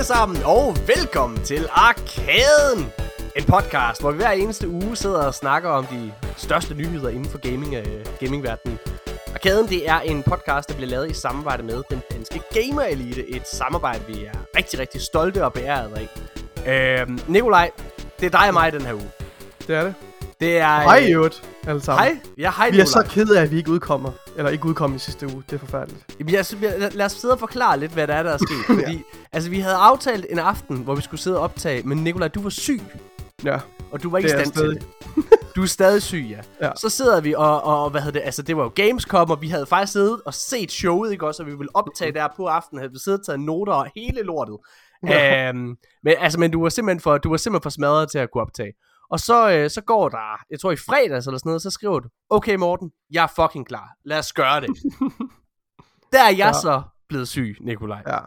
alle sammen, og velkommen til Arkaden! En podcast, hvor vi hver eneste uge sidder og snakker om de største nyheder inden for gaming, uh, gamingverdenen. Arkaden, det er en podcast, der bliver lavet i samarbejde med den danske Gamer Elite. Et samarbejde, vi er rigtig, rigtig stolte og beæret af. Uh, Nikolaj, det er dig og mig den her uge. Det er det. Det er... Hej øvrigt, alle sammen. Hej. Ja, hej Vi er så kede af, at vi ikke udkommer. Eller ikke udkom i sidste uge. Det er forfærdeligt. Jamen, jeg, jeg, lad- os sidde og forklare lidt, hvad der er, der er sket. Fordi, altså, vi havde aftalt en aften, hvor vi skulle sidde og optage, men Nikolaj, du var syg, Ja. og du var ikke i stand til det. Du er stadig syg, ja. Ja. Så sidder vi, og, og hvad hedder det, altså det var jo Gamescom, og vi havde faktisk siddet og set showet, ikke også, og vi ville optage der på aftenen, havde vi siddet og taget noter og hele lortet. Ja. Øhm, men, altså, men du var simpelthen for, du var simpelthen for smadret til at kunne optage. Og så, øh, så går der, jeg tror i fredags eller sådan noget, så skriver du, okay Morten, jeg er fucking klar, lad os gøre det. der er jeg Ja. så blevet syg, Nikolaj. Ja.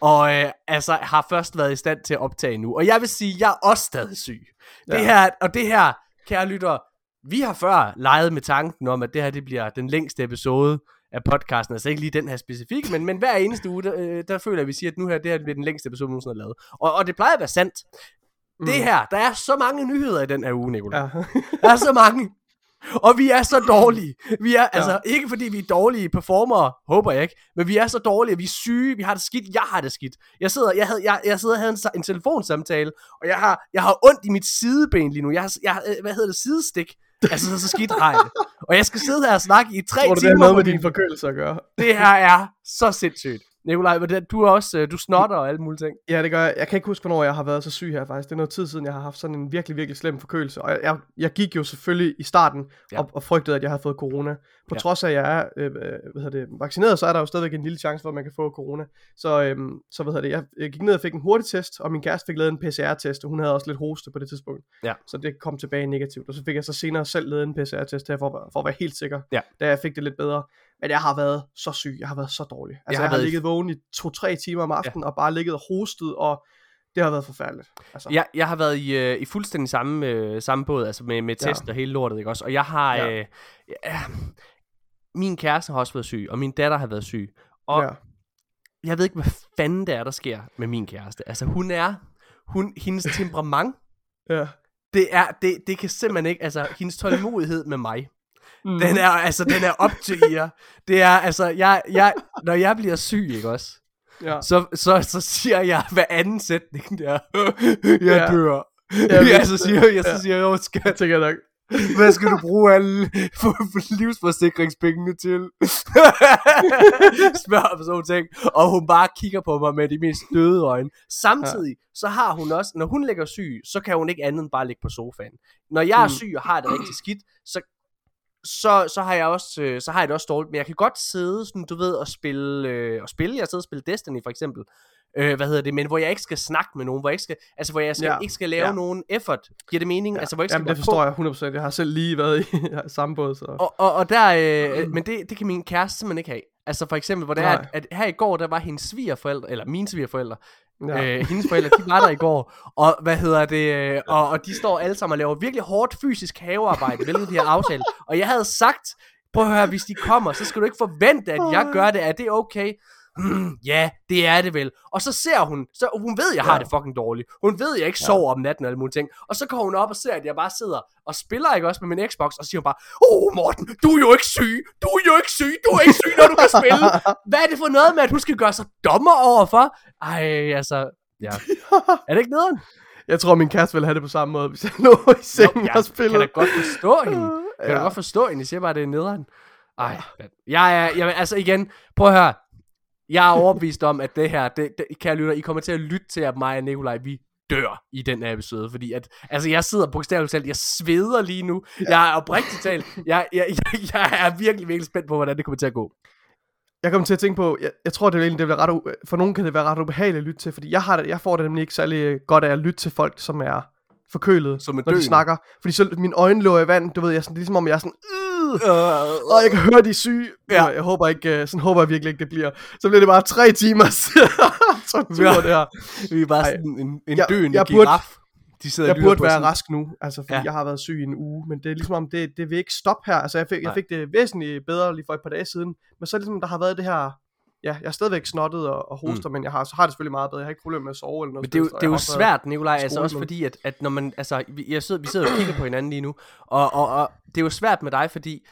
Og øh, altså har først været i stand til at optage nu. Og jeg vil sige, jeg er også stadig syg. Ja. Det her, og det her, kære lytter, vi har før leget med tanken om, at det her det bliver den længste episode af podcasten. Altså ikke lige den her specifikke, men, men hver eneste uge, der, øh, der føler at vi siger, at nu her, det her bliver den længste episode, vi nogensinde har lavet. Og, og det plejer at være sandt. Mm. Det her, der er så mange nyheder i den her uge, Nicolai. Ja. Der er så mange. Og vi er så dårlige. Vi er, altså, ikke fordi vi er dårlige performere, håber jeg ikke, men vi er så dårlige, vi er syge, vi har det skidt, jeg har det skidt. Jeg sidder, jeg havde, jeg, jeg sidder og havde en, en telefonsamtale, og jeg har, jeg har ondt i mit sideben lige nu. Jeg har, jeg, øh, hvad hedder det, sidestik. Altså, så skidt har jeg det. Og jeg skal sidde her og snakke i tre Tror du, det timer har noget med din- din forkølelse at gøre? Det her er så sindssygt. Nikolaj, hvordan- du er også, øh, du snotter og alle mulige ting. Ja, det gør jeg. Jeg kan ikke huske, hvornår jeg har været så syg her faktisk. Det er noget tid siden, jeg har haft sådan en virkelig, virkelig slem forkølelse. Og jeg, jeg, jeg gik jo selvfølgelig i starten Ja. og, og frygtede, at jeg havde fået corona. På Ja. trods af, at jeg er øh, øh, hvad hedder det, vaccineret, så er der jo stadigvæk en lille chance for, at man kan få corona. Så, øhm, så hvad hedder det, jeg, jeg gik ned og fik en hurtig test, og min kæreste fik lavet en PCR-test, og hun havde også lidt hoste på det tidspunkt. Ja. Så det kom tilbage negativt. Og så fik jeg så senere selv lavet en PCR-test her, for, at- for at være helt sikker, Ja. da jeg fik det lidt bedre. Men jeg har været så syg, jeg har været så dårlig. Altså, jeg har, jeg har været i- ligget vågen i to-tre timer om aftenen, og bare ligget og hostet, og det har været forfærdeligt. Altså, Jeg, jeg har været i, øh, i fuldstændig samme, øh, samme båd, altså med, med Ja. test og hele lortet, ikke også? Og jeg har... Ja. Øh, ja, min kæreste har også været syg, og min datter har været syg. Og ja. jeg ved ikke, hvad fanden det er, der sker med min kæreste. Altså, hun er... Hun, hendes temperament, ja. det er... Det, det kan simpelthen ikke... Altså, hendes tålmodighed med mig, Mm. den er, altså, den er op til jer. Det er, altså, jeg, jeg, når jeg bliver syg, ikke også? ja. Så, så, så siger jeg hver anden sætning der, jeg Ja. dør. Ja, Ja, ja, så siger jeg, så ja. siger jeg, åh skat, Det tænker jeg nok. hvad skal du bruge alle for, for livsforsikringspengene til? Spørger på sådan nogle ting. Og hun bare kigger på mig med de mest døde øjne. Samtidig, så har hun også, når hun ligger syg, så kan hun ikke andet end bare ligge på sofaen. Når jeg er Mm. syg og har det rigtig skidt, så så, så har jeg også øh, så har jeg det også dårligt, men jeg kan godt sidde sådan, du ved, og spille øh, og spille, jeg sidder og spille Destiny for eksempel. Øh, hvad hedder det, men hvor jeg ikke skal snakke med nogen, hvor jeg ikke skal, altså hvor jeg skal, Ja. ikke skal lave Ja. nogen effort. Giver det mening? Ja. Altså hvor jeg ikke skal Jamen, det være forstår jeg 100%. Jeg har selv lige været i samme båd, så... og, og, og der, øh, men det, det kan min kæreste simpelthen ikke have. Altså for eksempel, hvor det er, at, Nej. at her i går, der var hendes svigerforældre, eller mine svigerforældre, Ja. øh, hendes forældre, de var der i går, og hvad hedder det, øh, og, og de står alle sammen og laver virkelig hårdt fysisk havearbejde, hvilket de har aftalt. Og jeg havde sagt, prøv at høre, hvis de kommer, så skal du ikke forvente, at jeg gør det, er det okay? Mm, ja, det er det vel. Og så ser hun, så hun ved, jeg har Ja. det fucking dårligt. Hun ved, jeg ikke Ja. sover om natten og alle mulige ting. Og så går hun op og ser, at jeg bare sidder og spiller, ikke også, med min Xbox, og siger bare, Åh, oh, Morten, du er jo ikke syg. Du er jo ikke syg. Du er ikke syg, når du kan spille. Hvad er det for noget med, at hun skal gøre sig dommer overfor? Ej, altså, ja. Er det ikke nederen? Jeg tror, min kæreste ville have det på samme måde, hvis jeg lå i sengen jeg og spillede. kan da godt forstå hende. Kan ja. du godt forstå hende? Jeg siger bare, det er nederen. Ej, jeg er, jeg, altså igen, prøv at høre. Jeg er overbevist om, at det her, det, det, kære lytter, I kommer til at lytte til, at mig og Nikolaj, vi dør i den her episode, fordi at, altså jeg sidder bogstaveligt talt, jeg sveder lige nu, jeg er oprigtigt talt, jeg, jeg, jeg, jeg er virkelig, virkelig spændt på, hvordan det kommer til at gå. Jeg kommer til at tænke på, jeg, jeg tror det er egentlig, det bliver ret, u- for nogen kan det være ret ubehageligt at lytte til, fordi jeg, har det, jeg får det nemlig ikke særlig godt af at lytte til folk, som er forkølet, Som er når de snakker. Fordi så mine øjne lå i vand, du ved, jeg sådan, det er ligesom om jeg er sådan, øh, Uh, og jeg kan høre, de er syge. Ja. Ja. Jeg håber ikke, øh, sådan håber jeg virkelig ikke, det bliver. Så bliver det bare tre timers tortur, Ja. det her. vi er bare Ej. sådan en, en Jeg- døende jeg burde- giraf. De sidder Jeg burde være sådan- rask nu, altså fordi Ja. ja. jeg har været syg i en uge, men det er ligesom om, det, det vil ikke stoppe her. Altså jeg fik, Nej. jeg fik det væsentligt bedre lige for et par dage siden, men så er det ligesom, der har været det her ja, jeg er stadigvæk snottet og, og hoster, mm. men jeg har, så har det selvfølgelig meget bedre. Jeg har ikke problemer med at sove eller noget. Men det er jo, det er jeg jo svært, Nikolaj, altså også fordi, at, at når man, altså, vi, jeg sidder, vi sidder og kigger på hinanden lige nu, og, og, og det er jo svært med dig, fordi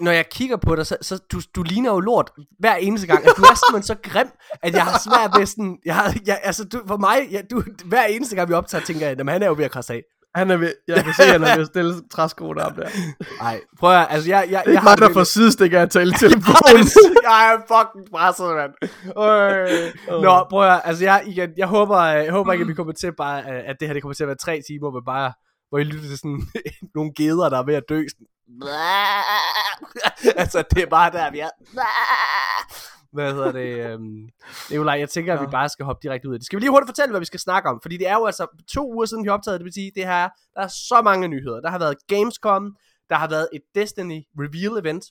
når jeg kigger på dig, så, så du, du ligner jo lort hver eneste gang. Altså, du er simpelthen så grim, at jeg har svært ved sådan, jeg, har, jeg, altså du, for mig, ja, du, hver eneste gang vi optager, tænker jeg, jamen han er jo ved at krasse af. Han er ved, jeg kan se, at han er ved at stille træskoene op der. Det Nej, prøv at, altså jeg, jeg, er jeg ikke har mig, der får sidestikker af at tale telefonen. jeg er fucking presset, mand. Øh. Nå, prøv at, altså jeg, igen, jeg håber, øh, jeg håber ikke, at vi kommer til bare, øh, at det her det kommer til at være tre timer, hvor bare, hvor I lytter til sådan nogle geder, der er ved at dø. Sådan. altså, det er bare der, vi er. Hvad hedder det? Øhm, Nikolaj, jeg tænker, at vi bare skal hoppe direkte ud af det. Skal vi lige hurtigt fortælle, hvad vi skal snakke om? Fordi det er jo altså to uger siden, vi har optaget det. Vil sige, det her, der er så mange nyheder. Der har været Gamescom, der har været et Destiny Reveal event,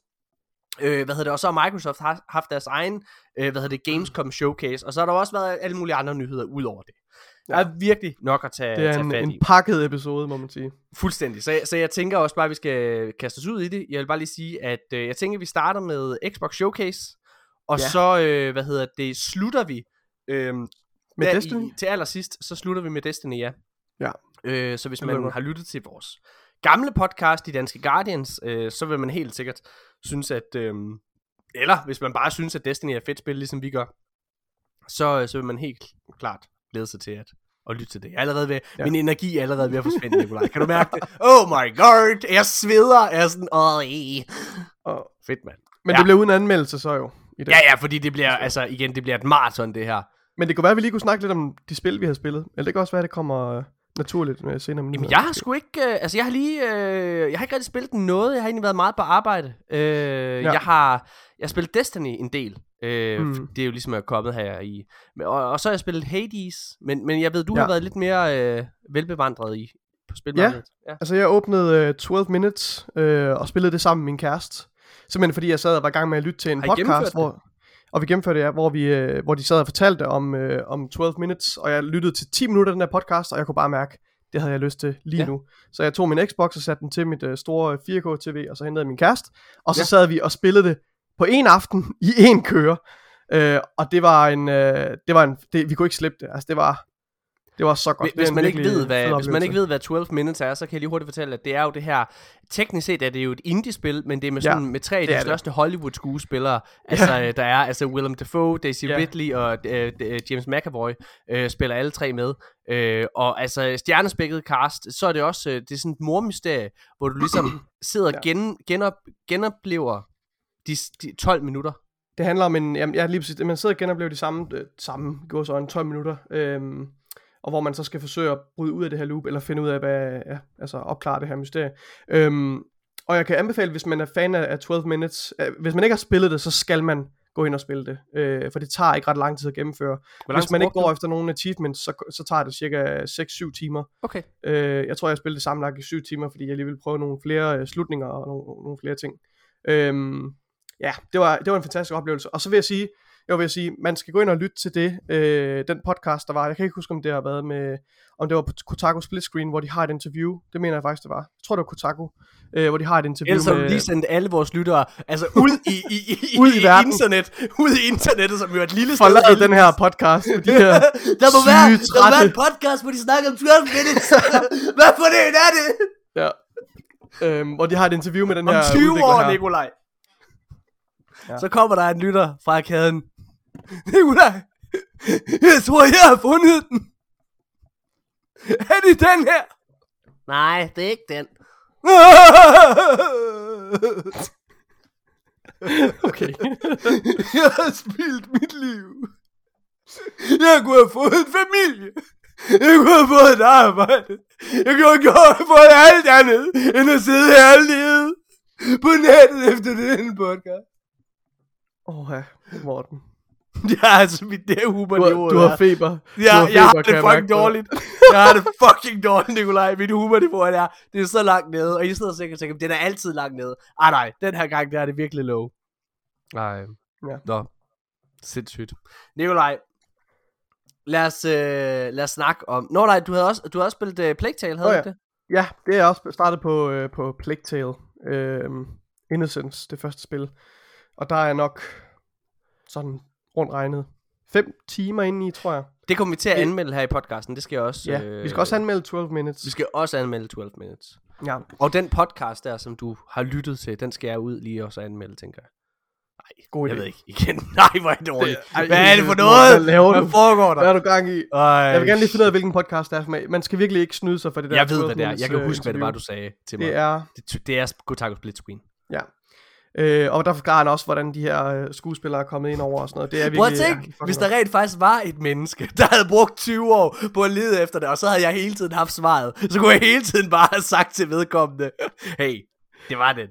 Øh, hvad hedder det, og så har Microsoft har, haft deres egen, øh, hvad hedder det, Gamescom Showcase, og så har der også været alle mulige andre nyheder ud over det. Der er virkelig nok at tage, Det er tage en, fat en i. pakket episode, må man sige. Fuldstændig. Så, jeg- så jeg tænker også bare, at vi skal kaste os ud i det. Jeg vil bare lige sige, at øh, jeg tænker, at vi starter med Xbox Showcase, og Ja. så, øh, hvad hedder det, slutter vi øh, Med der Destiny? I, til allersidst, så slutter vi med Destiny, ja. Ja. Øh, så hvis man har lyttet til vores gamle podcast, De Danske Guardians, øh, så vil man helt sikkert synes, at... Øh, eller hvis man bare synes, at Destiny er et fedt spil, ligesom vi gør, så, øh, så vil man helt klart glæde sig til at, at lytte til det. Jeg er allerede ved, ja. Min energi er allerede ved at forsvinde, Nikolaj. Kan du mærke det? Oh my god, jeg sveder. Jeg er sådan, åh, Og, fedt, mand. men Ja. det bliver uden anmeldelse så jo. I dag. Ja, ja, fordi det bliver, altså igen, det bliver et maraton, det her. Men det kunne være, at vi lige kunne snakke lidt om de spil, vi har spillet. Eller det kan også være, at det kommer øh, naturligt med senere. Jamen, jeg har sgu ikke, øh, altså jeg har lige, øh, jeg har ikke rigtig spillet noget, jeg har egentlig været meget på arbejde. Øh, ja. Jeg har, jeg har spillet Destiny en del, øh, Mm. det er jo ligesom er kommet her i, og, og så har jeg spillet Hades, men, men jeg ved, du ja. Ja. har været lidt mere øh, velbevandret i, på spilmarkedet. Ja. Altså, jeg åbnede øh, 12 Minutes øh, og spillede det sammen med min kæreste. Simpelthen fordi jeg sad og var i gang med at lytte til en podcast, hvor, og vi gennemførte det, ja, hvor, vi, øh, hvor de sad og fortalte om, øh, om 12 Minutes, og jeg lyttede til 10 minutter af den her podcast, og jeg kunne bare mærke, det havde jeg lyst til lige Ja. nu. Så jeg tog min Xbox og satte den til mit øh, store 4K-TV, og så hentede jeg min kæreste, og så ja. sad vi og spillede det på en aften i en køre. Øh, og det var en, øh, det var en, det, vi kunne ikke slippe det. Altså, det var, det var så godt. Hvis, hvis, man ikke ved, hvad, hvis man ikke ved, hvad 12 Minutes er, så kan jeg lige hurtigt fortælle, at det er jo det her, teknisk set er det jo et indie-spil, men det er med, Ja, sådan, med tre af de største Hollywood-skuespillere, altså øh, der er altså Willem Dafoe, Daisy Ja. Ridley og øh, øh, James McAvoy øh, spiller alle tre med, øh, og altså stjernespækket cast, så er det også, øh, det er sådan et mormysterie, hvor du ligesom sidder og Ja. gen, genop, genoplever de, de 12 minutter. Det handler om en, jamen, ja, lige præcis, man sidder og genoplever de samme, øh, samme en 12 minutter, øhm, og hvor man så skal forsøge at bryde ud af det her loop, eller finde ud af, hvad, ja, altså opklare det her mysterie. Øhm, og jeg kan anbefale, hvis man er fan af af 12 Minutes, øh, hvis man ikke har spillet det, så skal man gå ind og spille det, øh, for det tager ikke ret lang tid at gennemføre. Hvis man ikke går efter nogle achievements, så, så tager det cirka 6-7 timer. du? Okay. Øh, jeg tror, jeg spillede det sammenlagt i 7 timer, fordi jeg lige ville prøve nogle flere øh, slutninger og nogle, nogle flere ting. Øhm, ja, det var, det var en fantastisk oplevelse. Og så vil jeg sige, jeg vil sige, man skal gå ind og lytte til det, øh, den podcast, der var. Jeg kan ikke huske, om det har været med, om det var på Kotaku Split Screen, hvor de har et interview. Det mener jeg faktisk, det var. Jeg tror, det var Kotaku, øh, hvor de har et interview Ellers med... lige sendt alle vores lyttere altså ud i, i, i, Ud i verden. internet, ud i internettet, som jo er et lille sted. Forlad den her podcast, de her der må, være, der må være en podcast, hvor de snakker om 12 minutes. Hvad for det er det? Ja. Øhm, hvor de har et interview med den Om her 20 udvikler år, her. Nikolaj. Ja. Så kommer der en lytter fra arkaden. Nikolaj, jeg tror, jeg har fundet den. Er det den her? Nej, det er ikke den. Okay. Jeg har spildt mit liv. Jeg kunne have fået en familie. Jeg kunne have fået et arbejde. Jeg kunne have fået alt andet, end at sidde her alene på nettet efter den podcast. Åh, ja, Morten. Ja, altså, mit det er Du humorniveau. har, du har feber. Du Ja, har jeg har feber, det fucking mærke dårligt. Jeg har det fucking dårligt, Nikolaj. Mit humorniveau er der. Det er så langt nede, og I sidder sikkert og tænker, den er altid langt nede. Ah nej, den her gang, der er det virkelig low. Nej. Ja. Nå. Sindssygt. Nikolaj, lad os, øh, lad os snakke om... Nå nej, du havde også, du havde også spillet uh, Plague Tale, havde du ja. ikke det? Ja, det er også startet på, øh, på Plague Tale. Øh, Innocence, det første spil. Og der er nok... sådan rundt regnet 5 timer inde i, tror jeg. Det kommer vi til at anmelde her i podcasten. Det skal jeg også. Ja, vi skal også anmelde 12 minutes. Vi skal også anmelde 12 minutes. Ja, Og den podcast der, som du har lyttet til, den skal jeg ud lige også anmelde, tænker jeg. Nej, god idé. jeg ved ikke. Igen. Nej, hvor er det dårligt. ej, Hvad er det for noget? Hvad laver Hvad foregår Hvad der? er du gang i? Ej, Jeg vil gerne lige finde ud af, hvilken podcast det er for mig. Man skal virkelig ikke snyde sig for det der Jeg ved, 12 hvad det er. Jeg kan øh, huske, hvad det var, interview. du sagde til mig. Det er, Det, det er Gotaku Split Screen. ja. Øh, og der forklarer han også, hvordan de her øh, skuespillere er kommet ind over og sådan noget. Det er virkelig... Prøv at ja, tænke, fucking hvis der rent faktisk var et menneske, der havde brugt 20 år på at lede efter det, og så havde jeg hele tiden haft svaret, så kunne jeg hele tiden bare have sagt til vedkommende, hey, det var den.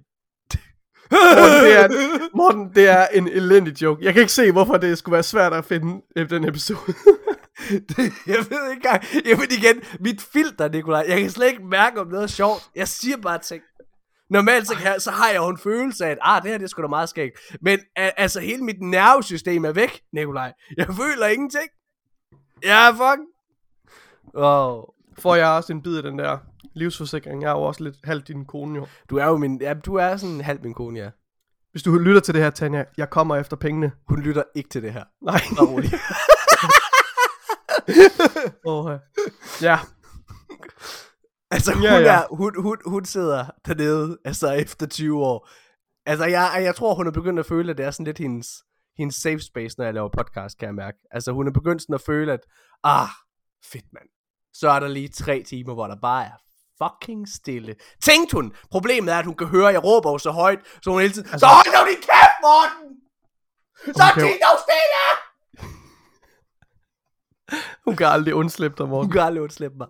Morten, det er, Morten, det er en elendig joke. Jeg kan ikke se, hvorfor det skulle være svært at finde øh, den episode. Det- jeg ved ikke engang. Jamen igen, mit filter, Nikolaj. Jeg kan slet ikke mærke, om noget er sjovt. Jeg siger bare ting. Normalt så, kan, så har jeg jo en følelse af, at ah, det her det er sgu da meget skægt. Men a- altså, hele mit nervesystem er væk, Nikolaj. Jeg føler ingenting. Ja, fuck. Åh. Får jeg også en bid af den der livsforsikring. Jeg er jo også lidt halvt din kone jo. Du er jo min, ja, du er sådan halv min kone, ja. Hvis du lytter til det her, Tanja, jeg kommer efter pengene. Hun lytter ikke til det her. Nej. Bare rolig. Oh, ja. Altså, hun, Ja, ja. Er, hun, hun, hun sidder dernede, altså efter 20 år. Altså, jeg, jeg tror, hun er begyndt at føle, at det er sådan lidt hendes, hendes safe space, når jeg laver podcast, kan jeg mærke. Altså, hun er begyndt sådan at føle, at, ah, fedt mand. Så er der lige tre timer, hvor der bare er fucking stille. Tænkte hun. Problemet er, at hun kan høre, at jeg råber så højt, så hun hele tiden, altså, så hold dog din kæft, Morten! Så Okay. okay. dog stille! Hun kan aldrig undslippe dig, Hun Morten. kan aldrig undslippe mig.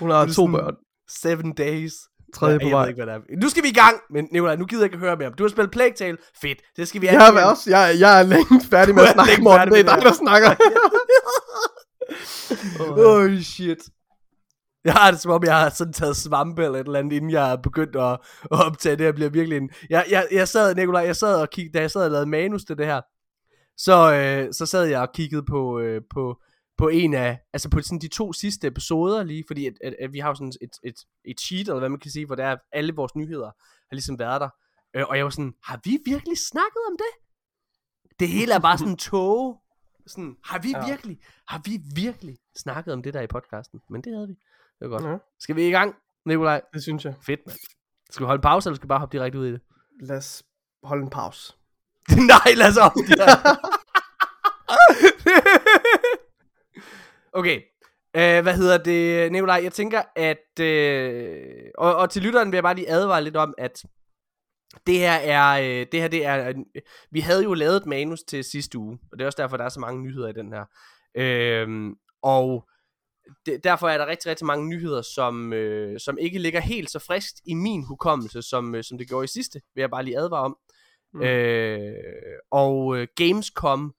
Hun har to børn. Seven days. Tredje Ja, på jeg vej. ved ikke, hvad det er. Nu skal vi i gang, men Nicolaj, nu gider jeg ikke høre mere. Du har spillet Plague Tale. Fedt. Det skal vi Jeg er, også, jeg, jeg er længst færdig med at snakke, Morten. Det er dig, det der snakker. Oh shit. Jeg har det som om, jeg har sådan taget svampe eller et eller andet, inden jeg er begyndt at, at optage det her, bliver virkelig en... Jeg, jeg, jeg sad, Nikolaj, jeg sad og kiggede, da jeg sad og lavede manus til det her, så, øh, så sad jeg og kiggede på, øh, på, på en af, altså på sådan de to sidste episoder lige, fordi at, at, at vi har jo sådan et, et, et sheet, eller hvad man kan sige, hvor der er alle vores nyheder har ligesom været der. Øh, og jeg var sådan, har vi virkelig snakket om det? Det hele er bare sådan tåge. Sådan, har vi Ja. virkelig, har vi virkelig snakket om det der i podcasten? Men det havde vi. Det var godt. Ja. Skal vi i gang, Nikolaj? Det synes jeg. Fedt, mand. Skal vi holde en pause, eller skal vi bare hoppe direkte ud i det? Lad os holde en pause. Nej, lad os op. okay. Uh, hvad hedder det, Nikolaj? Jeg tænker, at... Uh, og, og til lytteren vil jeg bare lige advare lidt om, at det her er... Uh, det her, det er... en- vi havde jo lavet et manus til sidste uge, og det er også derfor, der er så mange nyheder i den her. Uh, og det, derfor er der rigtig, rigtig mange nyheder, som, øh, som ikke ligger helt så friskt i min hukommelse, som, øh, som det gjorde i sidste, vil jeg bare lige advare om. Mm. Øh, og øh, Gamescom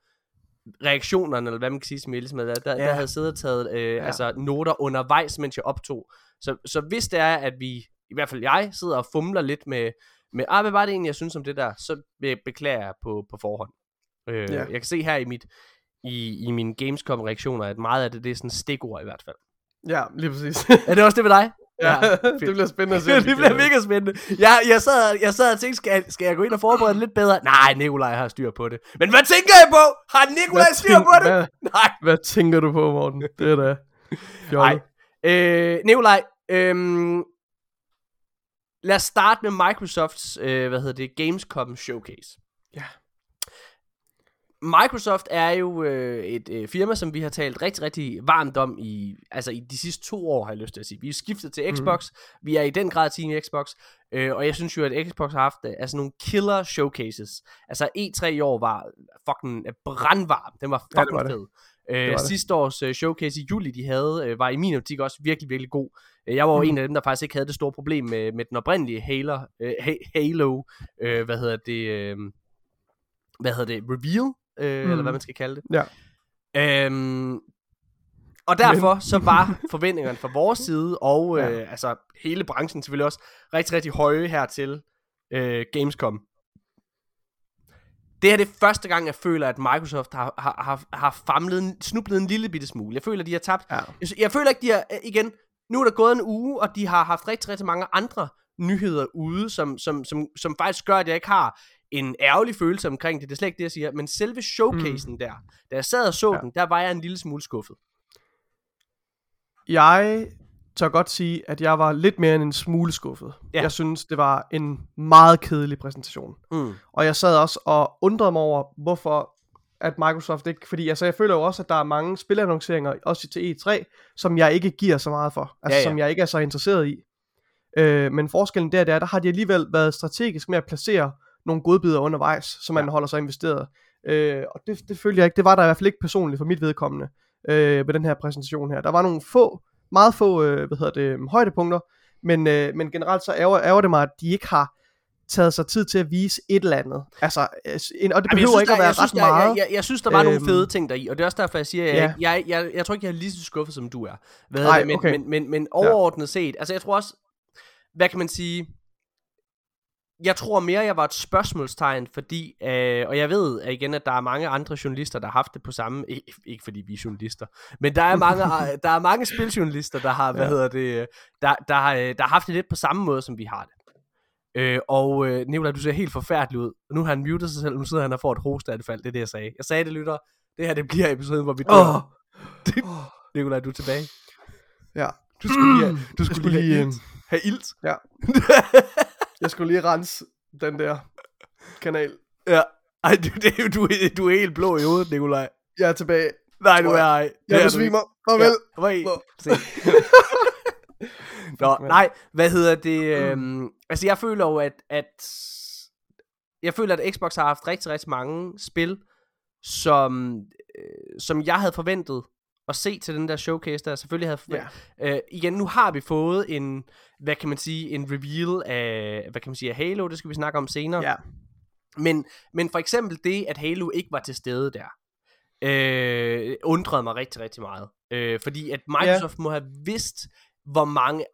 reaktionerne, eller hvad man kan sige, som jeg ligesom havde, der, Ja. der havde siddet og taget øh, Ja. altså, noter undervejs, mens jeg optog. Så, så hvis det er, at vi, i hvert fald jeg, sidder og fumler lidt med, med ah, hvad var det egentlig, jeg synes om det der, så be- beklager jeg på, på forhånd. Øh, Ja. Jeg kan se her i mit i, i mine Gamescom-reaktioner, at meget af det, det er sådan stikord i hvert fald. Ja, lige præcis. Er det også det med dig? Ja, Ja, det bliver spændende at se. Det bliver mega spændende. Jeg, jeg, sad, jeg sad og tænkte, skal, jeg- skal jeg gå ind og forberede det lidt bedre? Nej, Nikolaj har styr på det. Men hvad tænker jeg på? Har Nikolaj styr på det? Hvad, Nej. hvad tænker du på, Morten? Det er da. Nej. Øh, Nikolaj, øhm, lad os starte med Microsofts, øh, hvad hedder det, Gamescom Showcase. Ja. Microsoft er jo øh, et øh, firma, som vi har talt rigtig, rigtig varmt om i, altså i de sidste to år, har jeg lyst til at sige. Vi er skiftet til Xbox, mm. vi er i den grad team Xbox, øh, og jeg synes jo, at Xbox har haft øh, altså nogle killer showcases. Altså E3 i år var fucking øh, brandvarm, den var Ja, det fucking var det. fed. Øh, var det. sidste års øh, showcase i juli, de havde, øh, var i min optik også virkelig, virkelig god. Øh, Jeg var jo Mhm. en af dem, der faktisk ikke havde det store problem med, med den oprindelige Halo, øh, Ha- Halo øh, hvad hedder det, øh, hvad hedder det, reveal, øh, Mhm. eller hvad man skal kalde det. Ja. Øhm, og derfor så var forventningerne fra vores side, og øh, Ja. altså hele branchen selvfølgelig også, rigtig, rigtig høje her til øh, Gamescom. Det er det første gang, jeg føler, at Microsoft har, har, har, har famlet, en- snublet en lille bitte smule. Jeg føler, de har tabt. Ja. Jeg, jeg føler ikke, de har, øh, igen, nu er der gået en uge, og de har haft rigtig, rigtig mange andre nyheder ude, som, som, som, som faktisk gør, at jeg ikke har en ærgerlig følelse omkring det, det er slet ikke det, jeg siger, men selve showcasen mm. der, da jeg sad og så ja. den, der var jeg en lille smule skuffet. Jeg tør godt sige, at jeg var lidt mere end en smule skuffet. Ja. Jeg synes, det var en meget kedelig præsentation. Mm. Og jeg sad også og undrede mig over, hvorfor at Microsoft ikke, fordi altså, jeg føler jo også, at der er mange spilannonceringer, også til E3, som jeg ikke giver så meget for, altså ja, ja. som jeg ikke er så interesseret i. Øh, men forskellen der, der, der har de alligevel været strategisk med at placere nogle godbidder undervejs, så man ja. holder sig investeret. Øh, og det, det følte jeg ikke, det var der i hvert fald ikke personligt for mit vedkommende øh, ved den her præsentation her. Der var nogle få, meget få, øh, hvad hedder det, højdepunkter, men, øh, men generelt så ærger, ærger det mig, at de ikke har taget sig tid til at vise et eller andet. Altså, en, og det behøver synes, ikke at være ret der, meget. Jeg, jeg, jeg synes, der var øhm, nogle fede ting deri, og det er også derfor, jeg siger, at jeg, ja. jeg, jeg, jeg tror ikke, jeg er lige så skuffet, som du er. Hvad Nej, det? Men, okay. men, men, men overordnet ja. set, altså jeg tror også, hvad kan man sige, jeg tror mere, jeg var et spørgsmålstegn, fordi, øh, og jeg ved at igen, at der er mange andre journalister, der har haft det på samme, ikke, ikke fordi vi er journalister, men der er mange, der er mange spiljournalister, der har, hvad ja. hedder det, der, der, har, der har haft det lidt på samme måde, som vi har det. Øh, og øh, Nicolaj, du ser helt forfærdelig ud. Nu har han muted sig selv, nu sidder han og får et hosteanfald, det er det, jeg sagde. Jeg sagde det, lytter. Det her, det bliver episoden, hvor vi dør. Oh. Det, Nicolaj, du er tilbage. Ja. Du skulle lige, du skulle, skulle lige, lige have ilt. Ja. jeg skulle lige rense den der kanal. Ja. Ej, du, det, du, du er helt blå i hovedet, Nikolaj. Jeg er tilbage. Nej, du er ej. Jeg besvimer. Farvel. Ja, Nå, nej, hvad hedder det? Øhm, altså, jeg føler jo, at, at jeg føler, at Xbox har haft rigtig, rigtig mange spil, som, øh, som jeg havde forventet at se til den der showcase, der selvfølgelig havde. Yeah. Øh, igen, nu har vi fået en, hvad kan man sige, en reveal af, hvad kan man sige, af Halo, det skal vi snakke om senere. Ja. Men, men for eksempel det, at Halo ikke var til stede der, øh, undrede mig rigtig, rigtig meget. Øh, fordi at Microsoft yeah. må have vidst, hvor mange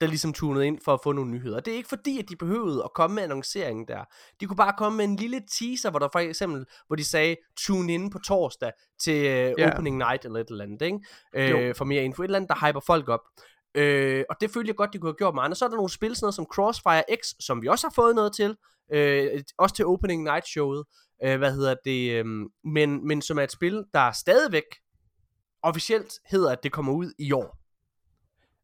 der ligesom tunede ind for at få nogle nyheder. Det er ikke fordi, at de behøvede at komme med annonceringen der. De kunne bare komme med en lille teaser, hvor der for eksempel, hvor de sagde, tune in på torsdag til yeah. opening night eller et eller andet, ikke? Uh, for mere info. Et eller andet, der hyper folk op. Uh, og det følte jeg godt, de kunne have gjort med andre. Så er der nogle spil, sådan noget som Crossfire X, som vi også har fået noget til. Uh, også til opening night showet. Uh, hvad hedder det? Um, men, men som er et spil, der stadigvæk officielt hedder, at det kommer ud i år.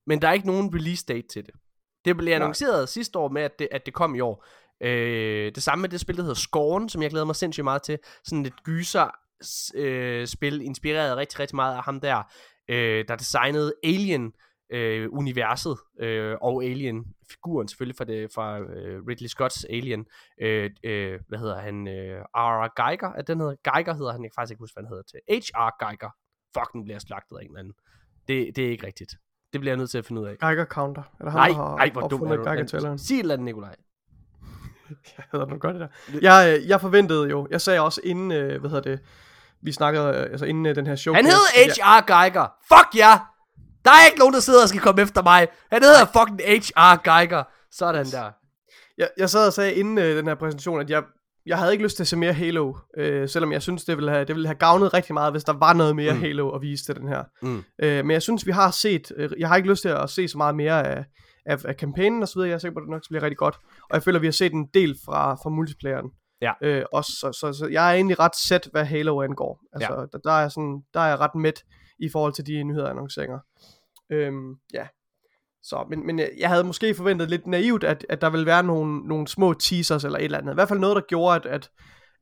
Men der er ikke nogen release date til det. Det blev annonceret Nej. sidste år med, at det, at det kom i år. Øh, det samme med det spil, der hedder Scorn, som jeg glæder mig sindssygt meget til. Sådan et gyser øh, spil, inspireret rigtig, rigtig meget af ham der, øh, der designede Alien øh, universet øh, og Alien figuren selvfølgelig fra det fra øh, Ridley Scotts Alien. Øh, øh, hvad hedder han? Øh, R.R. Geiger, at den hedder Geiger hedder han, jeg kan faktisk ikke huske hvad han hedder til. H.R. Geiger. Fuck, den bliver slagtet af en eller anden. Det, det er ikke rigtigt. Det bliver jeg nødt til at finde ud af. Geiger Counter. Er det nej, ham, der har nej, hvor dum er du. Geiger Sig et eller andet, Nikolaj. jeg hedder noget godt det der. Jeg, øh, jeg forventede jo, jeg sagde også inden, øh, hvad hedder det, vi snakkede, øh, altså inden den her show. Han hedder H.R. Geiger. Fuck ja! Yeah! Der er ikke nogen, der sidder og skal komme efter mig. Han hedder fucking H.R. Geiger. Sådan der. Jeg, jeg sad og sagde inden øh, den her præsentation, at jeg jeg havde ikke lyst til at se mere Halo, øh, selvom jeg synes, det ville, have, det ville have gavnet rigtig meget, hvis der var noget mere mm. Halo at vise til den her. Mm. Øh, men jeg synes, vi har set, øh, jeg har ikke lyst til at se så meget mere af, af, af kampagnen og så videre, jeg er sikker på, at det nok bliver rigtig godt. Og jeg føler, at vi har set en del fra, fra multiplayeren. Ja. Øh, også, så, så, så, jeg er egentlig ret sæt, hvad Halo angår. Altså, ja. der, der, er sådan, der er jeg ret midt i forhold til de nyheder annonceringer. Øhm, ja, så, men, men jeg havde måske forventet lidt naivt, at, at der ville være nogle, nogle små teasers eller et eller andet. I hvert fald noget, der gjorde, at, at,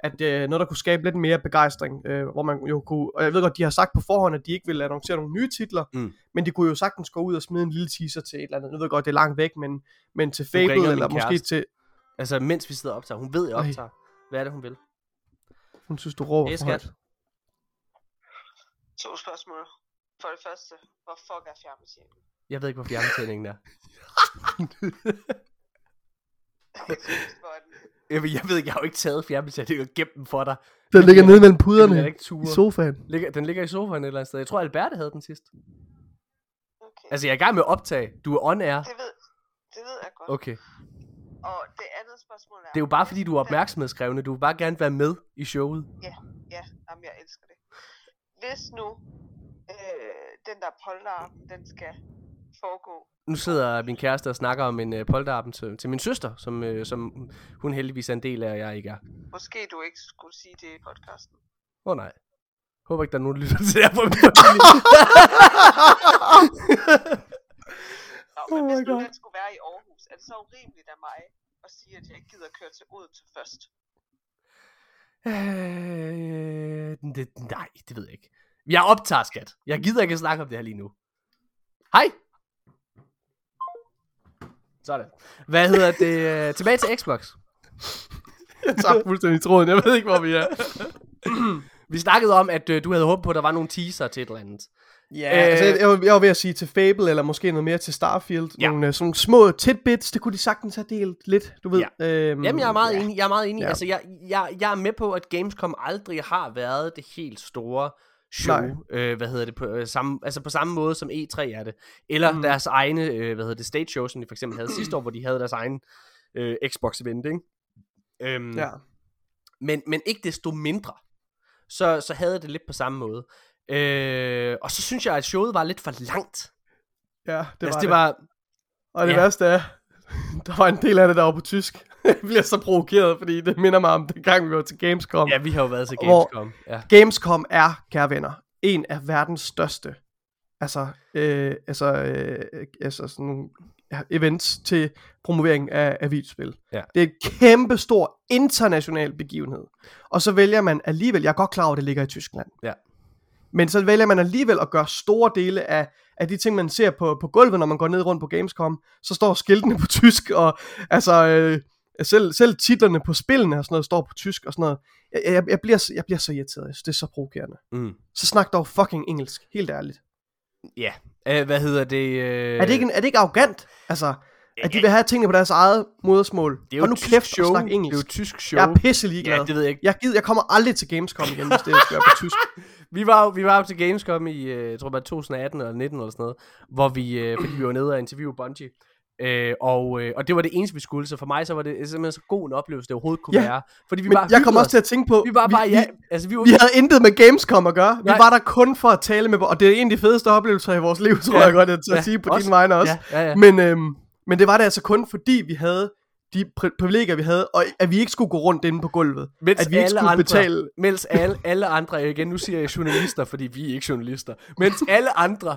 at uh, noget, der kunne skabe lidt mere begejstring. Uh, hvor man jo kunne, og jeg ved godt, de har sagt på forhånd, at de ikke ville annoncere nogle nye titler, mm. men de kunne jo sagtens gå ud og smide en lille teaser til et eller andet. Nu ved jeg godt, det er langt væk, men, men til Fable, eller måske kæreste. til... Altså, mens vi sidder og optager. Hun ved, jeg optager. Hvad er det, hun vil? Hun synes, du råber for højt. To spørgsmål. For det første, hvor fuck er fjernbetjeningen? Jeg ved ikke, hvor fjernbetjeningen er. jeg, jeg ved ikke, jeg har jo ikke taget fjernbetjeningen og gemt den for dig. Den ligger nede mellem puderne i sofaen. Ligger, den ligger i sofaen et eller andet sted. Jeg tror, Alberte havde den sidst. Okay. Altså, jeg er i gang med at optage. Du er on air. Det ved, det ved jeg godt. Okay. Og det andet spørgsmål er... Det er jo bare fordi, du er opmærksomhedskrævende. Du vil bare gerne være med i showet. Ja, ja. Jamen, jeg elsker det. Hvis nu øh, den der polterarm, den skal foregå? Nu sidder min kæreste og snakker om en uh, polterappen til, til min søster, som, uh, som hun heldigvis er en del af, og jeg ikke er. Måske du ikke skulle sige det i podcasten. Åh oh, nej. Håber ikke, der er nogen, der lytter til det her på. Nå, men Oh hvis nu God. den skulle være i Aarhus, er det så urimeligt af mig at sige, at jeg ikke gider køre til Odense først? Øh, det, nej, det ved jeg ikke. Jeg optager, skat. Jeg gider ikke snakke om det her lige nu. Hej! Sådan. Hvad hedder det? øh, Tilbage til Xbox. Jeg tager fuldstændig tråden. Jeg ved ikke, hvor vi er. Vi snakkede om, at øh, du havde håbet på, at der var nogle teaser til et eller andet. Ja, øh, altså, jeg, var, jeg var ved at sige til Fable, eller måske noget mere til Starfield. Ja. Nogle sådan små tidbits, det kunne de sagtens have delt lidt, du ved. Ja. Øhm, Jamen, jeg er meget ja. enig. Jeg er meget enig. Ja. Altså, jeg, jeg, jeg er med på, at Gamescom aldrig har været det helt store show. Nej. Øh, hvad hedder det? På, øh, samme, altså på samme måde som E3 er det. Eller mm. Deres egne, øh, hvad hedder det, stage show, som de for eksempel havde sidste år, hvor de havde deres egen øh, Xbox-event, ikke? Øhm, Ja. men, men ikke desto mindre, så, så havde jeg det lidt på samme måde. Øh, og så synes jeg, at showet var lidt for langt. ja, det Det, altså, var det var, Og det ja. værste er, der var en del af det, der var på tysk. jeg bliver så provokeret, fordi det minder mig om den gang, vi var til Gamescom. ja, vi har jo været til Gamescom. Ja. Gamescom er, kære venner, en af verdens største altså, øh, altså, øh, altså sådan nogle events til promovering af, af videospil. Ja. Det er en kæmpe stor international begivenhed. Og så vælger man alligevel, jeg er godt klar over, at det ligger i Tyskland. Ja. Men så vælger man alligevel at gøre store dele af, af de ting, man ser på, på gulvet, når man går ned rundt på Gamescom. Så står skiltene på tysk, og altså, øh, selv, selv titlerne på spillene og sådan noget står på tysk og sådan noget. Jeg, jeg, jeg, bliver, jeg bliver så irriteret. Jeg synes, det er så provokerende. Mm. Så snak dog fucking engelsk, helt ærligt. Ja, øh, hvad hedder det? Øh... Er det ikke, en- er det ikke arrogant? Altså, at de vil have tingene på deres eget modersmål. det er jo Hold nu tysk kæft show. snak Det er jo engelsk. tysk show. Jeg er pisse ligeglad. Ja, det ved jeg ikke. Jeg, gider, jeg kommer aldrig til Gamescom igen, hvis det skal være på tysk. Vi var, vi var jo til Gamescom i, øh, jeg tror bare 2018 eller 19 eller sådan noget, hvor vi, øh, fordi vi var nede og interviewe Bungie. Øh, og, øh, og det var det eneste, vi skulle, så for mig så var det simpelthen så god en oplevelse, det overhovedet kunne Ja, være. Fordi vi Men bare jeg hyggede kommer også os. til at tænke på, Vi var bare, vi, ja, altså vi var, vi havde intet med Gamescom at gøre. Nej. Vi var der kun for at tale med, og det er en af de fedeste oplevelser i vores liv, tror Ja. jeg godt, at, at Ja, sige på også. din vegne også. Ja, ja, ja. Men, øhm, men det var det altså kun fordi, vi havde de pri- privilegier, vi havde, og at vi ikke skulle gå rundt inde på gulvet. Mens at vi ikke alle skulle andre, betale... Mens alle, alle andre, igen nu siger jeg journalister, fordi vi er ikke journalister, mens alle andre,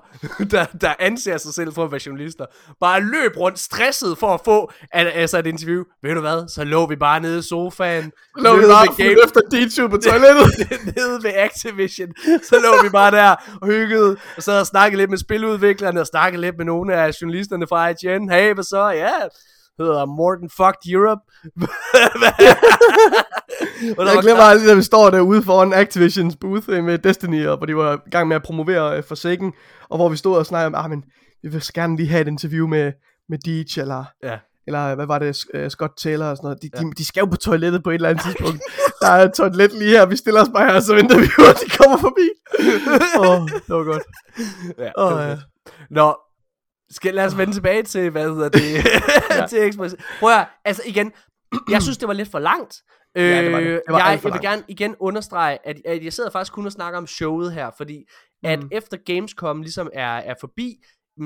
der, der anser sig selv for at være journalister, bare løb rundt stresset for at få al- altså et interview. Ved du hvad, så lå vi bare nede i sofaen, Lå vi bare ved fuldt efter DJ på toilettet. nede ved Activision, så lå vi bare der og hyggede, og sad og snakkede lidt med spiludviklerne, og snakkede lidt med nogle af journalisterne fra IGN. Hey, hvad så? Ja, hedder Morten Fucked Europe. Og der Jeg glemmer aldrig, da vi står derude foran Activisions booth øh, med Destiny, og hvor de var i gang med at promovere øh, Forsaken, og hvor vi stod og snakkede om, ah, men vi vil gerne lige have et interview med, med Deej, eller, Ja. eller hvad var det, uh, Scott Taylor og sådan noget. De, ja. de, de skal jo på toilettet på et eller andet tidspunkt. Der er et toilet lige her, vi stiller os bare her, så venter vi på, at de kommer forbi. Åh, oh, det var godt. Ja, det var ja. fedt. Nå, skal, lad os vende tilbage til, hvad hedder det, ja. til Express. Prøv at, altså igen, jeg synes, det var lidt for langt. Ja, det var det. Det var jeg, jeg vil gerne igen understrege, at, at jeg sidder faktisk kun og snakker om showet her, fordi at Mm. efter Gamescom ligesom er, er forbi,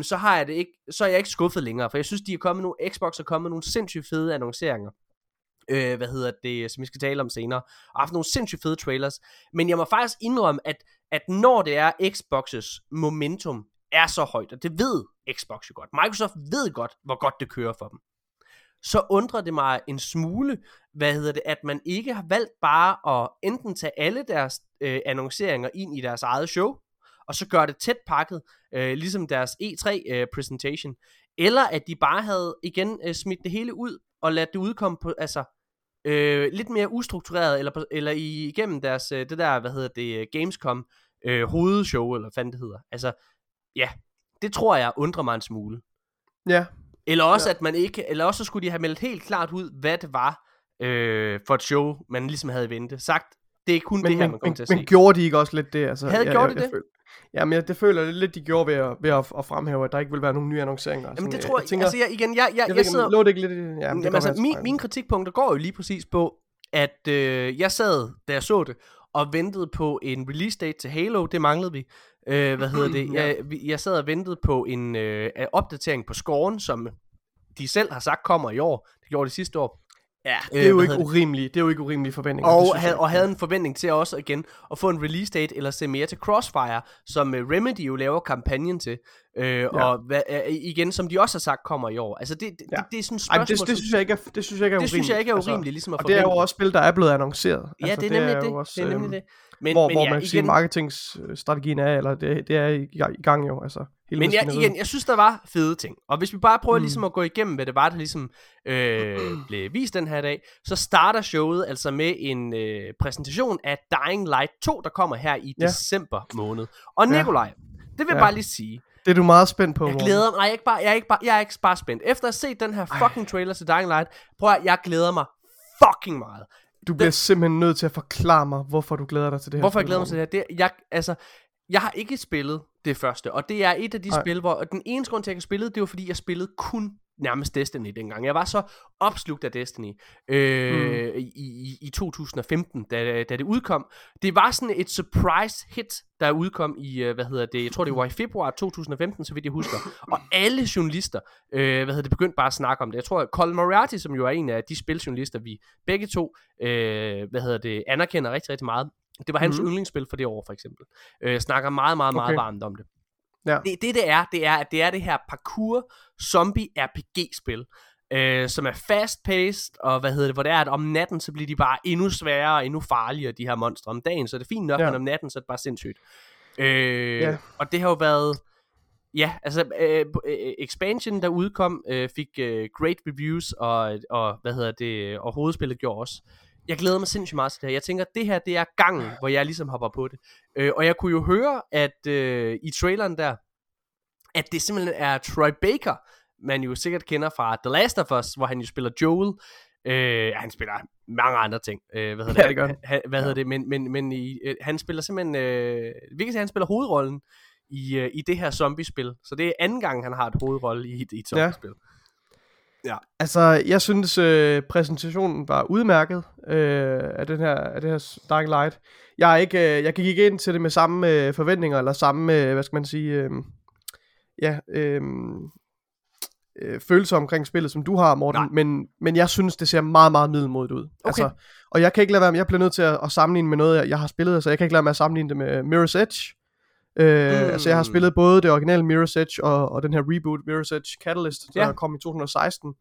så har jeg det ikke, så er jeg ikke skuffet længere, for jeg synes, de er kommet nogle, Xbox er kommet nogle sindssygt fede annonceringer. Øh, hvad hedder det, som vi skal tale om senere, og haft nogle sindssygt fede trailers, men jeg må faktisk indrømme, at, at når det er Xbox's momentum er så højt, og det ved Xbox jo godt, Microsoft ved godt, hvor godt det kører for dem, så undrer det mig en smule, hvad hedder det, at man ikke har valgt bare at enten tage alle deres øh, annonceringer ind i deres eget show, og så gøre det tæt pakket, øh, ligesom deres E3 øh, presentation, eller at de bare havde igen øh, smidt det hele ud, og ladt det udkomme på, altså, øh, lidt mere ustruktureret, eller, eller igennem deres, øh, det der, hvad hedder det, øh, Gamescom øh, hovedshow, eller hvad fanden det hedder. Altså, ja, det tror jeg undrer mig en smule. Ja, Eller også, Ja. at man ikke, eller også så skulle de have meldt helt klart ud, hvad det var øh, for et show, man ligesom havde i vente. Sagt, det er kun men, det her, men, man kommer men, til at men se. gjorde de ikke også lidt det? Altså, Havde jeg, gjort jeg, jeg det? Føler, jamen, jeg, det føler jeg lidt, de gjorde ved at, ved at, at fremhæve, at der ikke vil være nogen nye annonceringer. Jamen Sådan, det tror jeg, tænker, altså jeg, igen, jeg, jeg, jeg, jeg, sidder, lå det ikke lidt det? Ja, men det Jamen, altså, være, min, jeg- mine kritikpunkter går jo lige præcis på, at øh, jeg sad, da jeg så det, og ventede på en release date til Halo, det manglede vi. Øh, hvad hedder det? Jeg, jeg sad og ventede på en øh, opdatering på scoren, som de selv har sagt kommer i år. Det gjorde de sidste år. Ja, Øh, det er jo hvad ikke hedder det? det er jo ikke urimelige forventninger. det Og, havde, jeg. og havde en forventning til også igen at få en release date eller se mere til Crossfire, som uh, Remedy jo laver kampagnen til. Øh, ja. Og hvad, uh, igen, som de også har sagt kommer i år. Altså det, det, Ja. det, det er sådan et Ej, spørgsmål. det, det, som- synes jeg ikke er, det synes jeg ikke er det urimeligt. synes jeg ikke er Altså, urimeligt, ligesom at Og det er jo forvente. også spil, der er blevet annonceret. Ja, altså, det er nemlig det. jo også, det er nemlig øhm, det. Men, hvor, men hvor ja, man kan sige, igen, marketingstrategien er, eller det, det er i gang jo, altså. Hele Men jeg, igen, jeg synes, der var fede ting. Og hvis vi bare prøver Mm. ligesom at gå igennem, hvad det var, der ligesom øh, blev vist den her dag, så starter showet altså med en øh, præsentation af Dying Light 2, der kommer her i Ja. december måned. Og Ja. Nikolaj, det vil jeg Ja. bare lige sige. Det er du meget spændt på, Jeg glæder mig. Nej, jeg er ikke bare, jeg er ikke bare, jeg er ikke bare spændt. Efter at have set den her fucking trailer til Dying Light, prøv at, jeg glæder mig fucking meget. Du bliver simpelthen nødt til at forklare mig, hvorfor du glæder dig til det her. Hvorfor jeg glæder mig til det her? Det, jeg, altså, jeg har ikke spillet det første, og det er et af de Nej. spil, hvor og den eneste grund til, at jeg ikke spillede, det var fordi, jeg spillede kun nærmest Destiny dengang. Jeg var så opslugt af Destiny øh, mm. i, i, i 2015, da, da det udkom. Det var sådan et surprise hit, der udkom i, øh, hvad hedder det, jeg tror det var i februar 2015, så vidt jeg husker. Og alle journalister, øh, hvad hedder det, begyndte bare at snakke om det. Jeg tror, at Colin Moriarty, som jo er en af de spiljournalister, vi begge to, øh, hvad hedder det, anerkender rigtig, rigtig meget. Det var hans mm. yndlingsspil for det år, for eksempel. Øh, snakker meget, meget, meget Okay. varmt om det. Ja. Det, det, det er, det er, at det er det her parkour zombie RPG-spil, øh, som er fast-paced, og hvad hedder det, hvor det er, at om natten, så bliver de bare endnu sværere og endnu farligere, de her monstre. Om dagen, så er det fint nok, Ja. men om natten, så er det bare sindssygt. Øh, Ja. Og det har jo været... Ja, altså øh, øh, expansion der udkom øh, fik øh, great reviews og, og hvad hedder det og hovedspillet gjorde også. Jeg glæder mig sindssygt meget til det her. Jeg tænker, at det her det er gangen, hvor jeg ligesom hopper på det. Øh, og jeg kunne jo høre, at øh, i traileren der, at det simpelthen er Troy Baker, man jo sikkert kender fra The Last of Us, hvor han jo spiller Joel. Øh, han spiller mange andre ting. Øh, hvad hedder Ja, det gør han. Hvad hedder det? Men, men, men i, øh, han spiller simpelthen... Øh, vi kan sige, han spiller hovedrollen i, øh, i det her zombiespil. Så det er anden gang, han har et hovedrolle i, et- i et Ja. Zombiespil. Altså, jeg synes, øh, præsentationen var udmærket øh, af, den her, af det her Dying Light. Jeg, er ikke, øh, jeg gik ikke ind til det med samme øh, forventninger, eller samme, øh, hvad skal man sige, øh, ja, øh, øh, følelser omkring spillet, som du har, Morten. Nej. Men, men jeg synes, det ser meget, meget middelmodigt ud. Altså, og jeg kan ikke lade være med, jeg bliver nødt til at, at sammenligne med noget, jeg, jeg har spillet, altså jeg kan ikke lade være med at sammenligne det med Mirror's Edge. Øh, Mm. Altså jeg har spillet både det originale Mirror's Edge og, og den her reboot Mirror's Edge Catalyst, der Ja. kom i 2016.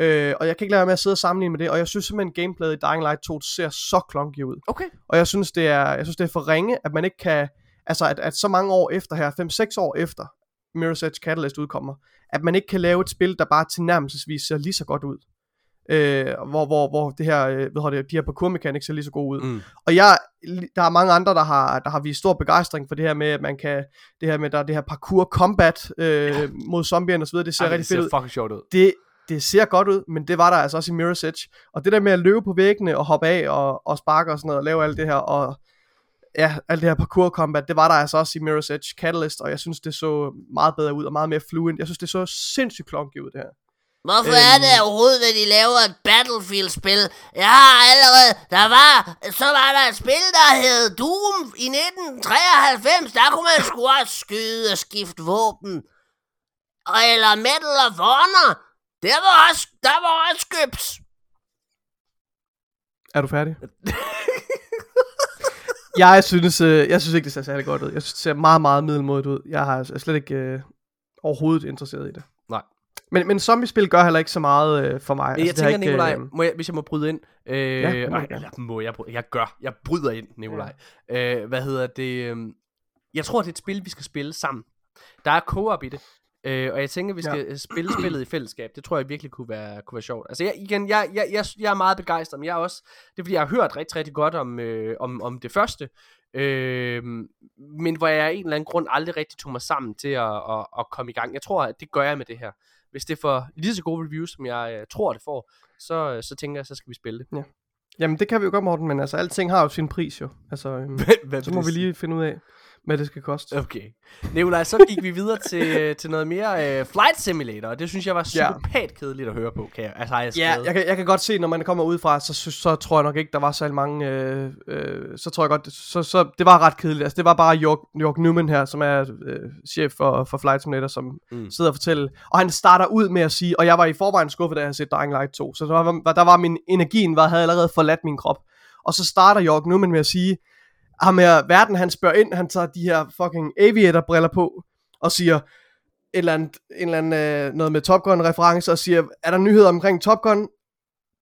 Øh, og jeg kan ikke lade være med at sidde og sammenligne med det, og jeg synes simpelthen gameplayet i Dying Light 2 ser så clunky ud. Okay. Og jeg synes det er, jeg synes det er for ringe, at man ikke kan, altså at, at så mange år efter her, 5-6 år efter Mirror's Edge Catalyst udkommer, at man ikke kan lave et spil, der bare tilnærmelsesvis ser lige så godt ud. Øh, hvor, hvor, hvor det her, øh, hedder det, de her parkour mechanics ser lige så gode ud. Mm. Og jeg, der er mange andre, der har, der har vist stor begejstring for det her med, at man kan, det her med, der er det her parkour combat øh, ja. mod zombierne osv., det ser Ej, rigtig det ser fedt ud. fucking sjovt ud. Det, det ser godt ud, men det var der altså også i Mirror's Edge. Og det der med at løbe på væggene og hoppe af og, og sparke og sådan noget, og lave alt det her, og ja, alt det her parkour combat, det var der altså også i Mirror's Edge Catalyst, og jeg synes, det så meget bedre ud, og meget mere fluent. Jeg synes, det så sindssygt clunky ud, det her. Hvorfor Øhm. er det overhovedet, at de laver et Battlefield-spil? Jeg har allerede... Der var... Så var der et spil, der hed Doom i 1993. Der kunne man sgu også skyde og skifte våben. Og eller Medal of Honor. Der var også, der var også skyps. Er du færdig? jeg synes, øh, jeg synes ikke, det ser særlig godt ud. Jeg synes, det ser meget, meget middelmodigt ud. Jeg har jeg er slet ikke øh, overhovedet interesseret i det. Men, men zombiespil gør heller ikke så meget øh, for mig. Altså, jeg har tænker, ikke, Nikolaj, øh, må jeg, hvis jeg må bryde ind. Øh, Ja, må nej, eller må jeg bryde, Jeg gør. Jeg bryder ind, Nikolaj. Ja. Øh, hvad hedder det? øhm, Jeg tror, det er et spil, vi skal spille sammen. Der er co-op i det. Øh, og jeg tænker, vi skal ja. spille spillet i fællesskab. Det tror jeg virkelig kunne være, kunne være sjovt. Altså jeg, igen, jeg, jeg, jeg, jeg er meget begejstret, men jeg er også, det er fordi, jeg har hørt rigtig, rigtig godt om, øh, om, om det første. Øh, men hvor jeg af en eller anden grund aldrig rigtig tog mig sammen til at, at, at komme i gang. Jeg tror, at det gør jeg med det her. Hvis det får lige så gode reviews, som jeg øh, tror, det får, så, øh, så tænker jeg, så skal vi spille det. Jamen, det kan vi jo godt, Morten, men altså, alting har jo sin pris jo. Altså, øhm, Hvad så vil må vi lige finde ud af. Hvad det skal koste. Okay. Nikolaj, så gik vi videre til, til noget mere uh, Flight Simulator, og det synes jeg var psykopat kedeligt at høre på, kan jeg, altså jeg Ja, jeg kan, jeg kan godt se, når man kommer udefra, så, så, så tror jeg nok ikke, der var så mange, øh, øh, så tror jeg godt, så, så det var ret kedeligt. Altså det var bare York, York Newman her, som er øh, chef for, for Flight Simulator, som mm. sidder og fortæller, og han starter ud med at sige, og jeg var i forvejen skuffet, da jeg havde set Dying Light 2, så der var, der var min energien, var, havde allerede forladt min krop. Og så starter York Newman med at sige, ham her, verden han spørger ind, han tager de her fucking aviator-briller på, og siger, et eller andet, en eller anden, øh, noget med Top Gun reference, og siger, er der nyheder omkring Top Gun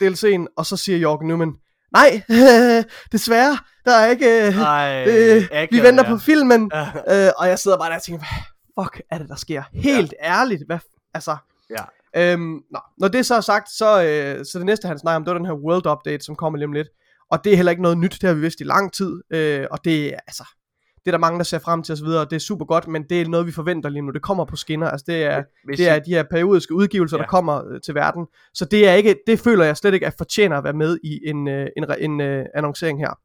DLC'en? Og så siger York Newman, nej, desværre, der er ikke, øh, Ej, øh, vi venter ja. på filmen. Øh, og jeg sidder bare der og tænker, hvad fuck er det, der sker? Helt ja. ærligt, hvad, altså, Ja. Øhm, nå, når det så er sagt, så, øh, så det næste han snakker om, det var den her World Update, som kommer lige om lidt. Og det er heller ikke noget nyt, det har vi vidst i lang tid. Øh, og det er altså, det er der mange, der ser frem til osv., og det er super godt, men det er noget, vi forventer lige nu. Det kommer på skinner, altså det er, Hvis det er de her periodiske udgivelser, ja. Der kommer øh, til verden. Så det er ikke, det føler jeg slet ikke, at fortjener at være med i en, øh, en, en øh, annoncering her.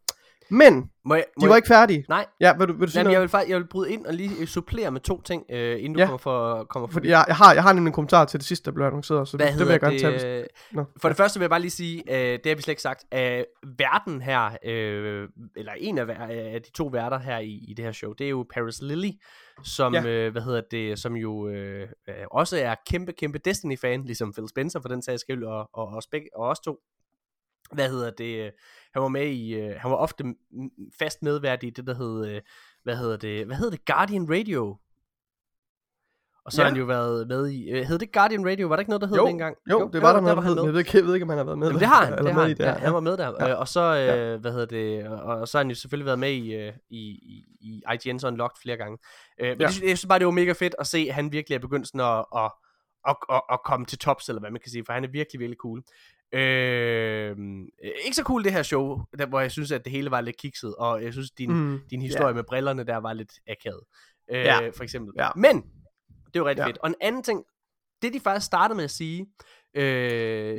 Men, Må jeg, må de var jeg- ikke færdige. Nej, Ja, vil du, vil du sige Jamen, noget? jeg vil faktisk jeg vil bryde ind og lige øh, supplere med to ting, øh, inden du Ja. kommer for, kommer for Fordi jeg, jeg, har, jeg har nemlig en kommentar til det sidste, der blev annonceret, så Hvad det, det vil jeg gerne tage. hvis- øh, Nå, For det første vil jeg bare lige sige, øh, det har vi slet ikke sagt, at verden her, øh, eller en af, af de to værter her i, i det her show, det er jo Paris Lily, som, Ja. øh, hvad hedder det, som jo øh, øh, også er kæmpe, kæmpe Destiny-fan, ligesom Phil Spencer for den sags skyld, og, og, og, og os to. Hvad hedder det, øh, han var med i, øh, han var ofte fast medvært i det, der hed, øh, hvad hedder det, hvad hedder det, Guardian Radio, og så Ja. har han jo været med i, øh, hed det Guardian Radio, var der ikke noget, der hed Jo, det engang? Jo, det var der, var noget, han der hed, jeg ved, ikke, jeg ved ikke, om han har været med. Jamen, der, det har han, eller det har han. Ja, han var med der. Ja. Og så, øh, Ja. hvad hedder det, og, og så har han jo selvfølgelig været med i, øh, i, i, i IGN's Unlocked flere gange. Øh, men Ja. ja. jeg, synes, jeg synes bare, det var mega fedt at se, at han virkelig er begyndt sådan at, at, at, at, at komme til tops, eller hvad man kan sige, for han er virkelig, virkelig cool. Øh, ikke så cool det her show, der, hvor jeg synes, at det hele var lidt kikset, og jeg synes, din, Mm, din historie med brillerne der var lidt akavet. Øh, Ja. For eksempel. Ja. Men, det var rigtig Ja. fedt. Og en anden ting, det de faktisk startede med at sige, øh,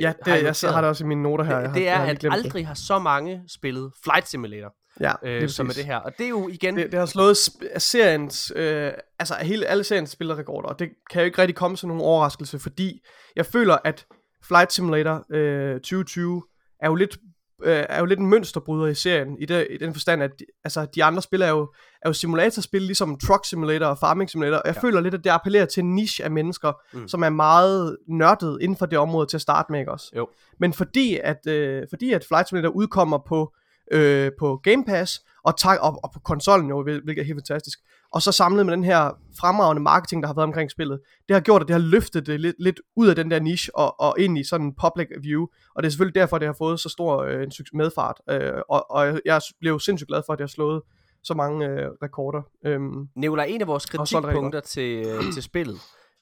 Ja, det, jeg, så har det også i mine noter her. Jeg det, har, det jeg er, har at glemt det. aldrig har så mange spillet Flight Simulator, ja, øh, det som er det her. Og det er jo igen... Det, det har slået seriens, øh, altså hele, alle seriens spillerrekorder, og det kan jo ikke rigtig komme som nogen overraskelse, fordi jeg føler, at Flight Simulator øh, 2020 er jo lidt øh, er jo lidt en mønsterbryder i serien, i, det, i den forstand, at de, altså, de andre spil er jo, er jo simulatorspil, ligesom Truck Simulator og Farming Simulator, og jeg Ja. føler lidt, at det appellerer til en niche af mennesker, Mm. som er meget nørdet inden for det område til at starte med, ikke også? Jo. Men fordi at, øh, fordi at Flight Simulator udkommer på, øh, på Game Pass, og, tak, og, og på konsollen jo, hvil- hvilket er helt fantastisk, og så samlet med den her fremragende marketing, der har været omkring spillet, det har gjort, at det har løftet det lidt, lidt ud af den der niche, og, og ind i sådan en public view, og det er selvfølgelig derfor, det har fået så stor øh, en medfart, øh, og, og jeg blev sindssygt glad for, at det har slået så mange øh, rekorder. Øhm, Nicolaj, en af vores er kritikpunkter til, øh, til spillet,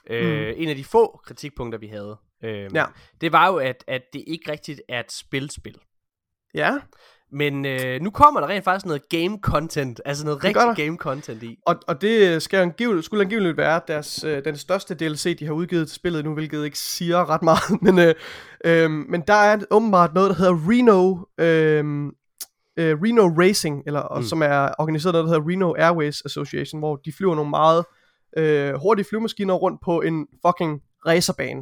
øh, en af de få kritikpunkter, vi havde, øh, Ja. det var jo, at, at det ikke rigtigt er et spilspil. ja, Men øh, nu kommer der rent faktisk noget game content, altså noget rigtig game content i. Og, og det skal angiveligt, skulle angiveligt være deres, øh, den største DLC, de har udgivet til spillet nu, hvilket ikke siger ret meget. Men, øh, øh, men der er åbenbart noget, der hedder Reno, øh, øh, Reno Racing, eller, mm. som er organiseret noget, der hedder Reno Airways Association, hvor de flyver nogle meget øh, hurtige flyvemaskiner rundt på en fucking racerbane.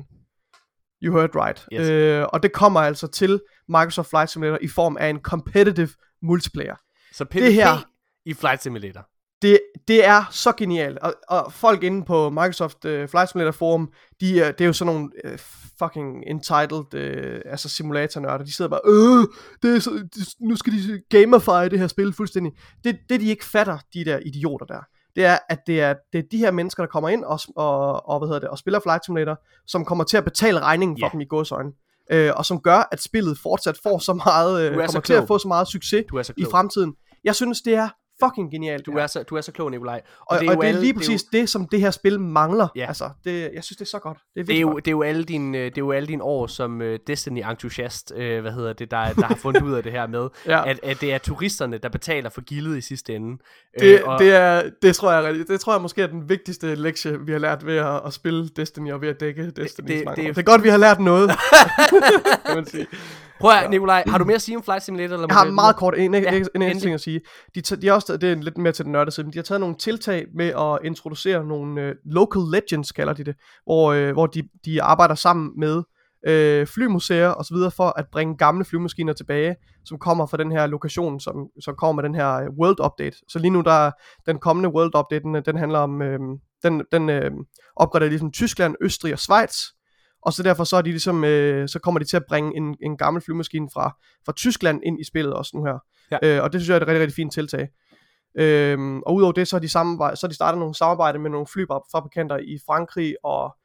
You heard right. Yes. Øh, og det kommer altså til Microsoft Flight Simulator i form af en competitive multiplayer. Så PvP det her- i Flight Simulator. Det, det er så genialt, og, og folk inde på Microsoft uh, Flight Simulator Forum, de, uh, det er jo sådan nogle uh, fucking entitled, uh, altså simulatornørder, de sidder bare, øh, det er så, det, nu skal de gamify det her spil fuldstændig. Det, det de ikke fatter, de der idioter der, det er, at det er, det er de her mennesker, der kommer ind og, og, og, hvad hedder det, og spiller Flight Simulator, som kommer til at betale regningen for Ja. dem i godsøjne. Uh, og som gør, at spillet fortsat får så meget, er kommer til at få så meget succes så i fremtiden. Jeg synes, det er fucking genialt. Du er så, du er så klog, Nikolaj. Og, det og jo det er alle- lige det er præcis jo- det, som det her spil mangler. Ja. Altså, det, jeg synes, det er så godt. Det er, Det er, jo, godt. det er jo alle dine, øh, det er jo alle dine år som uh, Destiny-entusiast, uh, hvad hedder det, der, der har fundet ud af det her med, Ja. at, at det er turisterne, der betaler for gildet i sidste ende. Det, Øh, og, det, er, det, tror jeg, det tror jeg måske er den vigtigste lektie, vi har lært ved at, at spille Destiny og ved at dække Destiny. det- Det, det- det, det er godt, vi har lært noget, kan man sige. Prøv at, Nikolaj, har du mere at sige om Flight Simulator? Eller Jeg har meget kort en, en, Ja, en, en ting at sige. De, de har også, det er lidt mere til den nørdede side, men de har taget nogle tiltag med at introducere nogle øh, local legends, kalder de det, hvor, øh, hvor de, de arbejder sammen med øh, flymuseer og så videre for at bringe gamle flymaskiner tilbage, som kommer fra den her lokation, som, som kommer med den her øh, World Update. Så lige nu der er den kommende World Update, den, den handler om, øh, den, den øh, opgraderer ligesom Tyskland, Østrig og Schweiz, og så derfor så er de ligesom, øh, så kommer de til at bringe en, en gammel flymaskine fra, fra Tyskland ind i spillet også nu her. Ja. Øh, og det synes jeg er et rigtig, rigtig fint tiltag. Øhm, og udover det, så har de, samarbejde, så de startet nogle samarbejde med nogle flyfabrikanter i Frankrig og,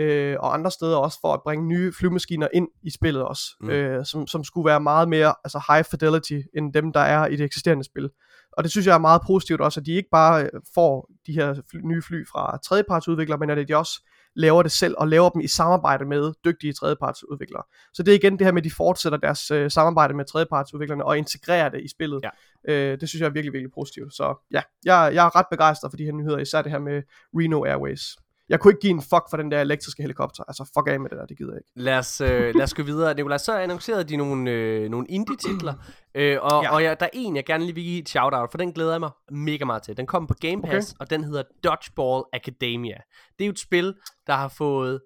øh, og andre steder også, for at bringe nye flymaskiner ind i spillet også, Mm. mm. øh, som, som skulle være meget mere altså high fidelity, end dem, der er i det eksisterende spil. Og det synes jeg er meget positivt også, at de ikke bare øh, får de her fly, nye fly fra tredjepartsudviklere, men at de også laver det selv, og laver dem i samarbejde med dygtige tredjepartsudviklere. Så det er igen det her med, at de fortsætter deres øh, samarbejde med tredjepartsudviklerne, og integrerer det i spillet. Ja. Øh, det synes jeg er virkelig, virkelig positivt. Så ja, jeg, jeg er ret begejstret for de her nyheder, især det her med Reno Airways. Jeg kunne ikke give en fuck for den der elektriske helikopter. Altså, fuck af med det der, det gider jeg ikke. Lad os, øh, lad os gå videre. Nikolaj, så annoncerede de nogle, øh, nogle indie-titler, øh, og, ja. Og ja, der er en, jeg gerne lige vil give et shout-out, for den glæder jeg mig mega meget til. Den kommer på Game Pass, okay. og den hedder Dodgeball Academia. Det er jo et spil, der har fået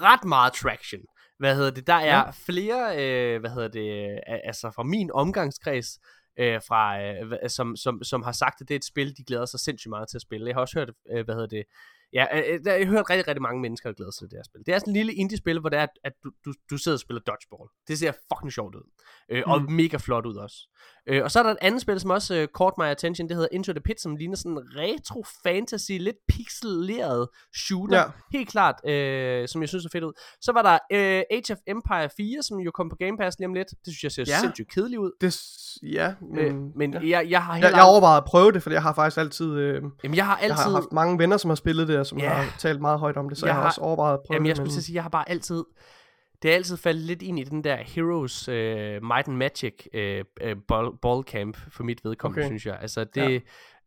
ret meget traction. Hvad hedder det? Der er ja. flere, øh, hvad hedder det, altså fra min omgangskreds, øh, fra, øh, som, som, som har sagt, at det er et spil, de glæder sig sindssygt meget til at spille. Jeg har også hørt, øh, hvad hedder det, Ja, øh, øh, der- jeg har hørt rigtig, rigtig mange mennesker, der glæder sig til det her spil. Det er sådan en lille indie-spil, hvor det er, at, du, du, du sidder og spiller dodgeball. Det ser fucking sjovt ud. Øh, Og Mm. mega flot ud også. Øh, og så er der et andet spil, som også øh, caught my attention. Det hedder Into the Pit, som ligner sådan en retro-fantasy, lidt pixeleret shooter. Ja. Helt klart, øh, som jeg synes er fedt ud. Så var der øh, Age of Empire 4, som jo kom på Game Pass lige om lidt. Det synes jeg ser Ja. sindssygt kedeligt ud. Det, ja, Men, men, men ja. jeg, jeg har Jeg, heller jeg overvejede at prøve det, for jeg har faktisk altid, øh, Jamen, jeg har jeg altid... har haft mange venner, som har spillet det, og som Ja. har talt meget højt om det, så Jeg jeg, har også overvejet at prøve Jamen, jeg det. skulle til at sige, jeg har bare altid... Det er altid faldet lidt ind i den der Heroes uh, Might and Magic uh, uh, ball, camp for mit vedkommende, okay. Synes jeg. Altså det, ja.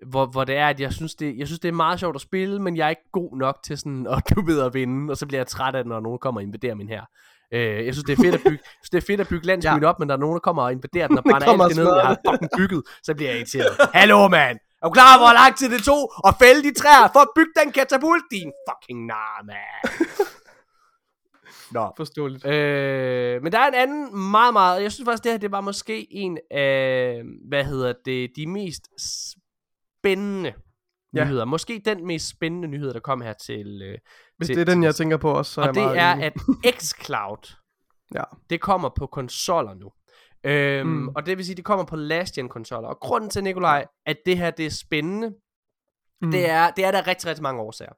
hvor, hvor det er, at jeg synes det, jeg synes, det er meget sjovt at spille, men jeg er ikke god nok til sådan at du ved at vinde, og så bliver jeg træt af det, når nogen kommer og invaderer min her. Uh, jeg synes, det er fedt at bygge, synes, det er fedt at bygge landsbyen ja. op, men der er nogen, der kommer og invaderer den og brænder alt det ned, jeg har fucking bygget, så bliver jeg irriteret. Hallo, mand! Er du klar over, hvor lang tid det tog at fælde de træer for at bygge den katapult? Din fucking nar, mand. Nå. Forståeligt. Øh, men der er en anden meget, meget... Jeg synes faktisk, det her det var måske en af, hvad hedder det, de mest spændende Ja. nyheder. Måske den mest spændende nyhed, der kom her til... Øh, Hvis til, det er den, jeg tænker på også, så er Og jeg det er, at xCloud, Ja. det kommer på konsoller nu. Øhm, Mm. Og det vil sige, det kommer på last gen konsoller. Og grunden til, Nikolaj, at det her det er spændende, Mm. det er, det er der rigtig, rigtig mange årsager.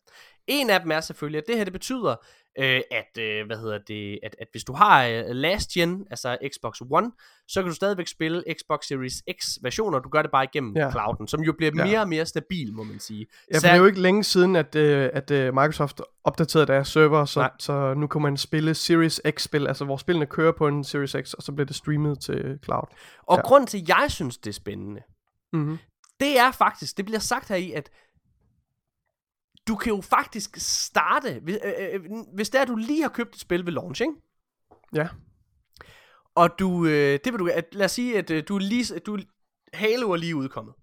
En af dem er selvfølgelig, at det her det betyder, øh, at, øh, hvad hedder det, at, at hvis du har øh, last gen, altså Xbox One, så kan du stadigvæk spille Xbox Series X versioner, du gør det bare igennem ja. Clouden, som jo bliver Ja. mere og mere stabil, må man sige. Ja, for det er jo ikke længe siden, at, øh, at øh, Microsoft opdaterede deres server, så, Nej. så nu kan man spille Series X-spil, altså hvor spillene kører på en Series X, og så bliver det streamet til cloud. Og Ja. grund til, at jeg synes, det er spændende, Mm-hmm. det er faktisk, det bliver sagt her i, at du kan jo faktisk starte, hvis, øh, øh, hvis det er, at du lige har købt et spil ved launch, ikke? Ja. Og du, øh, det vil du, at, lad os sige, at øh, du lige, du, Halo er lige udkommet.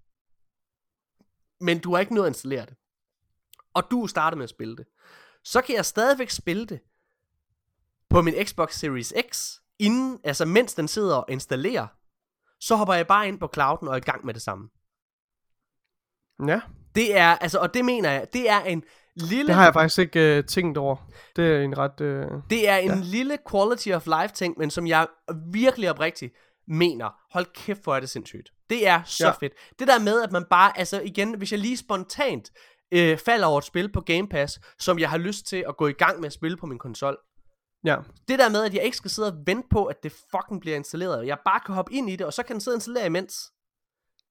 Men du har ikke nået at installere det. Og du er startet med at spille det. Så kan jeg stadigvæk spille det på min Xbox Series X, inden, altså mens den sidder og installerer. Så hopper jeg bare ind på clouden og er i gang med det samme. Ja, Det er, altså, og det mener jeg, det er en lille, det har jeg faktisk ikke øh, tænkt over. Det er en ret... Øh... det er en Ja. lille quality of life ting, men som jeg virkelig oprigtigt mener, hold kæft, hvor er det sindssygt. Det er så ja. Fedt. Det der med, at man bare, altså igen, hvis jeg lige spontant øh, falder over et spil på Game Pass, som jeg har lyst til at gå i gang med at spille på min konsol. Ja, Det der med, at jeg ikke skal sidde og vente på, at det fucking bliver installeret, jeg bare kan hoppe ind i det, og så kan den sidde og installere imens.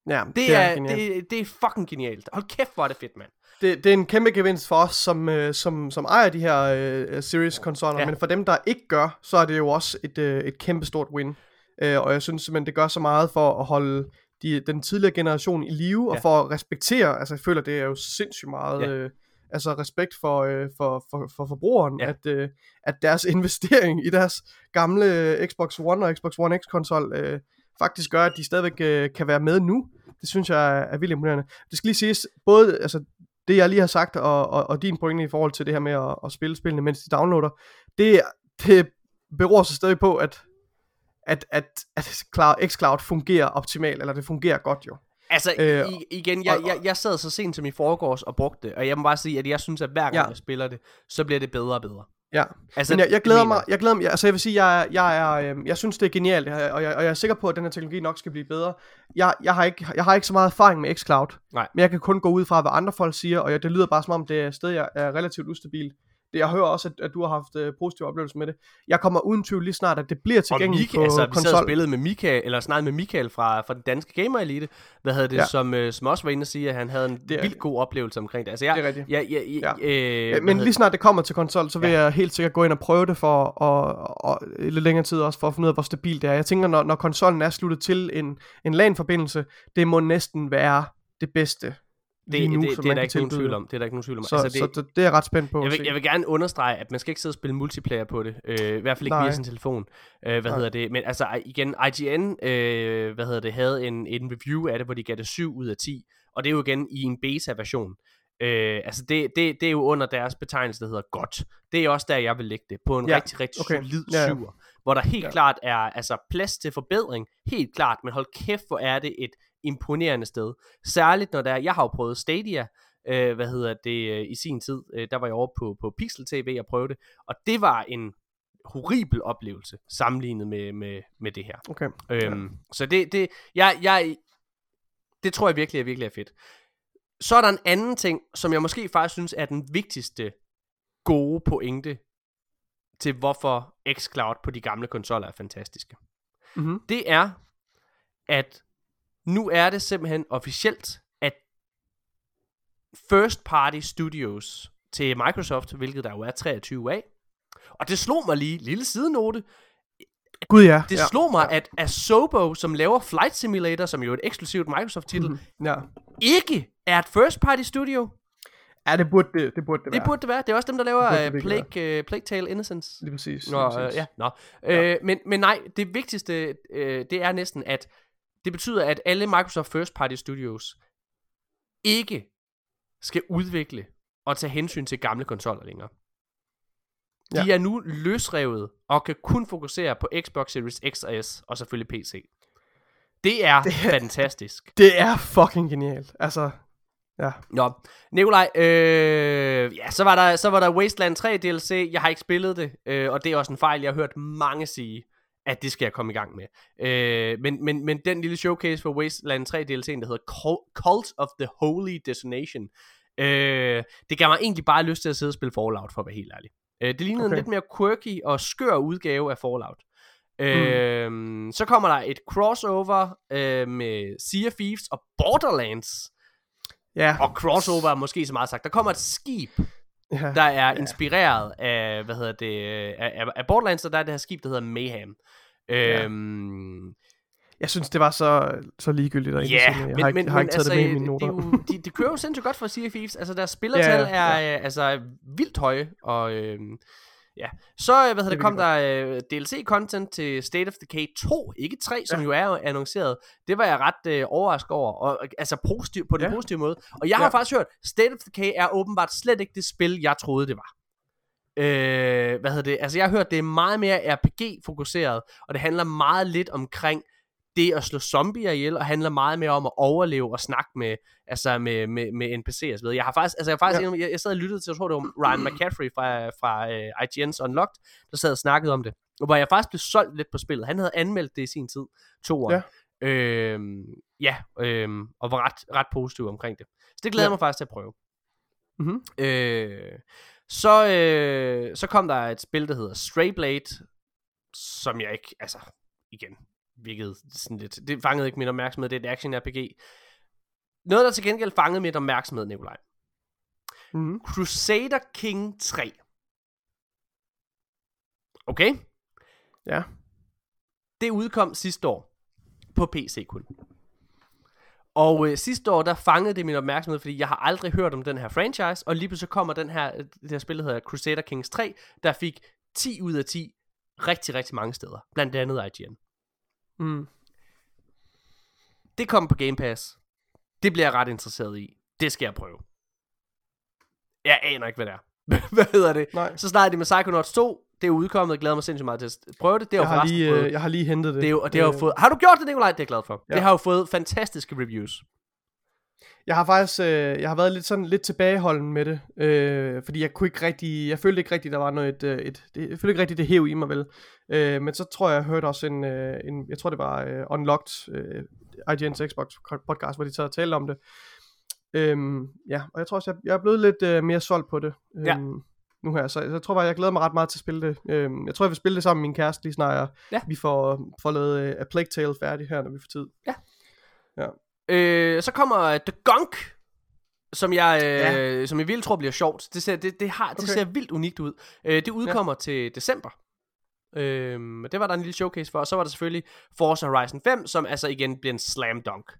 Ja Det, det, er, genialt. det, det er fucking genialt. Hold kæft, hvor er det fedt, mand. det, det er en kæmpe gevinst for os, som, øh, som, som ejer de her øh, Series-konsoller, Ja. men for dem, der ikke gør, så er det jo også et, øh, et kæmpe stort win. Øh, og jeg synes simpelthen, det gør så meget for at holde de, den tidligere generation i live, ja. Og for at respektere, altså jeg føler, det er jo sindssygt meget Ja. øh, altså respekt for, øh, for, for, for forbrugeren, Ja. ja. at, øh, at deres investering i deres gamle øh, Xbox One og Xbox One X konsol øh, faktisk gør, at de stadigvæk øh, kan være med nu. Det synes jeg er, er vildt imponerende. Det skal lige siges, både altså, det jeg lige har sagt, og, og, og din pointe i forhold til det her med at, at spille spillene, mens de downloader, det, det beror så stadig på, at, at, at, at Cloud, xCloud fungerer optimalt, eller det fungerer godt jo. Altså, Øh, igen, jeg, jeg, jeg sad så sent som i forgårs og brugte det, og jeg må bare sige, at jeg synes, at hver gang ja. jeg spiller det, så bliver det bedre og bedre. Ja. Altså, Men jeg, jeg glæder mener mig, jeg glæder mig, altså jeg vil sige, jeg, jeg, er, øhm, jeg synes det er genialt, og jeg, og jeg, og jeg er sikker på, at den her teknologi nok skal blive bedre. Jeg, jeg, har, ikke, jeg har ikke så meget erfaring med xCloud, Nej. men jeg kan kun gå ud fra, hvad andre folk siger, og jeg, det lyder bare som om, det er et sted, jeg er relativt ustabilt. Det, jeg hører også, at, at du har haft øh, positive oplevelser med det. Jeg kommer uden tvivl lige snart, at det bliver tilgængeligt på altså, vi sad og konsol. spillede med Michael, eller snakket med Michael fra, fra den danske Gamer Elite, hvad havde det, Ja. som, øh, som også var inde og sige, at han havde en Det er- vildt god oplevelse omkring det. Altså, jeg, Det er rigtigt. Ja, ja, ja, Ja. Øh, Ja, men hedder lige snart det kommer til konsol, så vil Ja. jeg helt sikkert gå ind og prøve det for og, og, lidt længere tid også, for at finde ud af, hvor stabilt det er. Jeg tænker, når, når konsollen er sluttet til en, en LAN-forbindelse, det må næsten være det bedste det, lige nu, det, som det, er der ikke nogen tilbyde. tvivl om. Det er der ikke nogen tvivl om. Så, altså, det, så det, det er jeg ret spændt på. Jeg vil, jeg vil gerne understrege, at man skal ikke sidde og spille multiplayer på det. Øh, I hvert fald ikke Nej. via sin telefon. Øh, hvad Nej. hedder det? Men altså igen, IGN øh, hvad hedder det, havde en, en review af det, hvor de gav det 7 ud af 10. Og det er jo igen i en beta-version. Øh, altså det, det, det er jo under deres betegnelse, der hedder godt. Det er også der, jeg vil lægge det. På en Ja, rigtig, rigtig okay. solid Ja, ja. syver. Hvor der helt Ja. klart er altså, plads til forbedring. Helt klart. Men hold kæft, hvor er det et imponerende sted. Særligt når der er, jeg har jo prøvet Stadia, øh, hvad hedder det, øh, i sin tid, øh, der var jeg over på, på Pixel TV og prøvede det, og det var en horribel oplevelse, sammenlignet med, med, med det her. Okay. Øhm, Så det, det, jeg, jeg, det tror jeg virkelig er, virkelig er fedt. Så er der en anden ting, som jeg måske faktisk synes er den vigtigste gode pointe til hvorfor xCloud på de gamle konsoller er fantastiske. Mm-hmm. Det er, at nu er det simpelthen officielt, at first party studios til Microsoft, hvilket der jo er 23 af, og det slog mig lige, lille sidenote, Gud ja. det ja. slog mig, at Asobo, som laver Flight Simulator, som jo er et eksklusivt Microsoft-titel, Mhm. Ja. ikke er et first party studio. ja, det burde det, det, burde det, Det være. burde det være. Det er også dem, der laver Det burde det uh, Plague, uh, Plague Tale Innocence. Lige præcis. Nå, lige øh, præcis. ja, nå. Øh, men, men nej, det vigtigste, øh, det er næsten, at det betyder, at alle Microsoft First Party Studios ikke skal udvikle og tage hensyn til gamle konsoller længere. De Ja. er nu løsrevet og kan kun fokusere på Xbox Series X og S og selvfølgelig PC. Det er, det er fantastisk. Det er fucking genialt. Altså, ja. Nå, Nikolaj, øh, ja, så var, der, så var der Wasteland 3 DLC. Jeg har ikke spillet det, øh, og det er også en fejl, jeg har hørt mange sige, at det skal jeg komme i gang med. Øh, men, men, men den lille showcase for Wasteland 3 DLC'en, der hedder Cul- Cult of the Holy Destination, øh, det gav mig egentlig bare lyst til at sidde og spille Fallout, for at være helt ærlig. Øh, det lignede okay. En lidt mere quirky og skør udgave af Fallout. Øh, Så kommer der et crossover øh, med Sea of Thieves og Borderlands. Ja. Og crossover er måske så meget sagt. Der kommer et skib, ja. der er inspireret af, hvad hedder det, af, af, Borderlands, og der er det her skib, der hedder Mayhem. Øhm, Jeg synes, det var så, så ligegyldigt. Ja, interessant. jeg har ikke, jeg har ikke taget det med i mine det, noter. er jo, de, de kører jo sindssygt godt for Sea of Thieves. Altså, deres spillertal Ja, ja, ja. er øh, altså vildt høje, og øhm, ja. Så, øh, hvad hedder det, kom der øh, DLC-content til State of Decay 2, ikke 3, som Ja. jo er annonceret. Det var jeg ret øh, overrasket over, og altså positiv, på den Ja. positive måde. Og jeg har Ja. faktisk hørt, State of Decay er åbenbart slet ikke det spil, jeg troede, det var. Øh, hvad hedder det? Altså, jeg har hørt, det er meget mere RPG-fokuseret, og det handler meget lidt omkring det at slå zombier ihjel, og handler meget mere om at overleve og snakke med, altså med, med, med NPC'er videre. Jeg har faktisk, altså jeg, har faktisk Ja. jeg, jeg sad og lyttede til, jeg tror det var Ryan McCaffrey fra, fra uh, IGN's Unlocked, der sad og snakkede om det. Og hvor jeg faktisk blev solgt lidt på spillet. Han havde anmeldt det i sin tid, to år. Ja. Øhm, ja, øhm, og var ret, ret positiv omkring det. Så det glæder Ja. mig faktisk til at prøve. Mhm. Øh, så, øh, så kom der et spil, der hedder Stray Blade, som jeg ikke, altså, igen, virkede sådan lidt, det fangede ikke min opmærksomhed, det er et action-RPG. Noget, der til gengæld fangede min opmærksomhed, Nikolaj. Mhm. Crusader King 3. Okay? Ja. Det udkom sidste år på PC kun. Og øh, sidste år, der fangede det min opmærksomhed, fordi jeg har aldrig hørt om den her franchise, og lige pludselig kommer den her, øh, det her spil, der hedder Crusader Kings 3, der fik 10 ud af 10 rigtig, rigtig mange steder. Blandt andet IGN. Mm. Det kommer på Game Pass. Det bliver jeg ret interesseret i. Det skal jeg prøve. Jeg aner ikke, hvad det er. hvad hedder det? Nej. Så snakker de med Psychonauts 2. Det er udkommet. Jeg glæder mig sindssygt meget til at prøve det. Det er Jeg har, lige, øh, jeg har lige hentet det. det er og det har jo Øh, fået... Har du gjort det, Nikolaj? Det er jeg glad for. Ja. Det har jo fået fantastiske reviews. Jeg har faktisk, øh, jeg har været lidt sådan lidt tilbageholden med det, øh, fordi jeg kunne ikke rigtig, jeg følte ikke rigtig, der var noget, et, øh, et, det, jeg følte ikke rigtig, det hæv i mig vel. Øh, men så tror jeg, jeg hørte også en, øh, en jeg tror det var øh, Unlocked, øh, IGN's Xbox podcast, hvor de tager og talte om det. Øhm, ja, og jeg tror også, jeg, jeg er blevet lidt øh, mere solgt på det. Ja. Nu her, så jeg tror bare, jeg glæder mig ret meget til at spille det. Øhm, jeg tror, jeg vil spille det sammen med min kæreste, lige snart jeg, Ja. vi får, får lavet øh, A Plague Tale færdig her, når vi får tid. Øh, så kommer The Gunk, som jeg, øh, Ja. som jeg vildt tror bliver sjovt. Det ser, det, det har, det Okay. ser vildt unikt ud. Øh, det udkommer ja. til december. Øh, det var der en lille showcase for. Og så var der selvfølgelig Forza Horizon 5, som altså igen bliver en slam dunk.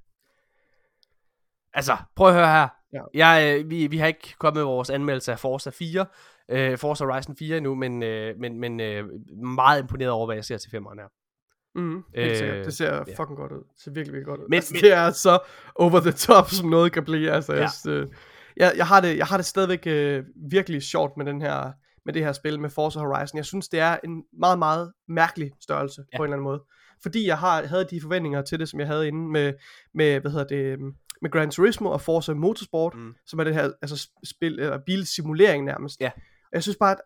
Altså, prøv at høre her. Ja. Jeg, øh, vi, vi har ikke kommet med vores anmeldelse af Forza 4, øh, Forza Horizon 4 endnu, men, øh, men, men øh, meget imponeret over, hvad jeg ser til 5'eren her. Mm, helt Øh, sikkert. Det ser ja. fucking godt ud. Det ser virkelig, virkelig godt ud. Men- altså, men- det er så over the top, som noget kan blive. Altså, Ja. ja. jeg, øh, jeg, jeg, har det, jeg har det stadigvæk øh, virkelig sjovt med, den her, med det her spil med Forza Horizon. Jeg synes, det er en meget, meget mærkelig størrelse Ja. på en eller anden måde. Fordi jeg har, havde de forventninger til det, som jeg havde inde med, med hvad hedder det, øhm, med Gran Turismo og Forza Motorsport, Mm. som er det her altså, sp- spil, eller bilsimulering nærmest. Ja. Jeg synes bare, at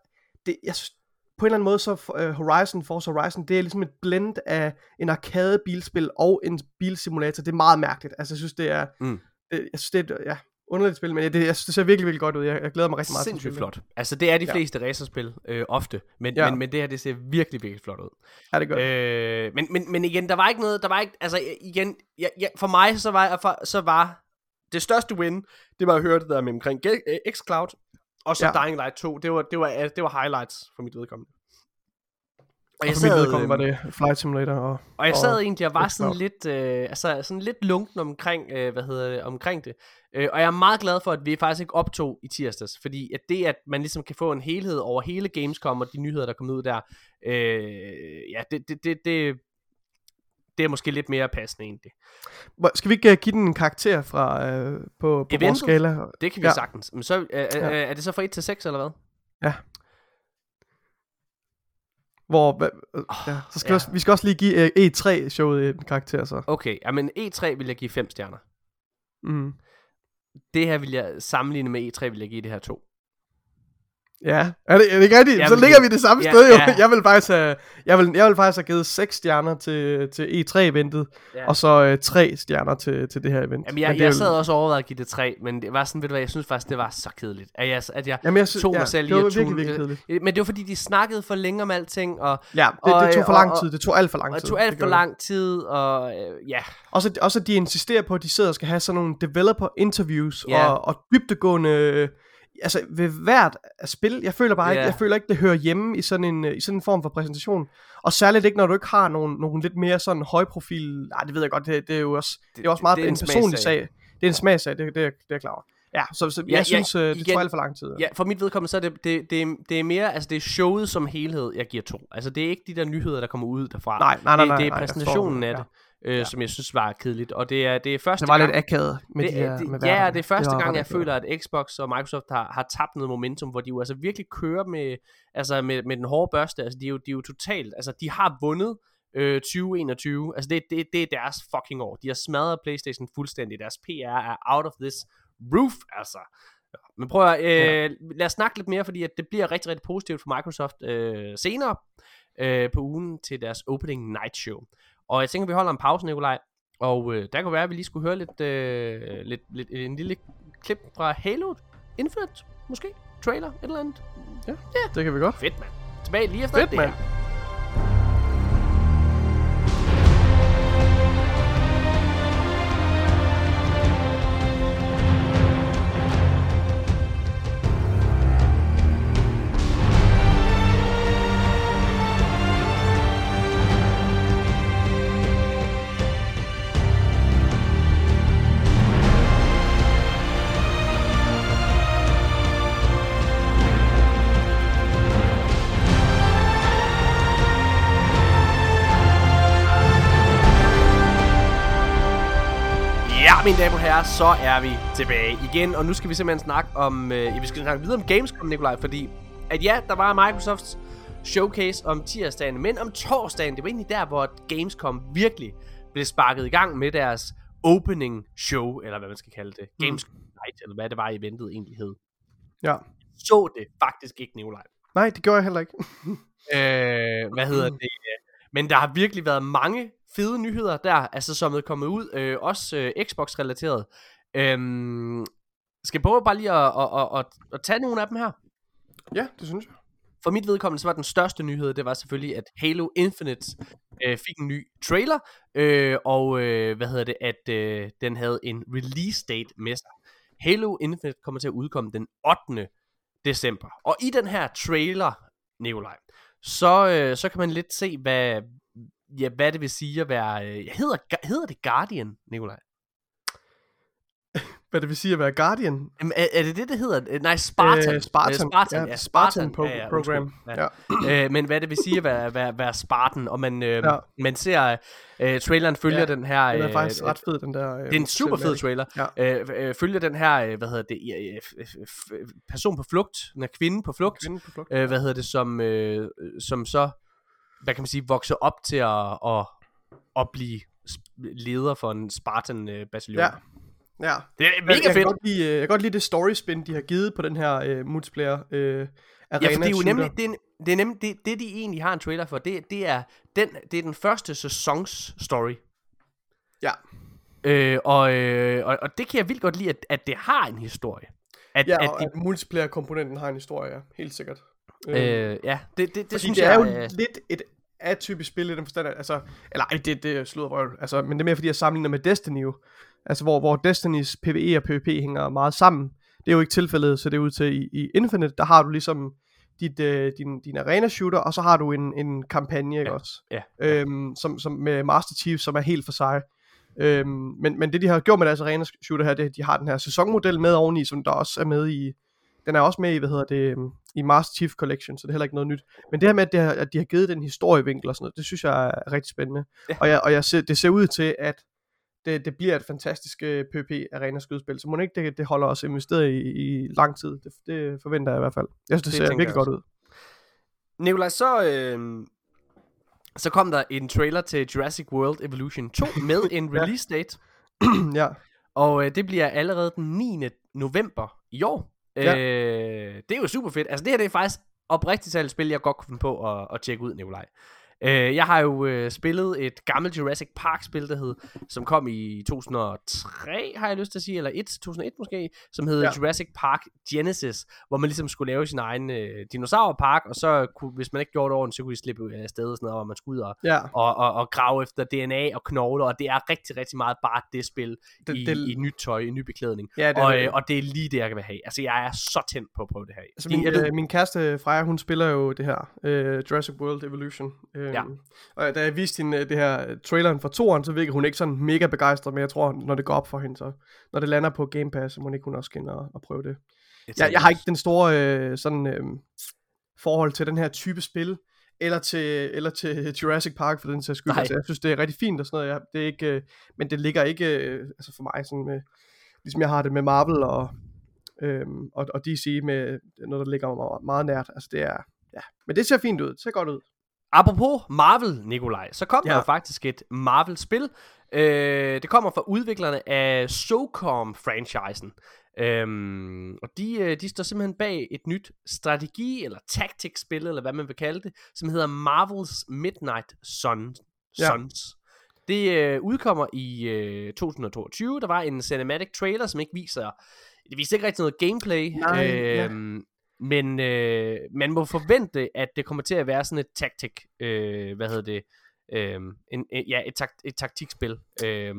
det, jeg synes, på en eller anden måde, så uh, Horizon, Forza Horizon, det er ligesom et blend af en arcade bilspil og en bilsimulator. Det er meget mærkeligt. Altså, jeg synes, det er, Mm. det, jeg synes, det er, ja, underligt spil, men det, jeg synes, det ser virkelig, virkelig godt ud. Jeg, jeg glæder mig rigtig meget Sindssygt flot. Altså, det er de Ja. fleste racerspil øh, ofte, men, Ja. men, men det her, det ser virkelig, virkelig flot ud. Ja, det godt. Øh, men, men, men igen, der var ikke noget, der var ikke, altså igen, ja, ja, for mig, så var, for, så var det største win, det var at høre det der med omkring øh, xCloud, og så ja. Dying Light 2, det var, det var, det var highlights for mit vedkommende. Og Og for mit vedkommende øh, var det Flight Simulator og... og jeg og sad egentlig og var sådan lidt, øh, altså sådan lidt lunken omkring, øh, hvad hedder det, omkring det. Øh, og jeg er meget glad for, at vi faktisk ikke optog i tirsdags, fordi at det, at man ligesom kan få en helhed over hele Gamescom og de nyheder, der kom ud der, øh, ja, det, det, det, det, det er måske lidt mere passende egentlig. Hvor- Skal vi ikke uh, give den en karakter fra, uh, på, på vores skala? Det kan vi ja. Ja. sagtens. Men så, øh, øh, Ja. er det så fra 1 til 6, eller hvad? Hvor, hva, øh, ja, så skal ja. ja. også, vi skal også lige give uh, E3-showet en karakter, så. Okay, jamen E3 vil jeg give 5 stjerner. Mm. Det her vil jeg sammenligne med E3, vil jeg give det her 2. Ja, er det, er det ikke rigtigt? Jeg så vil ligger vi det samme Ja, sted jo. ja. Jeg vil faktisk have, jeg vil, jeg vil faktisk have givet 6 stjerner til, til E3-eventet, Ja. og så uh, 3 stjerner til, til det her event. Jamen, jeg, Men jeg jo- sad også overvejet at give det 3, men det var sådan, ved du hvad, jeg synes faktisk, det var så kedeligt. At jeg, at jeg Jamen, jeg synes, tog ja, mig selv det i at virkelig, virkelig kedeligt. Øh, Men det var fordi, de snakkede for længe om alting, og, Ja, det, og, det tog for og- lang tid. Det tog alt for lang tid. det tog alt for lang tid, og øh, ja. Også, også at de insisterer på, at de sidder og skal have sådan nogle developer interviews Ja. og, og dybdegående altså ved hvert spil, jeg føler bare ikke, Ja. jeg føler ikke, det hører hjemme i sådan en, øh, i sådan en form for præsentation. Og særligt ikke, når du ikke har nogen, nogen lidt mere sådan højprofil, nej, det ved jeg godt, det, det er jo også, det, det er også meget det er en, en personlig sag. Det er en smagsag, det, det, er, det er jeg klar over. Ja, så, så Ja, jeg ja, synes, øh, det igen- tog alt for lang tid. Ja, for mit vedkommende, så er det, det, det, det er mere, altså det er showet som helhed, jeg giver to. Altså det er ikke de der nyheder, der kommer ud derfra. Nej, nej, nej, det, nej, det er nej, jeg præsentationen forstår, af det, øh, som jeg synes var kedeligt. Og det er, det er første Det var gang, lidt akavet med det, de her, det, med ja, det er første var gang, jeg føler, at Xbox og Microsoft har, har tabt noget momentum, hvor de jo altså virkelig kører med, altså med, med den hårde børste. Altså, de er jo, de er jo totalt, altså de har vundet øh, 2021. Altså det, det, det er deres fucking år. De har smadret Playstation fuldstændig. Deres PR er out of this roof, altså. Men prøv at, øh, lad os snakke lidt mere, fordi at det bliver rigtig, rigtig positivt for Microsoft øh, senere øh, på ugen til deres opening night show. Og jeg tænker, vi holder en pause, Nikolaj. Og øh, der kunne være, at vi lige skulle høre lidt, øh, lidt, lidt en lille klip fra Halo Infinite, måske? Trailer, et eller andet. Det kan vi godt. Fedt, mand. Tilbage lige efter Fedt, det mand. her. Så er vi tilbage igen, og nu skal vi simpelthen snakke om, øh, ja, vi skal snakke videre om Gamescom, Nikolaj, fordi at ja, der var Microsofts showcase om tirsdagen, men om torsdagen, det var egentlig der, hvor Gamescom virkelig blev sparket i gang med deres opening show, eller hvad man skal kalde det, Gamescom Night, eller hvad det var eventet egentlig hed. Ja. Så det faktisk ikke, Nikolaj. Nej, det gør jeg heller ikke. Øh, hvad hedder det? Men der har virkelig været mange fede nyheder der, altså som er kommet ud, øh, også øh, Xbox-relateret. Øhm, skal jeg prøve bare lige at, at, at, at, at tage nogle af dem her? ja, det synes jeg. For mit vedkommende, så var den største nyhed, det var selvfølgelig, at Halo Infinite øh, fik en ny trailer, øh, og øh, hvad hedder det, at øh, den havde en release date med sig. Halo Infinite kommer til at udkomme den 8. december. Og i den her trailer, Nikolaj, så, øh, så kan man lidt se, hvad, ja, hvad det vil sige at være... Øh, hedder, hedder det Guardian, Nikolaj? Hvad det vil sige at være Guardian. Jamen, er, er det det, det hedder? Øh, Nej, Spartan. Øh, Spartan. Øh, Spartan, ja, ja, Spartan, Spartan. Ja, ja, program. Ja. Ja. øh, men hvad det vil sige at være, være, være Spartan, og man, øh, Ja. ja. man ser, øh, traileren følger Ja, den her... Den er øh, faktisk ret fed, den der. Øh, det er en super fed trailer. Øh, øh, følger den her, øh, hvad hedder det, øh, øh, øh, person på flugt, den her kvinde på flugt, Kvinde på flugt. øh, hvad hedder det, som, øh, som så, hvad kan man sige, vokser op til at, at, at blive leder for en Spartan-bataljon. Ja. Ja. Det er mega jeg, kan fedt. godt lide, øh, jeg kan godt lide det story spin, de har givet på den her øh, multiplayer øh, arena Ja, for det er jo nemlig, det er, det er nemlig det, det, de egentlig har en trailer for, det, det, er, den, det er den første sæsons story. Ja. Øh, og, øh, og, og det kan jeg vildt godt lide, at, at det har en historie. At, Ja, at og de, at multiplayer-komponenten har en historie, ja. Helt sikkert. Øh, ja, det, det, det Fordi synes det jeg... er jo øh, lidt et atypisk spil i den forstand, altså, eller ej, det, det er sluddervrøvl, altså, men det er mere fordi, jeg sammenligner med Destiny jo, altså hvor, hvor Destinys PvE og PvP hænger meget sammen. Det er jo ikke tilfældet, så det er ud til i, i Infinite, der har du ligesom dit, øh, din, din arena shooter, og så har du en, en kampagne, ikke Ja, også? ja, Øhm, som, som med Master Chief, som er helt for sig. Øhm, men, men det de har gjort med deres arena shooter her, det er, at de har den her sæsonmodel med oveni, som der også er med i, den er også med i, hvad hedder det, øhm, i Master Chief Collection, så det er heller ikke noget nyt. Men det her med, at, det har, at de har givet den historievinkel og sådan noget, det synes jeg er rigtig spændende. Ja. Og, jeg, og jeg ser, det ser ud til, at det, det bliver et fantastisk øh, PvP arena skydespil, så må det ikke det, det holder os investeret i, i lang tid. Det, det forventer jeg i hvert fald. Jeg synes, det, Det ser virkelig godt ud. Nikolaj, så, øh, så kom der en trailer til Jurassic World Evolution 2 med en release date. ja, Og øh, det bliver allerede den 9. november i år. Ja. Øh, det er jo super fedt. Altså det her det er faktisk oprigtigt talt et spil, jeg godt kunne finde på at, at tjekke ud, Nikolaj. Øh, jeg har jo øh, spillet et gammelt Jurassic Park spil, der hed, som kom i 2003, har jeg lyst til at sige, eller 1, 2001 måske, som hed Ja. Jurassic Park Genesis, hvor man ligesom skulle lave sin egen øh, dinosaurpark, og så kunne, hvis man ikke gjorde det ordentligt, så kunne de slippe af sted og sådan noget, hvor man skulle ud og, ja. og, og, og grave efter DNA og knogler, og det er rigtig, rigtig meget bare det spil Det- i, det- i nyt tøj, i ny beklædning. Ja, det og, det. øh, og det er lige det, jeg vil have. Altså, jeg er så tændt på at prøve det her. Altså min, øh, min kæreste Freja, hun spiller jo det her, øh, Jurassic World Evolution. Øh, Ja. Og da jeg viste hende øh, det her øh, traileren fra toeren, så virkede hun ikke sådan mega begejstret, men jeg tror, når det går op for hende, så når det lander på Game Pass, så må hun ikke hun også ind og, og prøve det. Jeg, jeg har ikke den store øh, sådan øh, forhold til den her type spil, eller til, eller til Jurassic Park for den sags skyld. Nej. Altså, jeg synes, det er rigtig fint og sådan noget. Jeg, det er ikke, øh, men det ligger ikke øh, altså for mig sådan med, ligesom jeg har det med Marvel og, øhm, og, og DC med noget, der ligger mig meget, meget nært. Altså det er, ja. Men det ser fint ud. Det ser godt ud. Apropos Marvel, Nikolaj, så kom ja. Der faktisk et Marvel-spil. Øh, det kommer fra udviklerne af SOCOM-franchisen. Øhm, og de, øh, de står simpelthen bag et nyt strategi- eller tactics-spil, eller hvad man vil kalde det, som hedder Marvel's Midnight Sun, Ja. Suns. Det øh, udkommer i øh, 2022. Der var en cinematic trailer, som ikke viser... Det viser ikke rigtig noget gameplay. Nej, ja. Men øh, man må forvente, at det kommer til at være sådan et tactic, øh, hvad hedder det, øh, en, en, ja, et, takt, et taktikspil, øh,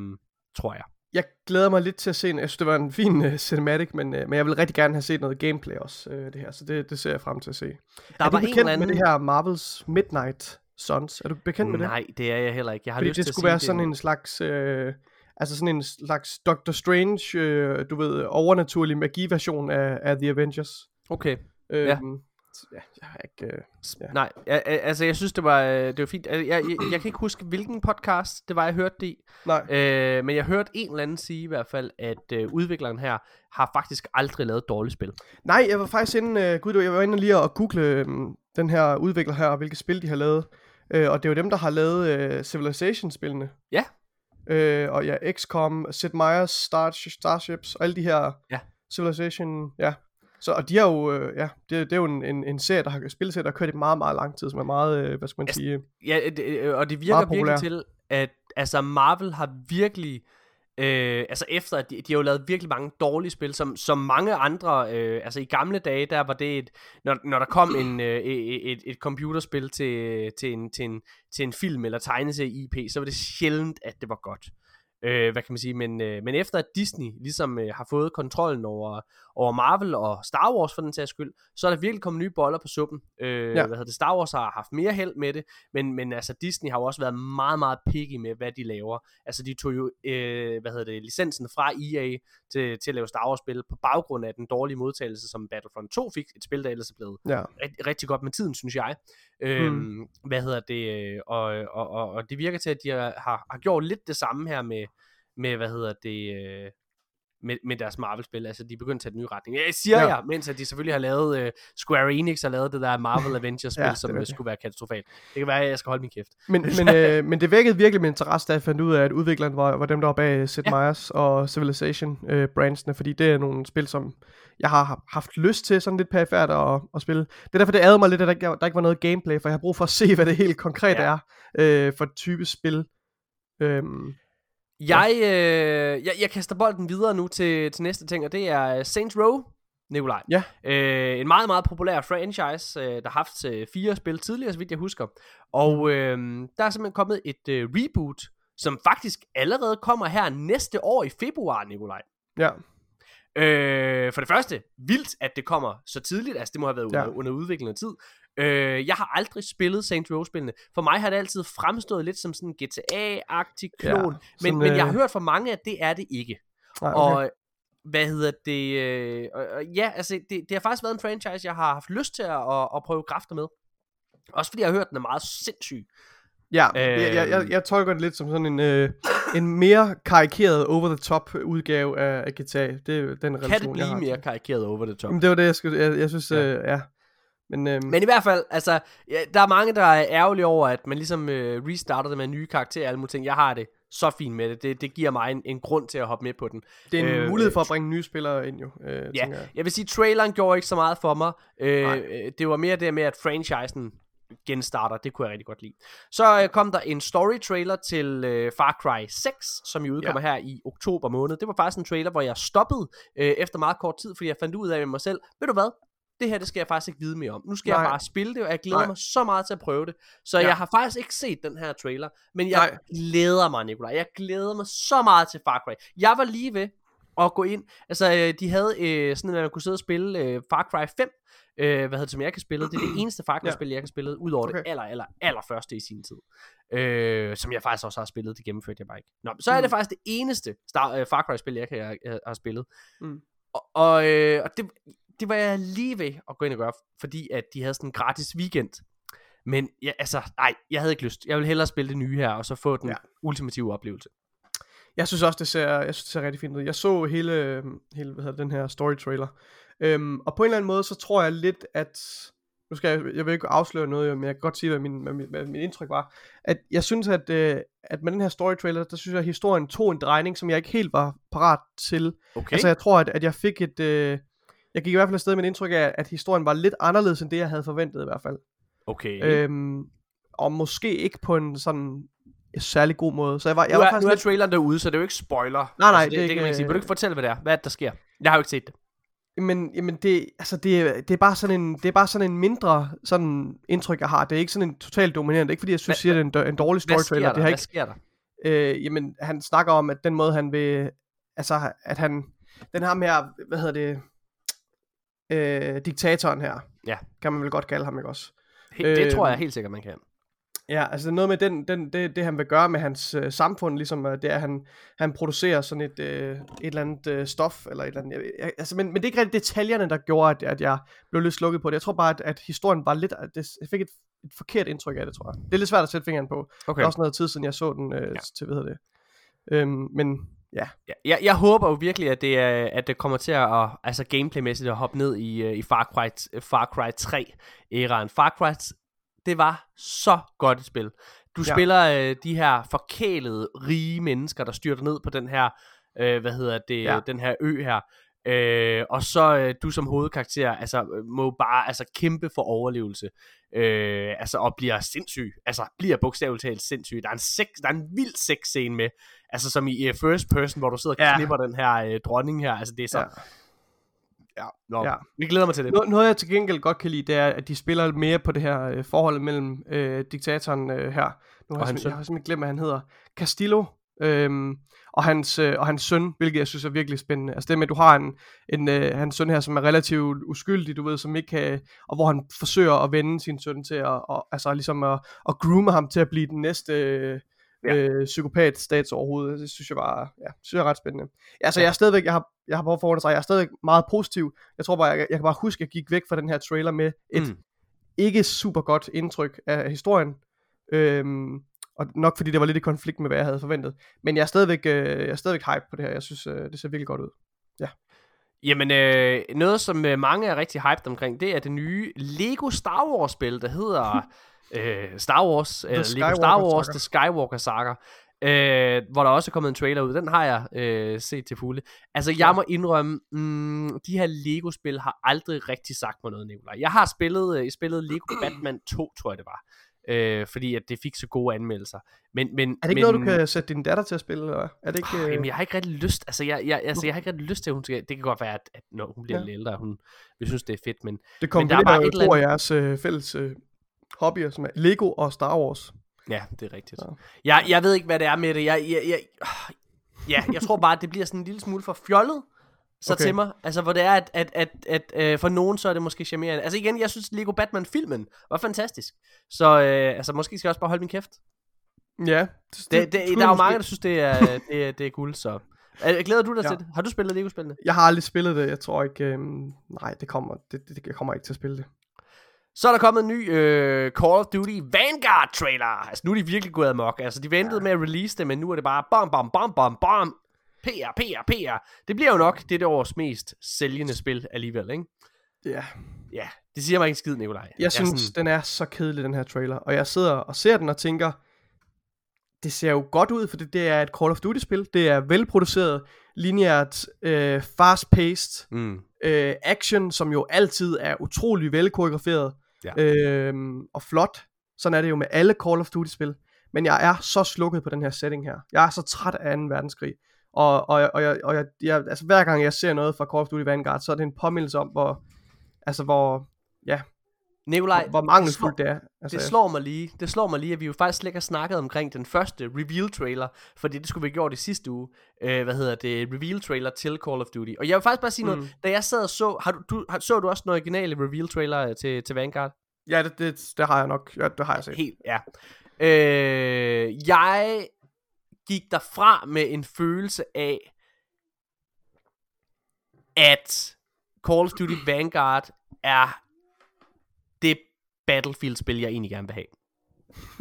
tror jeg. Jeg glæder mig lidt til at se en, jeg synes, det var en fin uh, cinematic, men, uh, men jeg vil rigtig gerne have set noget gameplay også, uh, det her, så det, det ser jeg frem til at se. Der er du var en bekendt eller anden... med det her Marvels Midnight Suns? Er du bekendt med det? Nej, det er jeg heller ikke. Jeg har Fordi lyst det til at skulle sige, være sådan en slags, øh, altså sådan en slags Doctor Strange, øh, du ved, overnaturlig magi-version af, af The Avengers. Okay. Øhm, Ja. ja, jeg har ikke... Øh, Ja. Nej, altså jeg synes, det var, øh, det var fint. Altså, Jeg, jeg, jeg kan ikke huske, hvilken podcast det var, jeg hørte det i. nej, Øh, men jeg hørte en eller anden sige i hvert fald, at øh, udvikleren her har faktisk aldrig lavet et dårligt spil. nej, jeg var faktisk inde... Øh, gud, jeg var inde lige og google øh, den her udvikler her, og hvilke spil de har lavet. Øh, og det er jo dem, der har lavet øh, Civilization-spillene. Ja. Øh, og ja, XCOM, Sid Meier's Star, Starships, og alle de her Ja. Civilization, ja. Så, og de har jo, øh, ja, det, det er jo en, en, en serie, der har spilserie, der har kørt i meget, meget lang tid, som er meget, øh, hvad skal man sige, Ja, det, øh, og det virker virkelig populær. til, at altså Marvel har virkelig, øh, altså efter at de, de har jo lavet virkelig mange dårlige spil, som, som mange andre, øh, altså i gamle dage, der var det et, når, når der kom en, øh, et, et, et computerspil til, til, en, til, en, til en film eller tegneserie IP, så var det sjældent, at det var godt. Øh, hvad kan man sige, men, øh, men efter at Disney ligesom øh, har fået kontrollen over, over Marvel og Star Wars for den sags skyld, så er der virkelig kommet nye boller på suppen. Øh, Ja. Hvad hedder det? Star Wars har haft mere held med det, men, men altså Disney har jo også været meget, meget picky med, hvad de laver. Altså de tog jo, øh, hvad hedder det, licensen fra EA til, til at lave Star Wars-spil på baggrund af den dårlige modtagelse, som Battlefront 2 fik. Et spil, der ellers er blevet ja. rigtig, rigtig godt med tiden, synes jeg. Øhm, Hvad hedder det? øh, Og, og, og, og det virker til, at de har, har, har gjort lidt det samme her med, med hvad hedder det... Øh, med, med deres Marvel-spil, altså de er begyndt at tage den nye retning. Jeg siger ja. Jeg, mens at de selvfølgelig har lavet, uh, Square Enix har lavet det der Marvel Avengers-spil, Ja, det som uh, rigtigt. skulle være katastrofalt. Det kan være, at jeg skal holde min kæft. Men, men, øh, men det vækkede virkelig min interesse, da jeg fandt ud af, at udvikleren var, var dem, der var bag Sid Ja. Meier's og Civilization øh, fordi det er nogle spil, som jeg har haft lyst til sådan lidt perifært at, at spille. Det er derfor, det ærede mig lidt, at der ikke, der ikke var noget gameplay, for jeg har brug for at se, hvad det helt konkret ja. er øh, for et type spil. Øhm, Jeg, øh, jeg, jeg kaster bolden videre nu til, til næste ting, og det er Saints Row, Nikolaj. Ja. Øh, en meget, meget populær franchise, øh, der har haft øh, fire spil tidligere, så vidt jeg husker. Og øh, der er simpelthen kommet et øh, reboot, som faktisk allerede kommer her næste år i februar, Nikolaj. ja, Øh, for det første, vildt, at det kommer så tidligt. Altså, det må have været under, Ja. under udvikling af tid. Øh, jeg har aldrig spillet Saints Row-spillene. For mig har det altid fremstået lidt som sådan en GTA-agtig klon. Ja, men, sådan, men jeg har øh, hørt fra mange, at det er det ikke. nej, okay. Og hvad hedder det? Øh, ja, altså, det, det har faktisk været en franchise, jeg har haft lyst til at, at, at prøve kræfter med. Også fordi jeg har hørt, den er meget sindssyg. Ja, øh, jeg, jeg, jeg, tolker det lidt som sådan en, øh, en mere karikeret over-the-top udgave af, af GTA. Det er den relation, Kan det blive mere karikeret over det top? Jamen, det var det, jeg skulle... Jeg, jeg synes, ja. Øh, ja. Men, øhm, Men i hvert fald, altså, ja, der er mange, der er ærgerlige over, at man ligesom øh, restarter det med nye karakterer og alle mulige ting. Jeg har det så fint med det. Det, det giver mig en, en grund til at hoppe med på den. det er en øh, mulighed for at bringe nye spillere ind, jo. Øh, Ja, jeg. jeg vil sige, traileren gjorde ikke så meget for mig. Øh, Nej. øh, det var mere det med, at franchisen genstarter. Det kunne jeg rigtig godt lide. Så øh, kom der en story trailer til øh, Far Cry 6, som jo udkommer ja. her i oktober måned. Det var faktisk en trailer, hvor jeg stoppede øh, efter meget kort tid, fordi jeg fandt ud af med mig selv, ved du hvad? Det her, det skal jeg faktisk ikke vide mere om. Nu skal Nej. jeg bare spille det, og jeg glæder Nej. mig så meget til at prøve det. Så Ja. jeg har faktisk ikke set den her trailer, men jeg Nej. glæder mig, Nikolaj. Jeg glæder mig så meget til Far Cry. Jeg var lige ved at gå ind. Altså, øh, de havde øh, sådan, at man kunne sidde og spille øh, Far Cry 5, øh, hvad hedder det, som jeg kan spille. Det er det eneste Far Cry-spil, jeg kan spille, udover okay. det aller, aller, aller første i sin tid. Øh, som jeg faktisk også har spillet, det gennemførte jeg bare ikke. Nå, så er det Mm. faktisk det eneste Star, øh, Far Cry-spil, jeg, kan, jeg, jeg har spillet. Mm. Og, og, øh, og det, det var jeg lige ved at gå ind og gøre, fordi at de havde sådan en gratis weekend. Men ja, altså, nej, jeg havde ikke lyst. Jeg vil hellere spille det nye her, og så få den ja. Ultimative oplevelse. Jeg synes også, det ser, jeg synes, det ser rigtig fint ud. Jeg så hele, hele hvad hedder, den her story trailer. Øhm, og på en eller anden måde, så tror jeg lidt, at... Nu skal jeg, jeg vil ikke afsløre noget, men jeg kan godt sige, hvad min, hvad min, hvad min indtryk var. At jeg synes, at, øh, at med den her story trailer, der synes jeg, at historien tog en drejning, som jeg ikke helt var parat til. Okay. Altså jeg tror, at, at jeg fik et... Øh, jeg gik i hvert fald afsted med et indtryk af, at historien var lidt anderledes, end det, jeg havde forventet i hvert fald. okay. Øhm, og måske ikke på en sådan særlig god måde. Så jeg var, jeg nu, var er, faktisk nu er lidt... traileren derude, så det er jo ikke spoiler. Nej, nej, altså, det, det det, kan man ikke, ikke sige. Vil du ikke øh, fortælle, hvad det er? Hvad er det, der sker? Jeg har jo ikke set det. Men jamen det, altså det, det er bare sådan en, det er bare sådan en mindre sådan indtryk jeg har. Det er ikke sådan en totalt dominerende. Er ikke fordi jeg synes, Hvad- at det er en, en dårlig Hvad story trailer. Det har Hvad ikke, sker der? øh, jamen han snakker om at den måde han vil, altså at han, den her med, hvad hedder det, øh, diktatoren her, Ja. kan man vel godt kalde ham ikke også? He, det Øhm, tror jeg helt sikkert, man kan. Ja, altså noget med den, den, det, det han vil gøre med hans øh, samfund, ligesom øh, det er, at han, han producerer sådan et, øh, et eller andet øh, stof, eller et eller andet, jeg, jeg, altså, men, men det er ikke rigtig detaljerne, der gjorde, at, at jeg blev lidt slukket på det. Jeg tror bare, at, at historien var lidt, det, jeg fik et, et forkert indtryk af det, tror jeg. Det er lidt svært at sætte fingeren på. Okay. Det er også noget tid siden, jeg så den øh, ja. til, hvad hedder det. Øhm, men ja, Ja, jeg, jeg håber jo virkelig, at det, er, at det kommer til at, altså gameplaymæssigt at hoppe ned i, øh, i Far Cry, Far Cry 3-æraen. Far Cry, det var så godt et spil. Du ja. Spiller øh, de her forkælede, rige mennesker, der styrter ned på den her, øh, hvad hedder det, ja. Ja. den her ø her. Øh, og så øh, du som hovedkarakter, altså øh, må bare altså kæmpe for overlevelse. Øh, altså og bliver sindssyg. Altså bliver bogstaveligt talt sindssyg. Der er en sex, der er en vild sexscene med, altså som i uh, first person, hvor du sidder og Ja. knipper den her øh, dronning her. Altså det er så, ja. ja. Nå, Ja. vi glæder mig til det. Noget, noget jeg til gengæld godt kan lide, det er, at de spiller mere på det her øh, forhold mellem øh, diktatoren øh, her. Nu har jeg, jeg har simpelthen glemt, hvad han hedder. Castillo. Øhm, og, hans, øh, og hans søn, hvilket jeg synes er virkelig spændende. Altså det med, at du har en, en øh, hans søn her, som er relativt uskyldig, du ved, som ikke kan, og hvor han forsøger at vende sin søn til at, og, altså ligesom at, at groome ham til at blive den næste øh, Ja. øh, psykopat stats overhovedet. Det synes jeg var, ja, synes jeg er ret spændende. Altså Ja. jeg er stadigvæk, jeg har, jeg har behov for at jeg er stadigvæk meget positiv. Jeg tror bare, jeg, jeg kan bare huske, at jeg gik væk fra den her trailer med et Mm. ikke super godt indtryk af historien. Øhm, og nok fordi det var lidt i konflikt med, hvad jeg havde forventet. Men jeg er stadigvæk, øh, jeg er stadigvæk hype på det her. Jeg synes, øh, det ser virkelig godt ud. Jamen, øh, noget som øh, mange er rigtig hyped omkring, det er det nye Lego Star Wars spil, der hedder øh, Star Wars, eller Lego Star Wars. The Skywalker Saga, øh, hvor der også er kommet en trailer ud. Den har jeg øh, set til fulde. Altså, jeg må indrømme, mm, de her Lego-spil har aldrig rigtig sagt mig noget, Nikolaj. Jeg har spillet, øh, spillet Lego Batman 2, tror jeg det var. Øh, fordi at det fik så gode anmeldelser. Men, men, Er det ikke men, noget, du kan sætte din datter til at spille? Eller? Er det ikke, Oh, øh, jamen, jeg har ikke rigtig lyst, altså jeg, jeg, altså, jeg har ikke rigtig lyst til, at hun skal, det kan godt være, at, at når hun bliver Ja. lidt ældre, hun vil synes, det er fedt, men det men der er bare et eller andet- jeres øh, fælles øh, hobbyer, som er Lego og Star Wars. ja, det er rigtigt. Ja. Jeg, jeg ved ikke, hvad det er med det, jeg, jeg, jeg, ja, jeg tror bare, at det bliver sådan en lille smule for fjollet, så okay. Til mig, altså hvor det er, at, at, at, at øh, for nogen så er det måske charmerende. Altså igen, jeg synes Lego Batman-filmen var fantastisk, så øh, altså måske skal jeg også bare holde min kæft. Ja. Det, det, skulle der er jo mange, der synes, det er, det, det er guld, så. Øh, Glæder du dig. Ja. til det? Har du spillet Lego-spillene? Jeg har aldrig spillet det. Jeg tror ikke... Øh, nej, det kommer, det, det, jeg kommer ikke til at spille det. Så er der kommet en ny øh, Call of Duty Vanguard trailer. Altså nu er de virkelig gået amok. Altså de ventede ja. med at release det, men nu er det bare bam, bam, bam, bam, bam. PR, PR, PR. Det bliver jo nok det års mest sælgende spil alligevel, ikke? Ja. Ja, det siger mig ikke skid, Nikolaj. Jeg synes, sådan, den er så kedelig, den her trailer. Og jeg sidder og ser den og tænker, det ser jo godt ud, for det, det er et Call of Duty-spil. Det er velproduceret, lineært, øh, fast-paced, Mm, øh, action, som jo altid er utrolig velkoreograferet Ja. Øhm, og flot. Sådan er det jo med alle Call of Duty-spil. Men jeg er så slukket på den her setting her. Jeg er så træt af 2. verdenskrig. Og, og, og, jeg, og jeg, jeg, altså, hver gang jeg ser noget fra Call of Duty Vanguard, så er det en påmindelse om, hvor, altså, hvor, ja, Nikolaj, hvor, mangelfuldt det er. Altså, det slår mig lige, det slår mig lige, at vi jo faktisk slet ikke har snakket omkring den første reveal trailer, fordi det skulle vi have gjort i sidste uge, øh, hvad hedder det, reveal trailer til Call of Duty. Og jeg vil faktisk bare sige mm. noget, da jeg sad og så, har du, du, har, så du også den originale reveal trailer øh, til, til Vanguard? Ja, det, det, det har jeg nok. Ja, det har jeg set. Helt, ja. Øh, jeg gik derfra med en følelse af, at Call of Duty Vanguard er det Battlefield-spil, jeg egentlig gerne vil have.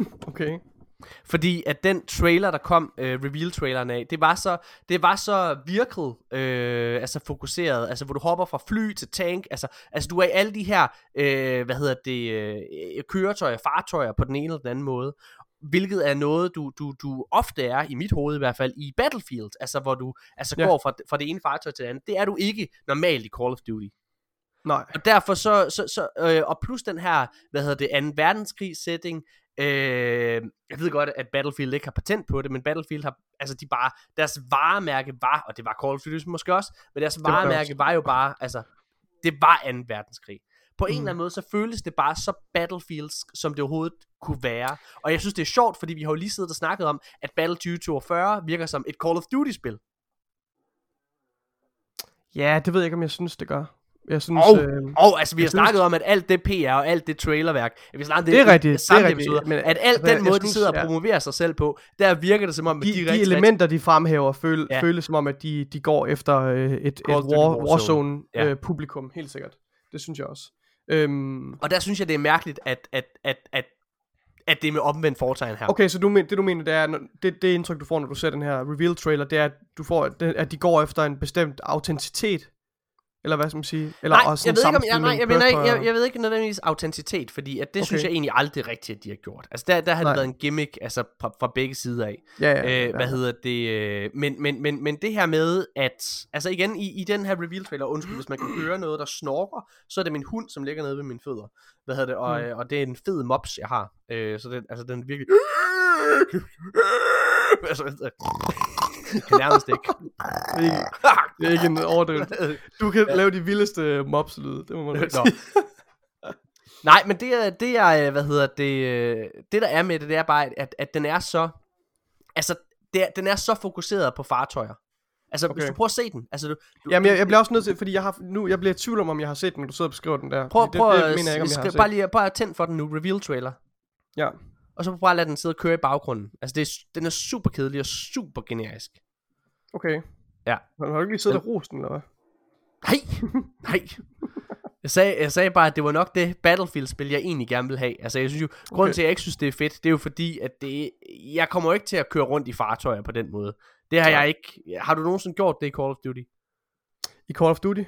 Okay. Fordi at den trailer, der kom, øh, reveal-traileren af, det var så, det var så virket, øh, altså fokuseret, altså hvor du hopper fra fly til tank, altså, altså du er i alle de her, øh, hvad hedder det, øh, køretøjer, fartøjer på den ene eller den anden måde, hvilket er noget, du, du, du ofte er, i mit hoved i hvert fald, i Battlefield, altså hvor du altså Ja. går fra, fra det ene fartøj til det andet. Det er du ikke normalt i Call of Duty. Nej. Og derfor så, så, så øh, og plus den her, hvad hedder det, 2. verdenskrig setting, øh, jeg ved godt, at Battlefield ikke har patent på det, men Battlefield har, altså de bare, deres varemærke var, og det var Call of Duty måske også, men deres varemærke var jo bare, altså, det var 2. verdenskrig. På en Mm. eller anden måde, så føles det bare så Battlefields, som det overhovedet kunne være. Og jeg synes, det er sjovt, fordi vi har jo lige siddet og snakket om, at Battle 2042 virker som et Call of Duty-spil. Ja, det ved jeg ikke, om jeg synes, det gør. Jeg synes, Og, øh, og altså, vi har synes- snakket om, at alt det PR og alt det trailerværk, at vi snakker Det er rigtigt, det er rigtigt, episoder, men- at alt den måde, de synes, sidder og ja. promoverer sig selv på, der virker det som om, at de, de, de elementer, de fremhæver, føl, Ja. ja. føles som om, at de, de går efter øh, et, et war, Warzone. Warzone Ja. øh, publikum, helt sikkert. Det synes jeg også. Øhm, Og der synes jeg, det er mærkeligt, at, at, at, at, at det er med omvendt foretegn her. okay, så du men, det du mener, det er, det, det indtryk, du får, når du ser den her reveal-trailer, det er, at, du får, det- at de går efter en bestemt autenticitet, eller hvad skal man sige? Eller nej, også jeg ved ikke, om, jeg, nej, jeg, mener ikke, jeg, og- jeg ved ikke nødvendigvis autenticitet, fordi at det okay. synes jeg egentlig aldrig rigtigt, at de har gjort. Altså der, der har det været en gimmick altså, fra, fra begge sider af. Ja, ja, Øh, ja. hvad hedder det? Øh, men, men, men, men det her med, at... Altså igen, i, i den her reveal-trailer, undskyld, hvis man kan høre noget, der snorker, så er det min hund, som ligger nede ved mine fødder. Hvad hedder det? Og, Mm. mm. og det er en fed mops, jeg har. Øh, så den, altså, den virkelig... altså, kan nærmest ikke. Det er ikke, det er ikke en overdrivelse. Du kan lave de vildeste mobs-lyde, det må man ikke. Nej, men det er, det er, øh, hvad hedder det, øh, det der er med det, det er bare, at, at den er så, altså, det er, den er så fokuseret på fartøjer. Altså, okay. hvis du prøver at se den, altså, du, du, Jamen, jeg, jeg bliver også nødt til, fordi jeg har nu, jeg bliver i tvivl om, om jeg har set den, når du sidder og beskriver den der. prøv, prøv det, det, mener jeg ikke, om jeg har set. bare lige, bare tænd for den nu, reveal trailer, Ja. Og så bare lade den sidde og køre i baggrunden. Altså, det er, den er super kedelig og super generisk. Okay. Ja. Men har du ikke lige siddet og rost den, eller hvad? Nej, nej. Jeg sagde, jeg sagde bare, at det var nok det Battlefield-spil, jeg egentlig gerne vil have. Altså, jeg synes jo, grunden Okay. til, at jeg ikke synes, det er fedt, det er jo fordi, at det, jeg kommer jo ikke til at køre rundt i fartøjer på den måde. Det har Nej. jeg ikke. Har du nogensinde gjort det i Call of Duty? I Call of Duty?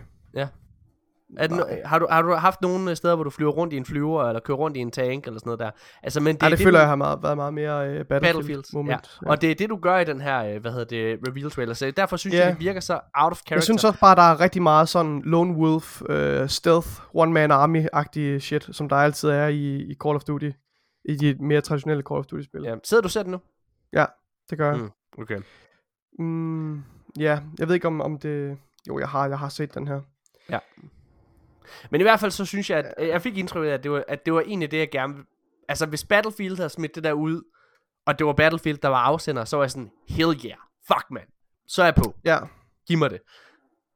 Er no- har, du, har du haft nogle steder, hvor du flyver rundt i en flyver, eller kører rundt i en tank, eller sådan noget der? Altså, men det, Det, er det, det du- føler jeg har meget, været meget mere uh, Battlefield, Battlefield, moment. ja. Og det er det, du gør i den her, øh, hvad hedder det, reveal trailer. Så derfor synes Ja. jeg, det virker så out of character. Jeg synes også bare, der er rigtig meget sådan lone wolf, uh, stealth, one-man army-agtige shit, som der altid er i, i Call of Duty. I de mere traditionelle Call of Duty-spil. Ja. Sidder du den nu? Det gør jeg. Mm. Okay. Mm, ja, jeg ved ikke om, om det... Jo, jeg har, jeg har set den her. Men i hvert fald så synes jeg, at jeg fik indtryk af, at det var, at det var egentlig det, jeg gerne Altså, hvis Battlefield havde smidt det der ud, og det var Battlefield, der var afsender, så var jeg sådan, hell yeah, fuck man, så er jeg på, Ja. giv mig det.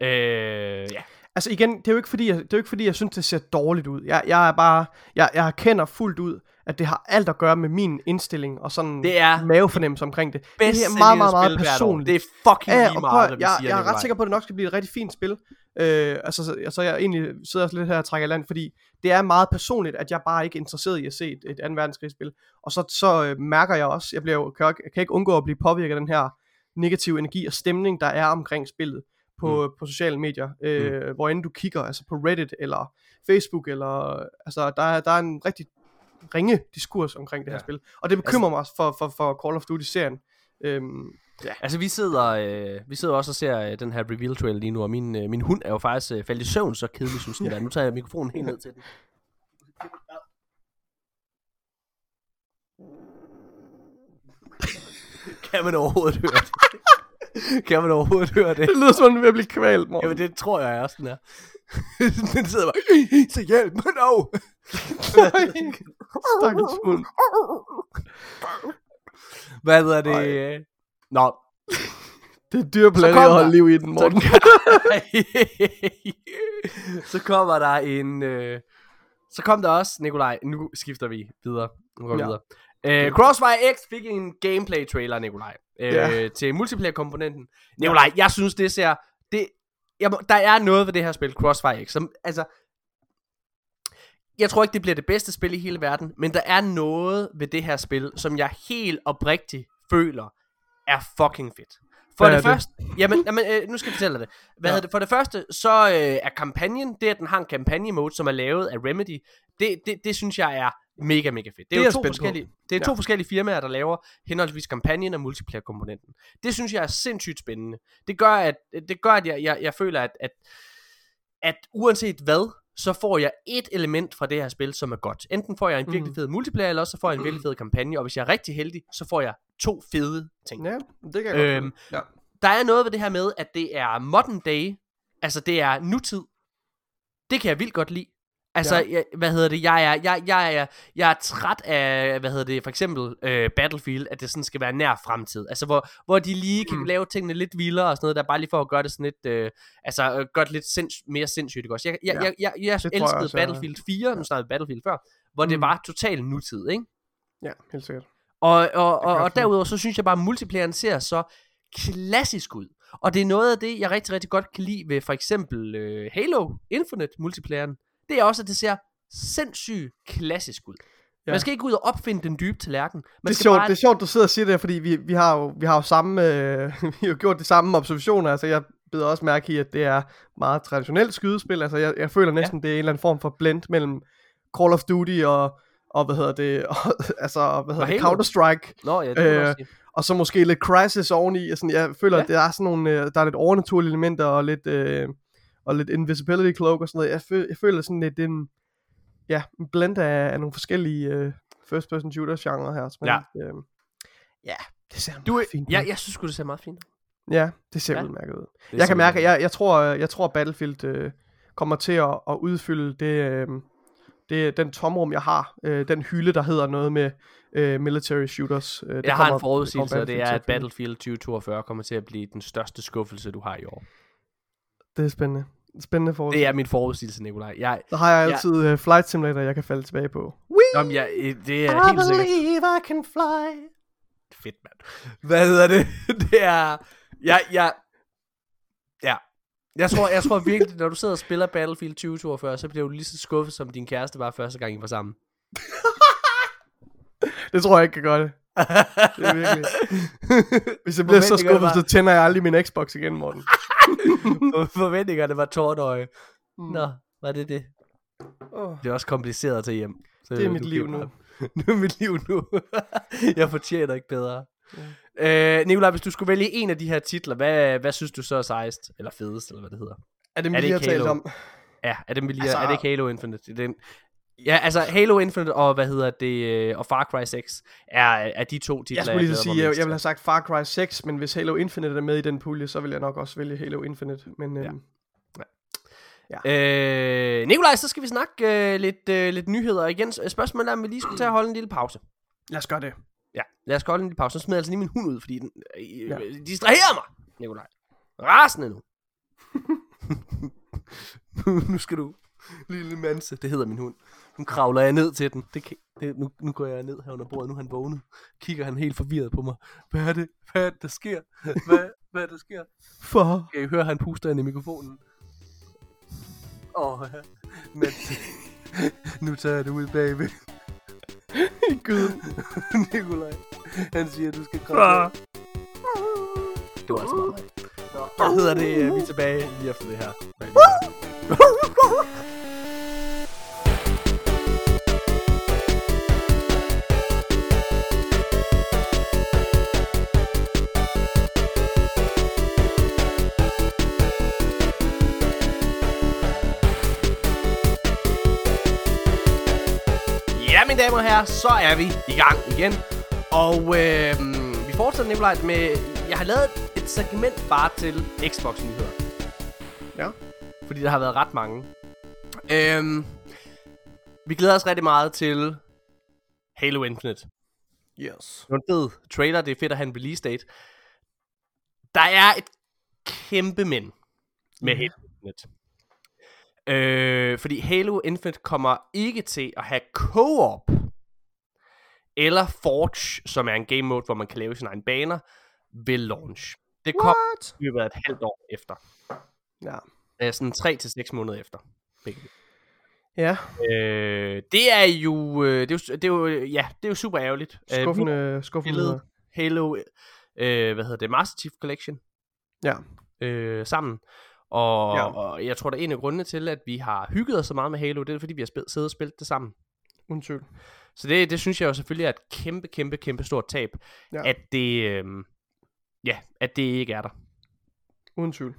Øh, ja. Altså igen, det er jo ikke fordi, jeg, det er jo ikke fordi, jeg synes, det ser dårligt ud. Jeg, jeg er bare, jeg, jeg erkender fuldt ud, at det har alt at gøre med min indstilling og sådan Det er mavefornemmelse omkring det. Det er meget, meget, meget personligt. Det er fucking Ja, lige prøv, meget, vi jeg, siger. jeg er ret sikker på, at det nok skal blive et rigtig fint spil. Øh, altså, så, så jeg egentlig sidder også lidt her og trækker land, fordi det er meget personligt, at jeg bare ikke er interesseret i at se et, et 2. verdenskrigsspil. Og så, så øh, mærker jeg også, jeg, bliver kan, jeg kan ikke undgå at blive påvirket af den her negative energi og stemning, der er omkring spillet på, mm. på sociale medier. Øh, mm. Hvor end du kigger, altså på Reddit eller Facebook, eller, altså der, er- der er en rigtig ringe diskurs omkring det her Ja. spil. Og det bekymrer mig også for, for, for Call of Duty-serien. Øhm, Altså, vi sidder, øh, vi sidder også og ser øh, den her reveal trailer lige nu, og min, øh, min hund er jo faktisk øh, faldet i søvn, så kedelig synes den er. Nu tager jeg mikrofonen helt ned til den. Kan man overhovedet høre det? kan man overhovedet høre det? det lyder som om, den er ved at blive kvalt, Morten. Jamen, det tror jeg også, den er. den sidder bare, så hjælp mig dog. Stakkels hund. Hvad hedder det? Nå, Det er dyrplade kom at holde liv i den, Morten. så kommer der en... Øh, så kom der også, Nikolaj, nu skifter vi videre. Nu går vi Ja. videre. Øh, Crossfire X fik en gameplay trailer, Nikolaj, øh, Ja. til multiplayer-komponenten. Nikolaj, jeg synes, det ser... Det, jeg, der er noget ved det her spil, Crossfire X, som, altså... Jeg tror ikke, det bliver det bedste spil i hele verden, men der er noget ved det her spil, som jeg helt oprigtigt føler er fucking fedt. For Hvad det, det? første, jamen, jamen øh, nu skal jeg fortælle dig det. Hvad Ja. det? For det første, så øh, er kampagnen, det at den har en kampagne mode, som er lavet af Remedy, det, det, det synes jeg er mega, mega fedt. Det er, Det er jo jeg to på. forskellige, det er Ja. to forskellige firmaer, der laver henholdsvis kampagnen og multiplayer-komponenten. Det synes jeg er sindssygt spændende. Det gør, at, det gør, at jeg, jeg, jeg føler, at, at, at uanset hvad, så får jeg et element fra det her spil, som er godt. Enten får jeg en virkelig Mhm. fed multiplayer, eller også så får jeg en virkelig fed kampagne, og hvis jeg er rigtig heldig, så får jeg to fede ting. Ja, det kan jeg godt Øhm, øhm, ja. Der er noget ved det her med, at det er modern day, altså det er nutid. Det kan jeg vildt godt lide. Altså, Ja. ja. jeg, hvad hedder det, jeg er, jeg, jeg, er, jeg er træt af, hvad hedder det, for eksempel øh, Battlefield, at det sådan skal være nær fremtid. Altså, hvor, hvor de lige kan Mm. lave tingene lidt vildere og sådan noget, der bare lige for at gøre det sådan lidt, øh, altså, øh, gøre det lidt sinds, mere sindssygt, ikke også? Jeg, jeg, Ja. jeg, jeg, jeg jeg elskede også, jeg- Battlefield 4, nu snakkede Battlefield før, hvor det Mm. var total nutid, ikke? Ja, helt sikkert. Og, og, og, godt og derudover, så synes jeg bare, at multiplayeren ser så klassisk ud. Og det er noget af det, jeg rigtig, rigtig godt kan lide ved for eksempel øh, Halo Infinite multiplayeren. Det er også, at det ser sindssygt klassisk ud. Ja. Man skal ikke ud og opfinde den dybe tallerken. Man Det er, skal sjovt, bare... det er sjovt, du sidder og siger det, fordi vi, vi har jo, vi har jo samme, øh, vi har jo gjort de samme observationer, altså jeg beder også mærke i, at det er meget traditionelt skydespil, altså jeg, jeg føler næsten, ja. det er en eller anden form for blend mellem Call of Duty og, og hvad hedder det, og, altså, hvad hedder det. Counter-Strike, Nå, ja, det øh, og så måske lidt Crisis oveni, og sådan, jeg føler, ja. Ja. at der er sådan nogle, øh, der er lidt overnaturlige elementer, og lidt, øh, og lidt Invisibility Cloak og sådan noget, jeg, føl, jeg føler sådan lidt en, ja, en blend af, af nogle forskellige øh, first person shooter genre her, så, Ja. øh, ja, det ser Du, meget fint ud. ja, jeg synes det ser meget fint ud. Ja, det ser Ja. udmærket ud. Det Jeg kan mærke, jeg, jeg tror, øh, jeg tror Battlefield øh, kommer til at, at udfylde det, øh, det, den tomrum, jeg har. Øh, den hylde, der hedder noget med øh, military shooters. Øh, Jeg har kommer- en forudsigelse, og det er, at. Battlefield 2042 kommer til at blive den største skuffelse, du har i år. Det er spændende. Spændende forudsigelse. Det er min forudsigelse, Nikolaj. Jeg, Så har jeg altid uh, Flight Simulator, jeg kan falde tilbage på. jamen, jeg, det er I helt sikkert believe I can fly. fedt, mand. Hvad hedder det? Det er... Jeg, jeg, ja. Jeg tror, jeg tror virkelig, når du sidder og spiller Battlefield 2042, så bliver du lige så skuffet, som din kæreste var første gang, I var sammen. Det tror jeg ikke kan gøre det. Det er virkelig. Hvis jeg bliver så Forventningerne skuffet, så tænder jeg aldrig min Xbox igen, Morten. Forventningerne var tårnøje. Mm. Nå, var det det? Åh, Det er også kompliceret at tage hjem. Så Det er mit liv nu. nu er mit liv nu. jeg fortjener ikke bedre. Øh, Nikolaj, hvis du skulle vælge en af de her titler, hvad, hvad synes du så er sejest? Eller fedest, eller hvad det hedder? Er det, Er det vi har ikke talt om? Ja, er det, lige, Altså- er det ikke Halo Infinite? Det er Den, ja, altså Halo Infinite og hvad hedder det, øh, og Far Cry 6 er, er de to titler, Jeg skulle lige glæder sige, jeg, jeg ville til. have sagt Far Cry 6, men hvis Halo Infinite er med i den pulje, så vil jeg nok også vælge Halo Infinite. Men øhm, Øh, Nikolaj, så skal vi snakke øh, lidt, øh, lidt nyheder igen. Spørgsmålet er, om vi lige skulle tage og holde en lille pause. lad os gøre det. Ja, lad os holde en lille pause. Så smider jeg altså lige min hund ud, fordi den øh, Ja. ja. distraherer mig, Nikolaj. Rasende nu. nu skal du, lille manse, det hedder min hund. Nu kravler jeg ned til den. Det kan, det, nu, nu går jeg ned her under bordet, nu er han vågnet. Kigger han helt forvirret på mig. Hvad er det, hvad er det der sker? Hvad, hvad er det, der sker? For... Kan I høre, han puster ind i mikrofonen? Åh, oh, men nu tager jeg det ud bagved. Gud. Nikolaj, han siger, du skal komme. Det var altså meget. Nå, hvad hedder det? Vi er tilbage lige efter det her. Mine damer og herrer, så er vi i gang igen. Og øh, vi fortsætter Nikolaj med... Jeg har lavet et segment bare til Xbox-nyheder. Ja. Fordi der har været ret mange. Øhm, vi glæder os rigtig meget til Halo Infinite. Yes. Det var en fed trailer, det er fedt at have en release date. Der er et kæmpe men med Mhm. Halo Infinite. Øh, fordi Halo Infinite kommer ikke til at have co-op eller Forge, som er en game mode, hvor man kan lave sine egne baner, ved launch. Det kom What? i løbet af et halvt år efter. Ja. Øh, sådan 3 til 6 måneder efter. Ja, Øh, det er jo, øh, det er jo, det er jo, ja, det er jo super ærgerligt. Øh, skuffende, skuffende. spillet Halo, øh, hvad hedder det, Master Chief Collection Ja. øh, sammen. Og, Ja. og jeg tror, der er en af grundene til, at vi har hygget os så meget med Halo, det er fordi, vi har spil- siddet og spillet det sammen. Uden tvivl. Så det, det synes jeg jo selvfølgelig er et kæmpe, kæmpe, kæmpe stort tab, Ja. at det, øh, ja, at det ikke er der. Uden tvivl.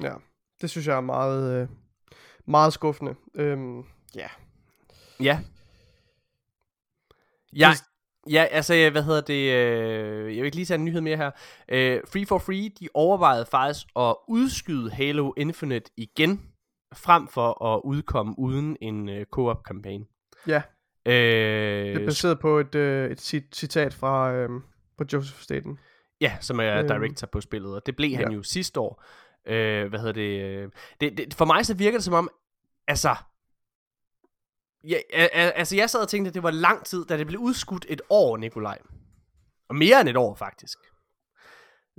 Ja. Det synes jeg er meget, øh, meget skuffende. Øhm, ja. Ja. Ja, ja, altså, øh, hvad hedder det, øh, jeg vil ikke lige tage en nyhed mere her. Øh, Free for Free, de overvejede faktisk at udskyde Halo Infinite igen, frem for at udkomme uden en øh, co-op kampagne. Ja, Øh, det er baseret på et, øh, et cit- citat fra øh, på Joseph Staten. Ja, som er Øhm. director på spillet, og det blev han Ja. jo sidste år. Øh, hvad hedder det, øh, det, det? For mig så virker det som om, altså... Ja, altså jeg sad og tænkte, at det var lang tid, da det blev udskudt et år, Nikolaj. Og mere end et år, faktisk.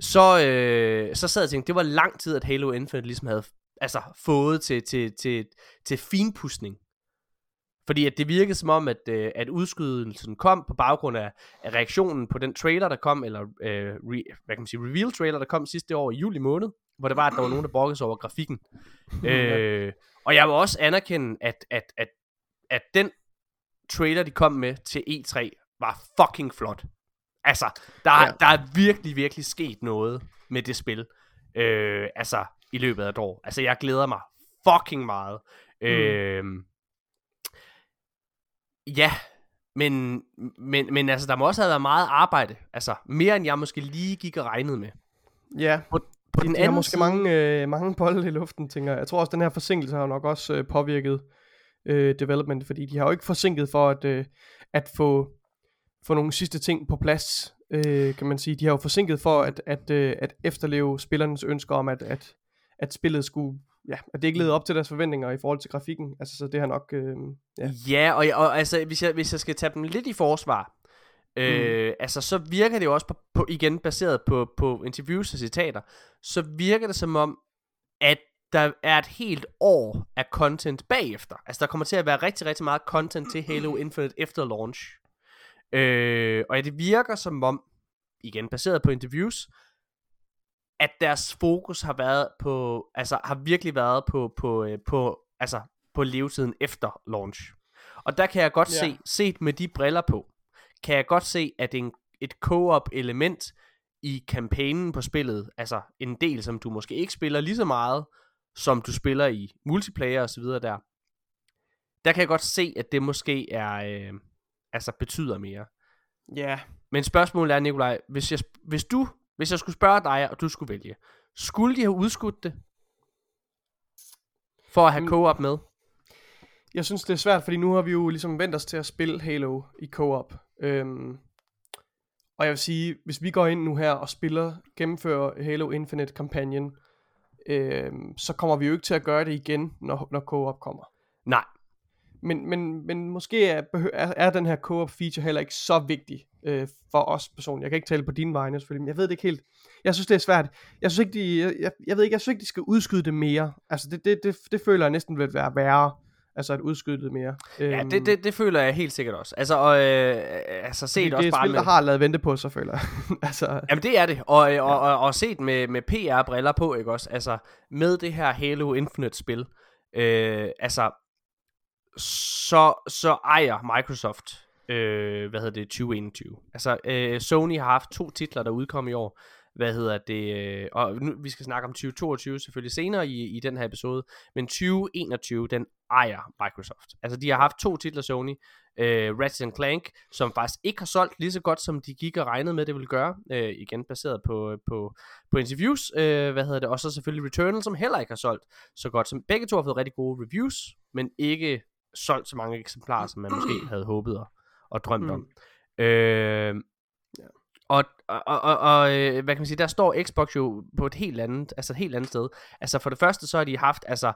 Så, øh, så sad jeg og tænkte, det var lang tid, at Halo Infinite ligesom havde altså, fået til, til, til, til finpudsning. Fordi at det virkede som om, at, øh, at udskydelsen kom på baggrund af, af reaktionen på den trailer, der kom, eller øh, re, hvad kan man sige, reveal trailer, der kom sidste år i juli måned, hvor det var, at der var nogen, der brokkede sig over grafikken. øh, og jeg vil også anerkende, at, at, at, at den trailer, de kom med til E3, var fucking flot. Altså, der, ja. Der er virkelig, virkelig sket noget med det spil. Øh, altså, i løbet af et år. Altså, jeg glæder mig fucking meget. Mm. Øh, ja, men, men, men altså, der må også have været meget arbejde. Altså, mere end jeg måske lige gik og regnede med. Ja, På, på den de har anden måske side, mange, øh, mange bolde i luften, tænker jeg. Jeg tror også, den her forsinkelse har nok også øh, påvirket øh, development, fordi de har jo ikke forsinket for at, øh, at få, få nogle sidste ting på plads, øh, kan man sige. De har jo forsinket for at, at, øh, at efterleve spillernes ønsker om, at, at, at spillet skulle, ja, at det ikke levede op til deres forventninger i forhold til grafikken. Altså, så det har nok, øh, ja. Ja, og, og altså, hvis jeg, hvis jeg skal tage dem lidt i forsvar, øh, altså, så virker det jo også på, på, igen baseret på, på interviews og citater, så virker det som om, at der er et helt år af content bagefter. Altså, der kommer til at være rigtig, rigtig meget content til Halo Infinite efter launch. Øh, og det virker som om, igen baseret på interviews, at deres fokus har været på, altså har virkelig været på, på, øh, på, altså på levetiden efter launch. Og der kan jeg godt Ja. se, set med de briller på, kan jeg godt se, at en, et co-op element i kampagnen på spillet, altså en del, som du måske ikke spiller lige så meget, som du spiller i multiplayer og så videre der, der kan jeg godt se, at det måske er, øh, altså betyder mere. Ja, Men spørgsmålet er, Nikolaj, hvis jeg, hvis du, hvis jeg skulle spørge dig, og du skulle vælge, skulle de have udskudt det? For at have Mm. co-op med? Jeg synes, det er svært, fordi nu har vi jo ligesom vendt os til at spille Halo i co-op. Øhm, og jeg vil sige, hvis vi går ind nu her og spiller, gennemfører Halo Infinite-kampagnen, øhm, så kommer vi jo ikke til at gøre det igen, når, når co-op kommer. Nej. Men, men, men måske er, er, er den her co-op feature heller ikke så vigtig øh, for os personligt. Jeg kan ikke tale på dine vegne selvfølgelig, men jeg ved det ikke helt. Jeg synes, det er svært. Jeg synes ikke, de, jeg, jeg, jeg ved ikke, jeg synes ikke, de skal udskyde det mere. Altså, det, det, det, det føler jeg næsten vil være værre. Altså, at udskyde det mere. Ja, Øhm, det, det, det føler jeg helt sikkert også. Altså, og, øh, altså set det, også det er et bare spil, med... der har lavet vente på sig, føler jeg. altså, Jamen det er det, og, ja. og, og, og set med, med PR-briller på, ikke også? Altså, med det her Halo Infinite-spil, øh, altså, så, så ejer Microsoft, øh, hvad hedder det, 2021. Altså, øh, Sony har haft to titler, der udkom i år, hvad hedder det, øh, og nu, vi skal snakke om 2022 selvfølgelig senere i, i den her episode, men 2021, den ejer Microsoft. Altså, de har haft to titler, Sony, øh, Ratchet Clank, som faktisk ikke har solgt lige så godt, som de gik og regnede med, det ville gøre. Øh, igen baseret på, på, på interviews, øh, hvad hedder det, og så selvfølgelig Returnal, som heller ikke har solgt så godt. Som begge to har fået rigtig gode reviews, men ikke solgt så mange eksemplarer, som man måske havde håbet og, og drømt Mm. om. Øh, og, og, og, og, øh, hvad kan man sige, der står Xbox jo på et helt andet, altså et helt andet sted. Altså for det første, så har de haft, altså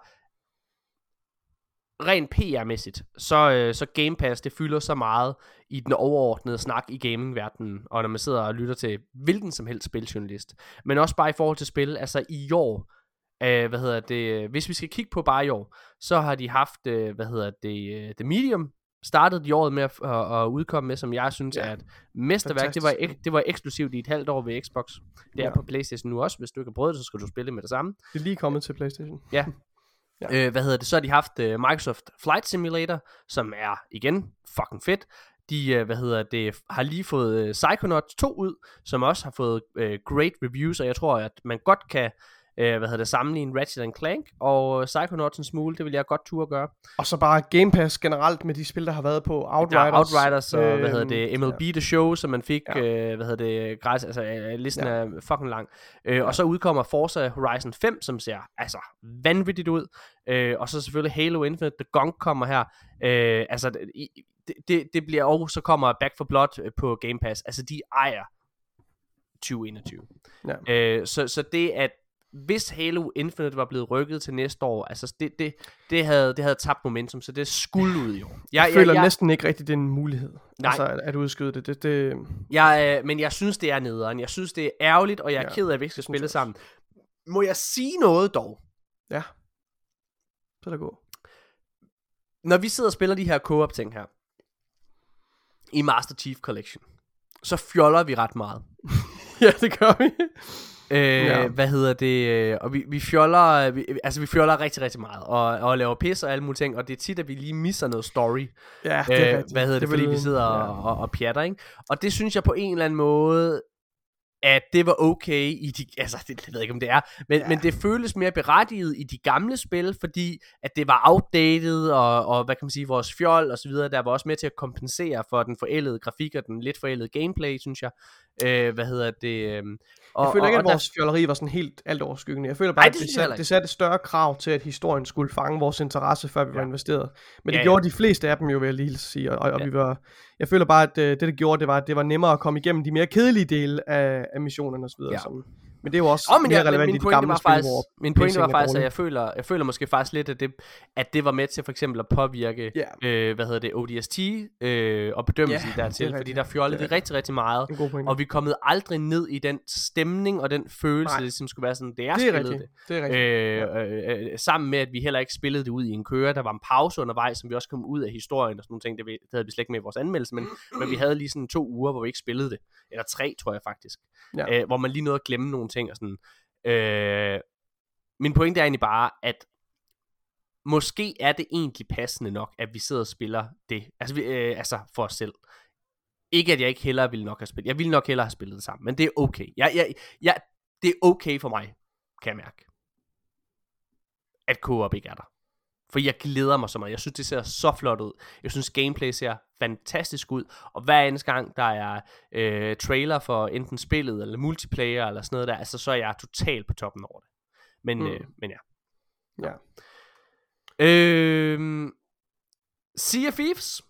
rent PR-mæssigt, så, øh, så Game Pass, det fylder så meget i den overordnede snak i gamingverdenen, og når man sidder og lytter til hvilken som helst spiljournalist. Men også bare i forhold til spil, altså i år, øh, hvad hedder det, hvis vi skal kigge på bare i år, så har de haft, øh, hvad hedder det, øh, The Medium, startede de året med at, at, at udkomme med, som jeg synes Ja. er et mesterværk. Det var, ek, det var eksklusivt i et halvt år ved Xbox. Det er Ja. på Playstation nu også. Hvis du ikke har prøvet det, så skal du spille det med det samme. det er lige kommet til Playstation. Ja. Ja. Øh, hvad hedder det? Så har de haft uh, Microsoft Flight Simulator, som er igen fucking fedt. De, uh, hvad hedder det, har lige fået uh, Psychonauts 2 ud, som også har fået uh, great reviews, og jeg tror, at man godt kan øh, hvad hedder det, sammenligne Ratchet Clank og Psychonauts en smule. Det vil jeg godt turde gøre. Og så bare Game Pass generelt med de spil, der har været på Outriders. Der er Outriders og, hvad hedder det, MLB ja. The Show, som man fik, Ja. øh, hvad hedder det, gratis, altså øh, listen Ja. er fucking lang. Øh, Og så udkommer Forza Horizon 5, som ser altså vanvittigt ud. Øh, og så selvfølgelig Halo Infinite, The Gunk kommer her. Øh, altså, det, det, det bliver, og så kommer Back for Blood øh, på Game Pass. Altså, de ejer 2021. Ja. Øh, så, så det at hvis Halo Infinite var blevet rykket til næste år, altså det, det, det, havde, det havde tabt momentum, så det skulle ud i år. Jeg, føler næsten ikke rigtig, det er en mulighed. Nej. Altså, at, at udskyde det. det, det Jeg, øh, men jeg synes, det er nederen. Jeg synes, det er ærgerligt, og jeg er Ja, ked af, at vi ikke skal spille jeg også. sammen. Må jeg sige noget dog? ja. Så er det gå. Når vi sidder og spiller de her co-op ting her, i Master Chief Collection, så fjoller vi ret meget. ja, det gør vi. Øh, Ja. Hvad hedder det? øh, Og vi, vi fjoller, vi, altså vi fjoller rigtig, rigtig meget, og, og laver pis og alle mulige ting, og det er tit, at vi lige misser noget story. Ja, det er øh, rigtigt. hvad hedder det, vil- fordi vi sidder ja. og, og, og pjatter, ikke? Og det synes jeg på en eller anden måde, at det var okay i de, altså det, det ved jeg ikke om det er, men, Ja. men det føles mere berettiget i de gamle spil, fordi at det var outdated, og, og hvad kan man sige, vores fjol og så videre, der var også med til at kompensere for den forældede grafik og den lidt forældede gameplay, synes jeg. Øh, hvad hedder det? Øh, og, Jeg føler ikke, og, at og vores fjolleri var sådan helt alt overskyggende. Jeg føler bare, at det det, jeg heller satte, ikke. det satte større krav til, at historien skulle fange vores interesse, før vi ja. var investeret. Men det ja. gjorde de fleste af dem jo, vil jeg lige sige. Og, og, og Ja. vi var, jeg føler bare, at øh, det, det gjorde, det var, at det var nemmere at komme igennem de mere kedelige dele af, af missionerne osv. Ja. Som, men det er jo også Åh, men mere jeg, relevant min i de gamle var spil, faktisk, hvor min pointe var er faktisk, at jeg føler, jeg føler måske faktisk lidt, at det, at det var med til for eksempel at påvirke, Ja. øh, hvad hedder det, ODST øh, og bedømmelsen Ja, dertil, det er fordi der fjollede Det er vi rigtig, rigtig meget, og vi er kommet aldrig ned i den stemning og den følelse, Nej. det som skulle være sådan, det er, det er spillet rigtigt. Det er rigtigt. Øh, øh, øh, sammen med, at vi heller ikke spillede det ud i en køre. Der var en pause undervejs, som vi også kom ud af historien og sådan nogle ting. Det, ved- det havde vi slet ikke med i vores anmeldelse, men, men vi havde lige sådan to uger, hvor vi ikke spillede det. Eller tre, tror jeg faktisk. Ja. Øh, hvor man lige nåede at glemme nogle ting og sådan. Øh, min pointe er egentlig bare, at måske er det egentlig passende nok, at vi sidder og spiller det. Altså, vi, øh, altså for os selv. Ikke at jeg ikke hellere ville nok have spillet. Jeg ville nok hellere have spillet det sammen, men det er okay. Jeg, jeg, jeg, det er okay for mig, kan jeg mærke. At co-op ikke er der. For jeg glæder mig så meget. Jeg synes, det ser så flot ud. Jeg synes, gameplay ser fantastisk ud. Og hver eneste gang, der er øh, trailer for enten spillet, eller multiplayer, eller sådan noget der, altså, så er jeg totalt på toppen over det. Men, Mm. øh, men ja. Ja. Øh, sea of Thieves,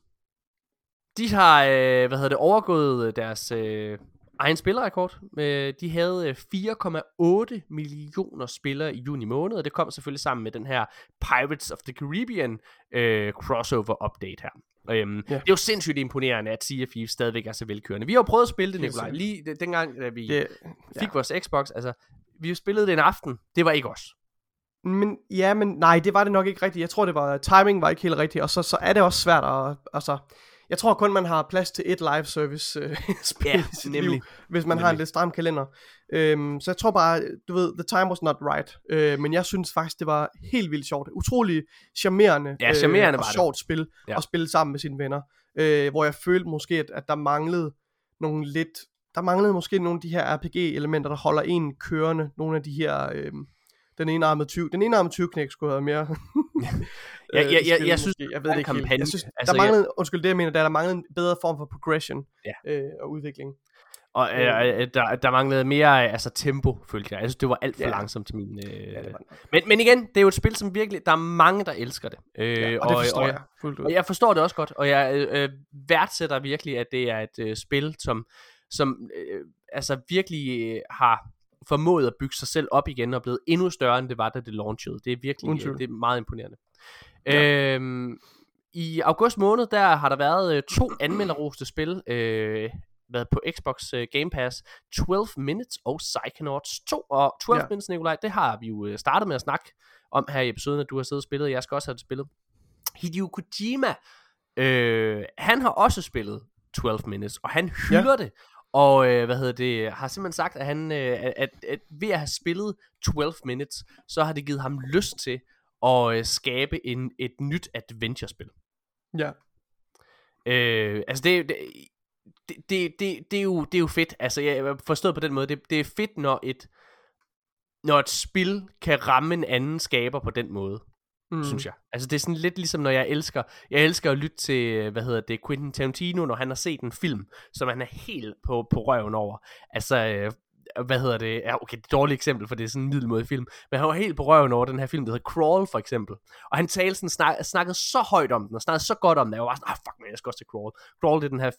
de har, øh, hvad hedder det, overgået deres øh, egen spillerrekord. Øh, de havde øh, 4,8 millioner spillere i juni måned, og det kom selvfølgelig sammen med den her Pirates of the Caribbean øh, crossover update her. Øhm, Ja. Det er jo sindssygt imponerende, at Sea of Thieves stadigvæk er så velkørende. Vi har jo prøvet at spille det, Nikolaj, lige dengang, da vi Det, fik vores Xbox. Altså, vi spillede det en aften. Det var ikke os. Men ja, men nej, det var det nok ikke rigtigt. Jeg tror, det var, timing var ikke helt rigtigt, og så, så er det også svært at, altså, jeg tror kun, man har plads til et live service øh, spil i sit nemlig. liv, hvis man har en Nemlig. lidt stram kalender. Øhm, så jeg tror bare, du ved, the time was not right. Øh, men jeg synes faktisk, det var helt vildt sjovt. Utrolig charmerende, Ja, charmerende og var det. sjovt spil Ja. at spille sammen med sine venner. Øh, hvor jeg følte måske, at, at der manglede nogle lidt, der manglede måske nogle af de her RPG-elementer, der holder en kørende. Nogle af de her... Øh, den enarmede 20, den enarmede 20 knæk skulle have mere. Øh, ja, ja, spil jeg synes, jeg ved det ikke kampagne. Jeg synes, Altså, der manglede, undskyld, det jeg mener, der, der manglede en bedre form for progression Ja. øh, og udvikling. Og øh, øh, der, der manglede mere øh, altså tempo, følte jeg. Jeg synes, det var alt for Ja. langsomt til min... Øh... Ja, det var den. men, men igen, det er jo et spil, som virkelig... Der er mange, der elsker det. Øh, Ja, og det forstår og, jeg fuldt ud. Og jeg forstår det også godt, og jeg øh, øh, værdsætter virkelig, at det er et øh, spil, som, som øh, altså virkelig øh, har formået at bygge sig selv op igen, og blevet endnu større, end det var, da det launchede. Det er virkelig øh, det er meget imponerende. Ja. Øhm, I august måned, der har der været øh, to anmelderroste spil, øh, været på Xbox øh, Game Pass, 12 Minutes og Psychonauts 2. Og 12 Ja. Minutes, Nikolaj, det har vi jo øh, startet med at snakke om her i episoden, at du har siddet og spillet, jeg skal også have det spillet. Hideo Kojima, øh, han har også spillet 12 Minutes, og han hylder ja. det. Og øh, hvad hedder det, har simpelthen sagt, at han øh, at, at ved at have spillet 12 Minutes, så har det givet ham lyst til at øh, skabe en, et nyt adventure-spil. Ja. Øh, altså det, det, det, det, det, er jo, det er jo fedt. Altså jeg forstået på den måde, det, det er fedt, når et når et spil kan ramme en anden skaber på den måde, mm. synes jeg. Altså det er sådan lidt ligesom, når jeg elsker, jeg elsker at lytte til, hvad hedder det, Quentin Tarantino, når han har set en film, som han er helt på, på røven over. Altså, øh, hvad hedder det, ja, okay, det er et dårligt eksempel, for det er sådan en middelmåde film, men han var helt på røven over den her film, der hedder Crawl, for eksempel. Og han talte sådan, snak, snakkede så højt om den, og snakkede så godt om den, jeg var sådan, ah, fuck man, jeg skal også til Crawl. Crawl, det er den her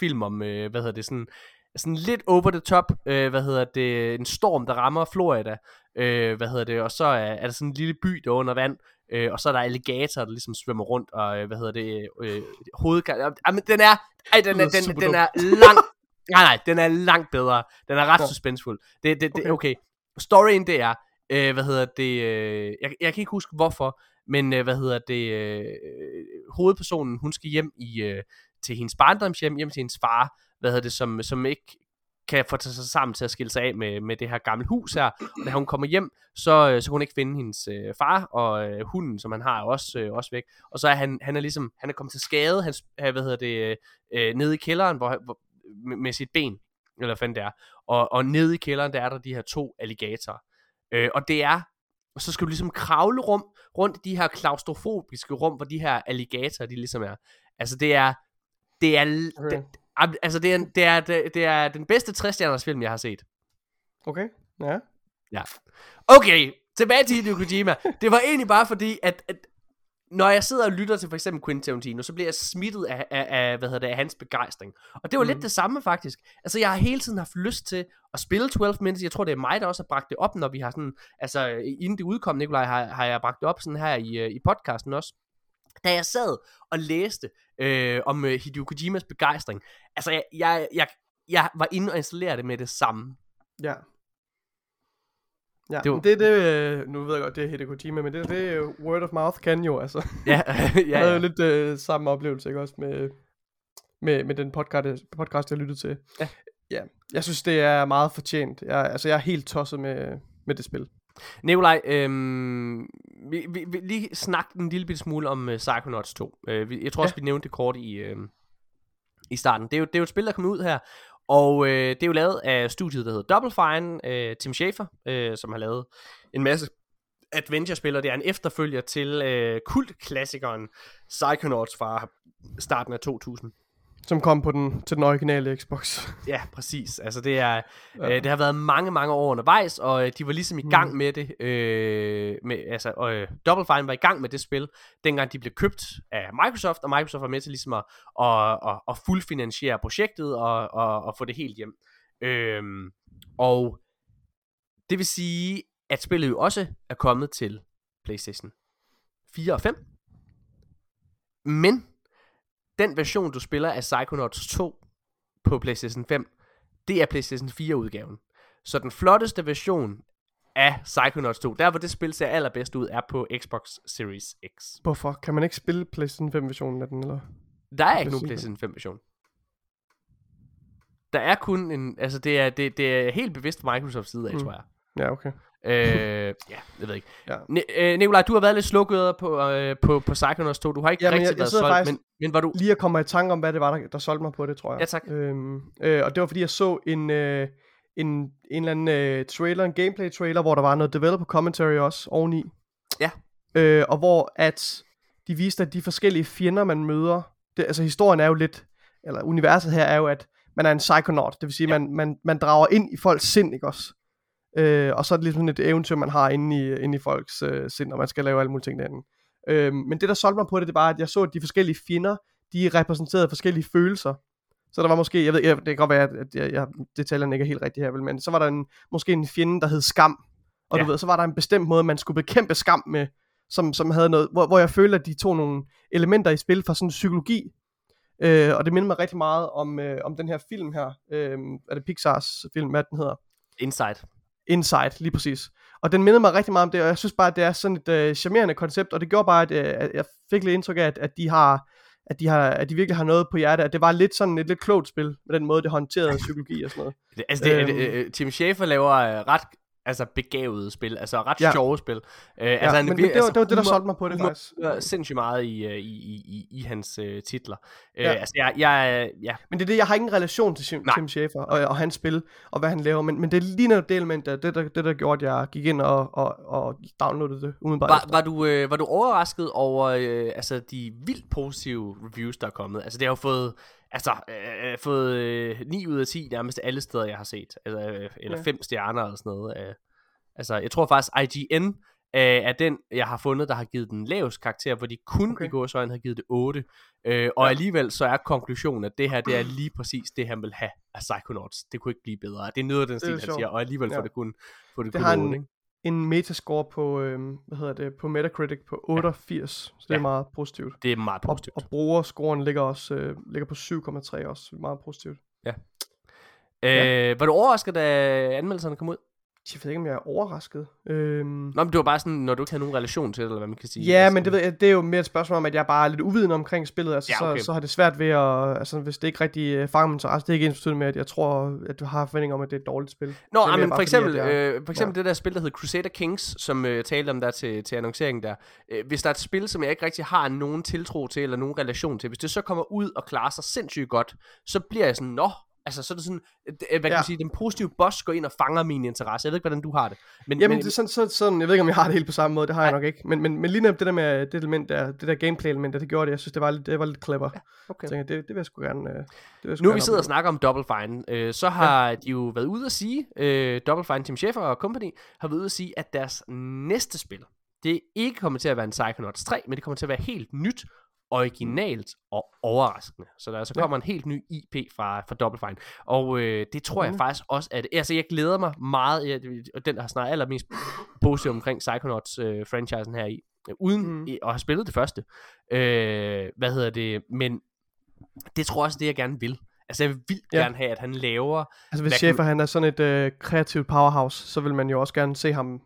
film om, øh, hvad hedder det, sådan, sådan lidt over the top, øh, hvad hedder det, en storm, der rammer Florida, øh, hvad hedder det, og så er, er der sådan en lille by, der er under vand, øh, og så er der alligatorer, der ligesom svømmer rundt, og øh, hvad hedder det, øh, hovedkar... Jamen, den er, ej, den er, den, den er lang, nej, nej, den er langt bedre, den er ret ja. suspensfuld. Det, det, det, okay. okay. Storyen, det er, øh, hvad hedder det, øh, jeg, jeg kan ikke huske hvorfor, men øh, hvad hedder det, øh, hovedpersonen, hun skal hjem i, øh, til hendes barndomshjem, hjem til hendes far, hvad hedder det, som, som ikke kan få sig sammen til at skille sig af med, med det her gamle hus her. Og da hun kommer hjem, så, øh, så kan hun ikke finde hendes øh, far, og øh, hunden, som han har, er også, øh, også væk. Og så er han, han er ligesom, han er kommet til skade, han, hvad hedder det, øh, nede i kælderen, hvor, hvor, med, med sit ben, eller hvad fanden det er. Og, og nede i kælderen, der er der de her to alligatorer. Øh, og det er, og så skal du ligesom kravle rum, rundt i de her klaustrofobiske rum, hvor de her alligatorer, de ligesom er. Altså det er, det er, okay. det, altså det er, det er, det er den bedste 60 film, jeg har set. Okay, ja. Ja. Okay, tilbage til Hideo Kojima. Det var egentlig bare fordi, at, at når jeg sidder og lytter til for eksempel Quentin Tarantino, så bliver jeg smittet af, af, af hvad hedder det, af hans begejstring. Og det var mm. lidt det samme faktisk. Altså jeg har hele tiden haft lyst til at spille 12 Minutes. Jeg tror det er mig, der også har bragt det op, når vi har sådan, altså inden det udkom, Nikolaj, har, har jeg bragt det op sådan her i, øh, i podcasten også. Da jeg sad og læste øh, om øh, Hideo Kojimas begejstring, altså jeg, jeg, jeg, jeg var inde og installere det med det samme. Ja. Ja, det, var... det er det, øh, nu ved jeg godt, det er Hideo Kojima, men det er det, øh, word of mouth kan jo, altså. Ja, ja, ja. Jeg havde lidt øh, samme oplevelse, ikke også, med, med, med den podcast, podcast, jeg lyttede til. Ja. ja. Jeg synes, det er meget fortjent. Jeg, altså, jeg er helt tosset med, med det spil. Nikolaj, øhm, vi, vi, vi lige snakke en lille bitte smule om uh, Psychonauts 2. Uh, vi, jeg tror også, ja. vi nævnte det kort i, uh, i starten. Det er, jo, det er jo et spil, der kommer ud her, og øh, det er jo lavet af studiet, der hedder Double Fine, øh, Tim Schafer, øh, som har lavet en masse adventure-spil, og det er en efterfølger til øh, kultklassikeren Psychonauts fra starten af 2000. Som kom på den, til den originale Xbox. Ja, præcis. Altså det er, ja. øh, det har været mange, mange år undervejs, og øh, de var ligesom i gang mm. med det. Øh, med, altså, øh, Double Fine var i gang med det spil, dengang de blev købt af Microsoft, og Microsoft var med til ligesom at, at, at, at fuldfinansiere projektet og, og, og få det helt hjem. Øh, og det vil sige, at spillet jo også er kommet til PlayStation 4 og 5. Men den version, du spiller af Psychonauts 2 på PlayStation 5, det er PlayStation 4 udgaven. Så den flotteste version af Psychonauts 2, der hvor det spil ser allerbedst ud, er på Xbox Series X. Hvorfor? Kan man ikke spille PlayStation 5 versionen af den, eller? Der er ikke nogen PlayStation 5 version. Der er kun en, altså det er, det, det er helt bevidst Microsofts side af, mm. tror jeg. Ja, okay. Øh, ja, jeg ved ikke. Ja. Ne- øh, Nikolaj, du har været lidt slukket på, øh, på, på Psychonauts 2. Du har ikke ja, rigtig jeg, jeg været solgt, men, men var du... Lige at komme i tanke om, hvad det var, der, der solgte mig på det, tror jeg. Ja, tak. Øhm, øh, og det var, fordi jeg så en, øh, en, en eller anden øh, trailer, en gameplay trailer, hvor der var noget developer commentary også oveni. Ja. Øh, og hvor at de viste, at de forskellige fjender, man møder, det, altså historien er jo lidt, eller universet her er jo, at man er en psychonaut, det vil sige, ja. man, man, man drager ind i folks sind, ikke også? Øh, og så er det ligesom et eventyr, man har inde i, inde i folks øh, sind, og man skal lave alle mulige ting derinde. Øh, men det, der solgte mig på det, det var, at jeg så, at de forskellige fjender, de repræsenterede forskellige følelser. Så der var måske, jeg ved, jeg, det kan godt være, at jeg, jeg, detaljerne ikke er helt rigtige her, vel, men så var der en, måske en fjende, der hed skam. Og ja. du ved, så var der en bestemt måde, man skulle bekæmpe skam med, som, som havde noget, hvor, hvor jeg følte, at de tog nogle elementer i spil fra sådan psykologi, øh, og det minder mig rigtig meget om, øh, om den her film her, øh, er det Pixars film, hvad den hedder? Inside. Inside, lige præcis. Og den mindede mig rigtig meget om det, og jeg synes bare, at det er sådan et øh, charmerende koncept, og det gjorde bare, at, øh, at jeg fik lidt indtryk af, at, at de har at de, har, at de virkelig har noget på hjertet, at det var lidt sådan et lidt klogt spil, med den måde, det håndterede psykologi og sådan noget. Altså, det, øhm, det, uh, Tim Schafer laver uh, ret altså begavede spil, altså ret Ja. sjove spil. Øh, Ja, altså, han men, men det, var, altså, det var det, der solgte mig på det faktisk. humor sindssygt meget i, øh, i, i, i, i hans øh, titler. Øh, Ja. altså, jeg, jeg, ja, Men det er det, jeg har ingen relation til Tim. Tim Schafer og, og hans spil, og hvad han laver, men, men det er lige netop det element, der, det, der, det der gjorde, at jeg gik ind og, og, og downloadede det umiddelbart var, efter. var, du, øh, var du overrasket over øh, altså, de vildt positive reviews, der er kommet? Altså, det har jo fået, altså, øh, fået øh, 9 ud af 10 nærmest alle steder, jeg har set. Altså, øh, eller Ja. 5 stjerner eller sådan noget. Øh. Altså, jeg tror faktisk, IGN øh, er den, jeg har fundet, der har givet den laveste karakter, hvor de kun Okay. i gåsøjne har givet det 8. Øh, og Ja. alligevel så er konklusionen, at det her, det er lige præcis det, han vil have af Psychonauts. Det kunne ikke blive bedre. Det er noget af den stil, han siger, og alligevel Ja. får det kun, får det Det kun har 8, en- ikke? En metascore på, øhm, hvad hedder det, på Metacritic på 88, så det er Ja. meget positivt. Det er meget Og, positivt. og brugerscoren ligger også øh, ligger på 7,3 også, meget positivt. Øh, var du overrasket, da anmeldelserne kom ud? Jeg ved ikke, om jeg er overrasket. Øhm, Nå, men det var bare sådan, når du ikke havde nogen relation til det, eller hvad man kan sige. Ja, Altså, men det, ved jeg, det er jo mere et spørgsmål om, at jeg bare er lidt uvidende omkring spillet. Altså, Ja, okay. så, så har det svært ved at... Altså, hvis det ikke rigtig øh, fanger min interesse, det er ikke ens med, at jeg tror, at du har forventning om, at det er et dårligt spil. Nå, ah, men for fordi, eksempel, at jeg- øh, for eksempel det der spil, der hedder Crusader Kings, som øh, jeg talte om der til, til annonceringen der. Øh, hvis der er et spil, som jeg ikke rigtig har nogen tiltro til, eller nogen relation til, hvis det så kommer ud og klarer sig sindssygt godt, så bliver jeg sådan, nå, altså så er det sådan, øh, hvad kan Ja. man sige, den positive boss går ind og fanger min interesse. Jeg ved ikke, hvordan du har det. Men, Jamen, men, det er sådan, sådan, sådan, jeg ved ikke, om jeg har det helt på samme måde, det har jeg nok ikke. Men, men, men lige netop det der med det element der, det der gameplay-element, der, det gjorde det, jeg synes, det var lidt, det var lidt clever. Ja, okay. Så jeg, det, det vil jeg sgu gerne... Øh, det vil jeg sgu Nu vi gerne sidder og opleve. snakker om Double Fine, øh, så har ja. de jo været ude at sige, øh, Double Fine, Tim Schafer og company, har været ude at sige, at deres næste spil, det ikke kommer til at være en Psychonauts 3, men det kommer til at være helt nyt, originalt og overraskende. Så der altså Ja. kommer en helt ny IP fra, fra Double Fine. Og øh, det tror jeg Mhm. faktisk også, at... Altså, jeg glæder mig meget, jeg, og den, der har snakket allermest positivt omkring Psychonauts-franchisen her i, øh, uden mm. at have spillet det første. Øh, hvad hedder det? Men det tror jeg også, det jeg gerne vil. Altså, jeg vil vildt Ja. gerne have, at han laver... Altså, hvis hvad kan Schaefer han er sådan et øh, kreativt powerhouse, så vil man jo også gerne se ham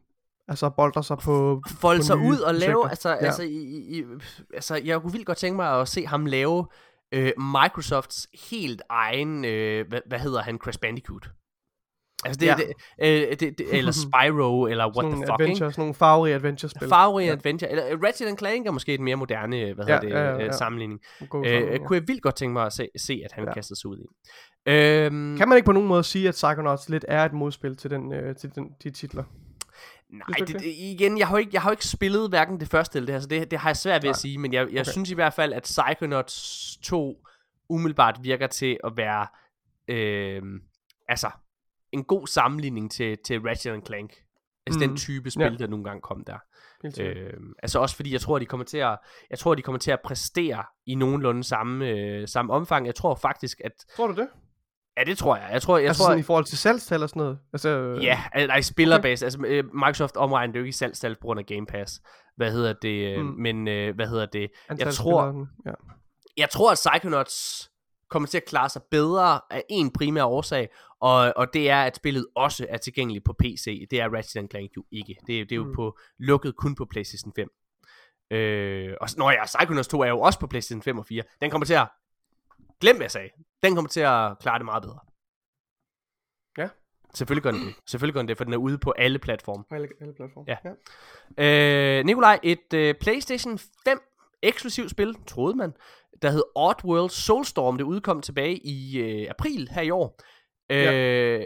altså boldre sig på... folde på sig ud og lave, projekter. altså, Ja. altså, i, i, altså, jeg kunne vildt godt tænke mig at se ham lave øh, Microsofts helt egen, øh, hvad, hvad hedder han, Crash Bandicoot. Altså det, Ja. ja. det, øh, det, det eller Spyro, eller what sådan the fuck, adventure, sådan nogle farverige adventure-spil. Farverige Ja. Adventure, eller øh, Ratchet and Clank er måske et mere moderne, hvad Ja, hedder det, ja, ja, øh, ja. sammenligning. God Øh, sammenligning, kunne jeg vildt godt tænke mig at se, se at han Ja. ja. kastede sig ud i. Øhm, Kan man ikke på nogen måde sige, at Psychonauts lidt er et modspil til, den, øh, til den, de titler? Nej, det, det, igen, jeg har, jo ikke, jeg har jo ikke spillet hverken det første eller det her, så det, det har jeg svært ved Nej. at sige, men jeg, jeg Okay. synes i hvert fald, at Psychonauts 2 umiddelbart virker til at være, øh, altså, en god sammenligning til, til Ratchet Clank. Altså Mm. den type spil, Ja. der nogle gange kom der. Øh, altså også fordi, jeg tror, de kommer til at, jeg tror, de kommer til at præstere i nogenlunde samme, øh, samme omfang. Jeg tror faktisk, at, Tror du det? Ja, det tror jeg. Jeg tror, jeg altså tror, sådan i forhold til salgstal og sådan noget? Altså, øh, Ja, al- nej, spillerbase. Okay. Altså, øh, Microsoft omregner det jo ikke salgstal på grund af Game Pass. Hvad hedder det? Mm. Mm. Men, øh, hvad hedder det? antal jeg tror- Ja. Jeg tror, at Psychonauts kommer til at klare sig bedre af en primær årsag, og, og det er, at spillet også er tilgængeligt på PC. Det er Ratchet Clank jo ikke. Det, er- det er jo Mm. på, lukket kun på PlayStation 5. Øh, og så- nå ja, Psychonauts 2 er jo også på PlayStation 5 og 4. Den kommer til at, glem hvad jeg sagde, den kommer til at klare det meget bedre. Ja. Selvfølgelig gør den det. Selvfølgelig gør den det, for den er ude på alle platforme. På alle, alle platforme. Ja. ja. Øh, Nikolaj, et øh, PlayStation 5 eksklusivt spil, troede man, der hed Oddworld Soulstorm. Det udkom tilbage i øh, april her i år. Øh, Ja.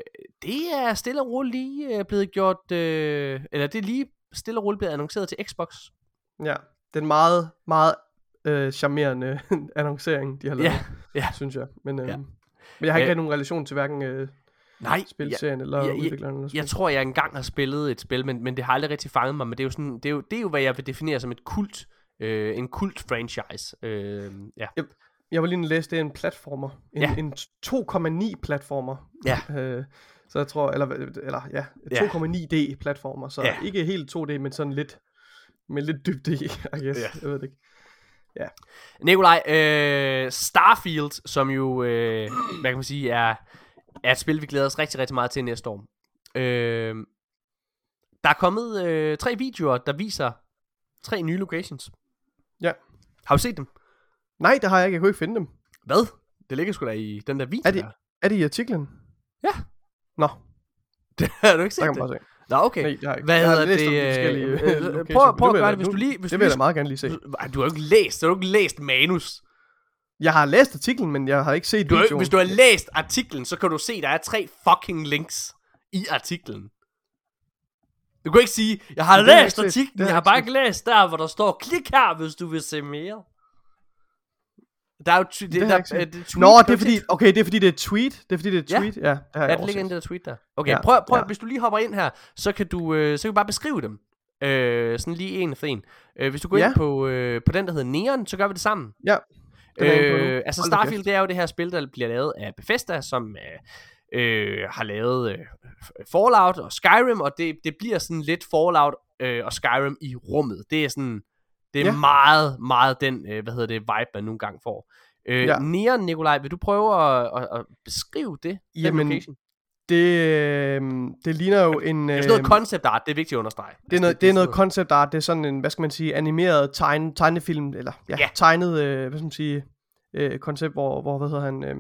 Det er stille og roligt lige øh, blevet gjort, øh, eller det er lige stille og roligt blevet annonceret til Xbox. ja. Den meget, meget øh, charmerende annoncering, de har lavet, Ja, ja. synes jeg. Men, øh, Ja. men jeg har ikke Øh, nogen relation til hverken øh, Nej, spilserien eller ja, ja, ja, udvikleren. Eller jeg spil. tror, jeg engang har spillet et spil, men, men det har aldrig rigtig fanget mig. Men det er jo, sådan, det er jo, det er jo hvad jeg vil definere som et kult, øh, en kult franchise. Øh, ja. Jeg var lige læse, det er en platformer. En, Ja. en 2,9 platformer. Ja. Øh, så jeg tror, eller, eller ja, Ja. 2,9D platformer. Så Ja. ikke helt 2D, men sådan lidt, med lidt dybde i, I guess. Ja. Jeg ved det ikke. Nikolaj, øh, Starfield, som jo, øh, hvad kan man sige, er, er et spil, vi glæder os rigtig, rigtig meget til næste år. Øh, der er kommet øh, tre videoer, der viser tre nye locations. Ja. Har du set dem? Nej, det har jeg ikke. Jeg kunne ikke finde dem. Hvad? Det ligger sgu da i den der video Er det- der. Er det i artiklen? Ja. Nå, har du ikke set kan det? man bare se. Nå, okay. Nej, jeg har ikke. Hvad jeg har hedder læst det, øh, øh, øh, prøv- prøv at gøre det, hvis du lige- hvis Det du vil jeg da meget gerne lige se. Du har jo ikke læst, du har ikke læst manus. Jeg har læst artiklen, men jeg har ikke set Du har, videoen. hvis du har læst artiklen, så kan du se, der er tre fucking links i artiklen. Du kan ikke sige, jeg har har læst artiklen, har jeg har bare ikke læst der, hvor der står, klik her, hvis du vil se mere. Der er jo det, har der, øh, det tweet, Nå, det er fordi, okay, det er fordi det er et tweet. Det er fordi det er et Ja. tweet. Ja, det Ja, det ligger inde det der tweet der. Okay, Ja, prøv, prøv ja. hvis du lige hopper ind her, så kan du, øh, så kan du bare beskrive dem. Øh, sådan lige en for en. Øh, hvis du går Ja. ind på, øh, på den, der hedder Neon, så gør vi det sammen. Ja. Øh, altså Starfield, det er jo det her spil, der bliver lavet af Bethesda, som øh, øh, har lavet øh, Fallout og Skyrim, og det, det bliver sådan lidt Fallout øh, og Skyrim i rummet. Det er sådan, det er ja. Meget, meget den, øh, hvad hedder det, vibe, man nogle gange får. Øh, ja. Neon, Nikolaj, vil du prøve at, at, at beskrive det? den Jamen, location? Det, øh, det ligner jo en... Det er Øh, noget concept art, det er vigtigt at understrege. det er noget, det er noget concept art, det er sådan en, hvad skal man sige, animeret tegne, tegnefilm, eller Ja. ja. tegnet, øh, hvad skal man sige, øh, koncept, hvor, hvor, hvad hedder han, øh,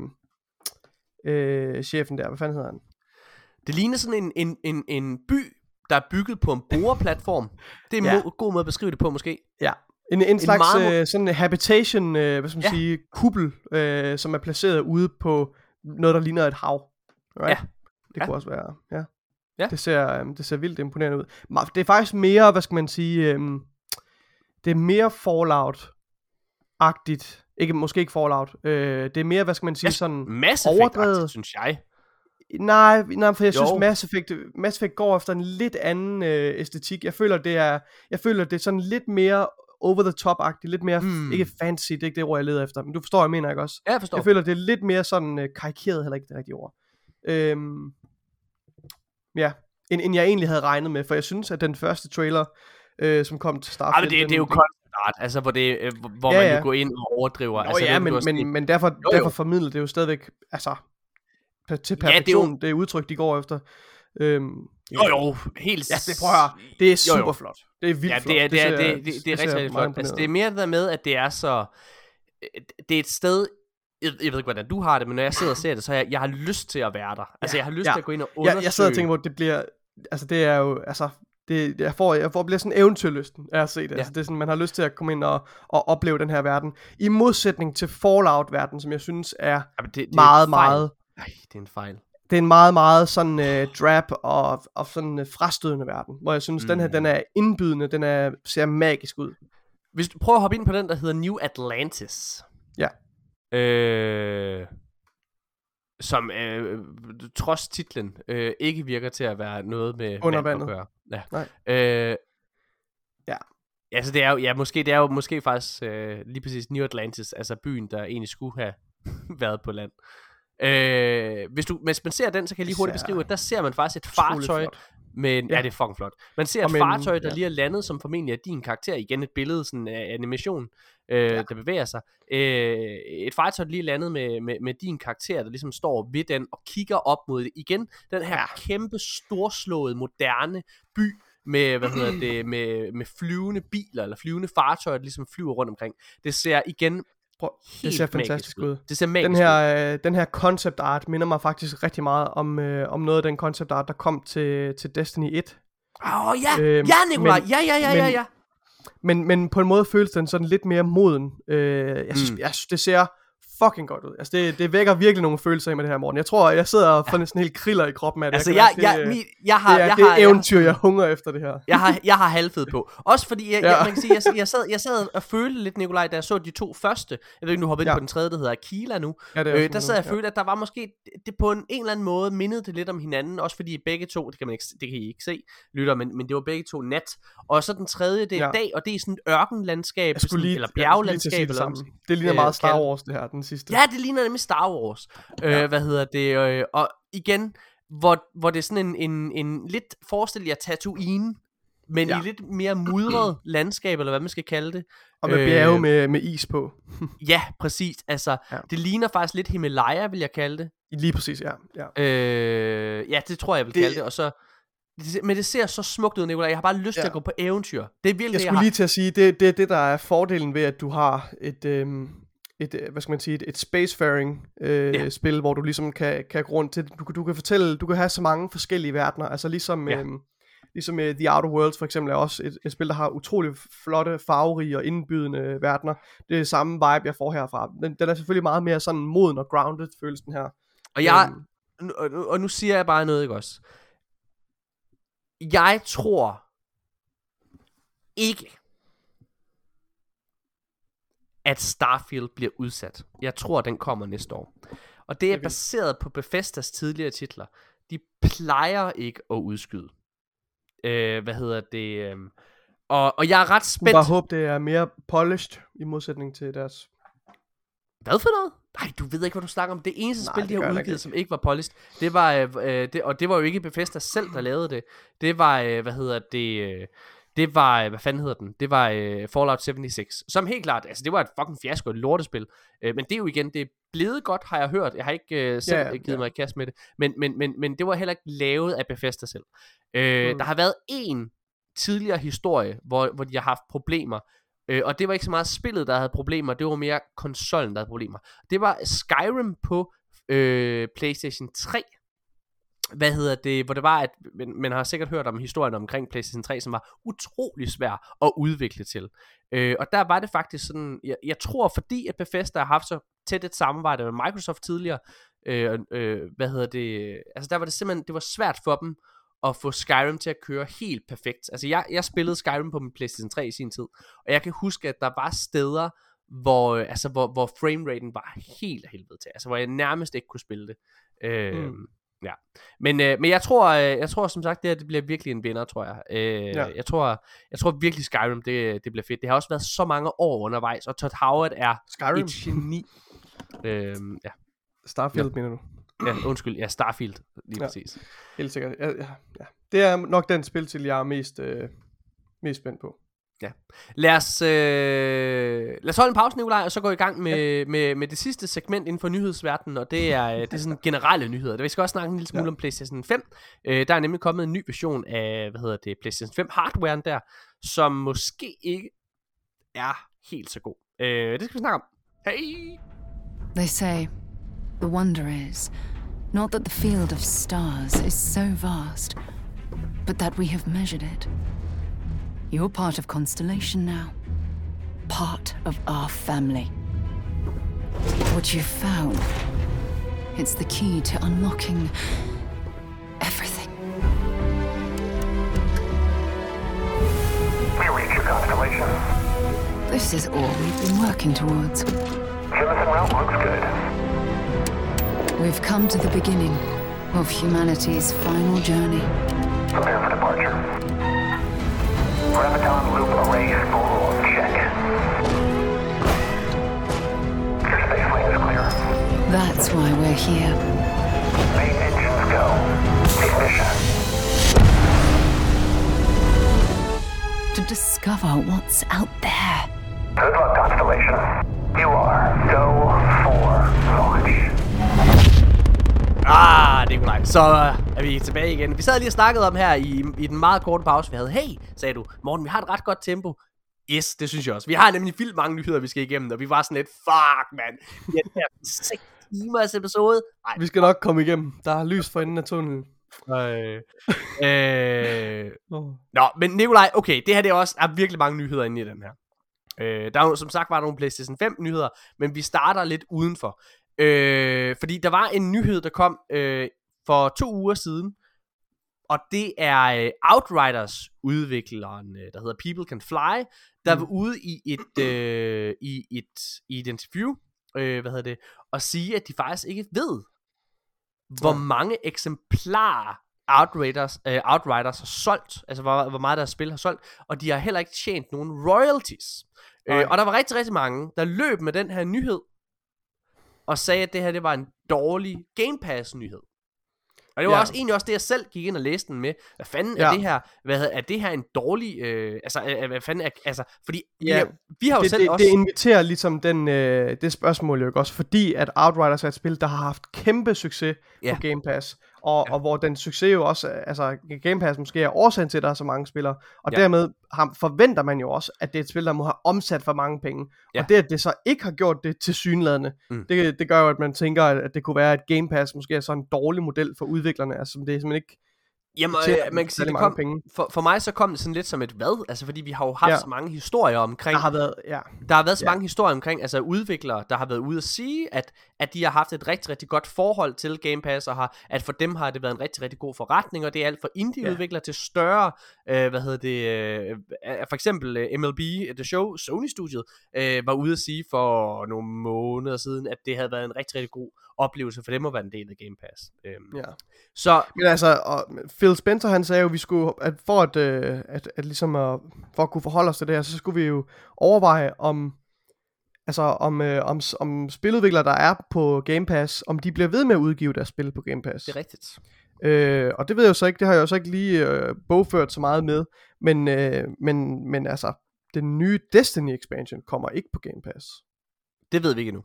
øh, chefen der, hvad fanden hedder han? Det ligner sådan en, en, en, en by, der er bygget på en boreplatform. Det er en Ja. ja. god måde at beskrive det på, måske. Ja, en, en slags meget øh, sådan en habitation, øh, hvad skal man Ja. sige, kuppel, øh, som er placeret ude på noget, der ligner et hav. Right? Ja. Det Ja. kunne også være, ja. Ja. Det ser, øh, det ser vildt imponerende ud. Det er faktisk mere, hvad skal man sige, øh, det er mere Fallout-agtigt. Ikke, måske ikke Fallout. Øh, det er mere, hvad skal man sige, Ja, sådan... Mass overdrevet. Synes jeg. Nej, nej, for jeg Jo. synes Mass Effect, Mass Effect går efter en lidt anden øh, æstetik. Jeg føler det er, jeg føler det er sådan lidt mere over the top agtigt, lidt mere hmm. ikke fancy, det er ikke det ord jeg leder efter, men du forstår jeg mener ikke også. Ja, jeg forstår. Jeg føler det er lidt mere sådan øh, karikeret heller ikke det rigtige ord. Øhm, ja, end, end jeg egentlig havde regnet med, for jeg synes at den første trailer, øh, som kom til Starfield, men det, den, det er jo art, altså hvor, det, øh, hvor Ja, man ja. jo går ind og overdriver. Nå altså, ja, det, men, men, men derfor, jo. derfor formidler det jo stadigvæk, altså, til Ja, det er jo- perfektion, det, er udtryk, de går efter. Øhm, Jo, jo, helt... Ja, det prøver jeg. Det er super Jo, jo. flot. Det er vildt Ja, flot. det er, det, er, ser- det, det, det, det er rigtig, rigtig flot. Altså, det er mere det der med, at det er så... øh, Det er et sted... Jeg, jeg ved ikke, hvordan du har det, men når jeg sidder og ser det, så har jeg, jeg har lyst til at være der. Altså, jeg har lyst Ja. til at gå ind og undersøge. jeg, jeg sidder og tænker på, at det bliver, altså det er jo, altså, det, jeg får, jeg får bliver sådan eventyrlysten af at se det. Ja. Altså, det er sådan, man har lyst til at komme ind og, og opleve den her verden. I modsætning til Fallout-verden, som jeg synes er Jamen, det, det er meget, fejl. meget, Ej, det er en fejl. det er en meget, meget sådan uh, drab og, og sådan uh, frastødende verden, hvor jeg synes, mm. den her, Mm. den er indbydende, den er, ser magisk ud. Hvis du prøver at hoppe ind på den, der hedder New Atlantis. Ja. Øh, som øh, trods titlen øh, ikke virker til at være noget med Under vand vandet. at gøre. Ja. Nej. Øh, Ja. Ja, så det er jo, ja, måske, det er jo måske faktisk øh, lige præcis New Atlantis, altså byen, der egentlig skulle have været på land. Øh, hvis, du, hvis man ser den, så kan jeg lige hurtigt beskrive, at der ser man faktisk et fartøj, men ja. Ja. ja, det er fucking flot. Man ser et en- fartøj, der ja. lige er landet, som formentlig er din karakter. Igen et billede sådan af animation, øh, ja. der bevæger sig. Øh, et fartøj, der lige er landet med, med, med din karakter, der ligesom står ved den og kigger op mod det. Igen, den her ja. kæmpe, storslåede, moderne by, med, hvad hedder det, med, med flyvende biler, eller flyvende fartøjer, der ligesom flyver rundt omkring. Det ser igen Helt det ser fantastisk ud. Det ser magisk Den ud. her, øh, den her concept art minder mig faktisk rigtig meget om, øh, om noget af den concept art, der kom til, til Destiny 1. Åh, oh, ja, Øhm, ja, Nikolaj, ja, ja, ja, ja, men- ja. Men, men på en måde føles den sådan lidt mere moden. Øh, jeg, synes, mm. jeg synes, det ser fucking godt ud. Altså, det, det vækker virkelig nogle følelser i med det her, morgen. Jeg tror, jeg sidder og får sådan helt kriller i kroppen af det. Altså, jeg, jeg, det, min, jeg har, det er jeg det har, jeg, eventyr, jeg hungrer efter det her. jeg har, jeg har halvfed på. Også fordi, jeg, ja. Ja. jeg, man kan sige, jeg, jeg, sad, jeg sad og følte lidt, Nikolaj, da jeg så de to første. Jeg ved ikke, nu hopper ind Ja. på den tredje, der hedder Akila nu. Ja, det er Øh, der sad jeg og følte, at der var måske, det på en, en eller anden måde mindede det lidt om hinanden, også fordi begge to, det kan man ikke, det kan I ikke se, lytter, men, men det var begge to nat. Og så den tredje, det er Ja. dag, og det er sådan et ørkenlandskab, Jeg sådan, lige, eller jeg lige bjerglandskab, det eller skal- Det ligner øh, meget Star Wars, det her, den sidste. Ja, det ligner nemlig Star Wars. Øh, Ja. hvad hedder det? Øh, og igen, hvor, hvor det er sådan en, en, en lidt forestil jer Tatooine, men ja. I lidt mere mudret landskab, eller hvad man skal kalde det. Og med øh, bjerge med, med is på. Ja, præcis. Altså, ja. Det ligner faktisk lidt Himalaya, vil jeg kalde det. Lige præcis, ja. ja. Øh, ja, det tror jeg, jeg vil Det- kalde det. Og så, det, men det ser så smukt ud, Nicolai. Jeg har bare lyst ja. til at gå på eventyr. Det er virkelig Jeg det, jeg skulle har. lige til at sige, det, det er det, der er fordelen ved, at du har et, øhm, et øh, hvad skal man sige, et, et spacefaring øh, Ja. spil, hvor du ligesom kan, kan gå rundt til, du, kan- du kan fortælle, du kan have så mange forskellige verdener, altså ligesom, Ja. øhm, Ligesom uh, The Outer Worlds for eksempel er også et, et spil, der har utrolig flotte, farverige og indbydende verdener. Det er samme vibe, jeg får herfra. Den, den er selvfølgelig meget mere sådan moden og grounded, føles den her. Og jeg, Øhm, og, nu- og nu siger jeg bare noget, ikke også? Jeg tror ikke, at Starfield bliver udsat. Jeg tror, den kommer næste år. Og det er Okay. baseret på Bethesdas tidligere titler. De plejer ikke at udskyde. Øh, hvad hedder det? Øh, og, og jeg er ret Jeg spændt. bare håbe, det er mere polished i modsætning til deres... Hvad for noget? Nej, du ved ikke, hvad du snakker om. Det eneste Nej, spil, de har jeg udgivet, ikke. som ikke var polished, det var, øh, øh, det, og det var jo ikke Bethesda selv, der lavede det. Det var, øh, hvad hedder det, øh, det var, øh, hvad fanden hedder den? Det var øh, Fallout 76, som helt klart, altså det var et fucking fiasko, et lortespil. Øh, men det er jo igen, det er blevet godt, har jeg hørt. Jeg har ikke øh, selv ja, givet ja. mig i kast med det. Men, men, men, men det var heller ikke lavet af Bethesda selv. Øh, Mm. Der har været en tidligere historie, hvor, hvor de har haft problemer. Øh, og det var ikke så meget spillet, der havde problemer, det var mere konsollen, der havde problemer. Det var Skyrim på øh, PlayStation 3. Hvad hedder det, hvor det var, at man, man har sikkert hørt om historien omkring PlayStation 3, som var utrolig svær at udvikle til. Øh, og der var det faktisk sådan, jeg, jeg tror fordi, at Bethesda har haft så tæt et samarbejde med Microsoft tidligere, øh, øh, hvad hedder det, altså der var det simpelthen, det var svært for dem at få Skyrim til at køre helt perfekt. Altså jeg, jeg spillede Skyrim på min PlayStation 3 i sin tid, og jeg kan huske, at der var steder, hvor, øh, altså, hvor, hvor frameraten var helt af helvede til. Altså hvor jeg nærmest ikke kunne spille det. Øh, Mm. Ja. Men, øh, men jeg tror, øh, jeg tror som sagt, det her det bliver virkelig en vinder, tror jeg. Øh, Ja. jeg, tror, jeg tror virkelig Skyrim, det, det bliver fedt. Det har også været så mange år undervejs, og Todd Howard er Skyrim? et geni. øh, ja. Starfield, mener du? ja, undskyld, ja, Starfield, lige Ja. ja. præcis. Helt sikkert. Ja, ja, ja. Det er nok den spil til, jeg er mest, øh, mest spændt på. Lad os, øh, lad os holde en pause, Nikolaj, og så gå i gang med, ja. med, med det sidste segment inden for nyhedsverdenen, og det er, øh, det er sådan generelle nyheder. Vi skal også snakke en lille smule Ja. ja. om PlayStation 5. Øh, der er nemlig kommet en ny version af, hvad hedder det, PlayStation 5 hardwaren der, som måske ikke er helt så god. Øh, det skal vi snakke om. Hey! They say the wonder is not that the field of stars is so vast, but that we have measured it. You're part of Constellation now, part of our family. What you've found, it's the key to unlocking everything. We reach your constellation. This is all we've been working towards. Jemison route looks good. We've come to the beginning of humanity's final journey. Prepare for departure. Graviton loop array full check. Your space lane is clear. That's why we're here. Main engines go. Ignition. to discover what's out there. Good luck, Constellation. You are go for launch. Ah, Nikolaj, så er vi tilbage igen. Vi sad lige og snakkede om her i, i den meget korte pause, vi havde. Hey, sagde du, Morten, vi har et ret godt tempo. Yes, det synes jeg også. Vi har nemlig vildt mange nyheder, vi skal igennem, og vi var sådan lidt, fuck, mand. Vi har her 6 timers episode. Nej, Vi skal nok komme igennem. Der er lys for enden af tunnelen. øh, øh. Nå, men Nikolaj, okay, det her det er også, er virkelig mange nyheder inde i den her. Øh, der er jo, som sagt var der nogle PlayStation 5 nyheder, men vi starter lidt udenfor. Øh, fordi der var en nyhed, der kom øh, for to uger siden, og det er øh, Outriders udvikleren, øh, der hedder People Can Fly, der Mm. var ude i et, øh, i et, i et interview, øh, hvad hedder det, og sige, at de faktisk ikke ved, hvor Ja. mange eksemplarer Outriders, øh, Outriders har solgt, altså hvor, hvor meget deres spil har solgt, og de har heller ikke tjent nogen royalties. Nej. Øh, og der var rigtig, rigtig mange, der løb med den her nyhed, og sagde, at det her det var en dårlig Game Pass nyhed. Og det var Ja. også egentlig også det, jeg selv gik ind og læste den med. Hvad fanden Ja. er det her? Hvad hedder, er det her en dårlig... Øh, altså, øh, hvad fanden er... Altså, fordi Ja. vi, har, vi har jo det, selv det, også... det inviterer ligesom den, øh, det spørgsmål jo også, fordi at Outriders er et spil, der har haft kæmpe succes Ja. på Game Pass, og, Ja. og hvor den succes jo også, altså Game Pass måske er årsagen til, at der er så mange spillere, og Ja. dermed har, forventer man jo også, at det er et spil, der må have omsat for mange penge, Ja. og det, at det så ikke har gjort det til synladende, Mm. det, det gør jo, at man tænker, at det kunne være, at Game Pass måske er sådan en dårlig model for udviklerne, altså det er simpelthen ikke Jamen, øh, man kan sige, det kom, penge. for, for mig så kom det sådan lidt som et hvad, altså fordi vi har jo haft Ja. så mange historier omkring, Der har været, ja. der har været så Ja. mange historier omkring, altså udviklere, der har været ude at sige, at, at de har haft et rigtig, rigtig godt forhold til Game Pass, og har, at for dem har det været en rigtig, rigtig god forretning, og det er alt fra indie-udviklere til større, øh, hvad hedder det, øh, øh, for eksempel øh, MLB, The Show, Sony-studiet, øh, var ude at sige for nogle måneder siden, at det havde været en rigtig, rigtig god oplevelse for dem at være en del af Game Pass. Øhm, ja. Så Men altså, og Phil Spencer han sagde jo, at vi skulle, at for at, øh, at, at ligesom at, for at kunne forholde os til det her, så skulle vi jo overveje om, altså om, øh, om, om spiludviklere, der er på Game Pass, om de bliver ved med at udgive deres spil på Game Pass. det er rigtigt. Øh, og det ved jeg jo så ikke, det har jeg jo så ikke lige øh, bogført så meget med, men, øh, men, men altså, den nye Destiny expansion kommer ikke på Game Pass. Det ved vi ikke endnu.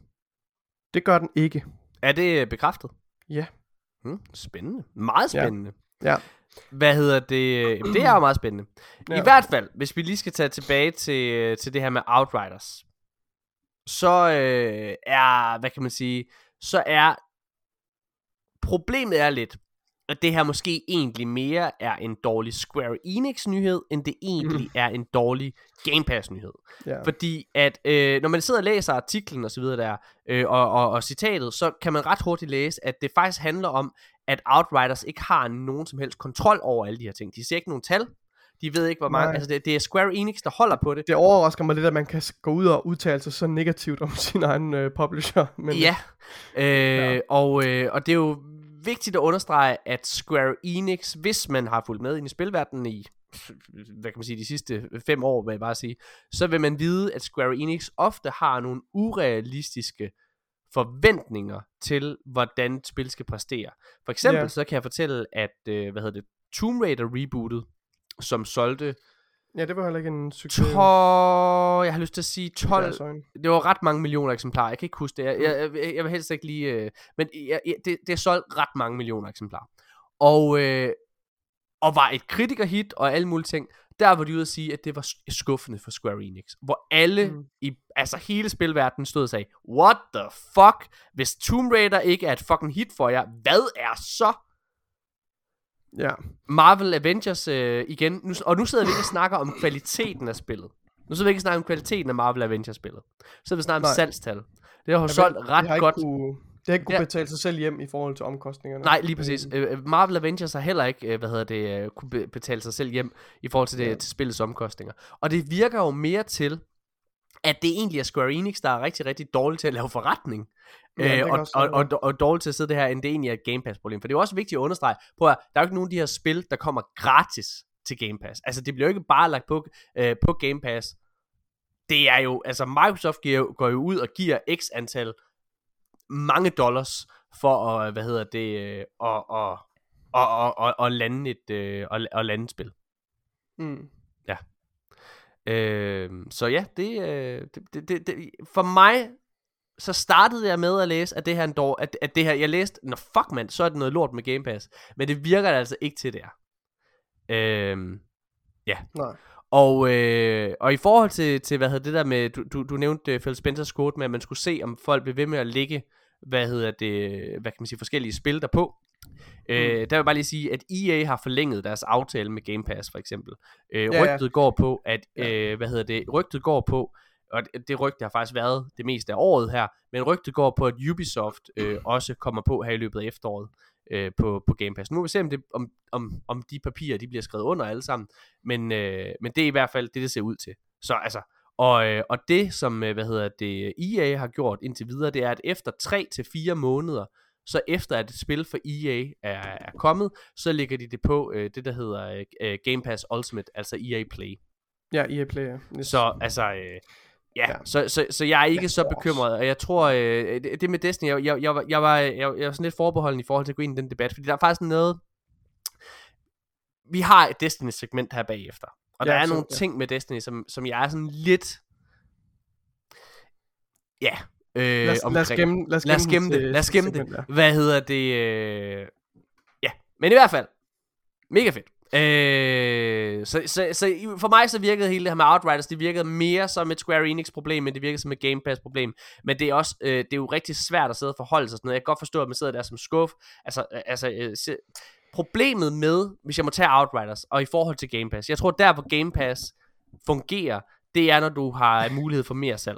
Det gør den ikke. Er det øh, bekræftet? Ja. Hmm, spændende. Meget Ja. spændende. Ja. Hvad hedder det? Jamen, det er jo meget spændende. Ja. Ja. I hvert fald, hvis vi lige skal tage tilbage til, til det her med Outriders, så øh, er, hvad kan man sige, så er problemet er lidt, at det her måske egentlig mere er en dårlig Square Enix nyhed, end det egentlig er en dårlig Game Pass nyhed. Ja. Fordi at øh, når man sidder og læser artiklen og så videre der, øh, og, og, og citatet, så kan man ret hurtigt læse, at det faktisk handler om, at Outriders ikke har nogen som helst kontrol over alle de her ting. De ser ikke nogen tal. De ved ikke, hvor mange... Nej. Altså, det, det er Square Enix, der holder på det. Det overrasker mig lidt, at man kan gå ud og udtale sig så negativt om sin egen øh, publisher. Men, Ja. Øh, Ja. Og, øh, og det er jo vigtigt at understrege, at Square Enix, hvis man har fulgt med ind i spilverdenen i, hvad kan man sige, de sidste fem år, vil jeg bare sige, så vil man vide, at Square Enix ofte har nogle urealistiske forventninger til, hvordan et spil skal præstere. For eksempel, Ja. så kan jeg fortælle, at, øh, hvad hedder det, Tomb Raider rebootet, som solgte ja, det var heller ikke en succes. 12, jeg har lyst til at sige i 12, deres øjne. det var ret mange millioner eksemplarer. Jeg kan ikke huske det. Jeg, jeg, jeg, jeg vil helst ikke lige... Øh, men jeg, jeg, det, det er solgt ret mange millioner eksemplarer. Og, øh, og var et kritikerhit og alle mulige ting. Der var de ude at sige, at det var sk- skuffende for Square Enix. Hvor alle, mm. Mm. i, altså hele spilverdenen stod og sagde, What the fuck? Hvis Tomb Raider ikke er et fucking hit for jer, hvad er så? Ja. Marvel Avengers øh, igen. Nu, og nu sidder vi ikke og snakker om kvaliteten af spillet. Nu sidder vi ikke og snakker om kvaliteten af Marvel Avengers spillet. Så sidder vi snakker om salgstal. Det har jo solgt ret har godt. Kunne, det har ikke kunne Ja. betale sig selv hjem i forhold til omkostningerne. Nej, lige præcis. Øh, Øh, Marvel Avengers har heller ikke, øh, hvad hedder det, øh, kunne be- betale sig selv hjem i forhold til, det, Ja. til spillets omkostninger. Og det virker jo mere til, at det egentlig er Square Enix, der er rigtig, rigtig dårlig til at lave forretning. Ja, øh, og, og, og, og, dårligt til at sidde det her, end det egentlig er et Game Pass problem. For det er jo også vigtigt at understrege, på at der er jo ikke nogen af de her spil, der kommer gratis til Game Pass. Altså det bliver jo ikke bare lagt på, øh, på Game Pass. Det er jo, altså Microsoft giver, går jo ud og giver x antal mange dollars for at, hvad hedder det, øh, og, og, og, og, og, og lande et, øh, og, og lande et spil. Mm. Øh, så ja, det, øh, det, det, det, det, for mig, så startede jeg med at læse, at det her, er en dår, at, at det her, jeg læste, nå fuck mand, så er det noget lort med Game Pass. Men det virker det altså ikke til, det er. Øh, Nej. og, øh, og i forhold til, til hvad hedder det der med, du, du, du nævnte uh, Phil Spencer's quote med, at man skulle se, om folk blev ved med at lægge, hvad hedder det, hvad kan man sige, forskellige spil derpå. Øh, der vil jeg bare lige sige, at EA har forlænget deres aftale med Game Pass, for eksempel. Øh, Ja, ja. rygtet går på, at, Ja. øh, hvad hedder det, rygtet går på, og det, det rygte har faktisk været det meste af året her, men rygtet går på, at Ubisoft øh, også kommer på her i løbet af efteråret øh, på, på Game Pass. Nu må vi se, om, det, om, om, om de papirer de bliver skrevet under alle sammen, men, øh, men det er i hvert fald det, det ser ud til. Så altså, og, øh, og det, som øh, hvad hedder det, EA har gjort indtil videre, det er, at efter 3 til fire måneder, så efter at et spil for EA er, er kommet, så lægger de det på øh, det, der hedder øh, Game Pass Ultimate, altså EA Play. Ja, EA Player. Yes. Så altså, øh, ja, ja. Ja. Så, så, så jeg er ikke så bekymret, og jeg tror, øh, det, det med Destiny, jeg, jeg, jeg, var- jeg, var, jeg, jeg var sådan lidt forbeholden i forhold til at gå ind i den debat, fordi der er faktisk noget, vi har et Destiny-segment her bagefter, og Ja, der er så- nogle ja. ting med Destiny, som, som jeg er sådan lidt, ja, øh, lad, os, lad os omkring. gemme, lad os Lad os den gemme det. Lad os gemme det. segment, ja. Hvad hedder det? Øh... Ja, men i hvert fald, mega fedt. Øh, så, så, så for mig så virkede hele det her med Outriders, det virkede mere som et Square Enix problem, men det virkede som et Game Pass problem. Men det er også, øh, det er jo rigtig svært at sidde og forholde sig sådan noget. Jeg kan godt forstå, at man sidder der som skuff. Altså, øh, altså øh, problemet med, hvis jeg må tage Outriders, og i forhold til Game Pass, jeg tror der, hvor Game Pass fungerer, det er, når du har mulighed for mere salg.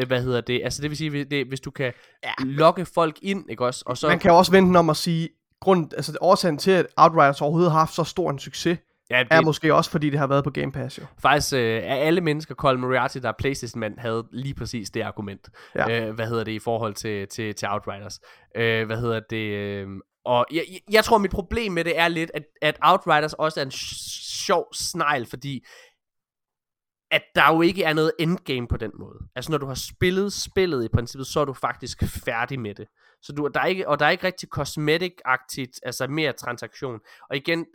Øh, Hvad hedder det? Altså det vil sige, hvis- det, hvis du kan ja. lokke folk ind, ikke også? Og så, Man kan også vente om at sige, grund, altså årsagen til, at Outriders overhovedet har haft så stor en succes, ja, det, er måske også, fordi det har været på Game Pass jo. Faktisk øh, af alle mennesker, Colin Moriarty, der er Playstation-mand, havde lige præcis det argument. Ja. Øh, hvad hedder det i forhold til, til, til Outriders. Øh, hvad hedder det? Øh, og jeg, jeg, tror, mit problem med det er lidt, at, at Outriders også er en sj- sjov snegl, fordi at der jo ikke er noget endgame på den måde. Altså når du har spillet spillet i princippet, så er du faktisk færdig med det. Så du, der er ikke, og der er ikke rigtig cosmetic-agtigt, altså mere transaktion. Og igen,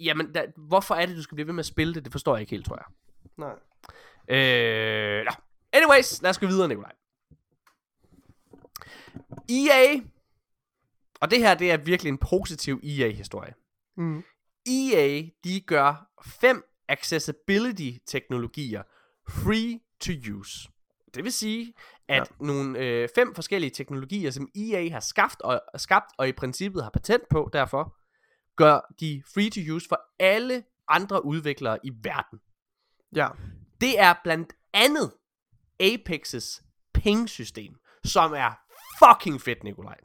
jamen, der, hvorfor er det, du skal blive ved med at spille det? Det forstår jeg ikke helt, tror jeg. Nej. Øh, nå. Anyways, lad os gå videre, Nikolaj. EA, og det her, det er virkelig en positiv EA-historie. Mm. EA, de gør fem accessibility-teknologier free to use. Det vil sige, at ja. nogle øh, fem forskellige teknologier, som EA har skabt og, skabt og i princippet har patent på, derfor gør de free to use for alle andre udviklere i verden. Ja. Det er blandt andet Apex's ping-system, som er fucking fedt, Nikolaj.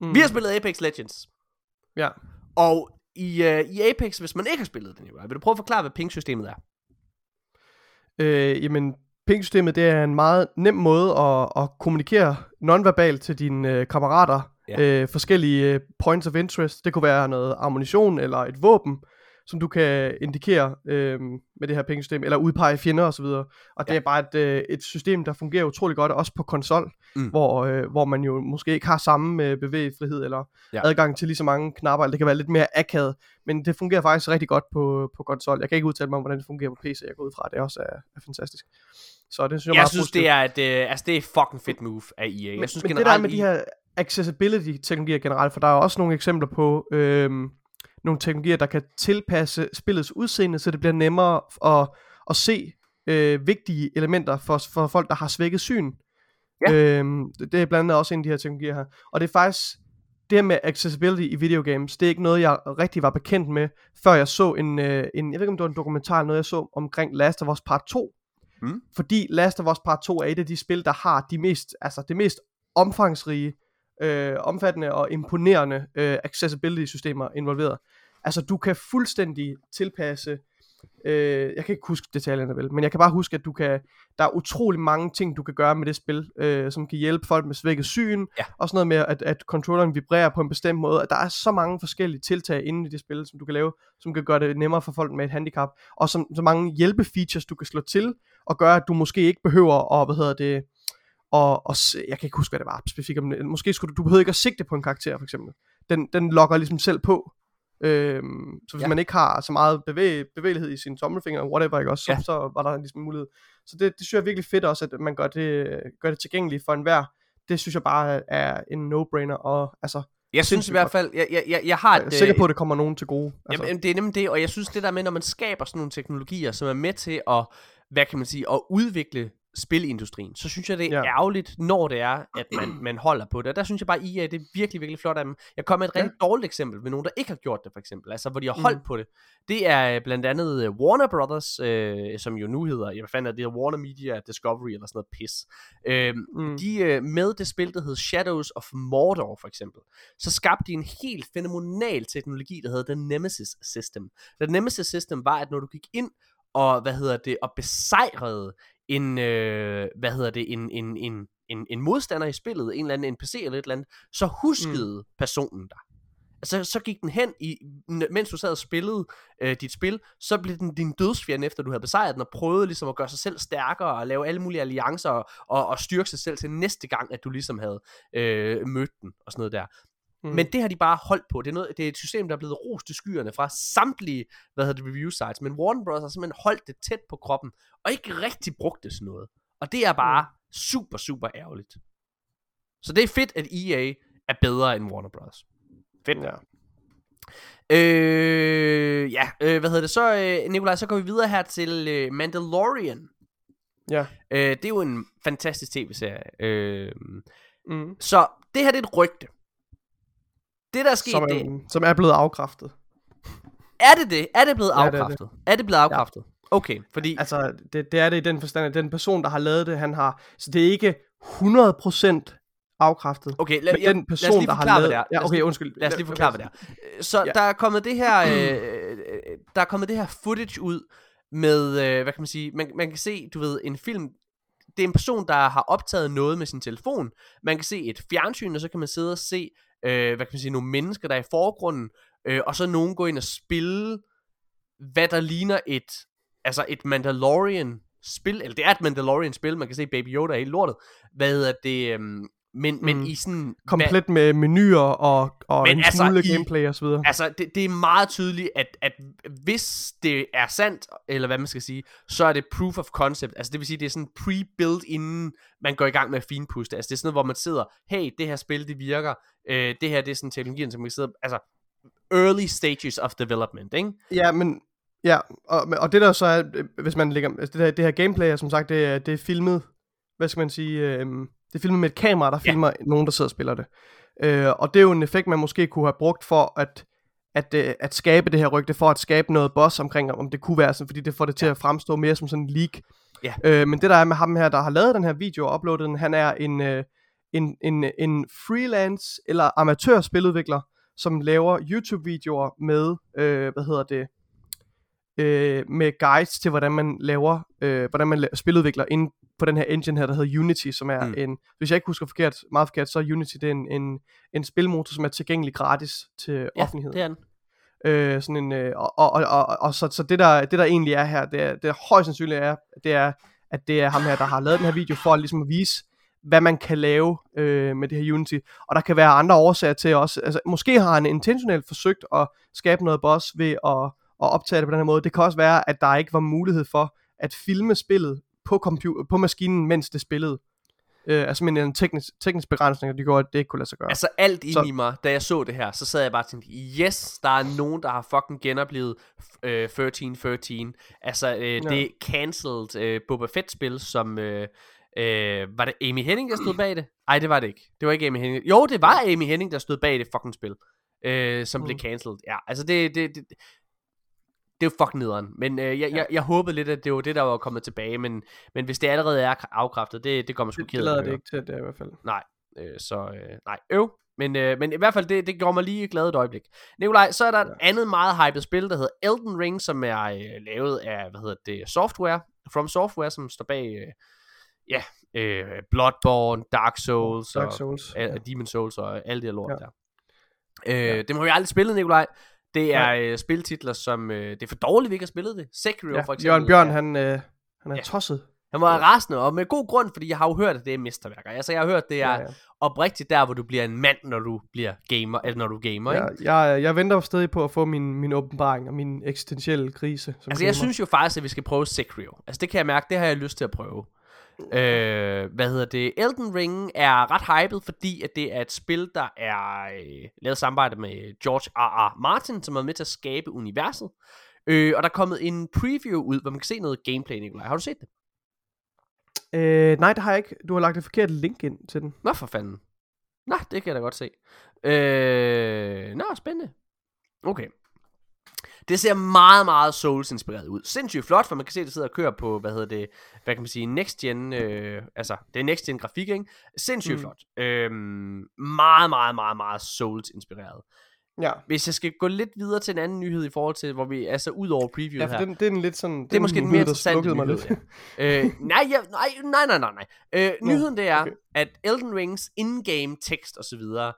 Mm. Vi har spillet Apex Legends, Ja. og i, uh, i Apex, hvis man ikke har spillet Nikolaj, vil du prøve at forklare, hvad ping-systemet er? Øh, jamen, ping-systemet, det er en meget nem måde at, at kommunikere nonverbalt til dine øh, kammerater. Ja. Øh, forskellige øh, points of interest. Det kunne være noget ammunition eller et våben, som du kan indikere øh, med det her pengesystem, eller udpege fjender osv. Og ja. det er bare et, øh, et system, der fungerer utrolig godt, også på konsol, Mm. hvor, øh, hvor man jo måske ikke har samme øh, bevægelsesfrihed eller Ja. adgang til lige så mange knapper, eller det kan være lidt mere akavet, men det fungerer faktisk rigtig godt på, på konsol. Jeg kan ikke udtale mig om, hvordan det fungerer på PC, jeg går ud fra, at det også er, er fantastisk. Så det synes jeg, Jeg meget synes, positivt. det er, et, øh, altså, det er fucking fedt move af EA. Men, jeg synes men det generelt, der med de EA her accessibility-teknologier generelt, for der er også nogle eksempler på øhm, nogle teknologier, der kan tilpasse spillets udseende, så det bliver nemmere at, at se øh, vigtige elementer for, for folk, der har svækket syn. Ja. Øhm, det er blandt andet også en af de her teknologier her. Og det er faktisk, det her med accessibility i videogames, det er ikke noget, jeg rigtig var bekendt med, før jeg så en, øh, en jeg ved ikke om det var en dokumentar, noget jeg så omkring Last of Us Part 2. Mm. Fordi Last of Us Part 2 er et af de spil, der har de mest, altså det mest omfangsrige, øh, omfattende og imponerende øh, accessibility-systemer involveret. Altså du kan fuldstændig tilpasse, øh, jeg kan ikke huske detaljerne vel, men jeg kan bare huske, at du kan, der er utrolig mange ting, du kan gøre med det spil, øh, som kan hjælpe folk med svækket syn, Ja. og sådan noget med, at, at controlleren vibrerer på en bestemt måde, at der er så mange forskellige tiltag inde i det spil, som du kan lave, som kan gøre det nemmere for folk med et handicap, og som, så mange hjælpefeatures, du kan slå til, og gøre, at du måske ikke behøver at, hvad hedder det, og, og jeg kan ikke huske, hvad det var specifikt, men måske skulle du, du behøver ikke at sigte på en karakter, for eksempel. Den, den logger ligesom selv på. Øhm, så hvis Ja. man ikke har så meget bevæg, bevægelighed i sine tommelfingre, whatever, ikke også, så, Ja. så var der ligesom mulighed. Så det, det synes jeg er virkelig fedt også, at man gør det, gør det tilgængeligt for enhver. Det synes jeg bare er en no-brainer, og altså, jeg synes i hvert fald, jeg, jeg, jeg, jeg har jeg et, er sikker øh, på, at det kommer nogen til gode. Altså. Jamen, det er nemlig det, og jeg synes det der med, når man skaber sådan nogle teknologier, som er med til at, hvad kan man sige, at udvikle spilindustrien, så synes jeg, det er ja. Ærgerligt, når det er, at man, man holder på det. Og der synes jeg bare, at det er virkelig, virkelig flot af dem. Jeg kom med et Ja. rigtig dårligt eksempel med nogen, der ikke har gjort det, for eksempel. Altså, hvor de har holdt Mm. på det. Det er øh, blandt andet øh, Warner Brothers, øh, som jo nu hedder, jeg fandt, at det er Warner Media Discovery, eller sådan noget pis. Øh, Mm. de øh, med det spil, der hed Shadows of Mordor for eksempel, så skabte de en helt fænomenal teknologi, der hedder The Nemesis System. The Nemesis System var, at når du gik ind og, hvad hedder det, og besejrede en, øh, hvad hedder det, en, en, en, en, en modstander i spillet, en eller anden NPC eller et eller andet, så huskede mm. personen dig. Altså, så gik den hen, i, mens du sad og spillede øh, dit spil, så blev den din dødsfjende, efter du havde besejret den, og prøvede ligesom at gøre sig selv stærkere, og lave alle mulige alliancer, og, og, og styrke sig selv til næste gang, at du ligesom havde øh, mødt den, og sådan noget der. Mm. Men det har de bare holdt på. Det er, noget, det er et system, der er blevet rost til skyerne fra samtlige hvad hedder det, review sites. Men Warner Bros. har simpelthen holdt det tæt på kroppen, og ikke rigtig brugt det til noget. Og det er bare mm. super, super ærgerligt. Så det er fedt, at EA er bedre end Warner Bros. Fedt. Ja. Øh, ja, øh, hvad hedder det så, øh, Nikolaj, så går vi videre her til øh, Mandalorian. Ja. Øh, det er jo en fantastisk tv-serie. Øh, Mm. så det her det er et rygte. Det der er sket, som, det, er, som er blevet afkræftet. er det det? Er det blevet Ja, det er det. afkræftet? Er det blevet afkræftet? Okay, fordi... Altså, det, det er det i den forstand, at den person, der har lavet det, han har... Så det er ikke 100% afkræftet. Okay, lad, jeg, den lad os person, lige der har forklare, hvad lavet- det er. Ja, okay, undskyld. Lad os lige forklare, hvad det er. Så Ja. der er kommet det her, øh, der er kommet det her footage ud med, øh, hvad kan man sige, man, man kan se, du ved, en film, det er en person, der har optaget noget med sin telefon. Man kan se et fjernsyn, og så kan man sidde og se, øh, hvad kan man sige, nogle mennesker, der er i forgrunden, øh, og så nogen gå ind og spille, hvad der ligner et, altså et Mandalorian spil, eller det er et Mandalorian spil, man kan se Baby Yoda er helt lortet, hvad hedder det, øhm, men, men Mm. i sådan... Komplet med menuer og, og Men en altså, smule i- gameplay og så videre. Altså, det, det er meget tydeligt, at, at hvis det er sandt, eller hvad man skal sige, så er det proof of concept. Altså, det vil sige, det er sådan pre-built, inden man går i gang med at finpuste. Altså, det er sådan noget, hvor man sidder, hey, det her spil, det virker. Øh, det her, det er sådan teknologien, som man kan sidde... Altså, early stages of development, ikke? Ja, men ja, og, og det der så er, øh, hvis man lægger, altså det, her, det her gameplay er som sagt, det er, det er filmet, hvad skal man sige, øh, det er filmet med et kamera, der Ja. filmer nogen, der sidder og spiller det. Øh, og det er jo en effekt, man måske kunne have brugt for at, at, øh, at skabe det her rygte, for at skabe noget boss omkring, om det kunne være sådan, fordi det får det til at fremstå mere som sådan en leak. Ja. Øh, men det der er med ham her, der har lavet den her video og uploadet den, han er en, øh, en, en, en freelance eller amatørspiludvikler, som laver YouTube-videoer med, øh, hvad hedder det, øh, med guides til, hvordan man laver, øh, hvordan man la- spiludvikler inden på den her engine her, der hedder Unity, som er Mm. en, hvis jeg ikke husker forkert, meget forkert, så er Unity det er en, en, en spilmotor, som er tilgængelig gratis til Ja, offentligheden. det er den. Øh, sådan en, øh, og, og, og, og, og så, så det, der, det der egentlig er her, det er, det er højst sandsynligt er, det er, at det er ham her, der har lavet den her video, for ligesom at vise, hvad man kan lave øh, med det her Unity. Og der kan være andre årsager til også. Altså, måske har han intentionelt forsøgt at skabe noget boss ved at, at optage det på den her måde. Det kan også være, at der ikke var mulighed for at filme spillet på, computer, på maskinen, mens det spillede. Øh, altså med en teknisk, teknisk begrænsning, der gjorde, at det ikke kunne lade sig gøre. Altså alt Så- i mig, da jeg så det her, så sad jeg bare og tænkte, yes, der er nogen, der har fucking genoplevet øh, 1313. Altså øh, Ja. det cancelled øh, Boba Fett spil, som... Øh, øh, var det Amy Henning, der stod bag det? Nej, det var det ikke. Det var ikke Amy Henning. Jo, det var Amy Henning, der stod bag det fucking spil. Øh, som mm. blev cancelled. Ja, altså det... det, det det er jo fucking nederen. Men øh, jeg, jeg, jeg håbede lidt, at det var det, der var kommet tilbage. Men, men hvis det allerede er afkræftet, det, det kommer sgu det, ked det af lader at det ikke til, det er i hvert fald. Nej, øh, så øh, nej, øv. Men, øh, men i hvert fald, det, det gjorde mig lige glad et øjeblik. Nikolaj, så er der et andet meget hyped spil, der hedder Elden Ring, som er øh, lavet af, hvad hedder det, Software, From Software, som står bag, øh, ja, øh, Bloodborne, Dark Souls, Dark og, Souls. ja. Demon Souls og alt det lort Ja. der. Øh, Det må vi aldrig spillet, Nikolaj. Det er øh, spiltitler, som... Øh, det er for dårligt, vi ikke har spillet det. Sekiro Ja, for eksempel. Jørgen Bjørn, er- han, øh, han er Ja. tosset. han var rasende, og med god grund, fordi jeg har jo hørt, at det er mesterværker. Altså, jeg har hørt, det er Ja, ja. oprigtigt der, hvor du bliver en mand, når du bliver gamer, eller når du gamer, Ja, ikke? jeg, jeg venter jo stadig på at få min, min åbenbaring og min eksistentielle krise. Som Altså, jeg gamer. synes jo faktisk, at vi skal prøve Sekiro. Altså, det kan jeg mærke, det har jeg lyst til at prøve. Øh, hvad hedder det? Elden Ring er ret hyped, fordi at det er et spil, der er øh, lavet samarbejde med George R. R. Martin, som er med til at skabe universet. Øh, og der er kommet en preview ud, hvor man kan se noget gameplay, Nikolaj. Har du set det? Øh, nej, det har jeg ikke. Du har lagt et forkert link ind til den. Nå for fanden. Nå, det kan jeg da godt se. Øh, nå, spændende. Okay. Det ser meget, meget Souls-inspireret ud. Sindssygt flot, for man kan se, at det sidder og kører på, hvad hedder det, hvad kan man sige, next gen, øh, altså, det er next gen grafik, ikke? Sindssygt mm. Flot. Øh, meget, meget, meget, meget Souls-inspireret. Ja. Hvis jeg skal gå lidt videre til en anden nyhed i forhold til, hvor vi, altså ud over previewet Ja, for her. den, det er en lidt sådan... Det er måske den mere interessante mig nyhed, lidt. ja. øh, nej, ja, nej, nej, nej, nej, nej. Øh, Nå, nyheden det er, okay. at Elden Rings in-game tekst og så videre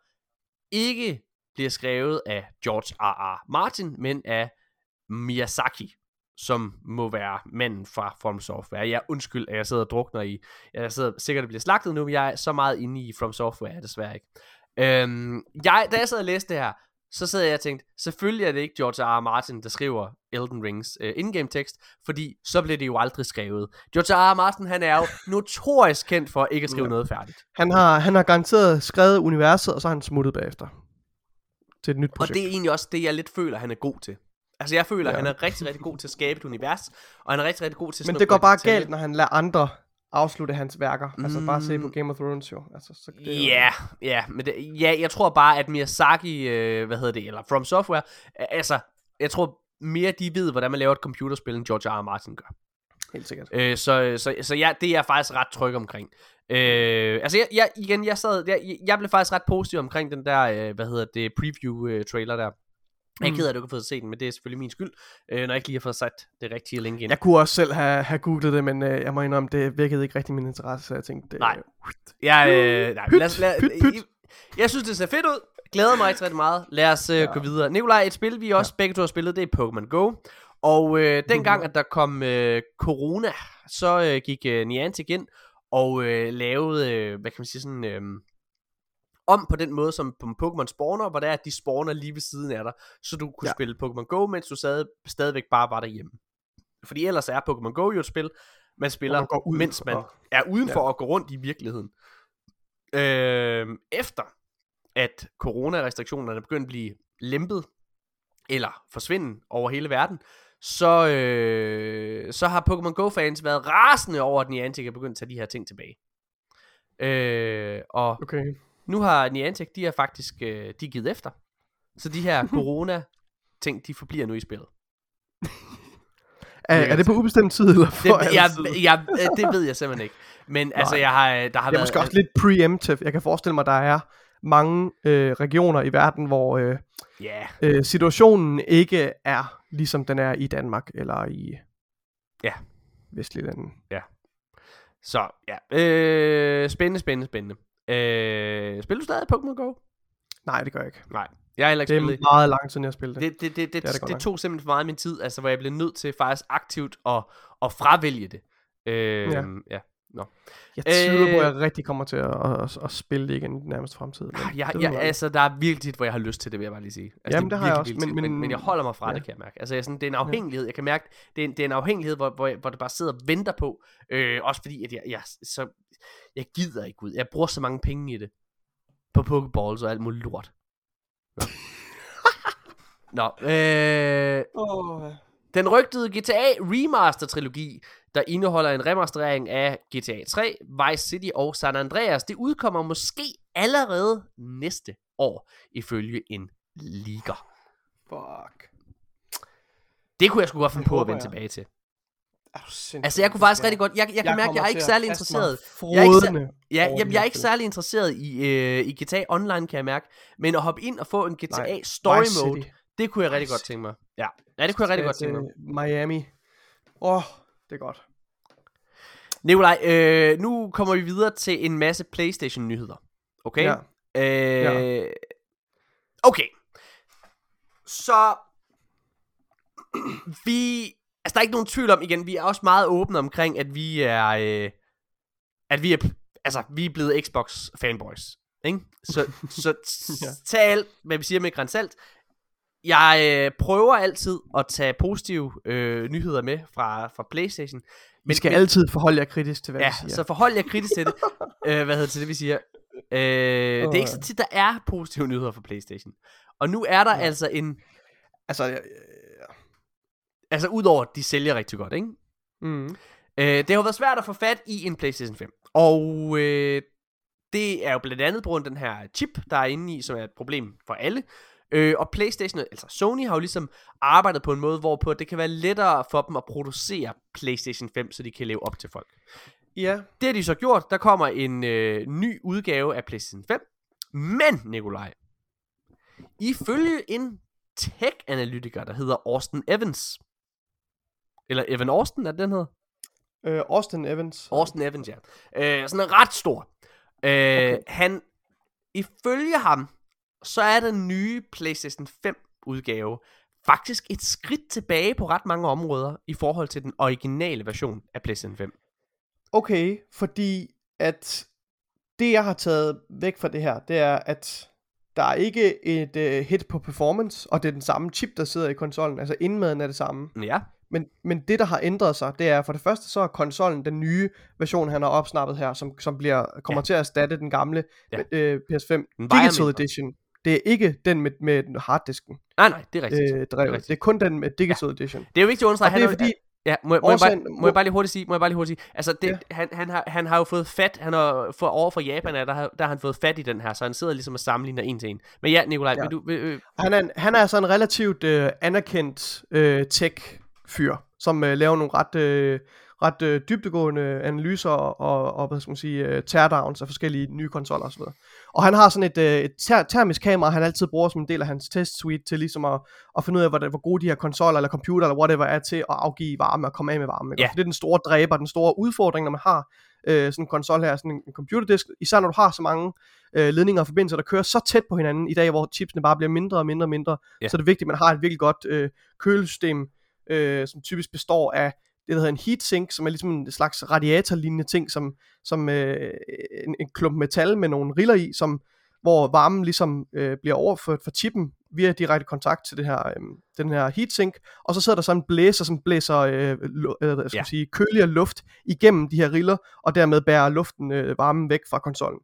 ikke bliver skrevet af George R. R. Martin, men af Miyazaki, som må være manden fra From Software. Jeg undskyld, at jeg sidder og drukner i. Jeg sidder sikkert at bliver slagtet nu, men jeg er så meget inde i From Software, er desværre ikke. Øhm, jeg, da jeg sad og læste det her, så sad jeg og tænkte, selvfølgelig er det ikke George R. R. Martin, der skriver Elden Rings uh, in-game tekst, fordi så blev det jo aldrig skrevet. George R. R. Martin, han er jo notorisk kendt for ikke at skrive Ja. noget færdigt. Han har, han har garanteret skrevet universet, og så har han smuttet bagefter. Til et nyt Og projekt. det er egentlig også det, jeg lidt føler, han er god til. Altså jeg føler, ja. Ja. han er rigtig, rigtig god til at skabe et univers, og han er rigtig, rigtig god til sådan Men at det går bare til at galt, når han lader andre afslutte hans værker. Mm. Altså bare se på Mm. Game of Thrones jo. Altså, så det er jo- Ja, ja, men det, ja, jeg tror bare, at Miyazaki, øh, hvad hedder det, eller From Software, øh, altså, jeg tror mere, de ved, hvordan man laver et computerspil, end George R. R. Martin gør. Helt sikkert. Øh, så, så, så ja, det er jeg faktisk ret tryg omkring. Øh, altså, jeg, jeg, igen, jeg sad, jeg, jeg blev faktisk ret positiv omkring den der, øh, hvad hedder det, preview-trailer der. Jeg er Mm. ked af, at du ikke har fået set den, men det er selvfølgelig min skyld, øh, når jeg ikke lige har fået sat det rigtige link ind. Jeg kunne også selv have, have googlet det, men øh, jeg må indrømme, det vækkede ikke rigtig min interesse, så jeg tænkte... Det, Nej. Jeg, øh, nej, Pyt, lad, os- lad, pyt, pyt. Jeg, jeg synes, det ser fedt ud. Glæder mig rigtig, rigtig meget. Lad os øh, ja. gå videre. Nikolaj, et spil, vi også begge to har spillet, det er Pokémon Go. Og øh, dengang, at der kom øh, corona, så øh, gik øh, Niantic ind og øh, lavede, øh, hvad kan man sige, sådan... Øh, om på den måde, som på Pokémon spawner, hvor det er, at de spawner lige ved siden af dig, så du kunne ja. Spille Pokémon Go, mens du sad, stadigvæk bare var derhjemme. Fordi ellers er Pokémon Go jo et spil, man spiller, man går ud mens man og- er udenfor ja. at gå rundt i virkeligheden. Øh, efter at coronarestriktionerne begyndte at blive lempet, eller forsvinde over hele verden, så, øh, så har Pokémon Go-fans været rasende over, at Niantic er begyndt at tage de her ting tilbage. Øh, og Okay. Nu har Niantic, de er faktisk øh, de er givet efter. Så de her corona ting, de forbliver nu i spillet. Er, er det på ubestemt tid, eller Det, for jeg, altid? jeg, øh, det ved jeg simpelthen ikke. Men altså, jeg har, der har Det er været... måske også lidt preemptive. Jeg kan forestille mig, der er mange øh, regioner i verden, hvor øh, Ja, øh, situationen ikke er ligesom den er i Danmark eller i Ja. vestlige lande. så ja. Øh, spændende, spændende, spændende. Øh, spiller du stadig Pokémon Go? Nej, det gør jeg ikke. Nej, jeg har heller ikke Det spillet. er meget lang tid, jeg har spillet det. Det, det, det, det, det det, det nok. tog simpelthen for meget af min tid, altså hvor jeg blev nødt til faktisk aktivt at, at fravælge det. Øh, ja. Ja. ja. Jeg tvivler på, Øh, at jeg rigtig kommer til at, at, at, spille det igen i den nærmeste fremtid. Men Jeg, det ved jeg, aldrig. altså, der er virkelig tit, hvor jeg har lyst til det, vil jeg bare lige sige. Altså, Jamen, er det har jeg også, men- men, men- jeg holder mig fra ja. det, kan jeg mærke. Altså, jeg, sådan, det er en afhængighed. Jeg kan mærke, det er en, det er en afhængighed, hvor, hvor, hvor det bare sidder og venter på. Øh, også fordi, at jeg, jeg, så, jeg gider ikke ud. Jeg bruger så mange penge i det. På Pokeballs og alt muligt lort. Nå. Nå, øh, Åh, den rygtede GTA Remaster-trilogi, der indeholder en remasterering af GTA 3, Vice City og San Andreas, det udkommer måske allerede næste år, ifølge en leaker. fuck. Det kunne jeg sgu godt finde på at vende jeg. tilbage til. Er Altså, jeg kunne faktisk rigtig godt... Jeg, jeg, kan mærke, jeg er ikke særlig interesseret. Jeg er ikke, Ja, over jeg, jeg er ikke særlig interesseret i, øh, i GTA Online, kan jeg mærke. Men at hoppe ind og få en GTA Nej, Story Vice Mode, City. det kunne jeg rigtig godt tænke mig. Ja, ja det kunne jeg rigtig godt tænke mig. Til Miami. Åh, oh, det er godt. Nikolaj, øh, nu kommer vi videre til en masse PlayStation-nyheder. Okay? Ja. Øh, Okay. Så... Vi... Altså, der er ikke nogen tvivl om, igen, vi er også meget åbne omkring, at vi er... Øh, at vi er... Altså, vi er blevet Xbox-fanboys. Ikke? Så, så Ja. tag alt, hvad vi siger med grænsalt. Jeg øh, prøver altid at tage positive øh, nyheder med fra, fra PlayStation. Vi skal altid forholde jer kritisk til, hvad Ja, vi siger. så forhold jer kritisk til det. øh, hvad hedder det til det, vi siger? Øh, det er ikke så tit, der er positive nyheder for PlayStation. Og nu er der ja. altså en... Altså, jeg, Altså, udover at de sælger rigtig godt, ikke? mm, Øh, det har været svært at få fat i en PlayStation 5. Og øh, det er jo blandt andet på grund af den her chip, der er inde i, som er et problem for alle. Øh, og PlayStation, altså Sony har jo ligesom arbejdet på en måde, hvorpå det kan være lettere for dem at producere PlayStation 5, så de kan leve op til folk. ja, Det har de så gjort. Der kommer en øh, ny udgave af PlayStation 5. Men, Nikolaj, ifølge en tech-analytiker, der hedder Austin Evans, eller Evan Austin, er det den hedder? øh, Austin Evans. Austin Evans, ja. Øh, sådan en ret stor. Øh, okay. Han, ifølge ham, så er den nye PlayStation 5 udgave faktisk et skridt tilbage på ret mange områder i forhold til den originale version af PlayStation 5. Okay, fordi at det jeg har taget væk fra det her, det er at der er ikke et uh, hit på performance, og det er den samme chip, der sidder i konsollen, altså indmaden er det samme. Ja, Men, men det der har ændret sig, det er for det første så er konsollen den nye version, han har opsnappet her, som, som bliver, kommer Ja. ja. til at erstatte den gamle Ja. ja. uh, PS5 Den vejer Digital. Edition. Det er ikke den med, med harddisken nej nej, det er rigtigt. øh, det, er rigtigt. Det er kun den med Digital Edition. det er jo vigtigt at understrege, Og det er fordi- Ja, må, må, jeg bare, må jeg bare lige hurtigt sige, må jeg bare lige hurtigt sige, altså det, Ja. han, han, har, han har jo fået fat, han har for over for Japan, er, der, har, der har han fået fat i den her, så han sidder ligesom og sammenligner en til en. Men ja, Nikolaj, Ja. vil du, vil, øh, Han er, han er altså en relativt øh, anerkendt øh, tech-fyr, som øh, laver nogle ret, øh, ret øh, dybdegående analyser og, og, og hvad skal man sige, øh, teardowns af forskellige nye konsoller osv. Og han har sådan et, øh, et ter- termisk kamera, han altid bruger som en del af hans test suite til ligesom at, at finde ud af, hvor, hvor gode de her konsoller eller computer eller whatever er til at afgive varme og komme af med varme. ikke? Og Det er den store dræber, den store udfordring, når man har øh, sådan en konsol her, sådan en, computerdisk, især når du har så mange øh, ledninger og forbindelser, der kører så tæt på hinanden i dag, hvor chipsene bare bliver mindre og mindre og mindre, Ja. så er det vigtigt, at man har et virkelig godt øh, kølesystem, øh, som typisk består af det, der hedder en heatsink, som er ligesom en slags radiatorlignende ting, som, som øh, en, en klump metal med nogle riller i, som, hvor varmen ligesom øh, bliver overført fra chippen via direkte kontakt til det her, øh, den her heatsink, og så sidder der sådan en blæser, som blæser øh, lu- øh, skal Ja. sige, køligere luft igennem de her riller, og dermed bærer luften øh, varmen væk fra konsollen.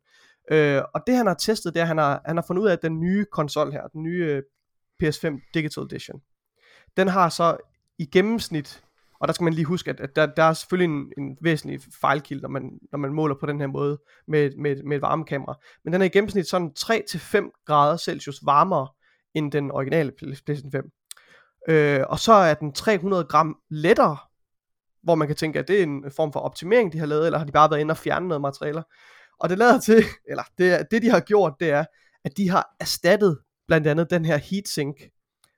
Øh, og det han har testet, det er, han har, han har fundet ud af, at den nye konsol her, den nye øh, PS5 Digital Edition, den har så i gennemsnit, og der skal man lige huske, at, at der, der er selvfølgelig en, en væsentlig fejlkilde, når man, når man måler på den her måde med, med, med et varmekamera. Men den er i gennemsnit sådan 3-5 grader Celsius varmere end den originale PlayStation 5. Øh, og så er den 300 gram lettere, hvor man kan tænke, at det er en form for optimering, de har lavet, eller har de bare været inde og fjerne noget materialer. Og det lader til, eller det, det de har gjort, det er, at de har erstattet blandt andet den her heatsink,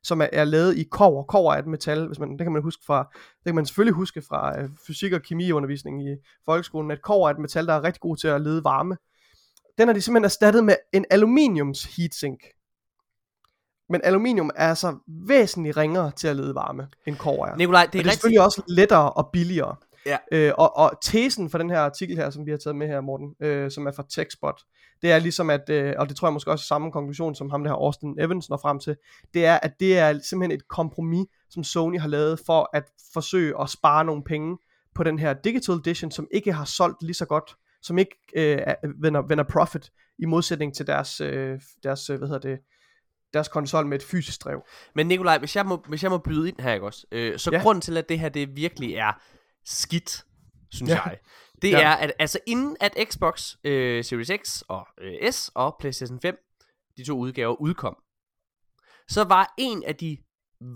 som er, er lavet i kover. Kover er et metal, hvis man, det kan man huske fra, det kan man selvfølgelig huske fra øh, fysik- og kemiundervisning i folkeskolen, at kover er et metal, der er rigtig god til at lede varme. Den har de simpelthen erstattet med en aluminiums heatsink. Men aluminium er altså væsentligt ringere til at lede varme, end kover er. Nikolaj, det er er, det er rigtigt. selvfølgelig også lettere og billigere. Ja. Øh, og, og tesen for den her artikel her, som vi har taget med her, Morten, øh, som er fra TechSpot, det er ligesom at, øh, og det tror jeg måske også er samme konklusion, som ham der her Austin Evans når frem til, det er, at det er simpelthen et kompromis, som Sony har lavet for at forsøge at spare nogle penge på den her Digital Edition, som ikke har solgt lige så godt, som ikke øh, er- vender, vender profit, i modsætning til deres, øh, deres øh, hvad hedder det, deres konsol med et fysisk drev. Men Nikolaj, hvis jeg må, hvis jeg må byde ind her, ikke også? Øh, så ja. grunden til, at det her det virkelig er skidt, synes Ja. jeg, det Ja. er, at altså inden at Xbox øh, Series X og øh, S og PlayStation 5, de to udgaver, udkom, så var en af de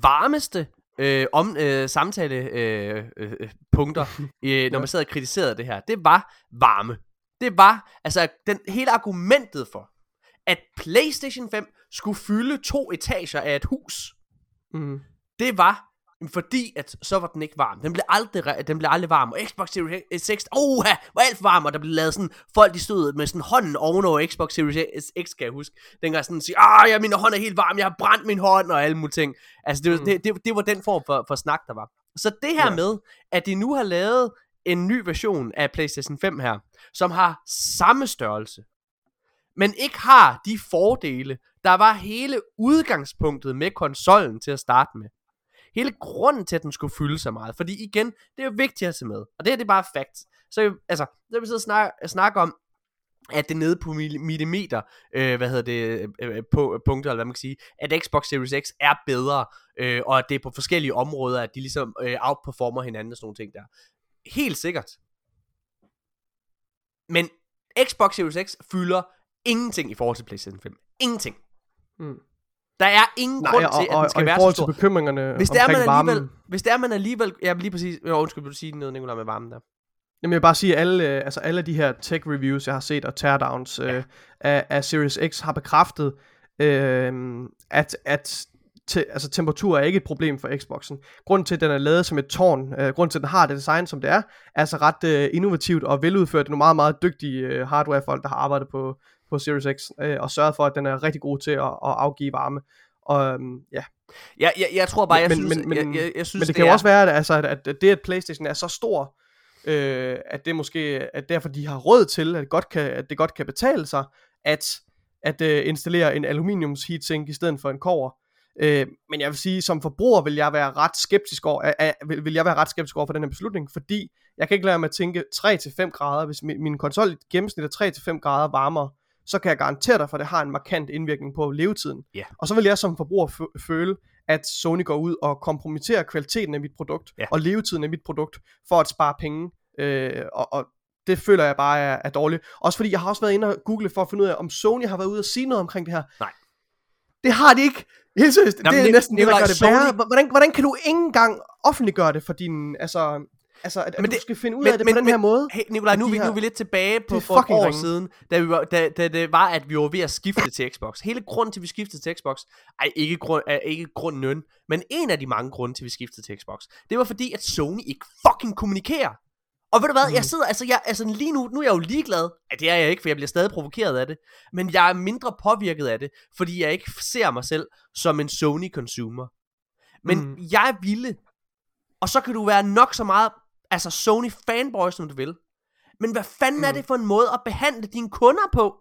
varmeste øh, om, øh, samtale øh, øh, øh, punkter, øh, når man sad og kritiserede det her, det var varme. Det var, altså den hele argumentet for, at PlayStation 5 skulle fylde to etager af et hus, Mm. det var fordi at så var den ikke varm. Den blev aldrig, den blev aldrig varm. Og Xbox Series X, oh, var alt for varm, og der blev lavet sådan, folk de stod med sådan hånden ovenover Xbox Series X, kan jeg huske. Den gang sådan sige, ah, ja, min hånd er helt varm, jeg har brændt min hånd, og alle mulige ting. Altså, det, var, Mm. det, det, det, var den form for, for snak, der var. Så det her ja. med, at de nu har lavet en ny version af PlayStation 5 her, som har samme størrelse, men ikke har de fordele, der var hele udgangspunktet med konsollen til at starte med. Hele grunden til, at den skulle fylde så meget. Fordi igen, det er jo vigtigt at se med. Og det her, det er bare fact. Så altså, når vi sidder og snakker, snakker om, at det nede på millimeter, øh, hvad hedder det, øh, øh på, øh, punkter, eller hvad man kan sige, at Xbox Series X er bedre, øh, og at det er på forskellige områder, at de ligesom øh, outperformer hinanden og sådan nogle ting der. Helt sikkert. Men Xbox Series X fylder ingenting i forhold til PlayStation 5. Ingenting. Mm. Der er ingen Nej, grund og, til, at og, den skal og i være så stor. til bekymringerne Hvis det er, man varmen, alligevel, hvis det er, man alligevel, ja, lige præcis, jo, undskyld, vil du sige noget, Nicolai, med varmen der? Jamen jeg vil bare sige, at alle, øh, altså alle de her tech reviews, jeg har set, og teardowns øh, af, af Series X, har bekræftet, øh, at, at te, altså, temperatur er ikke et problem for Xboxen. Grunden til, at den er lavet som et tårn, øh, grunden til, at den har det design, som det er, er altså ret øh, innovativt og veludført. Det er nogle meget, meget dygtige øh, hardwarefolk, der har arbejdet på, på Series X, øh, og sørget for, at den er rigtig god til at, at afgive varme. Og øhm, ja, Jeg, jeg, jeg tror bare, jeg Men- synes, men- men- jeg, jeg, jeg synes men det, det kan jo er, også være, at, altså, at, at det, at Playstation er så stor, øh, at det måske, at derfor de har råd til, at, godt kan, at det godt kan betale sig, at, at øh, installere en aluminiums heatsink i stedet for en kover. Øh, men jeg vil sige, som forbruger vil jeg være ret skeptisk over, øh, vil, vil jeg være ret skeptisk over for den her beslutning, fordi jeg kan ikke lade mig at tænke 3-5 grader, hvis min, min konsol gennemsnit er 3-5 grader varmere, så kan jeg garantere dig for, at det har en markant indvirkning på levetiden. Ja. Og så vil jeg som forbruger fø- føle, at Sony går ud og kompromitterer kvaliteten af mit produkt, Ja. og levetiden af mit produkt, for at spare penge. Øh, og, og det føler jeg bare er, er dårligt. Også fordi jeg har også været inde og google for at finde ud af, om Sony har været ude og sige noget omkring det her. Nej. Det har de ikke. Helt seriøst, Nå, det er næsten det, der gør det værre. Hvordan, hvordan kan du ikke engang offentliggøre det for din, altså, altså at, at Men du det- skal finde ud men- af det men- på den men- her måde? Hey, Nikolaj, nu, er her- nu er vi lidt tilbage på for et år ringe. siden, da, vi var, da, da det var, at vi var ved at skifte til Xbox. Hele grunden til, at vi skiftede til Xbox, ej, ikke, grund, er ikke grunden, men en af de mange grunde til, at vi skiftede til Xbox, det var fordi, at Sony ikke fucking kommunikerer. Og ved du hvad, Mm. jeg sidder, altså, jeg, altså lige nu, nu er jeg jo ligeglad. Ja, det er jeg ikke, for jeg bliver stadig provokeret af det. Men jeg er mindre påvirket af det, fordi jeg ikke ser mig selv som en Sony-consumer. Men mm. jeg ville, og så kan du være nok så meget, altså Sony fanboy, som du vil. Men hvad fanden mm. er det for en måde at behandle dine kunder på?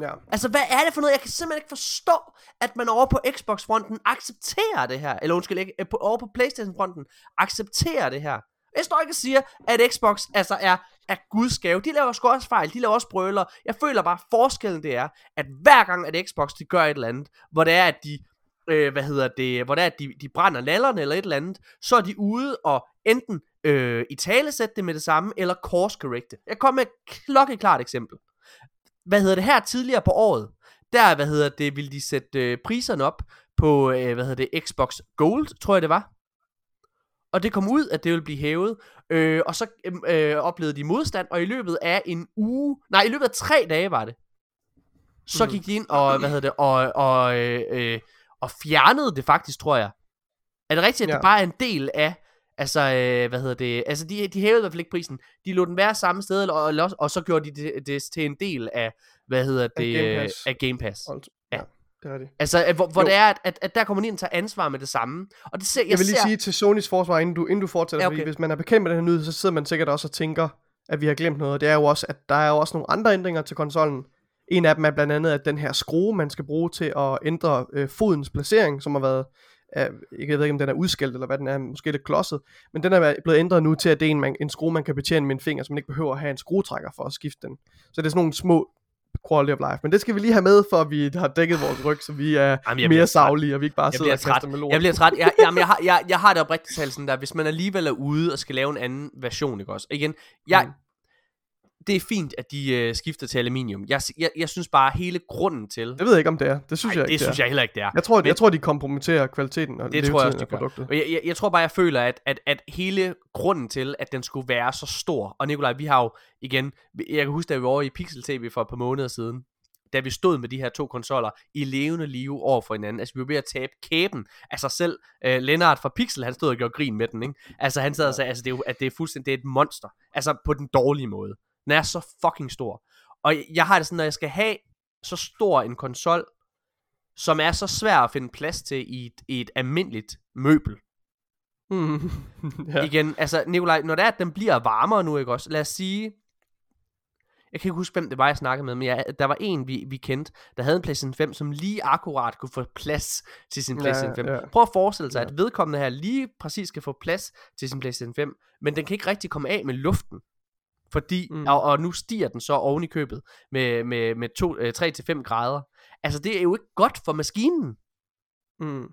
Ja. Altså, hvad er det for noget? Jeg kan simpelthen ikke forstå, at man over på Xbox-fronten accepterer det her. Eller undskyld, ikke, på, over på Playstation-fronten accepterer det her. Jeg står ikke og siger, at Xbox altså er, er guds gave. De laver sgu også fejl, de laver også brøler. Jeg føler bare, at forskellen det er, at hver gang, at Xbox de gør et eller andet, hvor det er, at de, øh, hvad hedder det, hvor er, at de, de brænder lallerne eller et eller andet, så er de ude og enten øh, i talesætte det med det samme, eller course correcte. Jeg kommer med et klokkeklart eksempel. Hvad hedder det her tidligere på året? Der, hvad hedder det, ville de sætte øh, priserne op på, øh, hvad hedder det, Xbox Gold, tror jeg det var. Og det kom ud, at det ville blive hævet. Øh, og så øh, oplevede de modstand, og i løbet af en uge, nej, i løbet af tre dage var det, så Mhm. gik de ind og, hvad hedder det, og, og, øh, øh, og fjernede det faktisk, tror jeg. Er det rigtigt, at ja. Det bare er en del af, altså, øh, hvad hedder det, altså de, de hævede i hvert fald ikke prisen. De lod den være samme sted, eller, også- og så gjorde de det, det til en del af, hvad hedder det, Game øh, Pass. af Game Pass. Og- Ja. ja. Det er det. Altså, at, hvor, hvor Jo. det er, at, at, at der kommer de ind og tager ansvar med det samme. Og det ser, jeg, Jeg vil lige ser, sige til Sonys forsvar, inden du, inden du fortsætter, Ja, okay. fordi hvis man er bekendt med den her nyhed, så sidder man sikkert også og tænker, at vi har glemt noget. Og det er jo også, at der er jo også nogle andre ændringer til konsollen. En af dem er blandt andet, at den her skrue, man skal bruge til at ændre øh, fodens placering, som har været, øh, jeg ved ikke om den er udskældt, eller hvad den er, måske lidt klodset, men den er blevet ændret nu til, at det er en, man, en skrue, man kan betjene med en finger, så man ikke behøver at have en skruetrækker for at skifte den. Så det er sådan nogle små quality of life. Men det skal vi lige have med, for at vi har dækket vores ryg, så vi er Jamen, mere savlige, og vi ikke bare sidder og kaster træt. med lort. Jeg bliver træt. Jeg, jamen, jeg, har, jeg, jeg har det oprigtigt talt sådan der, hvis man alligevel er ude og skal lave en anden version, ikke også? Igen, jeg, Mm. Det er fint, at de øh, skifter til aluminium. Jeg, jeg, jeg synes bare, hele grunden til... Det ved jeg ikke, om det er. Det synes Ej, jeg ikke, det synes er. jeg heller ikke, det er. Jeg tror, Men- jeg tror, de kompromitterer kvaliteten og Det tror jeg også, de produktet. Og jeg, jeg, jeg tror bare, jeg føler, at, at, at hele grunden til, at den skulle være så stor, og Nikolaj, vi har jo igen, jeg kan huske, da vi var over i Pixel TV for et par måneder siden, da vi stod med de her to konsoller i levende live over for hinanden. Altså, vi var ved at tabe kæben af sig selv. Uh, Lennart fra Pixel, han stod og gjorde grin med den, ikke? Altså, han sad og sagde, altså, det er, jo, at det er fuldstændig, det er et monster. Altså, på den dårlige måde. Den er så fucking stor. Og jeg har det sådan, når jeg skal have så stor en konsol, som er så svær at finde plads til i et, i et almindeligt møbel. Mm. Ja. ja. Igen, altså Nikolaj, når det er, at den bliver varmere nu, ikke også? Lad os sige, jeg kan ikke huske, hvem det var, jeg snakkede med, men jeg, der var en, vi, vi kendte, der havde en PlayStation 5, som lige akkurat kunne få plads til sin Ja, PlayStation 5. ja. Prøv at forestille sig, Ja. at vedkommende her lige præcis skal få plads til sin PlayStation 5, men den kan ikke rigtig komme af med luften. Fordi, mm. Og, og nu stiger den så oven i købet med, med, med to, øh, 3-5 grader. Altså, det er jo ikke godt for maskinen. Mm.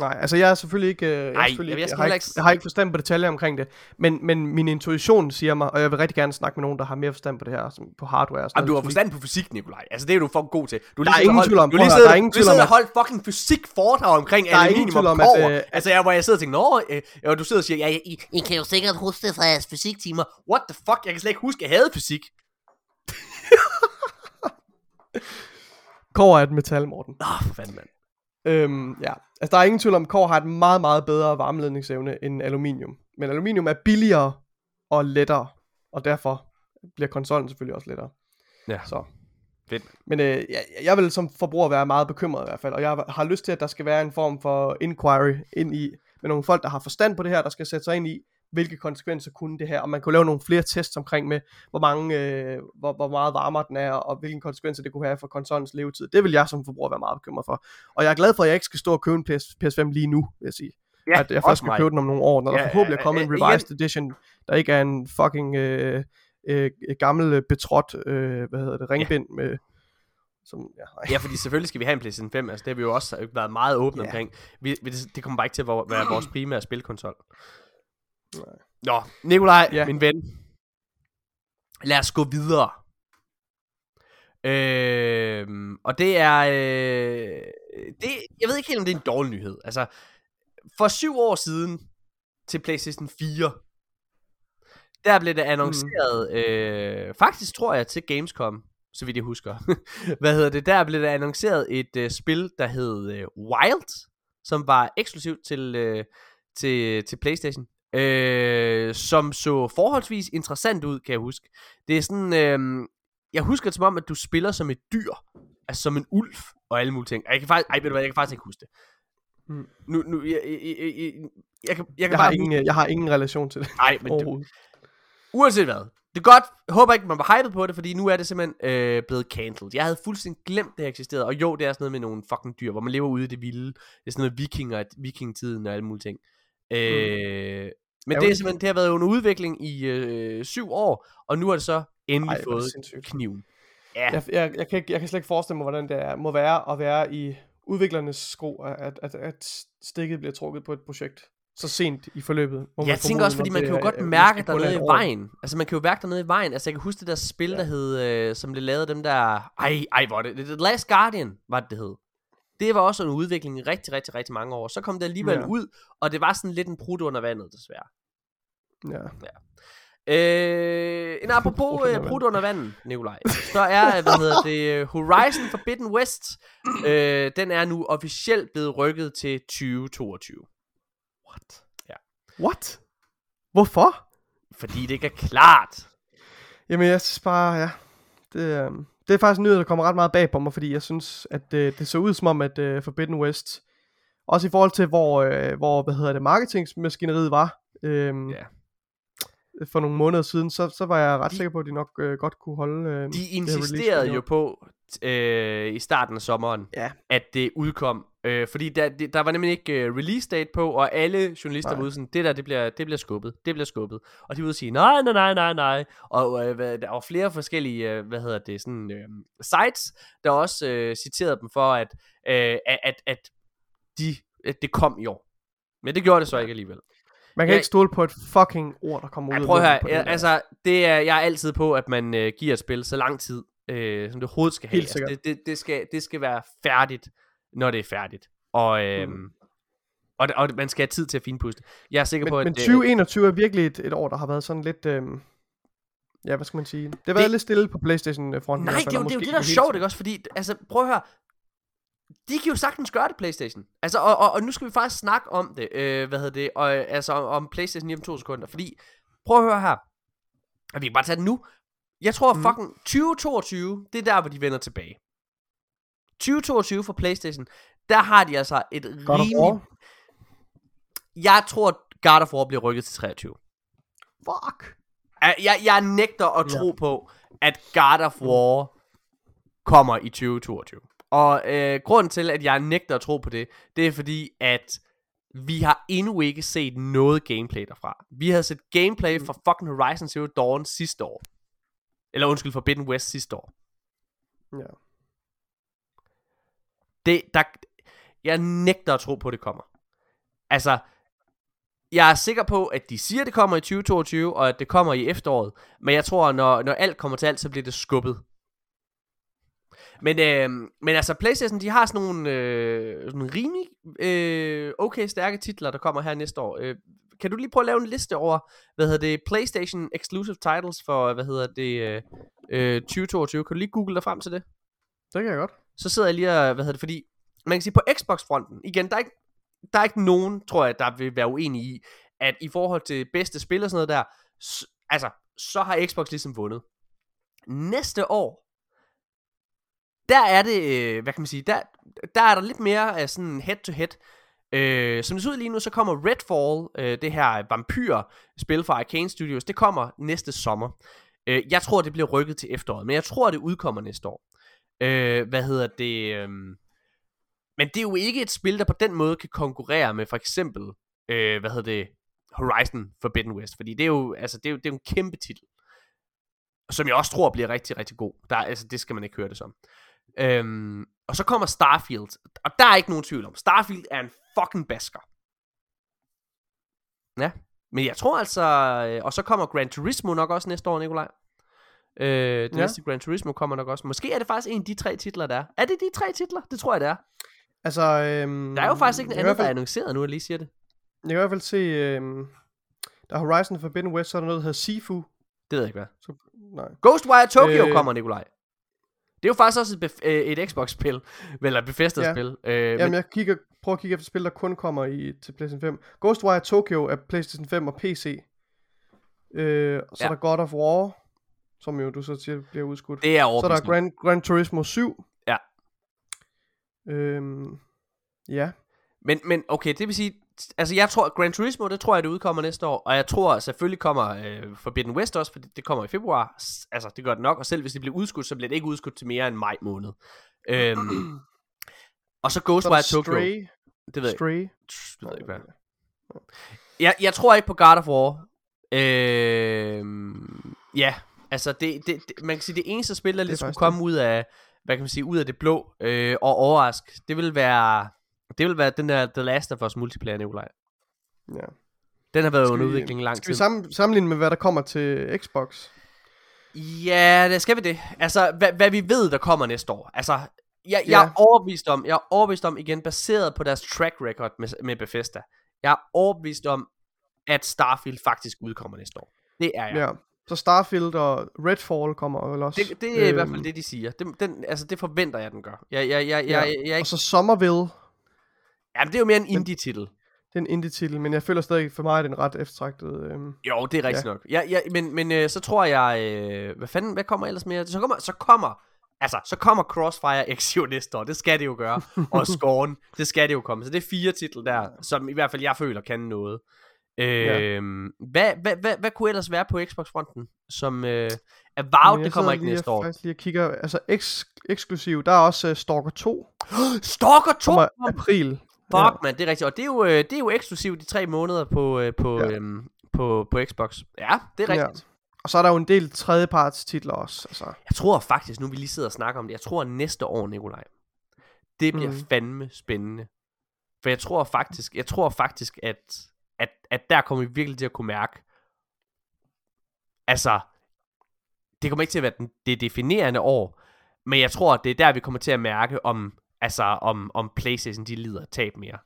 Nej, altså jeg er selvfølgelig ikke, øh, jeg, selvfølgelig jeg- jeg ikke, skal jeg, har ikke, ikke- jeg har ikke forstand på detaljer omkring det, men, men min intuition siger mig, og jeg vil rigtig gerne snakke med nogen, der har mere forstand på det her, som på hardware og sådan Jamen, du har forstand på fysik, Nikolaj. Altså, det er du for god til. Du Der er lige siddet ingen tvivl om- du lige at siddet, der er ingen du tvivl sidder om, og holdt fucking fysik foredrag omkring Der er aluminium og om, at, øh, Altså, jeg, hvor jeg sidder og tænker, nå, øh, og du sidder og siger, ja, I, I kan jo sikkert huske det fra jeres fysiktimer. what the fuck, jeg kan slet ikke huske, at jeg havde fysik. Kår er et metal, Morten. Nå, for fanden, mand. Øhm, ja, altså der er ingen tvivl om, at kår har et meget, meget bedre varmeledningsevne end aluminium. Men aluminium er billigere og lettere, og derfor bliver konsollen selvfølgelig også lettere. Ja. Så. Fedt. Men øh, jeg, jeg vil som forbruger være meget bekymret i hvert fald, og jeg har lyst til, at der skal være en form for inquiry ind i, med nogle folk, der har forstand på det her, der skal sætte sig ind i, hvilke konsekvenser kunne det her, og man kunne lave nogle flere tests omkring med, hvor, mange, øh, hvor, hvor meget varmere den er, og hvilke konsekvenser det kunne have for konsollens levetid. Det vil jeg som forbruger være meget bekymret for. Og jeg er glad for, at jeg ikke skal stå og købe en PS, PS5 lige nu, vil jeg sige. Ja, at jeg først skal mig. købe den om nogle år, når Ja, der forhåbentlig er ja, kommet en ja, igen. revised edition, der ikke er en fucking øh, øh, gammel øh, betrådt, øh, hvad hedder det, ringbind med Som, ja, nej. Ja, fordi selvfølgelig skal vi have en PlayStation 5, altså det har vi jo også været meget åbne Ja. omkring. Vi, vi, det, kommer bare ikke til at være vores primære spilkonsol. Nej. Nå, Nikolaj, Ja. min ven. Lad os gå videre. Øhm, og det er... Øh, det, jeg ved ikke helt, om det er en dårlig nyhed. Altså, for syv år siden til PlayStation 4, der blev det annonceret, øh, faktisk tror jeg til Gamescom, så vidt jeg husker. Hvad hedder det? Der blev det annonceret et øh, spil, der hed øh, Wild, som var eksklusivt til, øh, til, til PlayStation. Øh, som så forholdsvis interessant ud, kan jeg huske. Det er sådan, øh, jeg husker det som om, at du spiller som et dyr, altså som en ulv og alle mulige ting. Og Jeg kan faktisk, ej, ved du hvad, jeg kan faktisk ikke huske det. Mm. Nu, nu, jeg, jeg, jeg, jeg, jeg, kan, jeg kan Jeg har, bare ingen, jeg har ingen relation til det Nej, men du, uanset hvad. Det er godt. Jeg håber ikke, man var hyped på det, fordi nu er det simpelthen øh, blevet cancelled. Jeg havde fuldstændig glemt, det eksisterede. Og jo, det er sådan noget med nogle fucking dyr, hvor man lever ude i det vilde. Det er sådan noget vikinger, vikingetiden og alle mulige ting. Øh, men det, er simpelthen, det har været under udvikling i øh, syv år, og nu har det så endelig Ej, hvor er fået kniven. Ja, Jeg, jeg, jeg, kan ikke, jeg kan slet ikke forestille mig, hvordan det er, må være at være i udviklernes sko, at, at, at stikket bliver trukket på et projekt så sent i forløbet. man jeg tænker formode, også, fordi man kan jo er, godt øh, mærke måske kun dernede et i vejen. Altså, man kan jo mærke dernede i vejen. Altså, jeg kan huske det der spil, der hed, øh, som blev lavet dem der... Ej, ej, hvor er det... The Last Guardian, var det, det hed. Det var også en udvikling i rigtig, rigtig, rigtig mange år. Så kom det alligevel Ja. ud, og det var sådan lidt en brud under vandet, desværre. Ja. Øh, en apropos Brudt under øh, vandet. brudt under vandet, Nikolaj. Så er, hvad hedder det, øh, Horizon Forbidden West, øh, den er nu officielt blevet rykket til 2022. What? Ja. What? Hvorfor? Fordi det ikke er klart. Jamen, jeg synes bare, ja. Det, øh, det er faktisk en nyhed, der kommer ret meget bag på mig, fordi jeg synes, at øh, det så ud som om, at øh, Forbidden West, også i forhold til, hvor, øh, hvor hvad hedder det, marketingsmaskineriet var, øh, Ja. for nogle måneder siden, så, så var jeg ret sikker på, at de nok øh, godt kunne holde øh, De insisterede jo på øh, i starten af sommeren, Ja. at det udkom. Øh, fordi der, det, der var nemlig ikke øh, release date på, og alle journalister Nej. var ude sådan, det der, det bliver, det bliver skubbet, det bliver skubbet. Og de var ude og sige, nej, nej, nej, nej, nej. Og øh, hvad, der var flere forskellige, øh, hvad hedder det, sådan øh, sites, der også øh, citerede dem for, at, øh, at, at, at, de, at det kom i år. Men det gjorde det så ikke alligevel. Man kan Jeg- ikke stole på et fucking ord, der kommer ud af prøv at munden høre, jeg, altså, det er, jeg er altid på, at man øh, giver et spil så lang tid, øh, som det overhovedet skal have. Helt Altså, det, det, det, skal, det skal være færdigt, når det er færdigt. Og, øh, Mm. og, og man skal have tid til at finpuste. Jeg er sikker men, på, at... men øh, 2021 er virkelig et, et år, der har været sådan lidt... Øh, ja, hvad skal man sige? Det har været Det- lidt stille på Playstation-fronten. Nej, det er jo det, er jo det der er sjovt, ikke også? Fordi, altså, prøv at høre. De kan jo sagtens gøre det, Playstation. Altså, og, og, og nu skal vi faktisk snakke om det. Øh, hvad hedder det? Og, øh, altså, om, om Playstation lige om to sekunder. Fordi, prøv at høre her. Og vi kan bare tage det nu. Jeg tror Mhm. fucking 2022, det er der, hvor de vender tilbage. 2022 for Playstation, der har de altså et God of rimelig... War. Jeg tror, God of War bliver rykket til 23. Fuck. Jeg, jeg, nægter at Ja. tro på, at God of War kommer i 2022. Og øh, grunden til, at jeg nægter at tro på det, det er fordi, at vi har endnu ikke set noget gameplay derfra. Vi har set gameplay fra fucking Horizon Zero Dawn sidste år. Eller undskyld, Forbidden West sidste år. Ja. Det, der, jeg nægter at tro på, at det kommer. Altså, jeg er sikker på, at de siger, at det kommer i 2022, og at det kommer i efteråret. Men jeg tror, når, når alt kommer til alt, så bliver det skubbet. Men, øh, men altså, Playstation, de har sådan nogle, øh, sådan rimelig øh, okay stærke titler, der kommer her næste år. Øh, kan du lige prøve at lave en liste over, hvad hedder det, PlayStation Exclusive Titles for, hvad hedder det, øh, øh, 2022? Kan du lige google dig frem til det? Det kan jeg godt. så sidder jeg lige og, hvad hedder det, fordi, man kan sige på Xbox-fronten, igen, der er ikke, der er ikke nogen, tror jeg, der vil være uenige i, at i forhold til bedste spil og sådan noget der, s- altså, så har Xbox ligesom vundet. Næste år, der er det, øh, hvad kan man sige, der, der er der lidt mere af sådan head-to-head. Øh, som det ser ud lige nu, så kommer Redfall, øh, det her vampyr-spil fra Arcane Studios, det kommer næste sommer. Øh, jeg tror, det bliver rykket til efteråret, men jeg tror, det udkommer næste år. Øh, hvad hedder det? Øh, men det er jo ikke et spil, der på den måde kan konkurrere med for eksempel, øh, hvad hedder det, Horizon Forbidden West. Fordi det er jo, altså, det er jo, det er jo en kæmpe titel. Som jeg også tror bliver rigtig, rigtig god. Der, altså, det skal man ikke høre det som. Øhm, og så kommer Starfield, og der er ikke nogen tvivl om, Starfield er en fucking basker. Ja, men jeg tror altså, øh, og så kommer Gran Turismo nok også næste år, Nikolaj. Øh, det ja. Næste Gran Turismo kommer nok også. Måske er det faktisk en af de tre titler, der er. Er det de tre titler? Det tror jeg, det er. Altså, øhm, Der er jo faktisk ikke noget kan andet, der er fald- annonceret nu, jeg lige siger det. Jeg kan i hvert fald se, øhm, der er Horizon Forbidden West, så er der noget, der hedder Sifu. Det ved jeg ikke, hvad. Så, nej. Ghostwire Tokyo Øh. kommer, Nikolaj. Det er jo faktisk også et, bef- øh, et Xbox-spil, eller et Bethesda-spil. Øh, Jamen, men, jeg kigger, prøver at kigge efter spil, der kun kommer i, til PlayStation 5. Ghostwire Tokyo er PlayStation 5 og PC. Øh, og så Ja. er der God of War, som jo du så siger bliver udskudt. det er så er der. Gran, Gran Turismo 7. Ja. Øhm, ja. Men, men okay, det vil sige, altså jeg tror, Gran Turismo, det tror jeg, det udkommer næste år, og jeg tror selvfølgelig kommer øh, Forbidden West også, for det, kommer i februar, altså det gør det nok, og selv hvis det bliver udskudt, så bliver det ikke udskudt til mere end maj måned. Øhm, og så Ghostwire Tokyo, Stray. det ved jeg, Stray. ikke. det ved jeg ikke, hvad. Jeg, jeg tror ikke på God of War. Øhm, ja, altså det, det, det, man kan sige, det eneste spil, der er lidt skulle faktisk komme ud af, hvad kan man sige, ud af det blå, øh, og overrask, det vil være, det vil være den der The Last of Us multiplayer, Nikolaj. Ja. Den har været Skal under vi- udvikling lang Skal tid. vi sammen, sammenligne med, hvad der kommer til Xbox? Ja, det skal vi det. Altså, hvad, hvad vi ved, der kommer næste år. Altså, jeg, jeg Ja. er overbevist om, jeg er overbevist om, igen, baseret på deres track record med, med Bethesda, jeg er overbevist om, at Starfield faktisk udkommer næste år. Det er jeg. Ja. Så Starfield og Redfall kommer vel også. Det, det er i hvert Øhm, fald det, de siger. Det, den, altså, det forventer jeg, den gør. Jeg, jeg, jeg, jeg, jeg, jeg, jeg, Og så Somerville. Jamen, det er jo mere en indie-titel. Det er en indie-titel, men jeg føler stadig, for mig er den ret eftertragtet. Øhm, Jo, det er rigtigt ja. nok. Ja, ja, men men øh, så tror jeg, øh, hvad fanden, hvad kommer ellers mere? Så kommer, så kommer, altså, så kommer Crossfire X jo næste år. Det skal det jo gøre. Og Scorn, det skal det jo komme. Så det er fire titler der, som i hvert fald jeg føler kan noget. Øh, hvad, hvad, hvad, hvad kunne ellers være på Xbox-fronten? Som øh, Avowed, men det jeg kommer ikke lige næste år. faktisk lige kigger, altså eks- eksklusiv, der er også uh, Stalker 2, Stalker 2! kommer april. Fuck, ja. man, det er rigtigt. Og det er jo, øh, det er jo eksklusivt de tre måneder på, øh, på, Ja. ja. øhm, på, på Xbox. Ja, det er Ja. rigtigt. Og så er der jo en del tredjeparts titler også. Altså. Jeg tror faktisk, nu vi lige sidder og snakker om det, jeg tror næste år, Nikolaj, det bliver mm. Fandme spændende. For jeg tror faktisk, jeg tror faktisk, at, at, at der kommer vi virkelig til at kunne mærke, altså, det kommer ikke til at være den, det definerende år, men jeg tror, at det er der, vi kommer til at mærke, om, altså, om, om Playstation, de lider tab mere.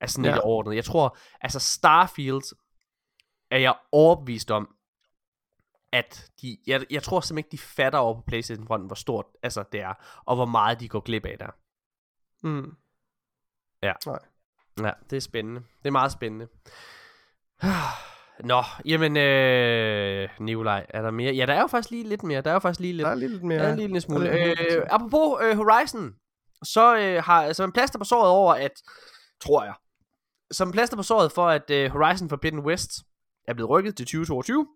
Altså sådan Ja. lidt overordnet. Jeg tror, altså Starfield, er jeg overbevist om, at de, jeg, jeg tror simpelthen ikke, de fatter over på Playstation-fronten, hvor stort altså, det er, og hvor meget de går glip af der. Mm. Ja, det er spændende. Det er meget spændende. Nå, jamen, øh, Nikolaj, er der mere? Ja, der er jo faktisk lige lidt mere. Der er jo faktisk lige lidt. Der er lige lidt mere. Ja, smule. Der er lidt mere. Øh, apropos øh, Horizon, så øh, har som en plaster på såret over, at, tror jeg, som plaster på såret for, at øh, Horizon Forbidden West er blevet rykket til 2022,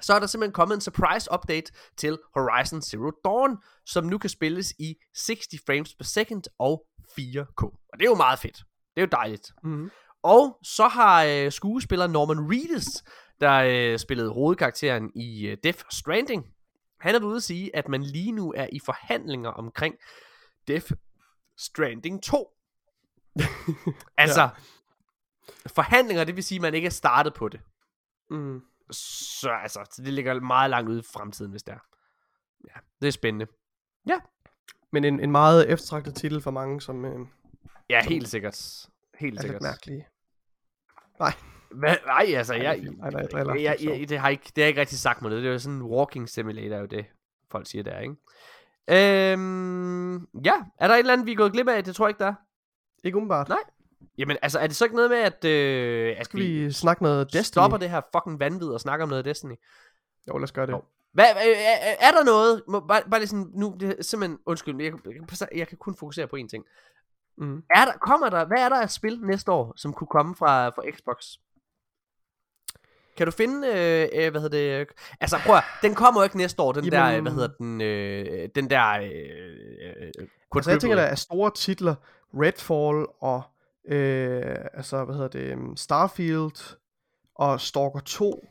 så er der simpelthen kommet en surprise update til Horizon Zero Dawn, som nu kan spilles i 60 frames per second og 4K. Og det er jo meget fedt. Det er jo dejligt. Mm. Og så har øh, skuespiller Norman Reedus, der øh, spillede hovedkarakteren i øh, Death Stranding, han er ude at sige, at man lige nu er i forhandlinger omkring Death Stranding 2. altså, ja. forhandlinger, det vil sige, at man ikke er startet på det. Mm. Så altså, så det ligger meget langt ude i fremtiden, hvis det er. Ja, det er spændende. Men en, en meget eftertragtet titel for mange, som øh, Ja, helt sikkert. Helt er lidt sikkert. mærkelige. Hvad? Nej, altså, Nej, jeg, er fint. Nej, nej, jeg jeg, Det jeg, det, har ikke, det har ikke rigtig sagt mig noget. Det er jo sådan en walking simulator, jo det, folk siger der, ikke? Øhm, ja, er der et eller andet, vi er gået glip af? Det tror jeg ikke, der er. Ikke umiddelbart. Nej. Jamen, altså, er det så ikke noget med, at, øh, at Skal vi snakke noget Destiny? stopper det her fucking vanvid og snakker om noget Destiny? Jo, lad os gøre det. Jo. Hvad, øh, er, er der noget, må, bare, bare lige sådan, nu, det er simpelthen, undskyld, jeg, jeg, jeg kan kun fokusere på én ting. Mm. Er der, kommer der, hvad er der af spil næste år, som kunne komme fra, fra Xbox? Kan du finde, øh, øh, hvad hedder det, øh, altså prøv at, den kommer jo ikke næste år, den Jamen- der, øh, hvad hedder den, øh, den der, øh, øh, Altså, jeg tænker, der er store titler. Redfall og, øh, altså, hvad hedder det, um, Starfield og Stalker 2.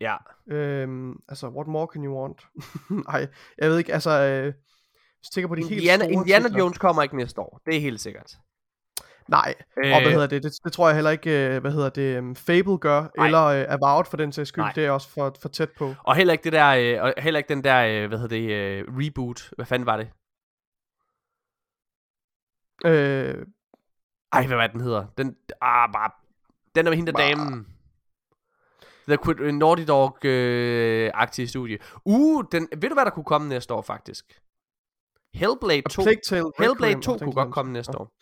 Ja, Øhm, altså, what more can you want? Ej, jeg ved ikke, altså, øh, Hvis tænker på de helt Indiana, store Indiana titler. Jones kommer ikke næste år. Det er helt sikkert. Nej, øh, og hvad hedder det? det? Det tror jeg heller ikke, øh, hvad hedder det, um, Fable gør, Nej. eller øh, Avowed for den sags skyld. Nej. Det er også for, for tæt på. Og heller ikke det der, øh, og heller ikke den der, øh, hvad hedder det, øh, reboot. Hvad fanden var det? Øh, Ej, hvad var det, den hedder? Den, ah, bare, den er med hende der damen. The Quid, øh, Naughty Dog-agtige studie. Uh, den, ved du hvad der kunne komme næste år, faktisk? Hellblade 2. Plague Tale Hellblade Requiem, 2 og den kunne godt komme næste år.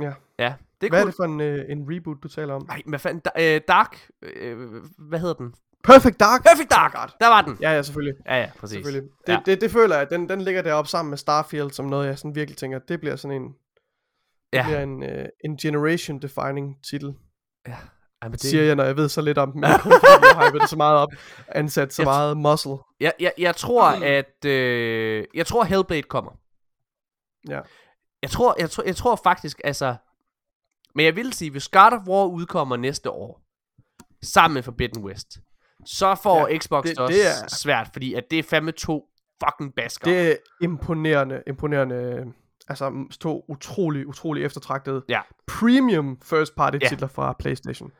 Ja. Ja, det Hvad er kunne... det for en, øh, en reboot, du taler om? Nej, hvad fanden? Da, øh, Dark, øh, hvad hedder den? Perfect Dark! Perfect Oh Dark! God. Der var den. Ja, ja, selvfølgelig. Ja, ja, præcis. selvfølgelig. Det, Ja. det, det føler jeg, den, den ligger deroppe sammen med Starfield, som noget, jeg sådan virkelig tænker, det bliver sådan en, det Ja. bliver en, øh, en generation-defining titel. Ja. Ej, men Det siger jeg, når jeg ved så lidt om fordi jeg har hypet det så meget op, ansat så Jeg- meget muscle. Jeg, jeg, jeg tror, at... Øh, jeg tror, Hellblade kommer. Ja. Jeg tror, jeg, tror, jeg tror faktisk, altså... Men jeg vil sige, hvis God of War udkommer næste år, sammen med Forbidden West, så får Ja, Xbox det, det- det også det det er- svært, fordi at det er fandme to fucking basker. Det er imponerende, imponerende, øh, altså to utrolig, utrolig eftertragtede Ja. premium first party Ja. titler fra Playstation.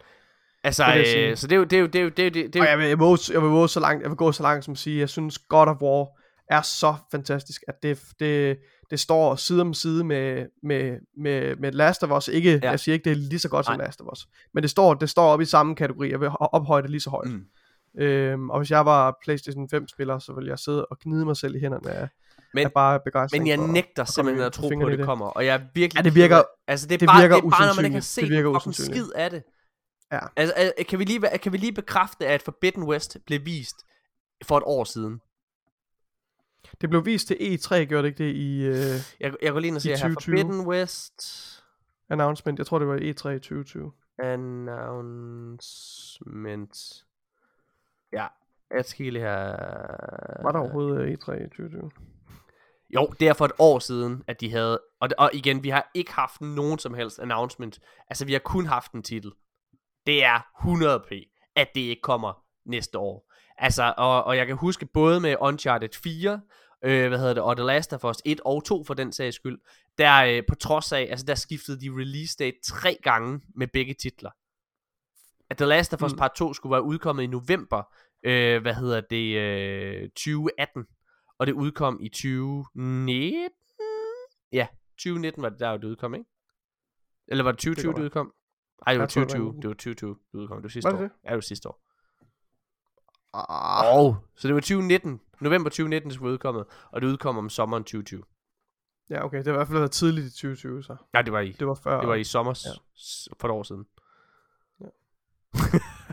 altså, det vil jeg øh, så det er jo det er jo det er jo det er jo, det er Og jo, jeg vil, jeg, vil, også- jeg, vil også så langt, jeg vil gå så langt som at sige, jeg synes God of War er så fantastisk, at det, det, det står side om side med, med, med, med Last of Us. Ikke, Ja. Jeg siger ikke, det er lige så godt som Nej. Last of Us. Men det står, det står op i samme kategori. Jeg vil ophøje det lige så højt. Mm. Øhm, og hvis jeg var Playstation 5 spiller, så ville jeg sidde og gnide mig selv i hænderne af, Men- af bare begejstring. Men jeg nægter komme simpelthen at tro på, at det kommer. Og jeg er virkelig... Ja, det virker- Altså, det er, det bare, virker det er bare, når man ikke har set Det virker en skid af det. Ja. Altså, kan vi, lige, kan vi lige bekræfte, at Forbidden West blev vist for et år siden? Det blev vist til E3, gjorde det ikke det i øh, Jeg, jeg går lige ind og siger her, 2020. Forbidden West announcement? Jeg tror, det var E E3 i 2020. announcement. Ja, jeg skal lige her. Var der overhovedet øh, E3 i 2020? Jo, det er for et år siden, at de havde... Og, og igen, vi har ikke haft nogen som helst announcement. Altså, vi har kun haft en titel. Det er 100p, at det ikke kommer næste år. Altså, og, og jeg kan huske både med Uncharted 4, øh, hvad hedder det, og The Last of Us 1 og 2 for den sags skyld, der øh, på trods af, altså der skiftede de release date tre gange med begge titler. At The Last of Us Mm. Part 2 skulle være udkommet i november, øh, hvad hedder det, øh, 2018, og det udkom i 2019? Ja, 2019 var det der, det udkom, ikke? Eller var det 2020, godt det, være. udkom? Ej, det var Jeg tror, det var 2020. en- Det var 2020, det udkom. Det var sidste Var det år. det? Ja, det var sidste år. Oh, så det var 2019. November 2019, det skulle udkommet. Og det udkom om sommeren 2020. Ja, okay. Det har i hvert fald tidligt i 2020, så. Nej, det var i, Det var før. det var i sommer ja. for et år siden. Ja.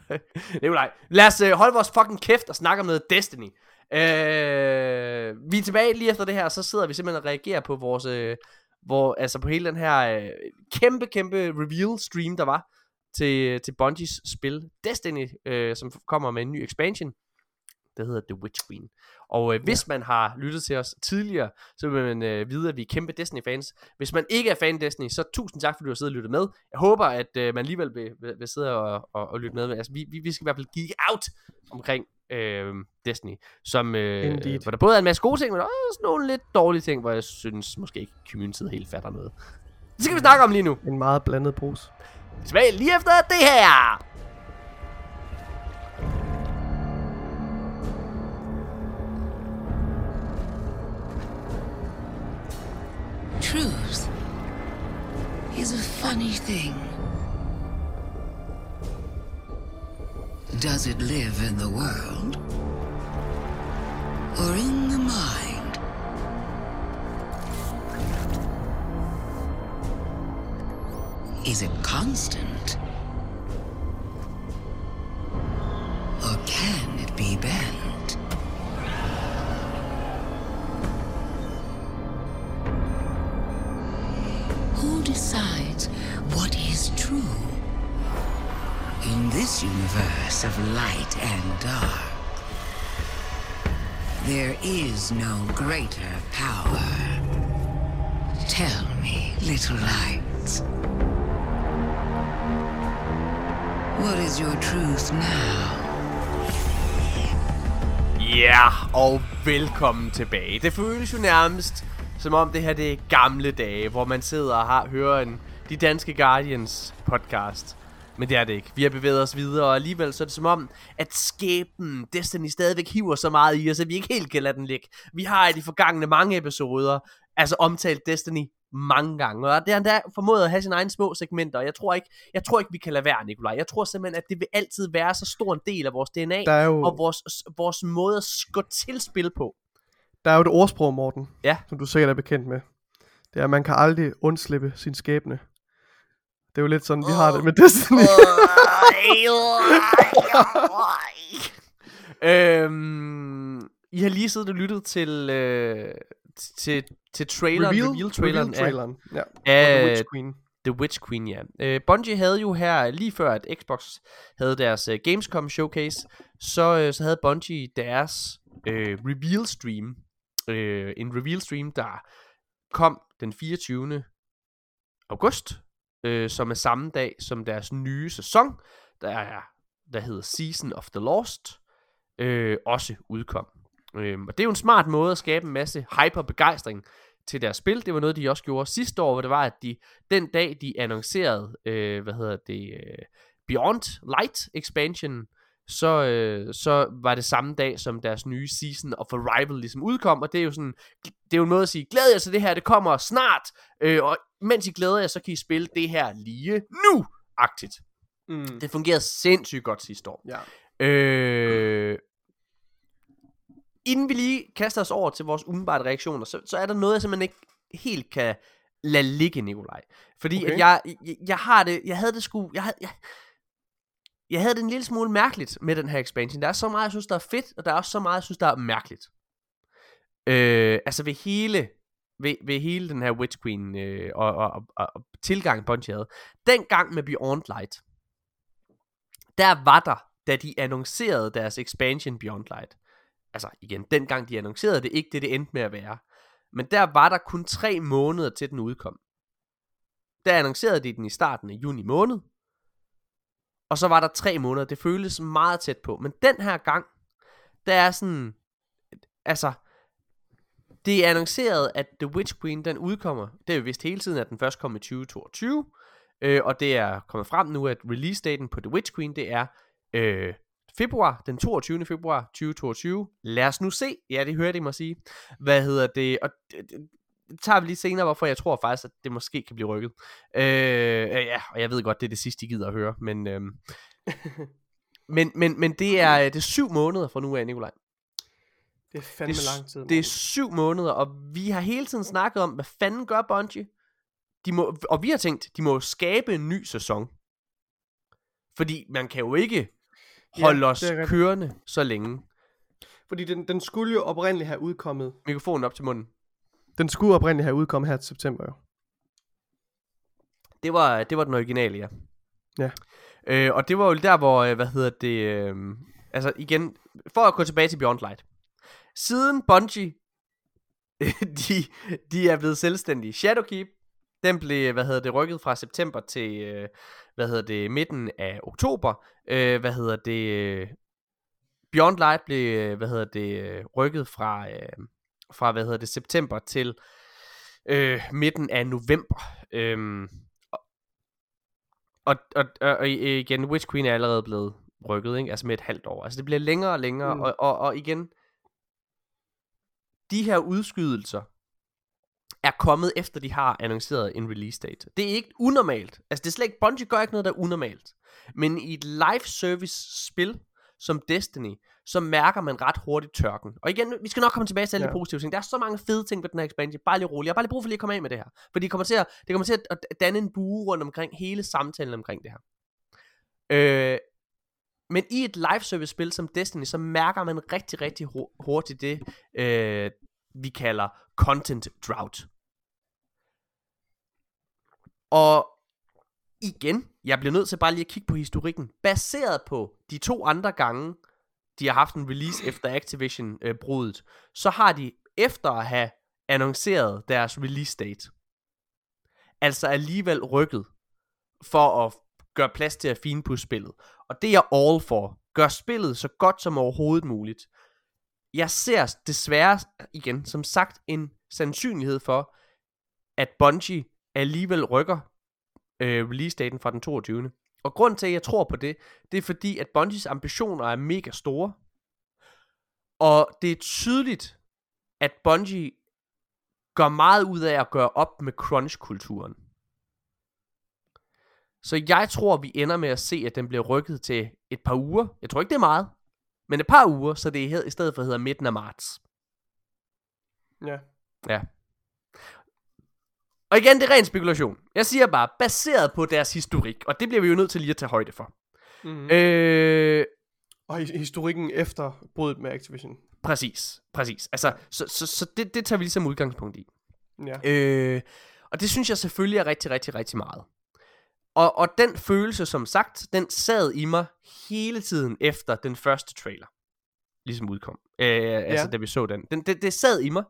det er jo nej. Lad os øh, holde vores fucking kæft og snakke om noget Destiny. Øh, vi er tilbage lige efter det her, og så sidder vi simpelthen og reagerer på vores, øh, hvor, altså på hele den her øh, kæmpe, kæmpe reveal stream, der var til, til Bungies spil Destiny, øh, som kommer med en ny expansion. Det hedder The Witch Queen. Og øh, hvis man har lyttet til os tidligere, så vil man øh, vide, at vi er kæmpe Destiny-fans. Hvis man ikke er fan af Destiny, så tusind tak, fordi du har siddet og lyttet med. Jeg håber, at øh, man alligevel vil, vil, vil sidde og, og, og lytte med. Altså, vi, vi, vi skal i hvert fald geek out omkring øh, Destiny, som, øh, Indeed. hvor der både er en masse gode ting, men også nogle lidt dårlige ting, hvor jeg synes måske ikke, communityet helt fatter noget. Det skal vi snakke om lige nu. En meget blandet pose. Tilbage lige efter det her. Truth is a funny thing. Does it live in the world? Or in the mind? Is it constant? Or can it be bent? Who decides what is true? In this universe of light and dark, there is no greater power. Tell me, little lights. What is your truth now? Ja, og velkommen tilbage. Det føles jo nærmest som om det her det er gamle dage, hvor man sidder og har hører en De Danske Guardians podcast. Men det er det ikke. Vi har bevæget os videre, og alligevel så er det som om, at skæbnen Destiny stadigvæk hiver så meget i os, at vi ikke helt kan lade den ligge. Vi har i de forgangne mange episoder, altså omtalt Destiny mange gange, og det har endda formået at have sine egne små segmenter, jeg tror ikke, jeg tror ikke vi kan lade være, Nikolaj. Jeg tror simpelthen, at det vil altid være så stor en del af vores DNA, Der er jo, og vores, vores måde at gå til spil på. der er jo et ordsprog, Morten, Ja. som du sikkert er bekendt med. Det er, at man kan aldrig undslippe sin skæbne. Det er jo lidt sådan, vi har det med Destiny. øhm, I har lige siddet og lyttet til, øh, til, til traileren, reveal, reveal traileren, reveal traileren. Ja. af, The af Witch Queen. The Witch Queen, ja. Øh, Bungie havde jo her, lige før at Xbox havde deres øh, Gamescom showcase, så, øh, så havde Bungie deres øh, reveal stream. Øh, en reveal stream, der kom den 24. august, øh, som er samme dag som deres nye sæson, der er der hedder Season of the Lost, øh, også udkom. Øh, og det er jo en smart måde at skabe en masse hype og begejstring til deres spil. Det var noget, de også gjorde sidste år, hvor det var, at de den dag, de annoncerede, øh, hvad hedder det, øh, Beyond Light expansion, så, øh, så var det samme dag, som deres nye Season of Arrival ligesom udkom, og det er jo sådan, det er jo en måde at sige, glæd jer til det her, det kommer snart, øh, og mens I glæder jer, så kan I spille det her lige nu, agtigt. Mm. Det fungerede sindssygt godt sidste år. Ja. Øh, inden vi lige kaster os over til vores umiddelbare reaktioner, så, så er der noget, jeg simpelthen ikke helt kan lade ligge, Nikolaj. Fordi okay. At jeg, jeg, jeg har det, jeg havde det sgu, jeg havde, jeg, jeg havde det en lille smule mærkeligt med den her expansion. Der er så meget, jeg synes, der er fedt, og der er også så meget, jeg synes, der er mærkeligt. Øh, altså ved hele, ved, ved hele den her Witch Queen øh, og, og, og, og, og tilgang Bungie havde. Dengang med Beyond Light, der var der, da de annoncerede deres expansion Beyond Light. Altså igen, dengang de annoncerede det, ikke det det endte med at være. Men der var der kun tre måneder til den udkom. Der annoncerede de den i starten af juni måned. Og så var der tre måneder. Det føles meget tæt på. Men den her gang, der er sådan... Altså, det er annonceret, at The Witch Queen, den udkommer. Det er jo vist hele tiden, at den først kom i 2022. Øh, og det er kommet frem nu, at release-daten på The Witch Queen, det er øh, februar, den 22. februar 2022. Lad os nu se. Ja, det hørte I mig sige. Hvad hedder det? Og det, det, det tager vi lige senere, hvorfor jeg tror faktisk, at det måske kan blive rykket. Øh, øh, ja, og jeg ved godt, det er det sidste, I gider at høre, men... Øh, men, men, men det er, det er syv måneder fra nu af, Nikolaj. Det er fandme Det er, lang tid. det er syv måneder, og vi har hele tiden snakket om, hvad fanden gør Bungie? De må, og vi har tænkt, de må skabe en ny sæson. Fordi man kan jo ikke Ja, holde os det kørende så længe. Fordi den, den skulle jo oprindeligt have udkommet. Mikrofonen op til munden. Den skulle oprindeligt have udkommet her til september jo. Det var, det var den originale, ja. Ja. Øh, og det var jo der, hvor, øh, hvad hedder det, øh, altså igen, for at gå tilbage til Beyond Light. Siden Bungie, de, de er blevet selvstændige. Shadowkeep, den blev, hvad hedder det, rykket fra september til, øh, hvad hedder det, midten af oktober. Øh, hvad hedder det, øh, Beyond Light blev, øh, hvad hedder det, øh, rykket fra, øh, fra, hvad hedder det, september til øh, midten af november. Øhm, og, og, og, igen, Witch Queen er allerede blevet rykket, ikke? altså med et halvt år. Altså det bliver længere og længere, mm. og, og, og igen, de her udskydelser er kommet efter de har annonceret en release date. Det er ikke unormalt. Altså det er slet ikke, Bungie gør ikke noget, der er unormalt. Men i et live service spil som Destiny, så mærker man ret hurtigt tørken. Og igen, vi skal nok komme tilbage til alle ja. De positive ting. Der er så mange fede ting ved den her expansion. Bare lige roligt. Jeg har bare lige brug for lige at komme af med det her. For det kommer til at, det kommer til at danne en bue rundt omkring hele samtalen omkring det her. Øh, men i et live service spil som Destiny, så mærker man rigtig, rigtig hu- hurtigt det, øh, vi kalder content drought. Og igen, jeg bliver nødt til bare lige at kigge på historikken. Baseret på de to andre gange, de har haft en release efter Activision-brudet, så har de efter at have annonceret deres release date, altså alligevel rykket for at gøre plads til at finpudse spillet. Og det er jeg all for. Gør spillet så godt som overhovedet muligt jeg ser desværre, igen, som sagt, en sandsynlighed for, at Bungie alligevel rykker øh, release-daten fra den 22. Og grund til, at jeg tror på det, det er fordi, at Bungies ambitioner er mega store. Og det er tydeligt, at Bungie gør meget ud af at gøre op med crunch-kulturen. Så jeg tror, vi ender med at se, at den bliver rykket til et par uger. Jeg tror ikke, det er meget. Men et par uger, så det er i stedet for hedder midten af marts. Ja. Ja. Og igen, det er ren spekulation. Jeg siger bare, baseret på deres historik, og det bliver vi jo nødt til lige at tage højde for. Mm-hmm. Øh, Og hi- historikken efter bruddet med Activision. præcis, præcis. Altså, så, så, så det, det tager vi ligesom udgangspunkt i. Ja. Øh, og det synes jeg selvfølgelig er rigtig, rigtig, rigtig meget. Og, og den følelse, som sagt, den sad i mig hele tiden efter den første trailer. Ligesom udkom. Øh, altså, da vi så den. den det, det sad i mig.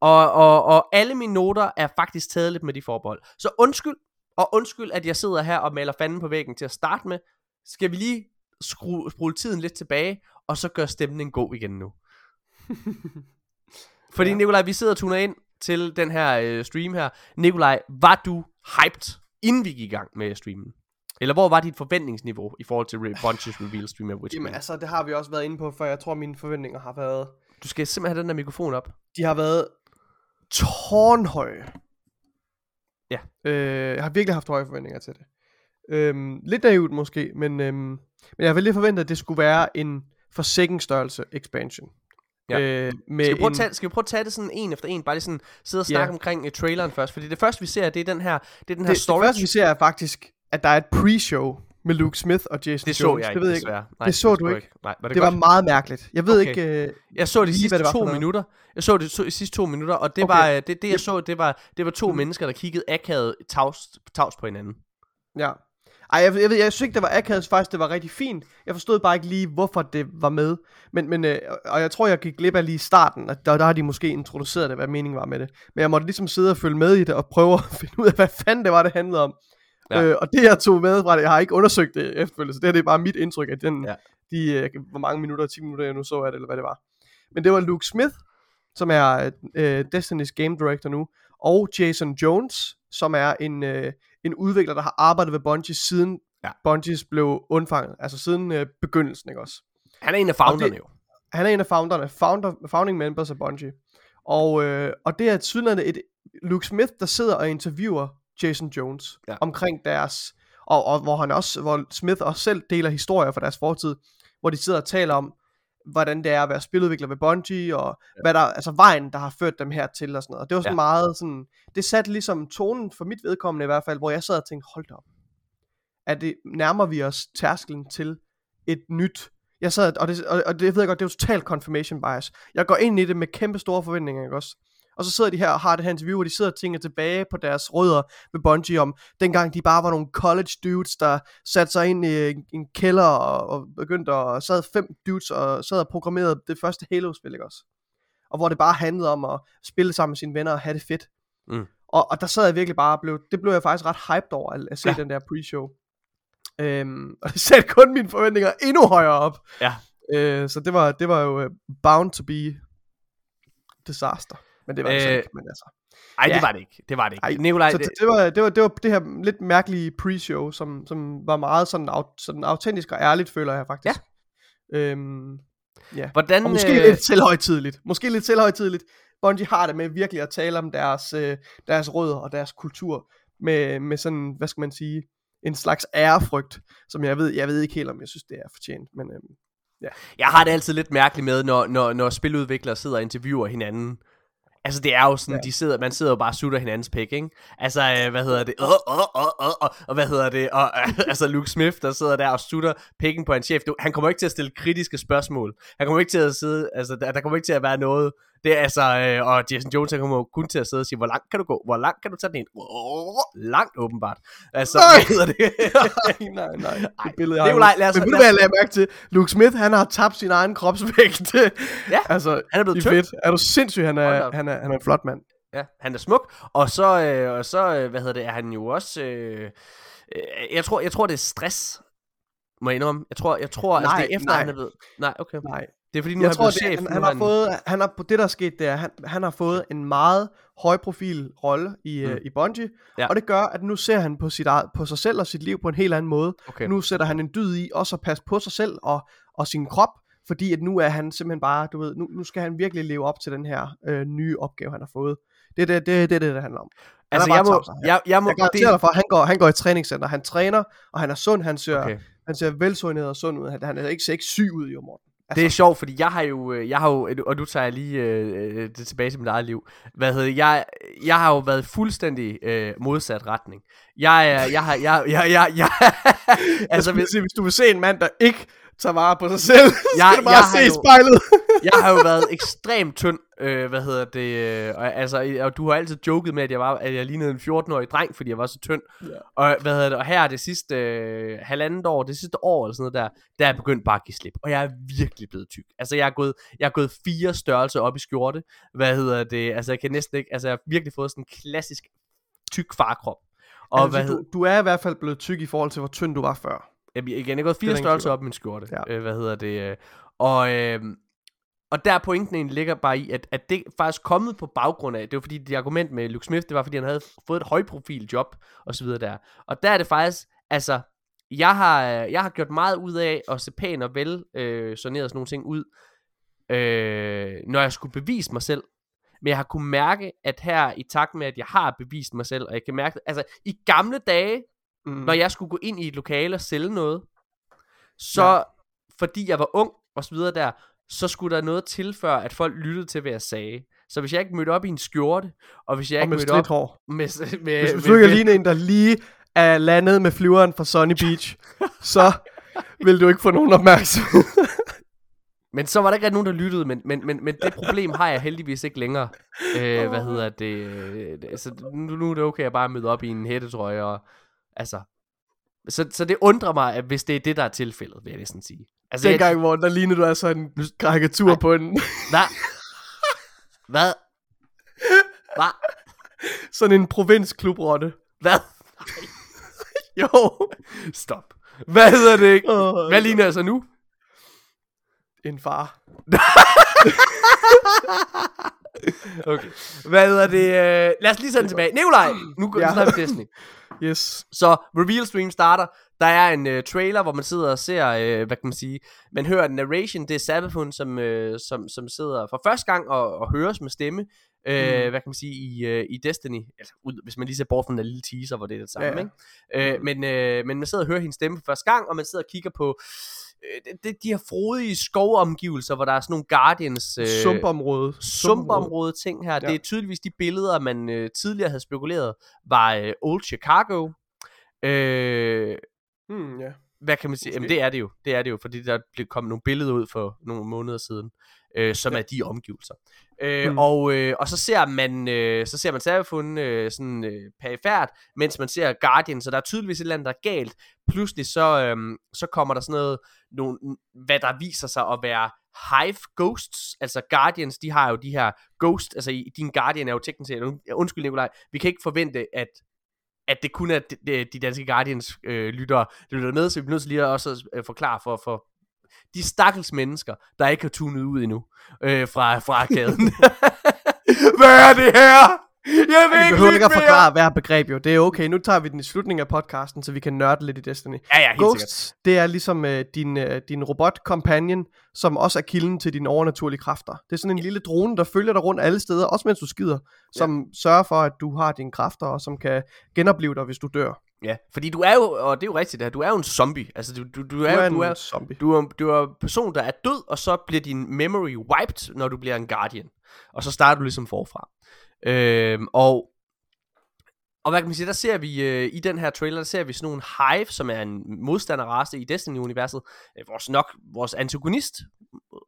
Og, og, og alle mine noter er faktisk taget lidt med de forbehold. Så undskyld, og undskyld, at jeg sidder her og maler fanden på væggen til at starte med. Skal vi lige skrue, spole tiden lidt tilbage, og så gøre stemningen god igen nu. Fordi ja. Ja. Nikolaj, vi sidder og tuner ind til den her øh, stream her. Nikolaj, var du hyped, inden vi gik i gang med streamen? Eller hvor var dit forventningsniveau i forhold til Bunches Reveal Stream af Witch Jamen altså, det har vi også været inde på, for jeg tror, mine forventninger har været... Du skal simpelthen have den der mikrofon op. De har været tårnhøje. Ja. Øh, jeg har virkelig haft høje forventninger til det. Øhm, lidt naivt måske, men, øhm, men jeg har virkelig forventet, at det skulle være en forsikringsstørrelse expansion. Ja. Øh, med Skal vi, prøve en, at tage, skal vi prøve at tage det sådan en efter en? Bare lige sådan sidde og snakke omkring uh, traileren først. Fordi det første vi ser, det er den her, det er den her det, det storage. første vi ser er faktisk, at der er et pre-show med Luke Smith og Jason det så Jones. jeg det ikke, ved ikke. Nej, Det så du ikke. Nej, var det, Det godt? var meget mærkeligt. Jeg ved Okay. ikke... Øh, Jeg så de lige, sidste det var to minutter. Jeg så det to, de sidste to minutter, og det Okay. var øh, det, det jeg Yep. så, det var det var to Mm. mennesker der kiggede akavet tavs, tavs på hinanden. Ja. Ej, jeg, jeg, ved, jeg synes ikke, det var akavet, faktisk, det var rigtig fint. Jeg forstod bare ikke lige, hvorfor det var med. Men, men øh, og jeg tror, jeg gik glip af lige starten, at der, der har de måske introduceret det, hvad meningen var med det. Men jeg måtte ligesom sidde og følge med i det, og prøve at finde ud af, hvad fanden det var, det handlede om. Ja. Øh, og det jeg tog med fra det, jeg har ikke undersøgt det efterfølgende, så det her det er bare mit indtryk af den, ja. de, øh, hvor mange minutter, 10 minutter jeg nu så af det, eller hvad det var. Men det var Luke Smith, som er øh, Destiny's Game Director nu, og Jason Jones, som er en, øh, en udvikler, der har arbejdet ved Bungie siden Ja. Bungies blev undfanget, altså siden øh, begyndelsen, ikke også? Han er en af founderne det- jo. Han er en af founderne, founder, founding members af Bungie. Og, øh, og det er tydeligvis et Luke Smith, der sidder og interviewer Jason Jones ja. omkring deres, og, og hvor han også, hvor Smith også selv deler historier fra deres fortid, hvor de sidder og taler om, hvordan det er at være spiludvikler ved Bungie, og ja. hvad der, altså vejen, der har ført dem hertil og sådan noget. Og det var sådan Ja. meget sådan, det satte ligesom tonen for mit vedkommende i hvert fald, hvor jeg sad og tænkte, hold da op. At det nærmer vi os tærskelen til et nyt jeg sad, og det, og, og det ved jeg godt, det er jo total confirmation bias. Jeg går ind i det med kæmpe store forventninger, ikke også? Og så sidder de her og har det her interview, hvor de sidder og tænker tilbage på deres rødder ved Bungie om, dengang de bare var nogle college dudes, der satte sig ind i en, kælder og, og begyndte at, sad fem dudes og sad og programmerede det første Halo-spil, ikke også? Og hvor det bare handlede om at spille sammen med sine venner og have det fedt. Mm. Og, og der sad jeg virkelig bare og blev, det blev jeg faktisk ret hyped over at, at se Ja. den der pre-show. Øhm, og det satte kun mine forventninger endnu højere op. Ja. Øh, så det var, det var jo uh, bound to be disaster. Men det var det så Øh, ikke, men altså. Ej, det Ja. var det ikke. Det var det ikke. Ej, Nikolaj, Så det, det, var, det, var, det var det her lidt mærkelige pre-show, som, som var meget sådan, aut, sådan autentisk og ærligt, føler jeg faktisk. Ja. Øhm, ja. hvordan... Og måske øh, lidt selvhøjtidligt. Måske lidt selvhøjtidligt. Bungie har det med virkelig at tale om deres, øh, deres rødder og deres kultur. Med, med sådan, hvad skal man sige, en slags ærefrygt, som jeg ved, jeg ved ikke helt, om jeg synes, det er fortjent. Men øhm, Jeg har det altid lidt mærkeligt med, når, når, når spiludviklere sidder og interviewer hinanden. Altså, det er jo sådan, ja. De sidder, man sidder jo bare og sutter hinandens pæk, ikke? Altså, øh, hvad hedder det? Åh, åh, åh, åh, og hvad hedder det? Og, øh, altså, Luke Smith, der sidder der og sutter pikken på en chef. Du, han kommer ikke til at stille kritiske spørgsmål. Han kommer ikke til at sidde, altså, der, der kommer ikke til at være noget. Det er altså, øh, og Jason Jones, han kommer jo kun til at sidde og sige, hvor langt kan du gå? Hvor langt kan du tage den ind? Oh, langt, åbenbart. Altså, Nej! hvad hedder det? nej, nej, nej. Ej, Det billede, jeg har lad os- Men ved du, hvad jeg lagde mærke til? Luke Smith, han har tabt sin egen kropsvægt. Ja, altså, han er blevet tynd. Er du sindssyg, han er, han er, han er en flot mand. Ja, han er smuk, og så, øh, og så øh, hvad hedder det, er han jo også, øh, øh, jeg, tror, jeg tror, det er stress, må jeg indrømme. Jeg tror, jeg tror altså, Nej, det er efter, nej. han er blevet, nej, okay. Nej. Det er fordi, nu Jeg han tror, det, chef. han, han, har fået, han har, det der er sket, det er, han, han har fået en meget høj profil rolle i, Mm. øh, i. Bungie, Ja. og det gør, at nu ser han på, sit eget, på sig selv og sit liv på en helt anden måde. Okay. Nu sætter han en dyd i også at passe på sig selv og, og sin krop, fordi at nu er han simpelthen bare, du ved, nu, nu skal han virkelig leve op til den her øh, nye opgave, han har fået. Det er det, det, det, det, det handler om. Han altså, jeg må, han. jeg, jeg må, Jeg garanterer dig for, at han går, han går i træningscenter, han træner, og han er sund, han ser, okay. han ser velsundhed og sund ud. Han, han er ikke, ser ikke syg ud, jo, Morten. Det er sjovt, fordi jeg har jo, øh, jeg har jo, og nu tager jeg lige øh, øh, det tilbage til mit eget liv. Hvad hedder jeg, jeg har jo været fuldstændig øh, modsat retning. Jeg er, jeg har, jeg, jeg, jeg, jeg, altså, hvis, hvis, hvis du vil se en mand, der ikke tager vare på sig selv, Jeg- skal bare jeg se har jo- spejlet. jeg har jo været ekstremt tynd, øh, hvad hedder det, øh, og, altså, og du har altid joket med, at jeg, var, at jeg lignede en 14-årig dreng, fordi jeg var så tynd. Ja. Og, hvad hedder det, og her det sidste øh, halvandet år, det sidste år eller sådan noget der, der er jeg begyndt bare at give slip. Og jeg er virkelig blevet tyk. Altså jeg er gået, jeg er gået fire størrelser op i skjorte. Hvad hedder det, altså jeg kan næsten ikke, altså jeg har virkelig fået sådan en klassisk tyk farkrop. Og altså, hvad du, du er i hvert fald blevet tyk i forhold til, hvor tynd du var før. Jamen, igen, jeg er gået fire størrelser op i min skjorte. Ja. Øh, hvad hedder det? øh, Og, øh, og der er pointen egentlig ligger bare i, at, at det er faktisk kommet på baggrund af, det var fordi det argument med Luke Smith, det var fordi han havde fået et højprofil job, og så videre der. Og der er det faktisk, altså, jeg har, jeg har gjort meget ud af at se pæn og vel øh, soneret sådan nogle ting ud, øh, når jeg skulle bevise mig selv. Men jeg har kunne mærke, at her i takt med, at jeg har bevist mig selv, og jeg kan mærke, altså i gamle dage, Mm. når jeg skulle gå ind i et lokale og sælge noget, så ja. Fordi jeg var ung og så videre der, så skulle der noget til, før at folk lyttede til, hvad jeg sagde. Så hvis jeg ikke mødte op i en skjorte, og hvis jeg og ikke med mødte op hår. med, med, Hvis du med, med, lige en, der lige er landet med flyveren fra Sunny Beach, så vil du ikke få nogen opmærksomhed. Men så var der ikke rigtig nogen, der lyttede, men, men, men, men det problem har jeg heldigvis ikke længere. Øh, hvad hedder det? øh, Altså, nu, nu er det okay at bare møde op i en hættetrøje, og altså... Så, så det undrer mig, at hvis det er det, der er tilfældet, vil jeg næsten sige. Altså, jeg- Dengang, hvor der lignede du altså en karikatur på en, Hvad? Hvad? Hvad? sådan en provinsklubrotte. Hvad? Jo. Stop. Hvad hedder det ikke? Åh, Hvad ligner jeg så nu? En far. Okay. Hvad hedder det? Øh, lad os lige sende tilbage. Nikolaj, nu går Ja. snakker vi Disney. Yes. Så reveal stream starter. Der er en øh, trailer, hvor man sidder og ser, øh, hvad kan man sige, man hører en narration. Det er Sabafun, som, øh, som, som sidder for første gang og, og høres med stemme. Øh, Mm. Hvad kan man sige, i, øh, i Destiny. Altså, ud, hvis man lige ser bort fra den der lille teaser, hvor det er det samme, Ja, ja. ikke? Øh, men, øh, men man sidder og hører hendes stemme for første gang, og man sidder og kigger på øh, det, de her frodige skovomgivelser, hvor der er sådan nogle Guardians... Øh, Sumpområde. sumpområde ting her. Ja. Det er tydeligvis de billeder, man øh, tidligere havde spekuleret, var øh, Old Chicago. Øh, Hmm, ja. hvad kan man sige? Måske. Jamen det er det jo. Det er det jo, fordi der blev kommet nogle billeder ud for nogle måneder siden, øh, som ja. er de omgivelser. Øh, Mm. og, øh, og så ser man øh, så ser man Savafun øh, sådan øh, perifært, mens man ser Guardian, så der er tydeligvis et eller andet, der er galt. Pludselig så, øh, så kommer der sådan noget, nogle, hvad der viser sig at være Hive Ghosts, altså Guardians, de har jo de her Ghost, altså i- din Guardian er jo teknisk set, undskyld Nikolaj, vi kan ikke forvente, at at det kun er de, de, danske Guardians øh, lyttere, der lytter med, så vi er nødt til lige også at øh, forklare for, for de stakkels mennesker, der ikke har tunet ud endnu øh, fra, fra arkaden. Hvad er det her? Jeg vil Vi ikke behøver ikke at forklare hver begreb jo. Det er okay. Nu tager vi den i slutningen af podcasten, så vi kan nørde lidt i Destiny. Ja, ja, helt sikkert. Ghosts, det er ligesom øh, din, øh, din robot-companion, som også er kilden til dine overnaturlige kræfter. Det er sådan en lille drone, der følger dig rundt alle steder, også mens du skider, som sørger for, at du har dine kræfter, og som kan genopleve dig, hvis du dør. Ja, fordi du er jo, og det er jo rigtigt, at du er jo en zombie. Altså, du, du, du, Du er, er jo, du, er, zombie. du, er, du er en person, der er død, og så bliver din memory wiped, når du bliver en guardian. Og så starter du ligesom forfra. Øhm, og og hvad kan man sige, der ser vi øh, i den her trailer, der ser vi sådan nogle Hive, som er en modstanderrace i Destiny-universet. Øh, vores nok, vores antagonist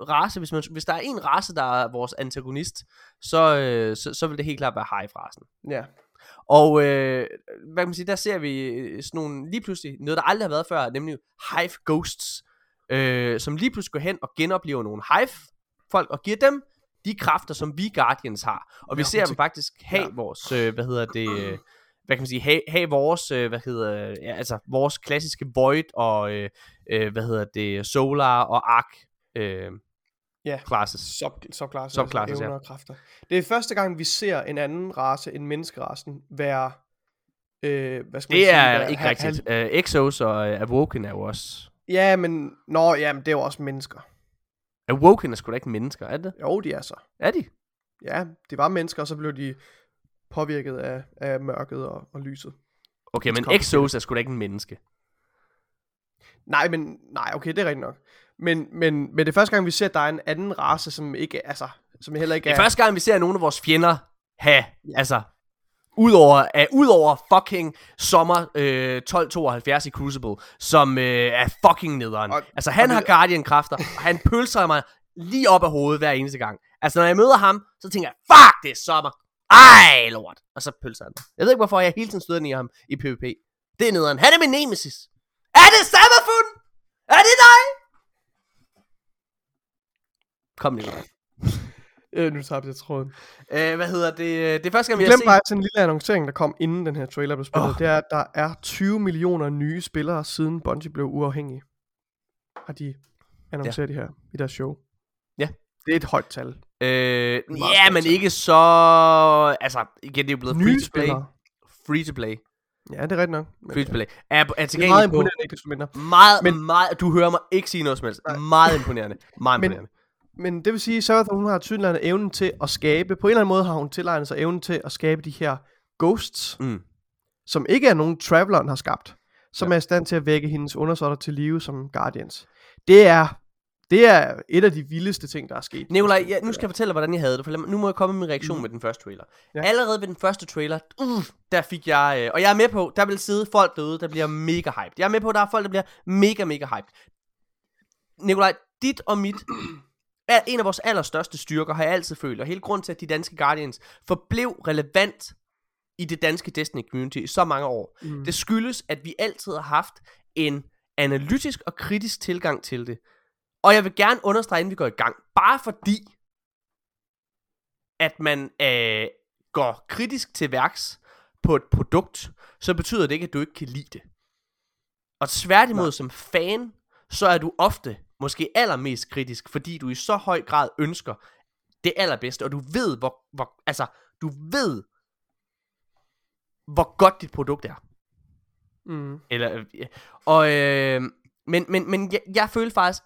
race, hvis, man, hvis der er en race, der er vores antagonist, så, øh, så, så vil det helt klart være Hive-racen. Ja. Og øh, hvad kan man sige, der ser vi øh, sådan nogle, lige pludselig, noget der aldrig har været før, nemlig Hive Ghosts, øh, som lige pludselig går hen og genoplever nogle Hive folk, og giver dem de kræfter, som vi Guardians har. Og vi Ja, ser dem faktisk have ja. vores, øh, hvad hedder det, øh, hvad kan man sige, have, have vores, øh, hvad hedder, ja, altså vores klassiske Void og, øh, øh, hvad hedder det, Solar og Ark, øh, Ja, classes. sub, subclasses, Subclasses, altså ja. evner og kræfter. Det er første gang, vi ser en anden race end menneskerasen være, øh, hvad skal man Det sige, er være- ikke rigtigt. Uh, Exos og uh, Awoken er jo også... Ja, men, nå, ja, men det er jo også mennesker. Awoken er sgu da ikke mennesker, er det? Jo, de er så. Er de? Ja, de var mennesker, og så blev de påvirket af, af mørket og, og lyset. Okay, men. Exos er sgu da ikke en menneske. Nej, men, nej, okay, det er rigtigt nok. Men, men, men det er første gang, vi ser, at der er en anden race, som ikke, altså, som heller ikke Det er... er første gang, vi ser nogle af vores fjender have, altså, udover, uh, udover fucking sommer øh, 1272 i Crucible, som øh, er fucking nederen. Og- altså, han og har Guardian-kræfter, og han pølser mig lige op af hovedet hver eneste gang. Altså, når jeg møder ham, så tænker jeg, fuck, det er sommer. Ej, lort. Og så pølser han mig. Jeg ved ikke, hvorfor jeg hele tiden støder i ham i PvP. Det er nederen. Han er min nemesis. Er det Sabafun? Er det dig? Kom lige. Øh, nu tabte jeg tråden. Øh, hvad hedder det? Det er første gang, vi Jeg har set... bare sådan en lille annoncering, der kom inden den her trailer blev spillet. Oh. Det er, at der er 20 millioner nye spillere, siden Bungie blev uafhængig. Har de annonceret ja. det her i deres show. Ja. Det er et højt tal. Øh, ja, men tal. ikke så... Altså, igen, det er jo blevet free to play. spillere. Free to play. Ja, det er rigtigt nok. Men Free to play. Er, er det er meget imponerende, ikke desto mindre. Meget, men, meget... Du hører mig ikke sige noget som helst. Nej. Meget imponerende. Meget imponerende. Men det vil sige, at Sarathon, hun har tydeligvis evnen til at skabe, på en eller anden måde har hun tilegnet sig evnen til at skabe de her ghosts, Mm. som ikke er nogen Traveleren har skabt, som ja. er i stand til at vække hendes undersåtter til live som Guardians. Det er, det er et af de vildeste ting, der er sket. Nikolaj, ja, nu skal jeg fortælle dig, hvordan jeg havde det. For nu må jeg komme med min reaktion mm. med den første trailer. Ja. Allerede ved den første trailer, uh, der fik jeg... Øh, og jeg er med på, der vil sidde folk derude, der bliver mega hyped. Jeg er med på, der er folk, der bliver mega, mega hyped. Nikolaj, dit og mit en af vores allerstørste styrker, har jeg altid følt. Og hele grunden til, at de danske Guardians forblev relevant i det danske Destiny community i så mange år. Mm. Det skyldes, at vi altid har haft en analytisk og kritisk tilgang til det. Og jeg vil gerne understrege, inden vi går i gang, bare fordi, at man øh, går kritisk til værks på et produkt, så betyder det ikke, at du ikke kan lide det. Og tværtimod som fan, så er du ofte måske allermest kritisk, fordi du i så høj grad ønsker det allerbedste, og du ved, hvor, hvor altså, du ved, hvor godt dit produkt er. Mm. Eller, og, øh, men, men, men jeg, jeg føler faktisk,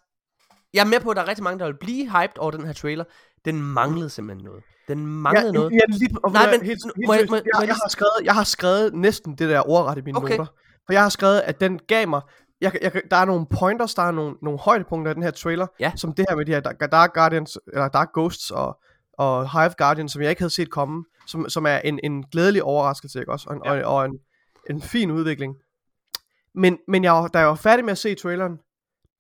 jeg er med på, at der er rigtig mange, der vil blive hyped over den her trailer. Den manglede simpelthen noget. Den manglede ja, noget. Ja, lige, og Nej, men helt, helt må jeg- må har skrevet, jeg har skrevet næsten det der ordret i mine Okay. noter. For jeg har skrevet, at den gav mig... Jeg, jeg, der er nogle pointers, der er nogle, nogle højdepunkter i den her trailer, Ja. som det her med de her Dark Guardians, eller Dark Ghosts og, og Hive Guardians, som jeg ikke havde set komme, som, som er en, en glædelig overraskelse, ikke også? Og, Ja. og, og en, en fin udvikling. Men, men jeg, da jeg var færdig med at se traileren,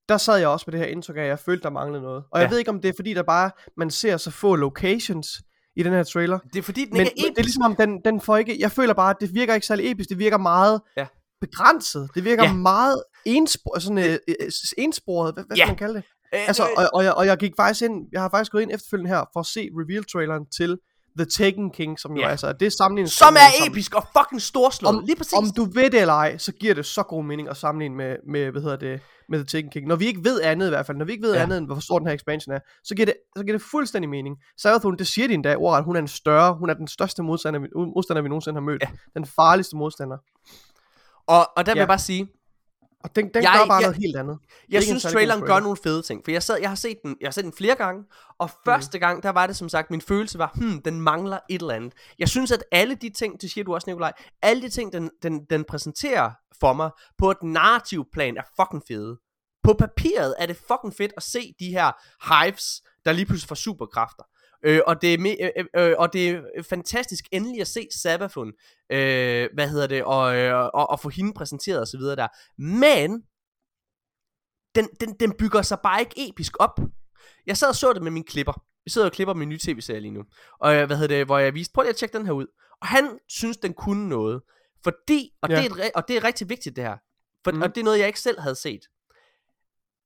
der sad jeg også med det her indtryk af, at jeg følte, der manglede noget. Og jeg Ja. ved ikke, om det er fordi, der bare, man ser så få locations i den her trailer, Det er fordi, den men, ikke er det er ligesom om, den, den får ikke... Jeg føler bare, at det virker ikke særlig episk. Det virker meget Ja. Begrænset. Det virker Ja. meget enspor, sådan, øh, øh, ensporet. Hvad, hvad Ja. skal man kalde det? Øh, Altså, øh, og, og, jeg, og jeg gik faktisk ind... Jeg har faktisk gået ind efterfølgende her for at se reveal-traileren til The Taken King, som jo Ja. altså... Det sammenlignet... som er episk og fucking storslået. Om, Lige præcis. om du ved det eller ej, så giver det så god mening at sammenligne med, med hvad hedder det, med The Taken King. Når vi ikke ved andet i hvert fald, når vi ikke ved Ja. andet end, hvor stor den her expansion er, så giver det, så giver det fuldstændig mening. Sarathun, det siger de endda ordret, hun er en større, hun er den største modstander, modstander, vi nogensinde har mødt. Ja. Den farligste modstander. Og, og der vil Ja. jeg bare sige, Og den, den Jeg- gør bare jeg- noget helt andet. Jeg synes, traileren gør trailer. nogle fede ting. For jeg, sad, jeg, har set den, jeg har set den flere gange. Og Mm. første gang, der var det som sagt, min følelse var, hmm, den mangler et eller andet. Jeg synes, at alle de ting, det siger du også, Nikolaj, alle de ting, den, den, den præsenterer for mig på et narrativ plan, er fucking fede. På papiret er det fucking fedt at se de her hives, der lige pludselig får superkræfter. Øh, og, det er me- øh, øh, øh, og det er fantastisk endelig at se Sabafun, øh, hvad hedder det, og, øh, og, og få hende præsenteret og så videre der. Men, den, den, den bygger sig bare ikke episk op. Jeg sad og så det med min klipper. Vi sidder og klipper min nye tv-serie lige nu. Og øh, hvad hedder det, hvor jeg viste, prøv lige at tjekke den her ud. Og han synes, den kunne noget. Fordi, og, Ja. det, er et, og det er rigtig vigtigt det her. For, mm. Og det er noget, jeg ikke selv havde set.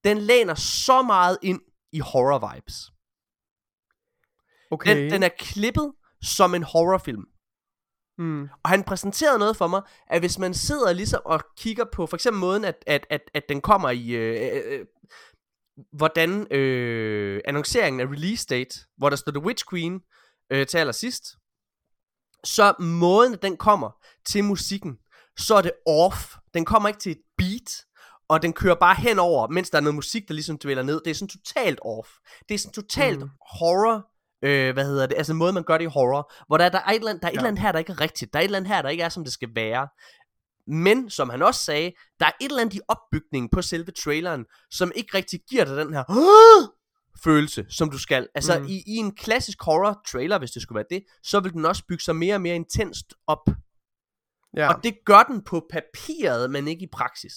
Den læner så meget ind i horror vibes. Okay. Den, den er klippet som en horrorfilm. hmm. Og han præsenterede noget for mig, at hvis man sidder ligesom og kigger på for eksempel måden, at, at, at, at den kommer i... Øh, øh, hvordan øh, annonceringen af release date, hvor der står The Witch Queen øh, til allersidst, så måden, at den kommer til musikken, så er det off. Den kommer ikke til et beat, og den kører bare henover, mens der er noget musik, der ligesom dvæler ned. Det er sådan totalt off. Det er sådan totalt mm. horror, øh, hvad hedder det, altså en måde, man gør det i horror, hvor der, der er, et eller andet, der er et eller andet her, der ikke er rigtigt. Der er et eller andet her, der ikke er, som det skal være. Men, som han også sagde, der er et eller andet i opbygningen på selve traileren, som ikke rigtig giver dig den her følelse, som du skal. Altså, mm. i, i en klassisk horror trailer, hvis det skulle være det, så vil den også bygge sig mere og mere intenst op. Ja. Og det gør den på papiret, men ikke i praksis.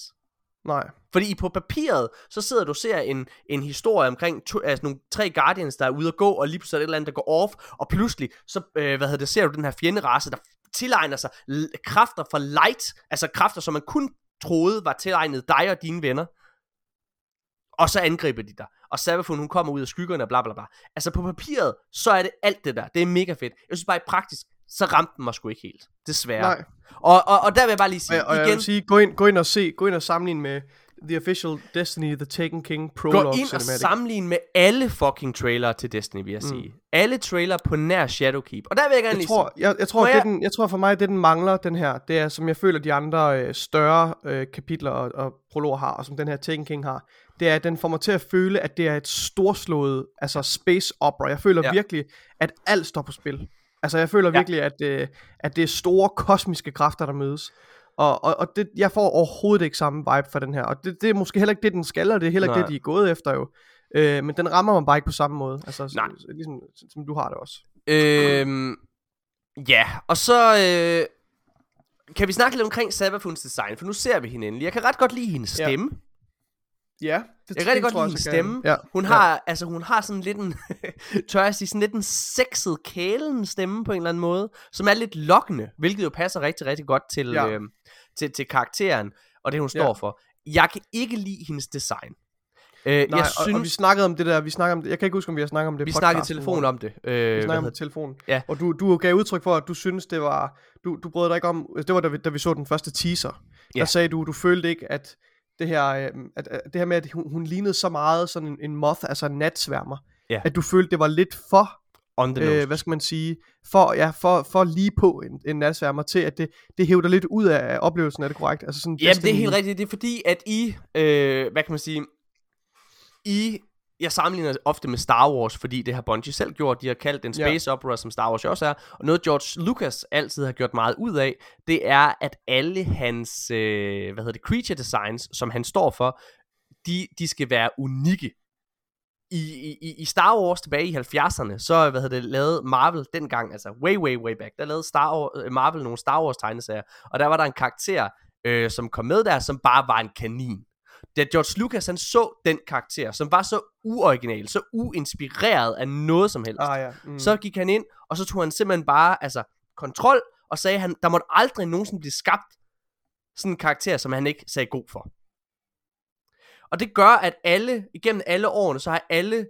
Nej. Fordi på papiret, så sidder du og ser en, en historie omkring to, altså nogle tre Guardians, der er ude at gå, og lige pludselig er det et eller andet, der går off, og pludselig, så øh, hvad hedder det, ser du den her fjenderace, der tilegner sig kræfter fra light, altså kræfter, som man kun troede var tilegnet dig og dine venner. Og så angriber de dig. Og Savafun, hun kommer ud af skyggerne og bla bla bla. Altså på papiret, så er det alt det der. Det er mega fedt. Jeg synes bare i praktisk, så ramte den mig sgu ikke helt. Desværre. Nej. Og, og, og der vil jeg bare lige Og, sige jeg- og jeg igen. vil sige, gå ind, gå ind og se, gå ind og sammenligne med The Official Destiny The Taken King Prologue Gå ind og Cinematic. sammenligne med alle fucking trailer til Destiny, vil jeg sige. Alle trailer på nær Shadowkeep. Og der vil jeg gerne jeg tror, jeg, jeg, tror, Må det jeg- den, jeg tror for mig, det den mangler, den her, det er, som jeg føler, de andre øh, større øh, kapitler og, og prologer har, og som den her Taken King har, det er, at den får mig til at føle, at det er et storslået, altså space opera. Jeg føler Ja. virkelig, at alt står på spil. Altså, jeg føler ja. virkelig, at, øh, at det er store kosmiske kræfter, der mødes. Og, og, og det, jeg får overhovedet ikke samme vibe for den her. Og det, det er måske heller ikke det, den skal, og det er heller ikke Nej. det, de er gået efter jo. Øh, men den rammer mig bare ikke på samme måde. Altså, Nej. så, ligesom, som du har det også. Øhm, ja, og så øh, kan vi snakke lidt omkring Sabafuns design, for nu ser vi hende endelig. Jeg kan ret godt lide hendes Ja. stemme. Ja, det, Jeg kan rigtig godt lide hendes stemme. Ja. Hun ja. har, altså hun har sådan lidt en, tør jeg sige, sådan lidt en sexet kælen stemme på en eller anden måde, som er lidt lokkende, hvilket jo passer rigtig, rigtig godt til, Ja. øh, til, til karakteren, og det hun står Ja. for. Jeg kan ikke lide hendes design. Øh, Nej, jeg og, synes, og vi snakkede om det der, vi snakkede om det, jeg kan ikke huske, om vi har snakket om det vi snakkede i podcasten, telefon om det. Øh, Vi snakkede om det telefonen. Ja. Og du, du gav udtryk for, at du synes det var, du, du brød dig ikke om, det var da vi, da vi så den første teaser. Ja. Der sagde du, du følte ikke, at det her, øh, at, at det her med, at hun, hun lignede så meget sådan en, en moth, altså en natsværmer, Ja. at du følte, det var lidt for, on the nose. øh, hvad skal man sige, for, ja, for, for lige på en, en natsværmer til, at det, det hævder lidt ud af oplevelsen, er det korrekt? Altså sådan Jamen, det er helt rigtigt. Det er fordi, at I, øh, hvad kan man sige, I, jeg sammenligner ofte med Star Wars, fordi det har Bungie selv gjort. De har kaldt den Ja. space opera, som Star Wars også er. Og noget George Lucas altid har gjort meget ud af, det er, at alle hans, øh, hvad hedder det, creature designs, som han står for, de, de skal være unikke. I, i, i Star Wars tilbage i 70'erne, så hvad hedder det, lavede Marvel dengang, altså way, way, way back, der lavede Star Wars, øh, Marvel nogle Star Wars tegneserier, og der var der en karakter, øh, som kom med der, som bare var en kanin. Da George Lucas han så den karakter, som var så uoriginal, så uinspireret af noget som helst, Ah, ja. Mm. så gik han ind, og så tog han simpelthen bare altså, kontrol, og sagde, han, der måtte aldrig nogensinde blive skabt sådan en karakter, som han ikke sagde god for. Og det gør, at alle, igennem alle årene, så har alle,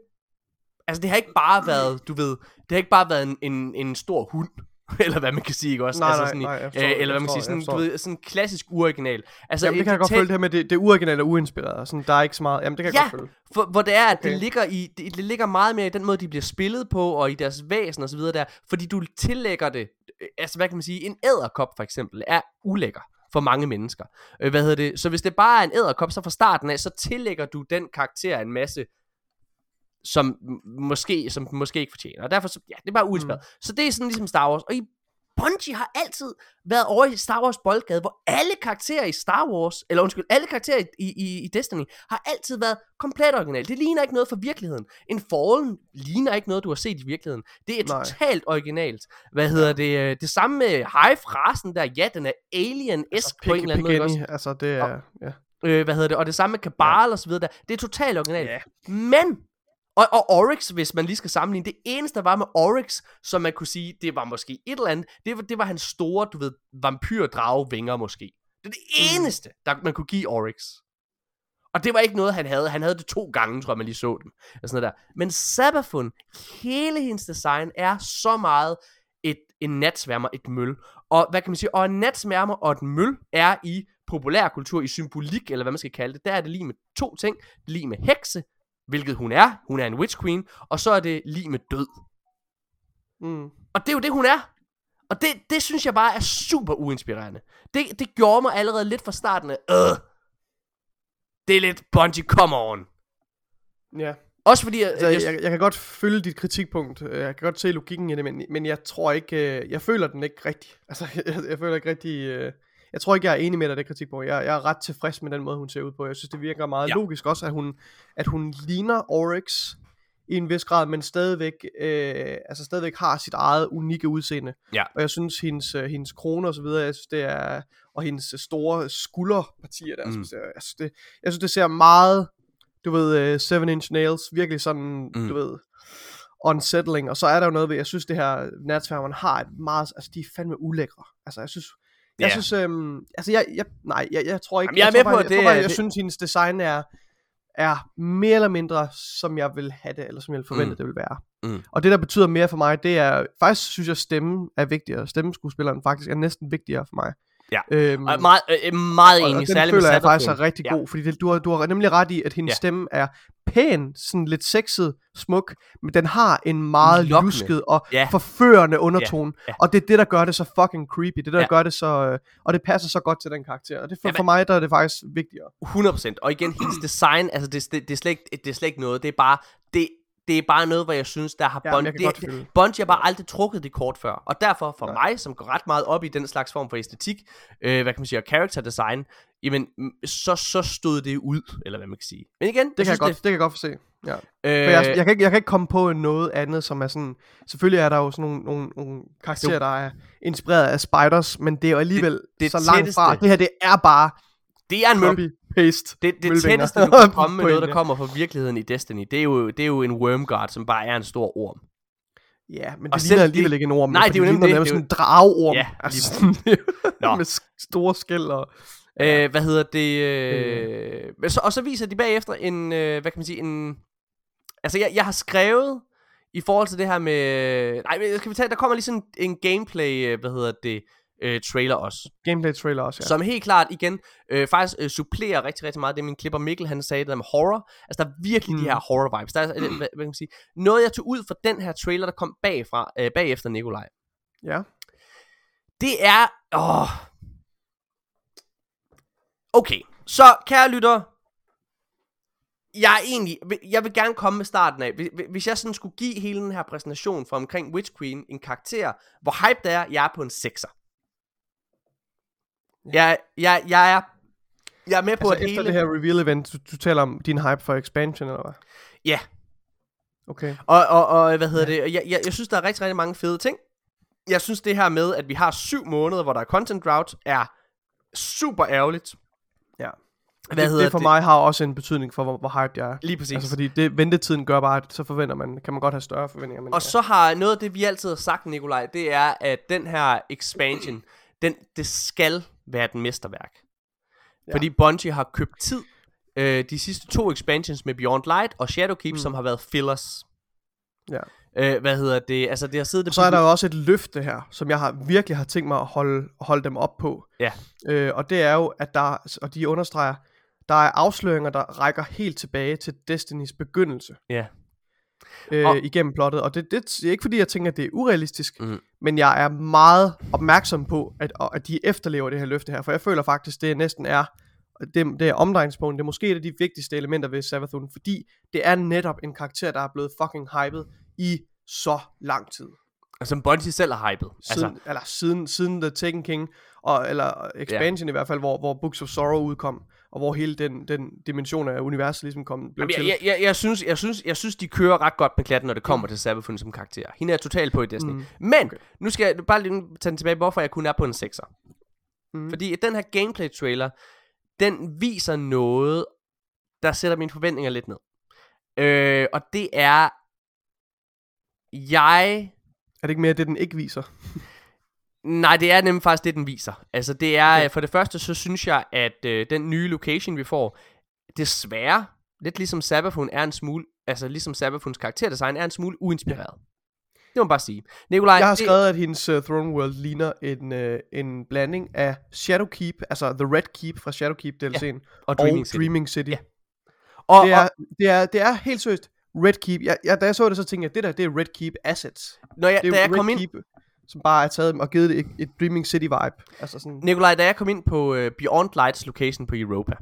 altså det har ikke bare været, du ved, det har ikke bare været en, en, en stor hund, eller hvad man kan sige, ikke også? Nej, altså nej, sådan, i- nej, jeg forstår øh, eller hvad man kan sige, sådan, du ved, sådan klassisk uoriginal. Altså, Jamen, det et kan jeg godt følge det her med, det, det uoriginalt og uinspireret. Sådan, der er ikke så meget. Jamen, det kan jeg Ja, godt følge. For, hvor det er, at okay. det, ligger i, det, det ligger meget mere i den måde, de bliver spillet på, og i deres væsen og så videre der, fordi du tillægger det, øh, altså hvad kan man sige, en æderkop for eksempel, er ulækker for mange mennesker. Øh, hvad hedder det? Så hvis det bare er en æderkop, så fra starten af, så tillægger du den karakter en masse, som måske, som måske ikke fortjener. Og derfor, så, ja, det er bare uinspireret. Mm. Så det er sådan ligesom Star Wars. Og i Bungie har altid været over i Star Wars boldgade, hvor alle karakterer i Star Wars, eller undskyld, alle karakterer i, i, i Destiny, har altid været komplet original. Det ligner ikke noget fra virkeligheden. En Fallen ligner ikke noget, du har set i virkeligheden. Det er Nej. totalt originalt. Hvad hedder det? øh, Det samme med Hive-rasen der, ja, den er alien-esk på en eller anden måde. altså det er, ja. Øh, hvad hedder det? Og det samme med Kabal og så videre der. Det er totalt originalt. Men, og, og Oryx, hvis man lige skal sammenligne, det eneste, der var med Oryx, som man kunne sige, det var måske et eller andet, det var, det var hans store, du ved, vampyr-drage-vinger måske. Det er det Mm. eneste, der man kunne give Oryx. Og det var ikke noget, han havde. Han havde det to gange, tror jeg, man lige så dem. Og sådan noget der. Men Sabafun, hele hendes design er så meget et, en natsværmer, et møl. Og hvad kan man sige? Og en natsværmer og et møl er i populærkultur, i symbolik, eller hvad man skal kalde det. Der er det lige med to ting. Det er lige med hekse, hvilket hun er. Hun er en Witch Queen. Og så er det lige med død. Mm. Og det er jo det, hun er. Og det, det synes jeg bare er super uinspirerende. Det, det gjorde mig allerede lidt fra starten af, øh, det er lidt Bungie, come on. Ja. Også fordi, jeg, Altså, jeg, jeg, jeg kan godt følge dit kritikpunkt. Jeg kan godt se logikken i det, men, men jeg tror ikke, øh, jeg føler den ikke rigtig. Altså, jeg, jeg føler ikke rigtig, øh, jeg tror ikke, jeg er enig med dig det kritikpunkt. Jeg, jeg er ret tilfreds med den måde, hun ser ud på. Jeg synes, det virker meget Ja. logisk også, at hun, at hun ligner Oryx i en vis grad, men stadigvæk, øh, altså stadigvæk har sit eget unikke udseende. Ja. Og jeg synes, hendes, øh, hendes krone og så videre, jeg synes, det er, og hendes store skulderpartier der, Mm. mm. jeg, synes, det, jeg synes, det ser meget, du ved, uh, Seven Inch Nails, virkelig sådan, Mm. du ved, unsettling, og så er der jo noget ved, jeg synes det her natsfærgerne har et meget, altså de er fandme ulækre, altså jeg synes, jeg synes, øhm, altså jeg, jeg, nej, jeg, jeg tror ikke, Jamen, jeg er med på, jeg, at jeg, det tror bare, er- jeg det- synes, hendes design er, er mere eller mindre, som jeg vil have det, eller som jeg ville forvente, mm. det vil være. Mm. Og det, der betyder mere for mig, det er, faktisk synes jeg, stemmen er vigtigere. Stemmeskuespilleren faktisk er næsten vigtigere for mig. Ja. Øhm, og meget, øh, meget og, enig, og den særligt føler jeg faktisk er rigtig Ja. god, fordi det, du, har, du har nemlig ret i, at hendes Ja. ja. stemme er pæn, sådan lidt sexet, smuk, men den har en meget Lokkende. lusket og Ja. forførende undertone, ja. og det er det, der gør det så fucking creepy, det er der Ja. gør det så, øh, og det passer så godt til den karakter, og det for, Jamen- for mig, der er det faktisk vigtigere. 100%. Og igen, hendes design, altså det, det, det, er slet ikke, det er slet ikke noget. Det er bare, det, det er bare noget, hvor jeg synes, der har Ja, Bond, det, det. Bungie har bare aldrig trukket det kort før. Og derfor for Nej. mig, som går ret meget op i den slags form for æstetik, øh, hvad kan man sige, og character design, jamen, mm, så, så stod det ud, eller hvad man kan sige. Men igen, Det kan, jeg godt, det, kan jeg godt se. Ja. øh, jeg, jeg, kan ikke, jeg kan ikke komme på noget andet, som er sådan... Selvfølgelig er der jo sådan nogle, nogle, nogle karakterer, der er inspireret af spiders, men det er jo alligevel det det, det så langt tætteste- fra. Det her, det er bare det er en møl. Copy-paste. Det, det tætteste, du kan komme med noget, der kommer fra virkeligheden i Destiny, det er jo, det er jo en Wormguard, som bare er en stor orm. Ja, men det ligner det- alligevel ikke en orm. Nej, det er jo nemlig det. Det er sådan en drageorm. Ja, altså, sådan, med store skæld og... Øh, hvad hedder det? Øh, men så, og så viser de bagefter en, øh, hvad kan man sige, en... Altså, jeg, jeg har skrevet i forhold til det her med... Nej, men skal vi tage, der kommer lige sådan en gameplay, øh, hvad hedder det, øh, trailer også. Gameplay trailer også, ja. Som helt klart igen, øh, faktisk øh, supplerer rigtig, rigtig meget det, min klipper Mikkel, han sagde, det der med horror. Altså, der er virkelig mm. de Mm. her horror vibes. Der er, øh, hvad, hvad kan man sige, noget jeg tog ud fra den her trailer, der kom bagfra, øh, bagefter Nikolaj. Ja. Det er... Åh. Okay, så kære lytter, jeg er egentlig, jeg vil gerne komme med starten af. Hvis- jeg sådan skulle give hele den her præsentation fra omkring Witch Queen en karakter, hvor hype det er, jeg er på en 6'er. Jeg, jeg, jeg er jeg er med på, Altså at efter hele... det her reveal event, du, du taler om din hype for expansion, eller hvad? Ja, Okay. Og, og, og hvad hedder det? Jeg, jeg, jeg synes, der er rigtig, rigtig mange fede ting. Jeg synes, det her med, at vi har syv måneder, hvor der er content drought, er super ærgerligt. Ja. Hvad det, hedder det for mig har også en betydning for, hvor, hvor hyped jeg er. Lige præcis. Altså fordi det, ventetiden gør bare, at så forventer man, kan man godt have større forventninger. Men Og så har noget af det, vi altid har sagt, Nikolaj, det er, at den her expansion, den, det skal være et mesterværk. Ja. Fordi Bungie har købt tid. Øh, de sidste to expansions med Beyond Light og Shadowkeep, mm. som har været fillers. Ja. Øh, hvad hedder det? Altså, det har siddet... Og så er der jo også et løfte her, som jeg har virkelig har tænkt mig at holde, holde dem op på. Ja. Øh, og det er jo, at der, og de understreger, der er afsløringer, der rækker helt tilbage til Destinys begyndelse Ja. Øh, Og- og, igennem plottet. Og det, det er ikke fordi, jeg tænker, at det er urealistisk, Mhm. men jeg er meget opmærksom på, at, og at de efterlever det her løfte her. For jeg føler faktisk, det næsten er, det, det er omdrejningspunktet, det er måske et af de vigtigste elementer ved Savathun, fordi det er netop en karakter, der er blevet fucking hyped i så lang tid. Som Bungie selv har hypet. Siden, Altså, eller siden, siden The Taken King, og, eller expansion ja. i hvert fald, hvor, hvor Books of Sorrow udkom, og hvor hele den, den dimension af universet ligesom kom, blev Jamen, til. jeg, jeg, jeg, synes, jeg, synes, jeg synes, de kører ret godt med klatten, når det kommer til Sabathun som karakter. Hende er totalt på i Destiny. Mm. Mm. Men, okay. nu skal jeg bare lige tage den tilbage, hvorfor jeg kun er på en 6'er. Mm. Fordi den her gameplay-trailer, den viser noget, der sætter mine forventninger lidt ned. Øh, og det er, jeg Er det ikke mere det, den ikke viser? Nej, det er nemlig faktisk det, den viser. Altså, det er, Okay. okay. for det første, så synes jeg, at øh, den nye location, vi får, desværre, lidt ligesom Sabathun er en smule, altså ligesom Sabathuns karakterdesign er en smule uinspireret. Det må man bare sige. Nikolaj, Jeg har det, skrevet, at hendes uh, Throne World ligner en, uh, en blanding af Shadowkeep, altså The Red Keep fra Shadowkeep DLC'en, og og Dreaming City. Dreaming City. Ja. Og, Det er, og det er, det er helt seriøst Red Keep. Jeg, jeg, da jeg så det, så tænkte jeg, det der, det er Red Keep Assets. når jeg, Det er da jeg Red kom ind, Keep, som bare er taget og givet det et, et Dreaming City vibe. Altså sådan, Nikolaj, da jeg kom ind på uh, Beyond Lights location på Europa,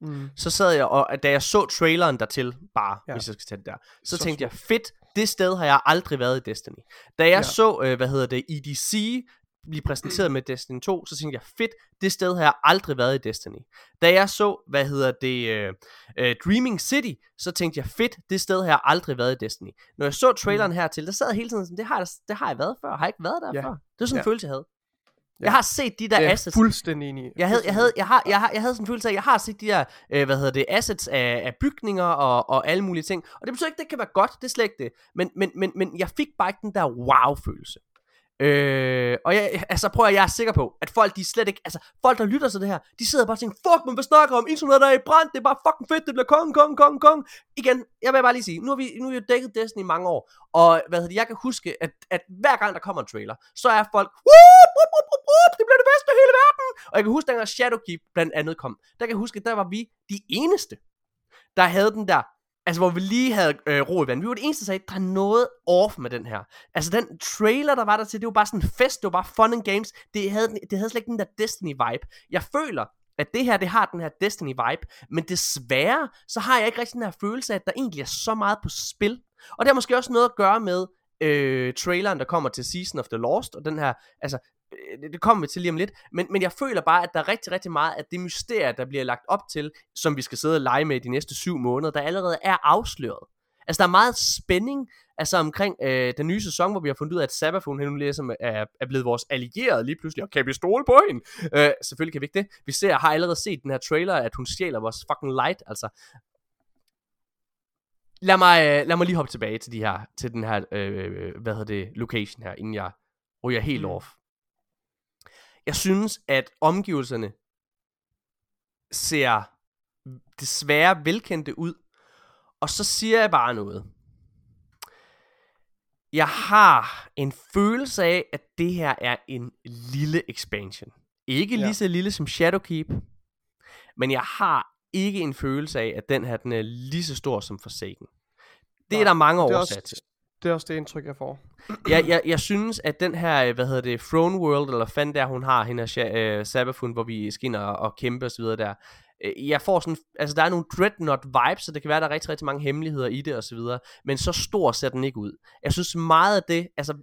mm, så sad jeg, og da jeg så traileren dertil, bare, ja. Hvis jeg skal tage det der, så, Så tænkte jeg, smukt. fedt, det sted har jeg aldrig været i Destiny. Da jeg. Ja. så, øh, hvad hedder det, EDC blive præsenteret med Destiny 2, så tænkte jeg, fedt, det sted har jeg aldrig været i Destiny. Da jeg så, hvad hedder det, øh, øh, Dreaming City, så tænkte jeg, fedt, det sted har jeg aldrig været i Destiny. Når jeg så traileren hertil, der sad jeg hele tiden sådan, det har, jeg, det har jeg været før, har jeg ikke været der Ja. før? Det var sådan en Ja. følelse, jeg havde. Ja. Jeg har set de der er jeg assets, fuldstændig enig jeg havde, jeg havde, jeg har, jeg har, jeg havde sådan en følelse af, at jeg har set de der, øh, hvad hedder det, assets af, af bygninger og, og alle mulige ting. Og det betyder ikke, det kan være godt, det er slet ikke det. Men, men, men, men jeg fik bare ikke den der wow-følelse. Øh, og jeg, altså prøv at jeg er sikker på, at folk de slet ikke, altså folk der lytter til det her, de sidder bare og tænker, fuck man, hvad snakker om, internet er i brand, det er bare fucking fedt, det bliver kong, kong, kong, kong. Igen, jeg vil bare lige sige, nu har vi, nu har vi jo dækket Destiny i mange år, og hvad hedder det, jeg kan huske, at, at hver gang der kommer en trailer, så er folk, whoop, whoop, whoop, whoop, whoop, det bliver det bedste i hele verden. Og jeg kan huske, dengang Shadowkeep blandt andet kom, der kan jeg huske, at der var vi de eneste, der havde den der, altså hvor vi lige havde øh, ro i vandet. Vi var det eneste, der sagde, der er noget off med den her. Altså den trailer, der var der til, det var bare sådan en fest, det var bare fun and games. Det havde, det havde slet ikke den der Destiny-vibe. Jeg føler, at det her, det har den her Destiny-vibe, men desværre, så har jeg ikke rigtig den her følelse af, at der egentlig er så meget på spil. Og det har måske også noget at gøre med øh, traileren, der kommer til Season of the Lost, og den her, altså, det- det kommer vi til lige om lidt, men, men jeg føler bare, at der er rigtig, rigtig meget af det mysterie, der bliver lagt op til, som vi skal sidde og lege med de næste syv måneder, der allerede er afsløret. Altså, der er meget spænding, altså omkring øh, den nye sæson, hvor vi har fundet ud af, at Sabathun, hende ligesom er, er blevet vores allierede lige pludselig, og kan vi stole på hende? Øh, selvfølgelig kan vi ikke det. Vi ser, har allerede set den her trailer, at hun stjæler vores fucking light, altså. Lad mig, øh, lad mig lige hoppe tilbage til, de her, til den her, øh, hvad hedder det, location her, inden jeg ryger helt Mm. off. Jeg synes, at omgivelserne ser desværre velkendte ud, og så siger jeg bare noget. Jeg har en følelse af, at det her er en lille expansion. Ikke Ja. lige så lille som Shadowkeep, men jeg har ikke en følelse af, at den her den er lige så stor som Forsaken. Det Nej, er der mange er årsager til. Det er også det indtryk, jeg får. jeg, jeg, jeg synes, at den her, øh, hvad hedder det, Throne World, eller fanden der hun har, hende her uh, øh, Sabafun, hvor vi skal ind og, og kæmpe og så videre der. Øh, jeg får sådan, altså der er nogle Dreadnought vibes, så det kan være, der er rigtig, rigtig mange hemmeligheder i det og så videre. Men så stor ser den ikke ud. Jeg synes meget af det, altså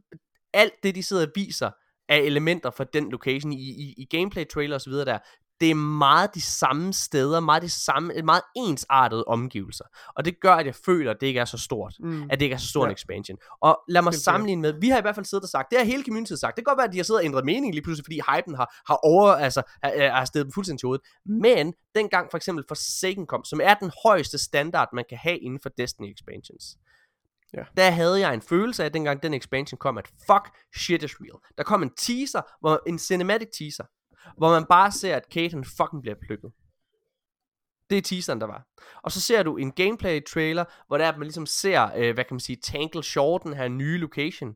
alt det, de sidder og viser af elementer fra den location i, i, i gameplay trailer og så videre der, det er meget de samme steder, meget de samme, meget ensartede omgivelser. Og det gør, at jeg føler, at det ikke er så stort Mm. at det ikke er så stor ja. en expansion. Og lad mig sammenligne med, vi har i hvert fald siddet og sagt, det har hele communityet sagt, det kan godt være, at de har siddet og ændret mening lige pludselig, fordi hypen har, har over, altså, har, har stedet dem fuldstændig til hovedet. Men dengang for eksempel Forsaken kom, som er den højeste standard, man kan have inden for Destiny expansions, Ja. der havde jeg en følelse af, at dengang den expansion kom, at fuck, shit is real. Der kom en teaser, hvor, en cinematic teaser, hvor man bare ser, at Kate han fucking bliver plukket. Det er teaseren, der var. Og så ser du en gameplay trailer, hvor der er, at man ligesom ser, øh, hvad kan man sige, Tangle Shore, den her nye location.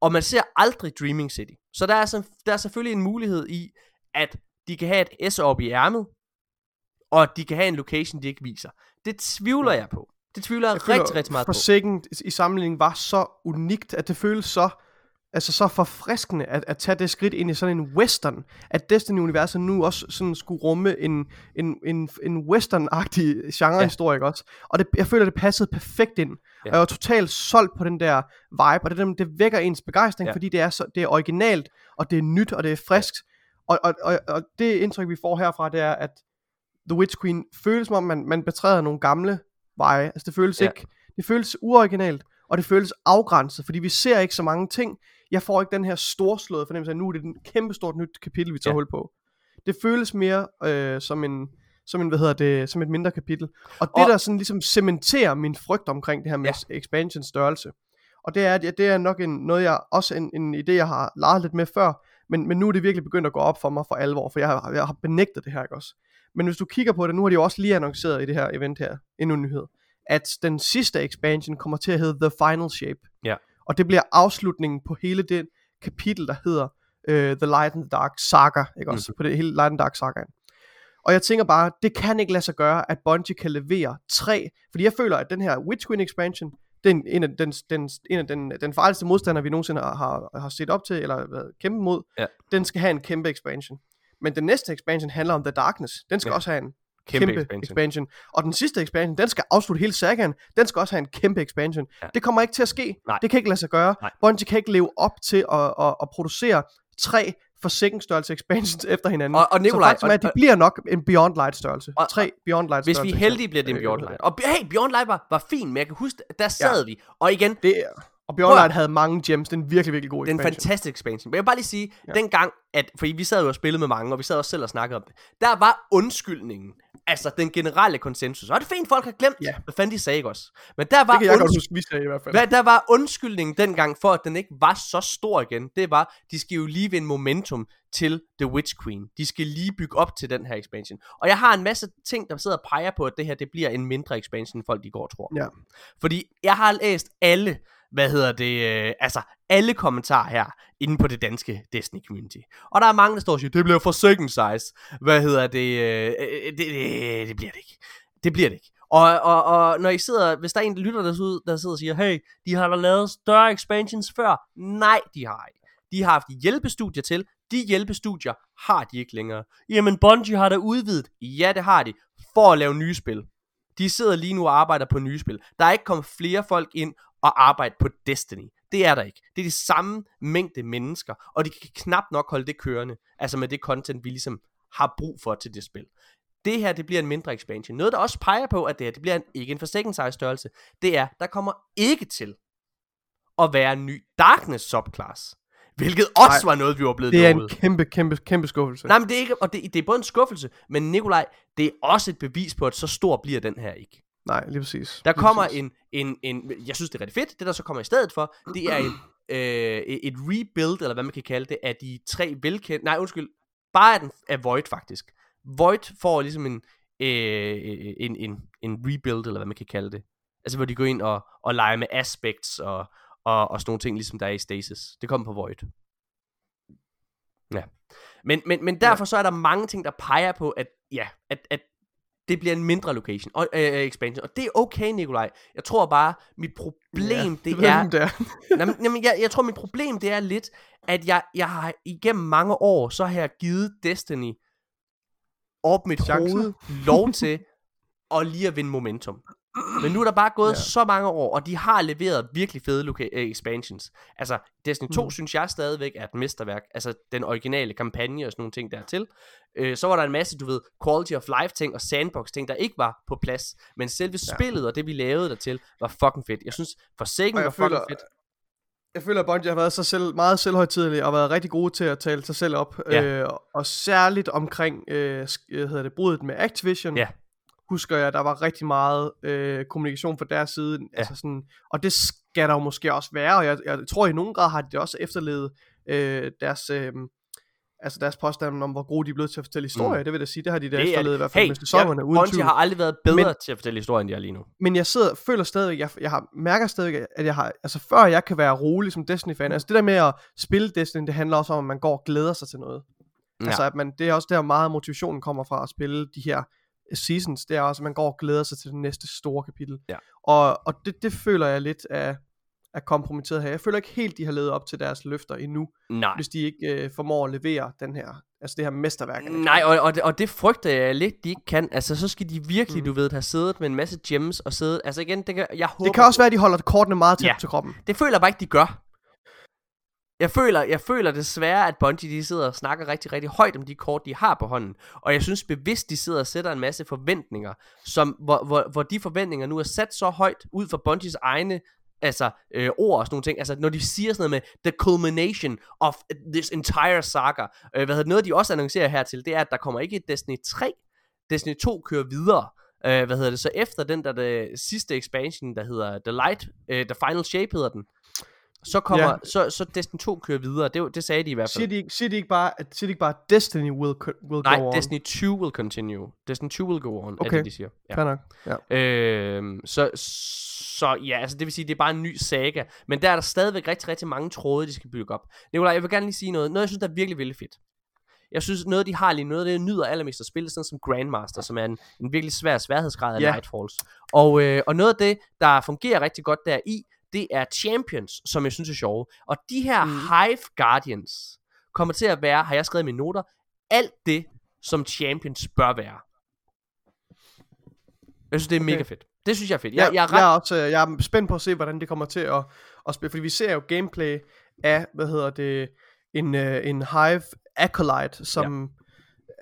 Og man ser aldrig Dreaming City. Så der er, så, der er selvfølgelig en mulighed i, at de kan have et S op i ærmet, og at de kan have en location, de ikke viser. Det tvivler jeg på. Det tvivler jeg, føler, rigtig, rigtig meget på. Forsaken i sammenligning var så unikt, at det føles så altså så forfriskende at, at tage det skridt ind i sådan en western, at Destiny-universet nu også sådan skulle rumme en, en, en, en western-agtig genrehistorie, ja. også? Og det, jeg føler, det passede perfekt ind. Ja. Og jeg var totalt solgt på den der vibe, og det, det, vækker ens begejstring, Ja. fordi det er, så, det er originalt, og det er nyt, og det er friskt. Og, og, og, og det indtryk, vi får herfra, det er, at The Witch Queen føles som om, man, man betræder nogle gamle veje. Altså det føles ja. ikke, det føles uoriginalt, og det føles afgrænset, fordi vi ser ikke så mange ting. Jeg får ikke den her storslåede fornemmelse af, at nu er det et kæmpestort nyt kapitel, vi tager Ja. hul på. Det føles mere øh, som en, som en, hvad hedder det, som et mindre kapitel. Og det, Og- der sådan ligesom cementerer min frygt omkring det her med ja. expansion størrelse. Og det er, det er nok en, noget, jeg også en, en idé, jeg har leget lidt med før, men, men nu er det virkelig begyndt at gå op for mig for alvor, for jeg har, jeg har benægtet det her, ikke også? Men hvis du kigger på det, nu har de jo også lige annonceret i det her event her, endnu en nyhed, at den sidste expansion kommer til at hedde The Final Shape. Ja. Og det bliver afslutningen på hele det kapitel, der hedder uh, The Light and the Dark Saga, ikke også? Mm. På det hele Light and Dark Saga. Og jeg tænker bare, det kan ikke lade sig gøre, at Bungie kan levere tre, fordi jeg føler, at den her Witch Queen expansion, den, en af, den, den, en af den, den farligste modstander, vi nogensinde har, har, har set op til, eller været kæmpe mod, Ja. den skal have en kæmpe expansion. Men den næste expansion handler om The Darkness. Den skal ja. også have en Kæmpe kæmpe, expansion. expansion. Og den sidste expansion, den skal afslutte hele sagaen. Den skal også have en kæmpe expansion. Ja. Det kommer ikke til at ske. Nej. Det kan ikke lade sig gøre. Nej. Bungie kan ikke leve op til at, at, at producere tre forsikringsstørrelse expansions efter hinanden. Og- og Nikolaj, så faktum er, og- at de bliver nok en Beyond Light størrelse. Og- tre Beyond Light Hvis størrelse. vi er heldige, bliver det en Beyond Light. Og hey, Beyond Light var, var fin, men jeg kan huske, der sad Ja. vi. Og igen, Det er, og Beyond Prøv at- Light havde mange gems. Det er en virkelig, virkelig god Det er en expansion. fantastisk expansion. Men jeg vil bare lige sige, ja. Dengang, at, fordi vi sad jo og spillede med mange, og vi sad også selv og snakkede om det, der var undskyldningen, altså den generelle konsensus. Og det er fint, folk har glemt, Ja. hvad fanden de sagde, ikke også? Men der var, det kan jeg godt huske, vi sagde i hvert fald. hvad der var undskyldningen dengang for, at den ikke var så stor igen, det var, de skal jo lige vinde momentum til The Witch Queen. De skal lige bygge op til den her expansion. Og jeg har en masse ting, der sidder og peger på, at det her det bliver en mindre expansion, end folk de går tror. Ja. Fordi jeg har læst alle, hvad hedder det, øh, altså alle kommentarer her, inde på det danske Destiny community. Og der er mange, der står og siger, det bliver for second size. Hvad hedder det, øh, øh, det, det, det bliver det ikke. Det bliver det ikke. Og, og, og når I sidder, hvis der er en, der lytter derude, der sidder og siger, hey, de har da lavet større expansions før. Nej, de har ikke. De har haft hjælpestudier til. De hjælpestudier har de ikke længere. Jamen, Bungie har da udvidet. Ja, det har de. For at lave nye spil. De sidder lige nu og arbejder på nye spil. Der er ikke kommet flere folk ind og arbejde på Destiny. Det er der ikke. Det er de samme mængde mennesker, og de kan knap nok holde det kørende. Altså med det content, vi ligesom har brug for til det spil. Det her, det bliver en mindre expansion. Noget, der også peger på, at det her, det bliver en, ikke en for second size størrelse, det er, der kommer ikke til at være en ny Darkness subclass. Hvilket også Nej, var noget, vi var blevet Det er en lovet. kæmpe, kæmpe, kæmpe skuffelse. Nej, men det er ikke, og det, det er både en skuffelse, men Nikolaj, det er også et bevis på, at så stor bliver den her ikke. Nej, lige præcis. Der Lige kommer præcis. en, en, en, jeg synes det er rigtig fedt, det der så kommer i stedet for, det er en, øh, et rebuild, eller hvad man kan kalde det, af de tre velkendte, nej undskyld, bare af, den, af Void faktisk. Void får ligesom en, øh, en, en, en rebuild, eller hvad man kan kalde det. Altså hvor de går ind og, og leger med aspects og, og, og sådan nogle ting, ligesom der er i Stasis. Det kommer på Void. Ja. Men, men, men derfor så er der mange ting, der peger på, at ja, at, at det bliver en mindre location og øh, øh, expansion. Og det er okay, Nikolaj. Jeg tror bare, mit problem, Ja, det, er... om det er. Jamen, jamen, jeg, jeg tror, mit problem, det er lidt, at jeg, jeg har igennem mange år, så har jeg givet Destiny op mit Chancer. hoved lov til at lige at vinde momentum. Men nu er der bare gået ja. Så mange år, og de har leveret virkelig fede loca- øh, expansions. Altså, Destiny 2 Mhm. synes jeg stadigvæk er et mesterværk. Altså, den originale kampagne og sådan nogle ting dertil. Øh, så var der en masse, du ved, quality of life ting og sandbox ting, der ikke var på plads. Men selve Ja. spillet og det, vi lavede dertil, var fucking fedt. Jeg synes, Forsaken Og var jeg fucking føler, fedt. jeg føler, at Bungie har været så selv, meget selvhøjtidelig og været rigtig gode til at tale sig selv op. Ja. Øh, og særligt omkring øh, hvad hedder det, brudet med Activision. Ja. Husker jeg, der var rigtig meget øh, kommunikation fra deres side. Ja. Altså sådan, og det skal der jo måske også være. Og jeg, jeg tror, i nogen grad har de også efterlevet øh, deres... Øh, Altså deres påstand om, hvor gode de er blevet til at fortælle historier, mm. det vil jeg sige, det har de da Det er- efterlevet i hvert fald Hey, med sæsonerne, ja, tvivl. har aldrig været bedre Men- til at fortælle historien, end de er lige nu. Men jeg sidder, føler stadigvæk, jeg, jeg har, mærker stadigvæk, at jeg har, altså før jeg kan være rolig som Destiny-fan, altså det der med at spille Destiny, det handler også om, at man går og glæder sig til noget. Ja. Altså at man, det er også der meget motivationen kommer fra at spille de her seasons, det er også, at man går og glæder sig til det næste store kapitel. Ja. Og, og det, det føler jeg lidt af, er kompromitteret her. Jeg føler ikke helt, de har levet op til deres løfter endnu, Nej. hvis de ikke øh, formår at levere den her, altså det her mesterværk. Nej, og, og, det, og det frygter jeg lidt, de ikke kan. Altså, så skal de virkelig, mm. du ved, have siddet med en masse gems og siddet... Altså igen, det kan, jeg håber... Det kan også være, at de holder kortene meget tæt Ja. til kroppen. Det føler jeg bare ikke, de gør. Jeg føler, jeg føler desværre, at Bungie de sidder og snakker rigtig, rigtig højt om de kort, de har på hånden. Og jeg synes bevidst, de sidder og sætter en masse forventninger, som, hvor, hvor, hvor de forventninger nu er sat så højt ud fra Bungies egne altså, øh, ord og sådan nogle ting. Altså, når de siger sådan noget med the culmination of this entire saga. Øh, hvad hedder det? Noget, de også annoncerer hertil, det er, at der kommer ikke et Destiny 3. Destiny 2 kører videre. Øh, hvad hedder det? Så efter den der det sidste expansion, der hedder The Light, øh, The Final Shape hedder den, så kommer, Ja. så, så Destiny 2 kører videre. Det, det sagde de i hvert Siger fald. de, ikke- siger de ikke bare, at, siger de ikke bare, Destiny will, will Nej, go on? Destiny 2 will continue. Destiny 2 will go on, er Okay. det, de siger. Ja. Fair nok. Ja. Øhm, så, så ja, altså det vil sige, det er bare en ny saga. Men der er der stadigvæk rigtig, rigtig mange tråde, de skal bygge op. Nikolaj, jeg vil gerne lige sige noget. Noget, jeg synes, der er virkelig, virkelig fedt. Jeg synes, noget de har lige, noget det, jeg nyder allermest at spille, sådan som Grandmaster, som er en, en virkelig svær sværhedsgrad af Ja. Nightfalls. Og, øh, og noget af det, der fungerer rigtig godt der i, det er Champions, som jeg synes er sjove. Og de her Mm. Hive Guardians kommer til at være, har jeg skrevet i mine noter, alt det, som Champions bør være. Jeg synes, det er okay. Mega fedt. Det synes jeg er fedt. Jeg, Jeg, jeg er ret... jeg, er også, øh, jeg er spændt på at se, hvordan det kommer til at, at spille, fordi vi ser jo gameplay af, hvad hedder det, en, øh, en Hive Acolyte, som ja.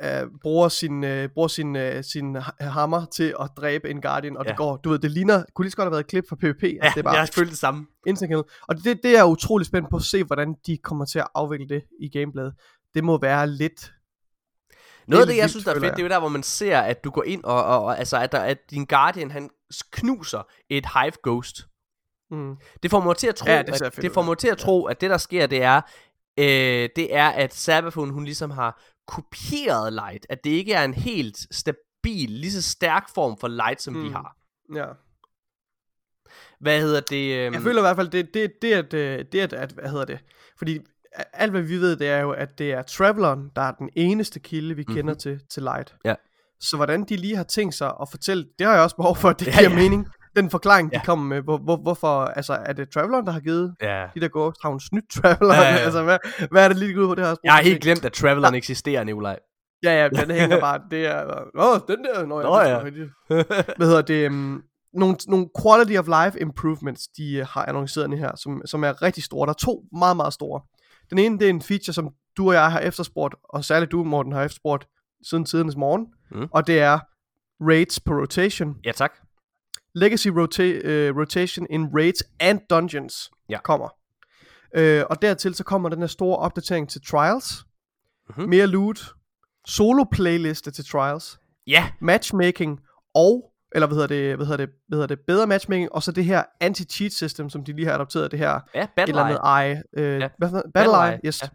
Øh, bruger sin, øh, bruger sin, øh, sin ha- hammer til at dræbe en Guardian, og ja. Det går, du ved, det ligner, kunne lige så godt have været et klip fra PvP, ja, altså, det er bare jeg har følt det samme. kill. Og det, det er jeg utrolig spændt på at se, hvordan de kommer til at afvikle det i gameplayet. Det må være lidt, Noget af det, jeg synes, der er fedt, det er jo der, hvor man ser, at du går ind og, og, og altså, at, der, at din Guardian, han knuser et Hive Ghost. mm, Det får mig til at tro, Ja, det at, det får mig til at tro, at det der sker, det er, øh, det er, at Sabafon, hun ligesom har kopieret Light. At det ikke er en helt stabil, lige så stærk form for Light, som mm. de Mm. har. ja. Hvad hedder det? Øhm, Jeg føler i hvert fald, det, det, det, at, øh, det at, at, hvad hedder det, fordi alt hvad vi ved, det er jo, at det er Traveleren, der er den eneste kilde, vi mm-hmm. kender til, til Light. Ja. Så hvordan de lige har tænkt sig at fortælle, det har jeg også behov for, at det Ja, giver ja. mening. Den forklaring, de Ja. kommer med, hvor, hvor, hvorfor, altså er det Traveleren, der har givet Ja. de der ghost, har hun snydt Traveleren, Ja, ja, ja. altså hvad, hvad er det lige ud på, det her? Jeg har helt glemt, at Traveleren eksisterer, Nikolaj. Ja, ja, den hænger bare, det er, åh, den der, nå, ja, Nå, ja. hvad hedder det, um, nogle, nogle quality of life improvements, de uh, har annonceret nu her, som, som er rigtig store. Der er to meget, meget store. Den ene, det er en feature, som du og jeg har efterspurgt, og særligt du, Morten, har efterspurgt siden tidernes morgen, Mm. og det er raids på rotation. Ja, tak. Legacy rota- uh, rotation in raids and dungeons Ja. kommer. Uh, og dertil så kommer den her store opdatering til Trials. Mhm. Mere loot. Solo playliste til Trials Ja, matchmaking og eller hvad hedder det, hvad hedder det, hvad hedder det, bedre matchmaking, og så det her anti-cheat system, som de lige har adopteret, det her ja, Battle eller andet Eye. øh, Ja. Battle Battle Eye, yes. ja.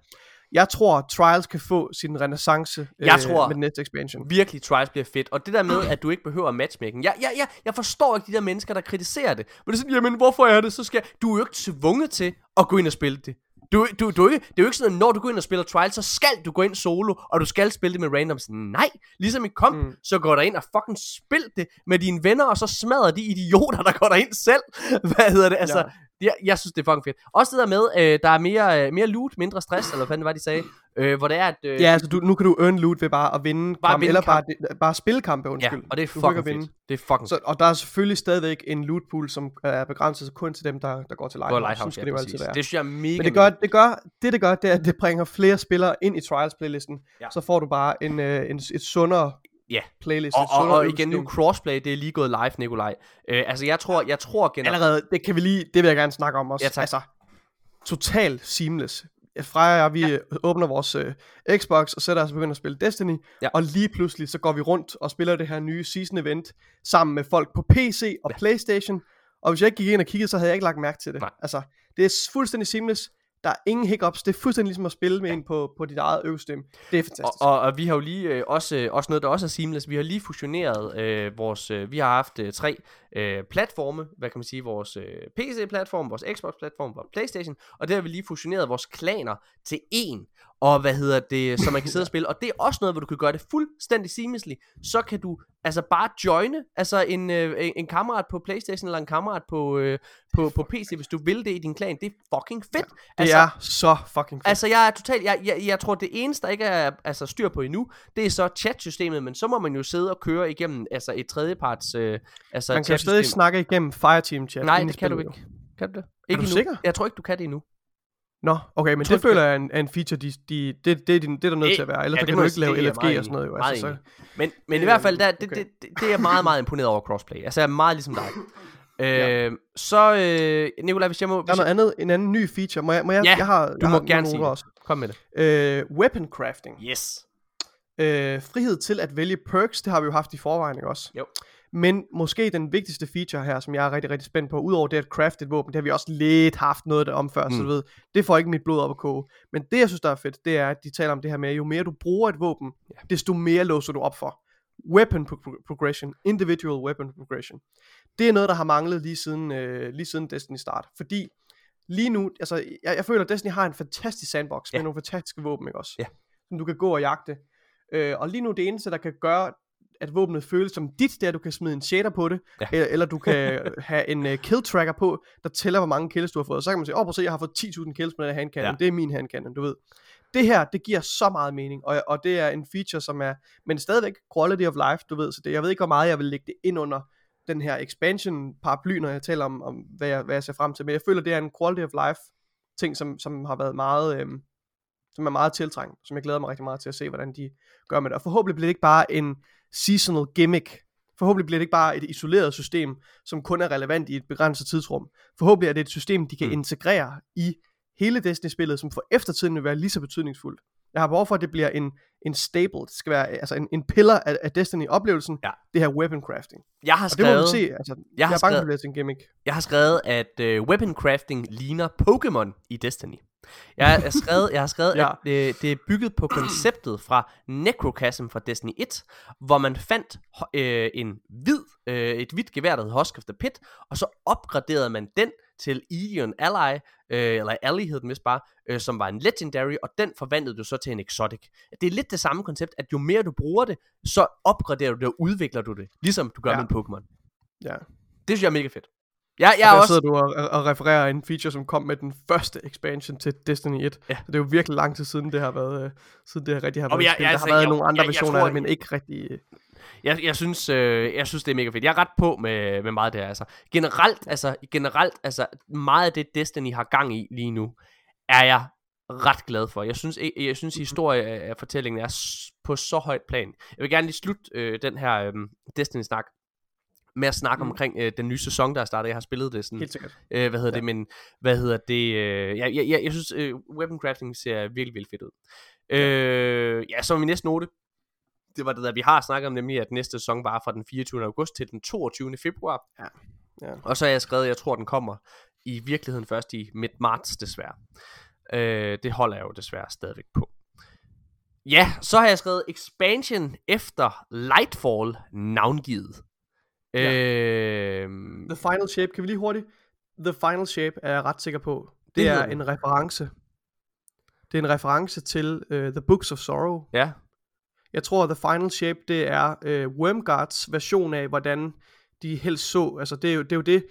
Jeg tror, Trials kan få sin renaissance Jeg øh, tror- med den næste expansion. virkelig Trials bliver fedt. Og det der med, at du ikke behøver matchmaking. Jeg, jeg, jeg, jeg forstår ikke de der mennesker, der kritiserer det. Men det er sådan, jamen hvorfor er det, så skal... Du er jo ikke tvunget til at gå ind og spille det. Du, du, du ikke, det er jo ikke sådan, at når du går ind og spiller Trials, så skal du gå ind solo, og du skal spille det med randoms. Nej, ligesom i komp, Mm. så går der ind og fucking spil det med dine venner, og så smadrer de idioter, der går ind selv. Hvad hedder det? Altså, Ja. Jeg, jeg synes, det er fucking fedt. Også det der med, øh, der er mere, øh, mere loot, mindre stress, eller hvad fanden var, de sagde. Øh, hvor det er, at... Øh, Ja, altså du, nu kan du earn loot ved bare at vinde Bare kampe, vinde eller bare, kamp. det- bare spille kampe, ja, undskyld. og det er fucking at fedt. Det er fucking Så, og der er selvfølgelig stadigvæk en loot pool, som er begrænset kun til dem, der, der går til Går Lighthouse. Lighthouse, Sådan skal ja, det altid være. Det synes jeg er mega Men det gør, det gør, det det gør, det er, at det bringer flere spillere ind i Trials playlisten. Ja. Så får du bare en, øh, en, et sundere Ja. playlist. Og, og, og igen nu crossplay, det er lige gået live, Nikolaj. Øh, altså jeg tror, jeg tror generelt... Allerede, det kan vi lige, det vil jeg gerne snakke om også. Ja, tak. Altså, total seamless. Freja og jeg, vi ja. åbner vores øh, Xbox og sætter os og begynder at spille Destiny. Ja. Og lige pludselig, så går vi rundt og spiller det her nye season event sammen med folk på PC og ja. Playstation. Og hvis jeg ikke gik ind og kiggede, så havde jeg ikke lagt mærke til det. Nej. Altså, det er fuldstændig seamless. Der er ingen hiccups. Det er fuldstændig ligesom at spille med en på, på dit eget øvesystem. Det er fantastisk. Og, og, og vi har jo lige øh, også, øh, også noget, der også er seamless. Vi har lige fusioneret øh, vores... Øh, vi har haft øh, tre øh, platforme. Hvad kan man sige? Vores øh, PC-platform, vores Xbox-platform, vores Playstation. Og der har vi lige fusioneret vores klaner til én. Og hvad hedder det, så man kan sidde og spille. Og det er også noget, hvor du kan gøre det fuldstændig seamlessly. Så kan du altså bare joine altså en, øh, en, kammerat på Playstation eller en kammerat på, øh, på, på PC, hvis du vil det i din klan. Det er fucking fedt. det altså, er så fucking fedt. Altså, jeg er totalt, jeg, jeg, jeg tror, det eneste, der ikke er altså, styr på endnu, det er så chatsystemet, men så må man jo sidde og køre igennem altså, et tredjeparts øh, altså, Man kan jo stadig snakke igennem Fireteam chat. Nej, det kan du ikke. Kan du det? Ikke du endnu. sikker? Jeg tror ikke, du kan det endnu. Nå, okay, men Tror det føler jeg er en, er en feature, de, de, det, det, er din- det er der nødt til at være, ellers ja, kan du ikke lave LFG og sådan noget. Jo. Altså, så, Men, men i hvert fald, der, det, okay. det, det, det er jeg meget, meget imponeret over crossplay. Altså, jeg er meget ligesom dig. øh, så, øh, Nikolaj, hvis jeg må... der er Hvis noget andet, en anden ny feature. Må jeg, må jeg, Ja, jeg har, du jeg må har gerne sige også. Kom med det. Øh, weapon crafting. Yes. Øh, frihed til at vælge perks, det har vi jo haft i forvejen, ikke også? Jo. Men måske den vigtigste feature her, som jeg er rigtig, rigtig spændt på, udover det at crafte et våben, det har vi også lidt haft noget der om før, mm. så Mm. du ved, det får ikke mit blod op at koge. Men det, jeg synes, der er fedt, det er, at de taler om det her med, jo mere du bruger et våben, Ja. desto mere låser du op for. Weapon pro- progression, individual weapon progression. Det er noget, der har manglet lige siden, øh, lige siden Destiny start. Fordi lige nu, altså, jeg, jeg føler, at Destiny har en fantastisk sandbox Ja. med nogle fantastiske våben, ikke også? Ja. som du kan gå og jagte. Øh, og lige nu det eneste, der kan gøre, at våbnet føles som dit, er, at du kan smide en shader på det, Ja. eller, eller du kan have en uh, kill tracker på, der tæller, hvor mange kills du har fået. Så kan man sige, åh, oh, prøv at se, jeg har fået 10.000 kills med den her handcannon, ja. det er min handcannon, du ved. Det her, det giver så meget mening, og, og det er en feature, som er, men stadigvæk quality of life, du ved, så det, jeg ved ikke, hvor meget jeg vil lægge det ind under den her expansion paraply, når jeg taler om, om hvad, jeg, hvad jeg ser frem til, men jeg føler, det er en quality of life ting, som, som har været meget, øhm, som er meget tiltrængt, som jeg glæder mig rigtig meget til at se, hvordan de gør med det. Og forhåbentlig bliver det ikke bare en seasonal gimmick. Forhåbentlig bliver det ikke bare et isoleret system, som kun er relevant i et begrænset tidsrum. Forhåbentlig er det et system, de kan Mm. integrere i hele Destiny-spillet, som for eftertiden vil være lige så betydningsfuldt. Jeg har behov for, at det bliver en, en staple, det skal være altså en, en pillar af, af Destiny-oplevelsen, Ja. det her weapon crafting. Jeg har Og det må vi skrevet, se, altså, jeg jeg, har er bange for, skrevet- at det en gimmick. jeg har skrevet at øh, weapon crafting ligner Pokémon i Destiny. Jeg har skrevet, jeg har skrevet Ja. at øh, det er bygget på konceptet fra Necrochasm fra Destiny 1, hvor man fandt øh, en hvid, øh, et hvidt gevær, der hed Husk of the Pit, og så opgraderede man den til Aeon Ally, øh, eller Ally hed den vist bare, øh, som var en legendary, og den forvandlede du så til en exotic. Det er lidt det samme koncept, at jo mere du bruger det, så opgraderer du det og udvikler du det, ligesom du gør Ja. med en Pokémon. Ja. Det synes jeg er mega fedt. Jeg, jeg Jeg er der også... sidder du og, og- og refererer en feature, som kom med den første expansion til Destiny 1. Ja. Så det er jo virkelig lang tid siden, det har været, øh, siden det har rigtig har været jeg- jeg, jeg- Der har altså, været jeg- nogle andre jeg- jeg versioner tror- af det, men ikke rigtig... øh, Jeg, jeg, synes, øh, jeg synes, det er mega fedt. Jeg er ret på med, med meget af det her. Altså. Generelt, altså, generelt, altså, meget af det Destiny har gang i lige nu, er jeg ret glad for. Jeg synes, jeg, jeg synes historie af fortællingen er på så højt plan. Jeg vil gerne lige slutte øh, den her øh, Destiny-snak med at snakke mm. omkring øh, den nye sæson, der er startet. Jeg har spillet det sådan Helt sikkert. øh, hvad hedder Ja. det, men hvad hedder det, øh, jeg, jeg, jeg, jeg synes, øh, weapon crafting ser virkelig, virkelig fedt ud. Øh, ja, så min næste note, det var det der, vi har snakket om, nemlig at næste sæson var fra den 24. august til den 22. februar. Ja. Ja. Og så har jeg skrevet, at jeg tror, den kommer i virkeligheden først i midt marts, desværre. Øh, det holder jeg jo desværre stadigvæk på. Ja, så har jeg skrevet expansion efter Lightfall navngivet. Ja. Øh, The Final Shape, kan vi lige hurtigt? The Final Shape er jeg ret sikker på. Det, Det er en reference. Det er en reference til uh, The Books of Sorrow. ja, Jeg tror, The Final Shape, det er uh, Wormguards version af, hvordan de helst så. Altså, det er jo det, er jo det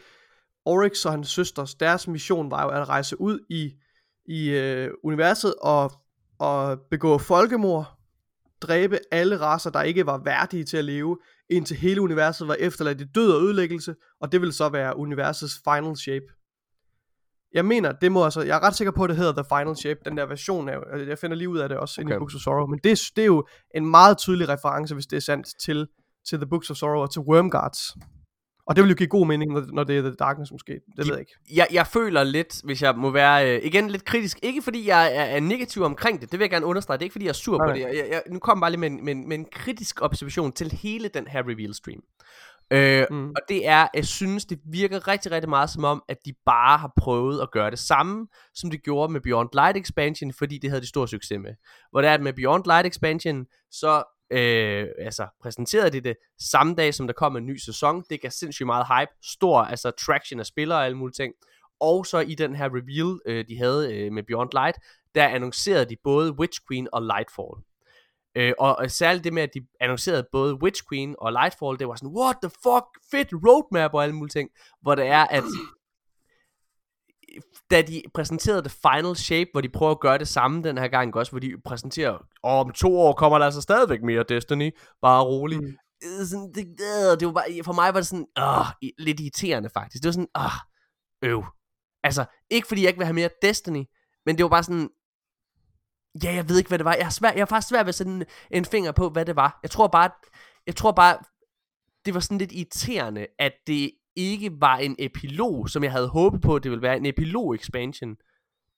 Oryx og hans søsters, deres mission var jo at rejse ud i, i uh, universet og, og begå folkemord, dræbe alle raser, der ikke var værdige til at leve, indtil hele universet var efterladt i død og ødelæggelse, og det vil så være universets final shape. Jeg mener, det må altså, jeg er ret sikker på, at det hedder The Final Shape, den der version af, altså, jeg finder lige ud af det også okay. inde i Books of Sorrow, men det, er- det er jo en meget tydelig reference, hvis det er sandt, til, til The Books of Sorrow og til Wormguards. Og det vil jo give god mening, når, det er The Darkness måske, det De- ved jeg ikke. jeg, jeg føler lidt, hvis jeg må være øh, igen lidt kritisk, ikke fordi jeg er, er negativ omkring det, det vil jeg gerne understrege, det er ikke fordi jeg er sur Nej, på det, jeg, jeg, nu kommer bare lige med en, med, en, med en kritisk observation til hele den her reveal stream. Øh, Mm. Og det er, jeg synes, det virker rigtig, rigtig meget som om, at de bare har prøvet at gøre det samme, som de gjorde med Beyond Light Expansion, fordi det havde de stor succes med. Hvor det er, at med Beyond Light Expansion, så øh, altså, præsenterede de det samme dag, som der kom en ny sæson. Det gav sindssygt meget hype, stor altså, traction af spillere og alle mulige ting. Og så i den her reveal, øh, de havde øh, med Beyond Light, der annoncerede de både Witch Queen og Lightfall. Øh, og, og særligt det med, at de annoncerede både Witch Queen og Lightfall, det var sådan, what the fuck, fedt roadmap og alle mulige ting, hvor det er, at da de præsenterede The Final Shape, hvor de prøver at gøre det samme den her gang også, hvor de præsenterer, og om to år kommer der altså stadigvæk mere Destiny, bare rolig. Mm. Sådan, det, det var bare, for mig var det sådan, åh, lidt irriterende faktisk. Det var sådan, åh, øv. Altså, ikke fordi jeg ikke vil have mere Destiny, men det var bare sådan, ja, jeg ved ikke, hvad det var. Jeg har, svær, jeg har faktisk svært ved at sætte en, en finger på, hvad det var. Jeg tror bare, jeg tror bare, det var sådan lidt irriterende, at det ikke var en epilog, som jeg havde håbet på, det ville være en epilog-expansion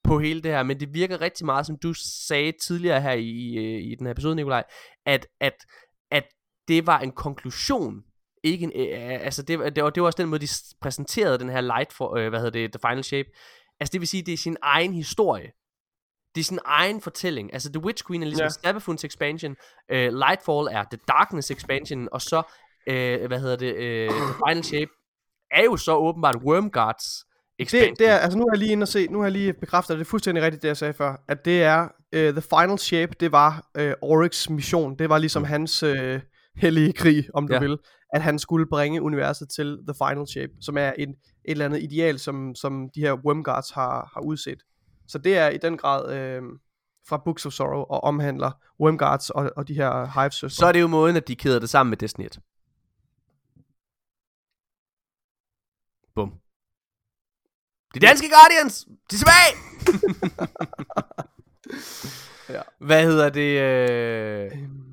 på hele det her, men det virker rigtig meget, som du sagde tidligere her i, i, i den her episode, Nikolaj, at, at, at det var en konklusion, ikke en, øh, altså det, var- det, var, det var også den måde, de præsenterede den her light for, øh, hvad hedder det, The Final Shape, altså det vil sige, det er sin egen historie, det er sin egen fortælling, altså The Witch Queen er ligesom ja. Stabafunds expansion, øh, Lightfall er The Darkness expansion, og så, øh, hvad hedder det, øh, The Final Shape, er jo så åbenbart Wormguards expansion. Det, det er, altså nu har jeg lige inde og se, nu har jeg lige bekræftet, at det er fuldstændig rigtigt, det jeg sagde før, at det er uh, The Final Shape, det var uh, Oryx mission. Det var ligesom mm. hans uh, hellige krig, om du Ja. vil. At han skulle bringe universet til The Final Shape, som er en, et eller andet ideal, som, som de her Wormguards har, har udset. Så det er i den grad øh, fra Books of Sorrow og omhandler Wormguards og, og de her Hive søstre. Så er det jo måden, at de kæder det sammen med Destiny 1. Bum. De danske Guardians! De er tilbage! Ja. Hvad hedder det? Øh...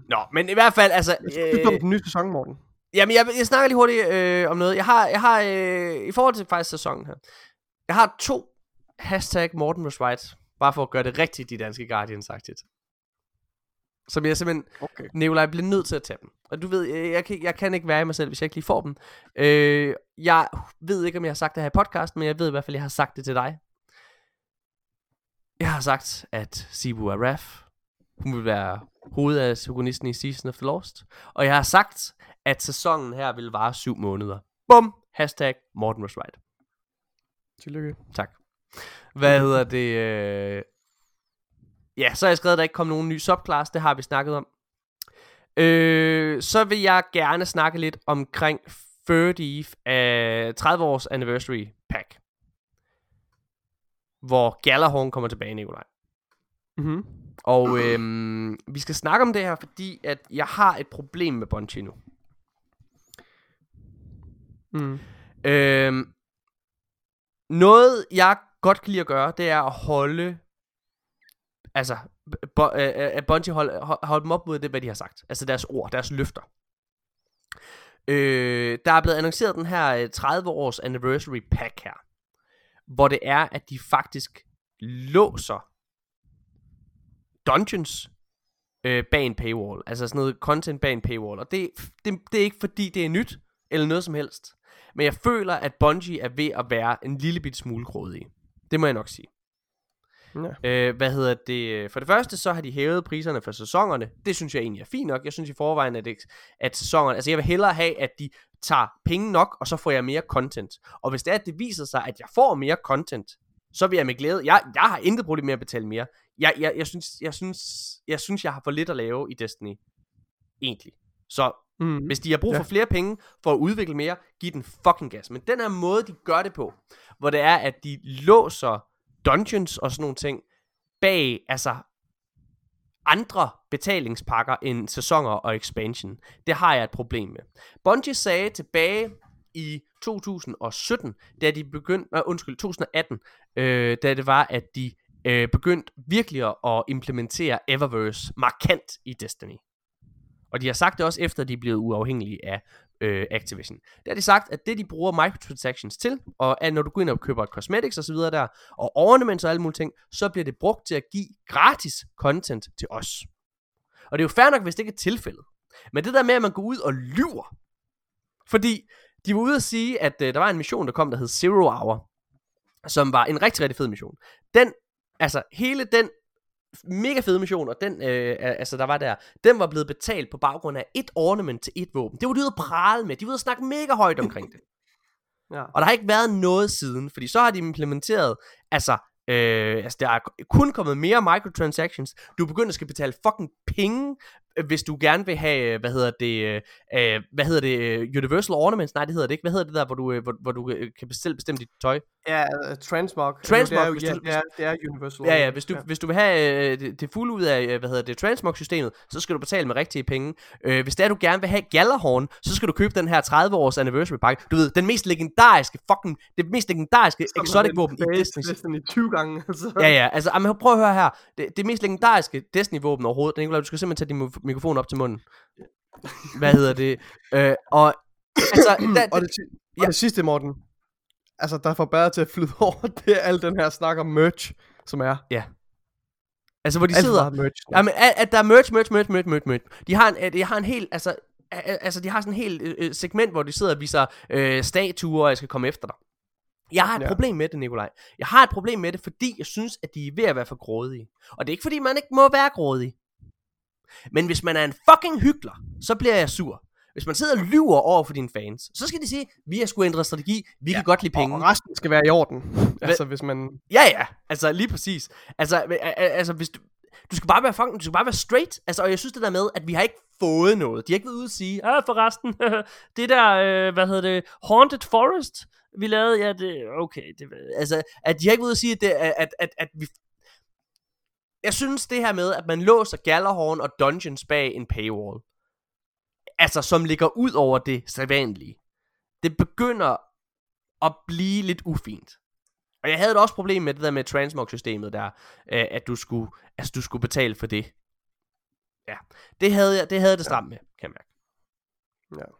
Nå, men i hvert fald, altså... Øh, Øh, den nye sæson, Morten. jamen, jeg, jeg snakker lige hurtigt øh, om noget. Jeg har, jeg har øh, i forhold til faktisk sæsonen her, jeg har to hashtag Morten was right, bare for at gøre det rigtigt, de danske Guardians-agtigt. Som jeg simpelthen Okay. Nikolaj bliver nødt til at tage dem. Og du ved, jeg, jeg, kan, jeg kan ikke være i mig selv, hvis jeg ikke lige får dem. Øh, jeg ved ikke, om jeg har sagt det her i podcasten, men jeg ved i hvert fald, at jeg har sagt det til dig. Jeg har sagt, at Sibu Araf, hun vil være hovedantagonisten i Season of the Lost. Og jeg har sagt, at sæsonen her vil vare syv måneder. Bum! Hashtag Morten was right. Tillykke. Tak. Hvad hedder det? Øh... Ja, så har jeg skrevet, at der ikke kom nogen ny subclass. Det har vi snakket om. Øh, så vil jeg gerne snakke lidt omkring Third Eve af 30 års anniversary pack. Hvor Galahorn kommer tilbage, Nikolaj. Mm-hmm. Og øhm, vi skal snakke om det her, fordi at jeg har et problem med Bungie nu. Mm. Øhm, noget, jeg godt kan lide at gøre, det er at holde... Altså, bo, øh, øh, at Bungie holde, hold- holde dem op mod det, hvad de har sagt. Altså deres ord, deres løfter. Øh, der er blevet annonceret den her øh, 30 års anniversary pack her. Hvor det er, at de faktisk låser dungeons øh, bag en paywall. Altså sådan noget content bag en paywall. Og det, det, det er ikke fordi, det er nyt, eller noget som helst. Men jeg føler, at Bungie er ved at være en lille bit smule grådig. Det må jeg nok sige. Ja. Øh, hvad hedder det? For det første, så har de hævet priserne for sæsonerne. Det synes jeg egentlig er fint nok. Jeg synes i forvejen, at, det, at sæsonerne... Altså, jeg vil hellere have, at de tager penge nok, og så får jeg mere content. Og hvis det er, at det viser sig, at jeg får mere content, så vil jeg med glæde... Jeg, jeg har intet problem med at betale mere. Jeg, jeg, jeg, synes, jeg, synes, jeg synes, jeg har for lidt at lave i Destiny. Egentlig. Så Mm. hvis de har brug for Ja. flere penge for at udvikle mere, giv den fucking gas. Men den her måde, de gør det på, hvor det er, at de låser dungeons og sådan nogle ting bag, altså andre betalingspakker end sæsoner og expansion, det har jeg et problem med. Bungie sagde tilbage i 2017, da de begyndte, nej, undskyld, 2018, øh, da det var, at de øh, begyndte virkelig at- at implementere Eververse markant i Destiny. Og de har sagt det også efter, at de er blevet uafhængige af øh, Activision. Der har de sagt, at det de bruger microtransactions til, og at når du går ind og køber cosmetics osv. der, og ornaments og alle mulige ting, så bliver det brugt til at give gratis content til os. Og det er jo fair nok, hvis det ikke er tilfældet. Men det der med, at man går ud og lyver, fordi de var ude at sige, at øh, der var en mission, der kom, der hed Zero Hour, som var en rigtig, rigtig fed mission. Den, altså hele den mega fede mission, og den, øh, altså der var der, den var blevet betalt på baggrund af et ornament til et våben. Det var de ude at prale med. De var ude at snakke mega højt omkring det. Ja. Og der har ikke været noget siden, fordi så har de implementeret, altså, øh, altså der er kun kommet mere microtransactions. Du er begyndt at skal betale fucking penge, hvis du gerne vil have, øh, hvad hedder det, øh, øh, hvad hedder det, øh, Universal Ornaments, nej det hedder det ikke, hvad hedder det der, hvor du, hvor, hvor du kan selv bestemme dit tøj? Ja, uh, Transmog. Transmog, det er, jo- ja, du- det, er, det er Universal. Ja, ja, hvis du, ja. hvis du vil have øh, det, det fulde ud af, hvad hedder det, Transmog-systemet, så skal du betale med rigtige penge. Øh, hvis det er, du gerne vil have Galahorn, så skal du købe den her 30-års anniversary pakke. Du ved, den mest legendariske fucking, det mest legendariske Som exotic har våben i Destiny. Destiny 20 gange. Altså. Ja, ja, altså, jamen, prøv at høre her. Det, det mest legendariske Destiny-våben overhovedet, Nikolaj, du skal simpelthen tage din mikrofon op til munden. Hvad hedder det? Øh, og, altså, da, og, det, og Ja. det sidste, Morten, altså der får bedre til at flyde over, det er al den her snak om merch, som er. altså, hvor de Alt sidder, merch. Jamen, at, at der er merch, merch, merch, merch, merch, merch. De har en, de har en helt, altså, altså, de har sådan en helt øh, øh, segment, hvor de sidder og viser øh, statuer, og jeg skal komme efter dig. Jeg har et Ja. ja. problem med det, Nikolaj. Jeg har et problem med det, fordi jeg synes, at de er ved at være for grådige. Og det er ikke, fordi man ikke må være grådig. Men hvis man er en fucking hyggelig, så bliver jeg sur. Hvis man sidder og lyver over for dine fans, så skal de sige, vi har sgu ændret strategi, vi ja. kan godt lide penge. Og resten skal være i orden. altså hvis man... Ja, ja. Altså, lige præcis. Altså, altså hvis du, du skal bare være fucking, du skal bare være straight. Altså, og jeg synes det der med, at vi har ikke fået noget. De har ikke været ude at sige, ah, forresten, det der, øh, hvad hedder det, Haunted Forest, vi lavede, ja, det, okay, det, altså, at de har ikke været ude at sige, at, det, at, at, at, at vi, jeg synes det her med, at man låser Gallerhorn og Dungeons bag en paywall, altså som ligger ud over det sædvanlige, det begynder at blive lidt ufint. Og jeg havde et også problem med det der med transmog-systemet der, øh, at du skulle, altså du skulle betale for det. Ja, det havde jeg, det havde det stramt med, kan jeg mærke. Ja.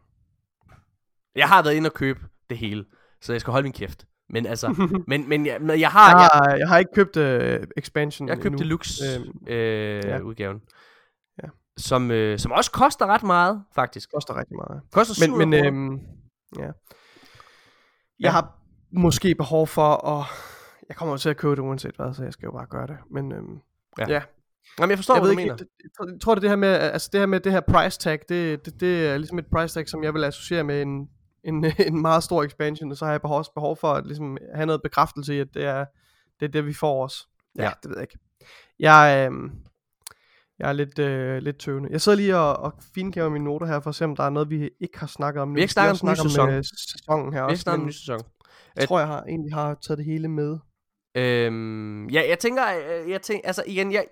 Jeg har været inde og købe det hele, så jeg skal holde min kæft. Men altså, men, men, jeg, men jeg har, Jeg, jeg, har, jeg har ikke købt uh, expansion jeg købte endnu. deluxe Øhm, øh, ja. udgaven. Ja. Som, øh, som også koster ret meget, faktisk. koster rigtig meget. Koster 700 Men, men øhm, ja. Jeg har måske behov for at... Jeg kommer jo til at købe det uanset hvad, så jeg skal jo bare gøre det. Men øhm, Ja. ja. Jamen, jeg forstår, jeg hvad du ikke, mener. jeg, jeg, tror- jeg tror det, det her med, altså det her med det her price tag, det, det, det er ligesom et price tag, som jeg vil associere med en, en, en meget stor expansion, og så har jeg behov, også behov for at ligesom have noget bekræftelse i, at det er det, er det vi får os. Ja, Ja. det ved jeg ikke. Jeg, øhm, jeg er lidt, øh, lidt tøvende. Jeg sidder lige og, og finkæver mine noter her, for at se, om der er noget, vi ikke har snakket om. nu. Vi har ikke snakket om nye snakke øh, sæsonen her Vi har også, snart en men ny sæson. jeg tror, jeg har, egentlig har taget det hele med. Øhm, ja, jeg tænker, øh, jeg tænker, altså igen, jeg,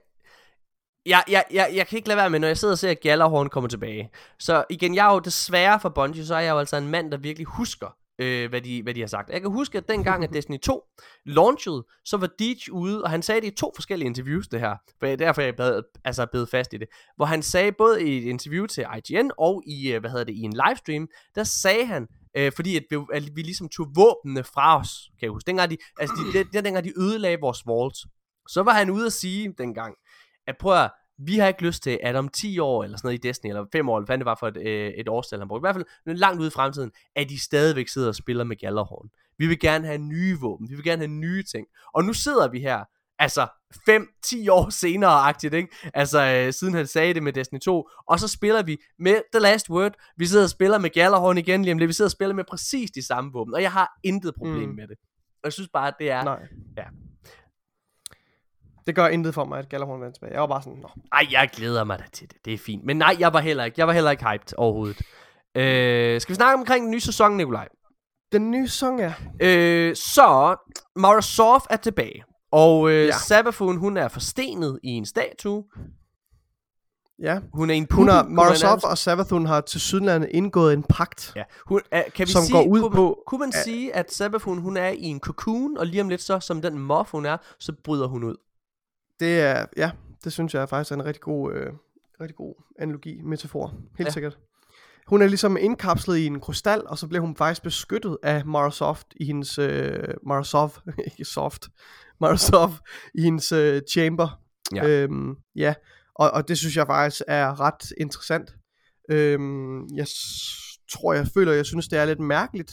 jeg, jeg, jeg, jeg kan ikke lade være med, når jeg sidder og ser, at Gjallarhorn kommer tilbage. Så igen, jeg er jo desværre for Bungie, så er jeg jo altså en mand, der virkelig husker, øh, hvad, de, hvad de har sagt. Jeg kan huske, at dengang, at Destiny 2 launchede, så var Deej ude, og han sagde det i to forskellige interviews, det her. For jeg- derfor er jeg blevet, altså blevet fast i det. Hvor han sagde både i et interview til IGN, og i, øh, hvad hedder det, i en livestream, der sagde han, øh, fordi at vi, at vi ligesom tog våbnene fra os, kan jeg huske. Dengang de, altså de, de, dengang de ødelagde vores vault, så var han ude at sige dengang, at prøv at, vi har ikke lyst til, at om 10 år, eller sådan noget i Destiny, eller 5 år, eller hvad det var for et, øh, et årstal, han brugte, i hvert fald langt ude i fremtiden, at de stadigvæk sidder og spiller med Gallerhorn. Vi vil gerne have nye våben, vi vil gerne have nye ting. Og nu sidder vi her, altså 5-10 år senere, agtigt, ikke? Altså, øh, siden han sagde det med Destiny 2, og så spiller vi med The Last Word, vi sidder og spiller med Gallerhorn igen lige om lidt, vi sidder og spiller med præcis de samme våben, og jeg har intet problem Mm. med det. Og jeg synes bare, at det er... Nej. Ja. Det gør intet for mig, at Gallerhorn vandt tilbage. Jeg var bare sådan, Nå. Ej, jeg glæder mig da til det. Det er fint. Men nej, jeg var heller ikke, jeg var heller ikke hyped overhovedet. Øh, skal vi snakke omkring den nye sæson, Nikolaj? Den nye sang er... Øh, så, Mara Sof er tilbage. Og øh, ja. Ja. Sabafun, hun er forstenet i en statue. Ja. Hun er en Hun har, man Morozov nærmest- og Savathun har til Sydlandet indgået en pagt. Ja, hun, er, kan vi som sige, går ud kunne, man- på, Kunne man at- sige, at Sabafun, hun er i en cocoon, og lige om lidt så, som den moth hun er, så bryder hun ud. Det er, ja, det synes jeg faktisk er en rigtig god, øh, rigtig god analogi, metafor. Helt Ja. sikkert. Hun er ligesom indkapslet i en krystal, og så bliver hun faktisk beskyttet af Marasoft i hendes, øh, Marasov, ikke soft, Marasov i hendes øh, chamber. Ja. Øhm, ja. Og, og det synes jeg faktisk er ret interessant. Øhm, jeg tror, jeg føler, jeg synes, det er lidt mærkeligt.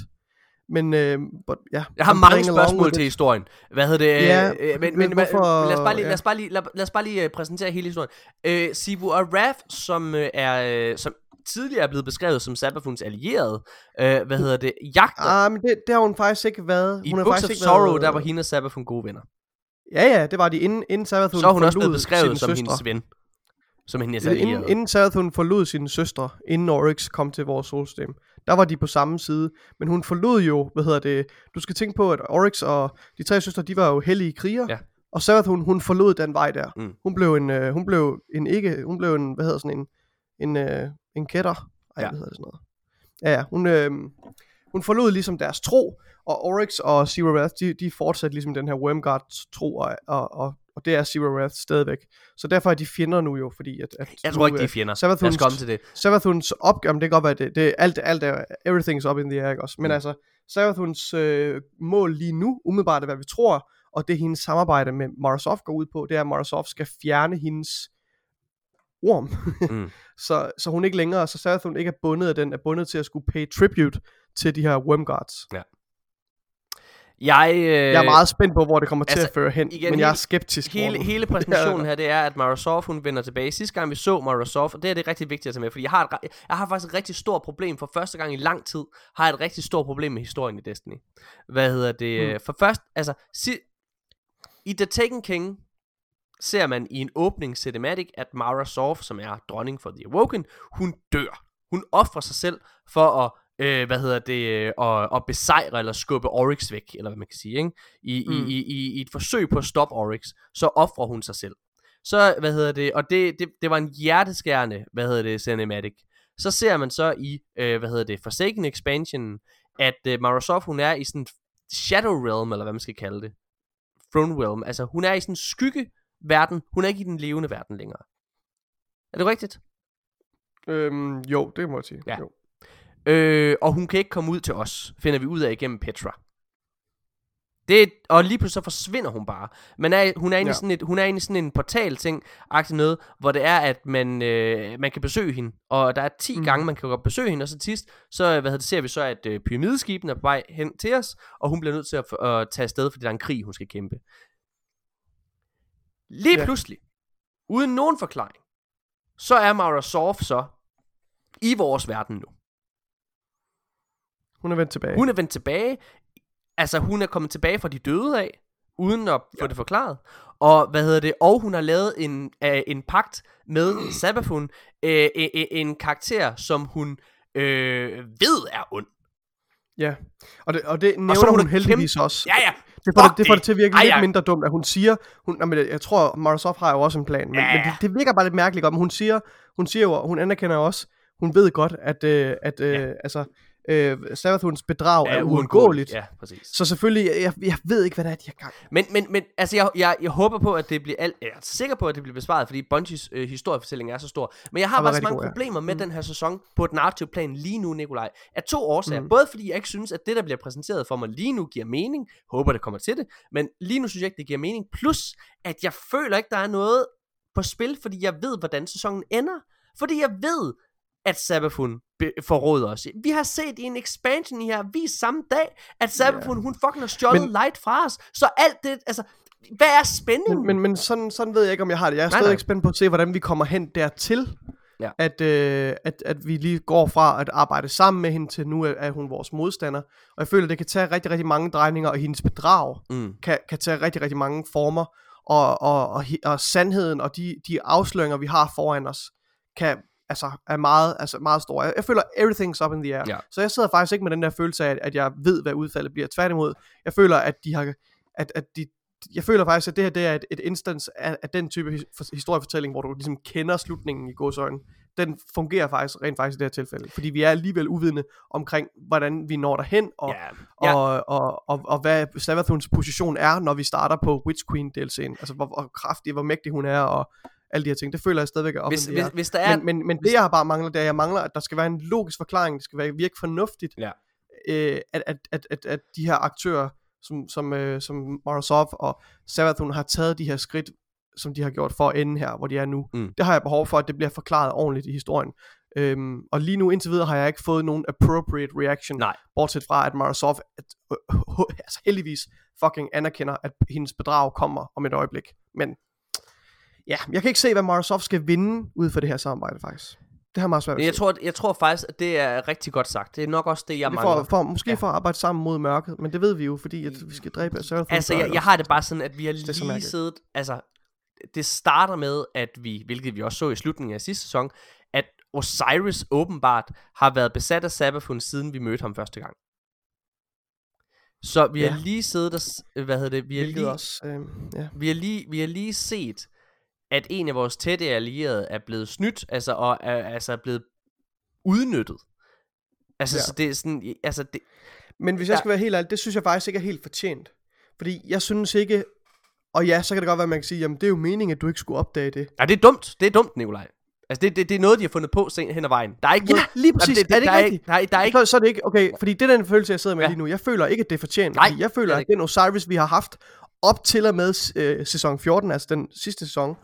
Men øh, but, ja, Jeg har mange spørgsmål til historien. Hvad hedder det? Ja, øh, øh, men, men hvorfor- lad os bare lige, ja. lad os bare lige, lad, lad os bare lige øh, præsentere hele historien. Øh, Sibu Araf, som øh, er som tidligere er blevet beskrevet som Sabafuns allierede, øh, hvad hedder det? Jagter Ah, men det, det har hun faktisk ikke været. i hun har Books faktisk of Sorrow, været, der var hende og Sabafun gode venner. Ja, ja, det var de inden, inden Savathun Så er hun også blevet forlod beskrevet som søstre. hendes ven. Som hendes Inden, allierede. inden Savathun forlod sine søstre, inden Oryx kom til vores solsystem, der var de på samme side. Men hun forlod jo, hvad hedder det, du skal tænke på, at Oryx og de tre søstre, de var jo hellige krigere. Ja. Og Savathun, hun forlod den vej der. Mm. Hun blev en, øh, hun blev en ikke, hun blev en, hvad hedder sådan en, en, øh, en kætter. Ej, Ja. hvad hedder det sådan noget? Ja, ja, hun, øh, hun forlod ligesom deres tro, og Oryx og Zero Wrath, de, de fortsatte ligesom den her Wormguard tro, og, og, og, og det er Zero Wrath stadigvæk. Så derfor er de fjender nu jo, fordi at... at Jeg nu, tror ikke, de er øh, fjender. Lad os Savathuns, komme til det. Savathuns opgave, det kan godt være, det, det alt, alt er, everything's up in the air, ikke også? Men Mm. altså, Savathuns øh, mål lige nu, umiddelbart er, hvad vi tror, og det hendes samarbejde med Marasov går ud på, det er, at Marasov skal fjerne hendes orm. Mm. så, så hun ikke længere, så Savathun ikke er bundet af den, er bundet til at skulle pay tribute til de her Wormguards. Jeg, øh, Jeg er meget spændt på, hvor det kommer til altså, at føre hen, igen, men jeg er hele- skeptisk. hele, Morten. hele præsentationen her, det er, at Marasov, hun vender tilbage. Sidste gang vi så Marasov, og det er det rigtig vigtigt at tage med, fordi jeg har, et, jeg har faktisk et rigtig stort problem. For første gang i lang tid har jeg et rigtig stort problem med historien i Destiny. Hvad hedder det? Mm. For først, altså, si, i The Taken King, ser man i en åbning cinematic, at Mara Sov, som er dronning for The Awoken, hun dør. Hun offrer sig selv for at øh, hvad hedder det, øh, at, at besejre eller skubbe Oryx væk, eller hvad man kan sige, ikke? I, mm. i, i, i, i et forsøg på at stoppe Oryx, så offrer hun sig selv. Så, hvad hedder det, og det, det, det var en hjerteskærende, hvad hedder det, cinematic. Så ser man så i, øh, hvad hedder det, Forsaken Expansion, at øh, Mara Sov, hun er i sådan Shadow Realm, eller hvad man skal kalde det. Throne Realm, altså hun er i sådan en skyggeverden, hun er ikke i den levende verden længere. Er det rigtigt? Øhm, jo, det må jeg sige. Ja. Jo. Øh, og hun kan ikke komme ud til os, finder vi ud af igennem Petra. Det, og lige pludselig så forsvinder hun bare. Men er, hun er inde Ja. sådan et, hun er inde i sådan en portal ting, noget, hvor det er, at man, øh, man kan besøge hende. Og der er 10 Mhm. mm. gange, man kan godt besøge hende, og så sidst, så hvad hedder det, ser vi så, at øh, pyramideskibene er på vej hen til os, og hun bliver nødt til at, at tage afsted, fordi der er en krig, hun skal kæmpe. Lige Ja. pludselig, uden nogen forklaring, så er Mara Sov så i vores verden nu. Hun er vendt tilbage. Hun er vendt tilbage. Altså, hun er kommet tilbage fra de døde af, uden at få Ja. det forklaret. Og hvad hedder det? Og hun har lavet en, øh, en pagt med Sabafun, øh, øh, øh, en karakter, som hun øh, ved er ond. Ja, og det, og det nævner så er hun hun heldigvis også. Ja, ja. Det får, det, det får det til at virke Ej, lidt ja. mindre dumt, at hun siger, hun, jamen, jeg tror, Marasov har jo også en plan, men, Ja. men det, det, virker bare lidt mærkeligt om, hun siger, hun siger jo, hun anerkender også, hun ved godt, at, øh, at øh, Ja. altså, øh, Sabathuns bedrag er, Er uundgåeligt. Ja, præcis. Så selvfølgelig, jeg, jeg, ved ikke, hvad det er, de har gang. Men, men, men altså, jeg, jeg, jeg håber på, at det bliver alt, jeg er sikker på, at det bliver besvaret, fordi Bungies øh, historiefortælling er så stor. Men jeg har Har bare så mange god, ja. problemer med Mm. den her sæson på et narrativt plan lige nu, Nikolaj. Af to årsager. Mm. Både fordi jeg ikke synes, at det, der bliver præsenteret for mig lige nu, giver mening. Håber, det kommer til det. Men lige nu synes jeg ikke, det giver mening. Plus, at jeg føler ikke, der er noget på spil, fordi jeg ved, hvordan sæsonen ender. Fordi jeg ved, at Sabafun forråder os. Vi har set i en expansion i her, vist samme dag, at Sabafun, hun fucking har stjålet Men- light fra os. Så alt det, altså, hvad er spændingen? Men, men, men sådan, sådan ved jeg ikke, om jeg har det. Jeg er Nej, stadig nej. spændt på at se, hvordan vi kommer hen dertil. Ja. At, øh, at, at vi lige går fra at arbejde sammen med hende til nu er, er hun vores modstander. Og jeg føler, at det kan tage rigtig, rigtig mange drejninger, og hendes bedrag Mm. kan, kan tage rigtig, rigtig mange former. Og, og, og, og sandheden og de, de afsløringer, vi har foran os, kan altså er meget, altså meget store. Jeg, jeg føler, everything's up in the air. Ja. Så jeg sidder faktisk ikke med den der følelse af, at, jeg ved, hvad udfaldet bliver. Tværtimod, jeg føler, at de har, at, at de, jeg føler faktisk, at det her det er et, et instance af, af den type his- for- historiefortælling, hvor du ligesom kender slutningen i godsøjne. Den fungerer faktisk rent faktisk i det her tilfælde. Fordi vi er alligevel uvidende omkring, hvordan vi når derhen, og, Ja, ja. og, og, og, og hvad Savathuns position er, når vi starter på Witch Queen DLC'en. Altså, hvor, hvor kraftig, hvor mægtig hun er, og alle de her ting. Det føler jeg stadigvæk er op Hvis, hvis, hvis der er... Men, men, men det jeg bare mangler, det er, at jeg mangler, at der skal være en logisk forklaring. Det skal være, virke fornuftigt, Ja. øh, at, at, at, at, at de her aktører, som, som, øh, som Morozov og Savathun har taget de her skridt, som de har gjort for at ende her, hvor de er nu. Mm. Det har jeg behov for, at det bliver forklaret ordentligt i historien. Øhm, og lige nu indtil videre har jeg ikke fået nogen appropriate reaction, Nej. bortset fra at Morozov at, øh, øh, altså heldigvis fucking anerkender, at hendes bedrag kommer om et øjeblik. Men ja, jeg kan ikke se, hvad Morozov skal vinde ud for det her samarbejde faktisk. Det har meget svært at jeg se. tror, jeg tror faktisk, at det er rigtig godt sagt. Det er nok også det, jeg Det er mangler. for, for, måske Ja. for at arbejde sammen mod mørket, men det ved vi jo, fordi at vi skal dræbe Seraphim. Altså, jeg, jeg har det bare sådan, at vi har så lige mærkeligt. siddet... Altså, det starter med, at vi, hvilket vi også så i slutningen af sidste sæson, at Osiris åbenbart har været besat af Sabafun, siden vi mødte ham første gang. Så vi Ja. har lige siddet og... Hvad hedder det? Vi har lige, også, øh, ja. vi har lige, vi har lige set, at en af vores tætte allierede er blevet snydt, altså, og er altså blevet udnyttet. Altså, Ja. så det er sådan, altså, det, Men hvis jeg Ja. skal være helt ærlig, det synes jeg faktisk ikke er helt fortjent. Fordi jeg synes ikke, og ja, så kan det godt være, at man kan sige, jamen det er jo meningen, at du ikke skulle opdage det. nej, det er dumt, det er dumt, Nikolaj. Altså, det, det, det er noget, de har fundet på sen hen ad vejen. Der er ikke Ja, noget, lige præcis. Jamen, er det der ikke er rigtigt? Nej, der er ikke... Så, så er det ikke, okay, fordi det er den følelse, jeg sidder med Ja. ja. lige nu. Jeg føler ikke, at det er fortjent. Nej, jeg det føler, er det at den Osiris, vi har haft op til og med øh, sæson 14, altså den sidste sæson,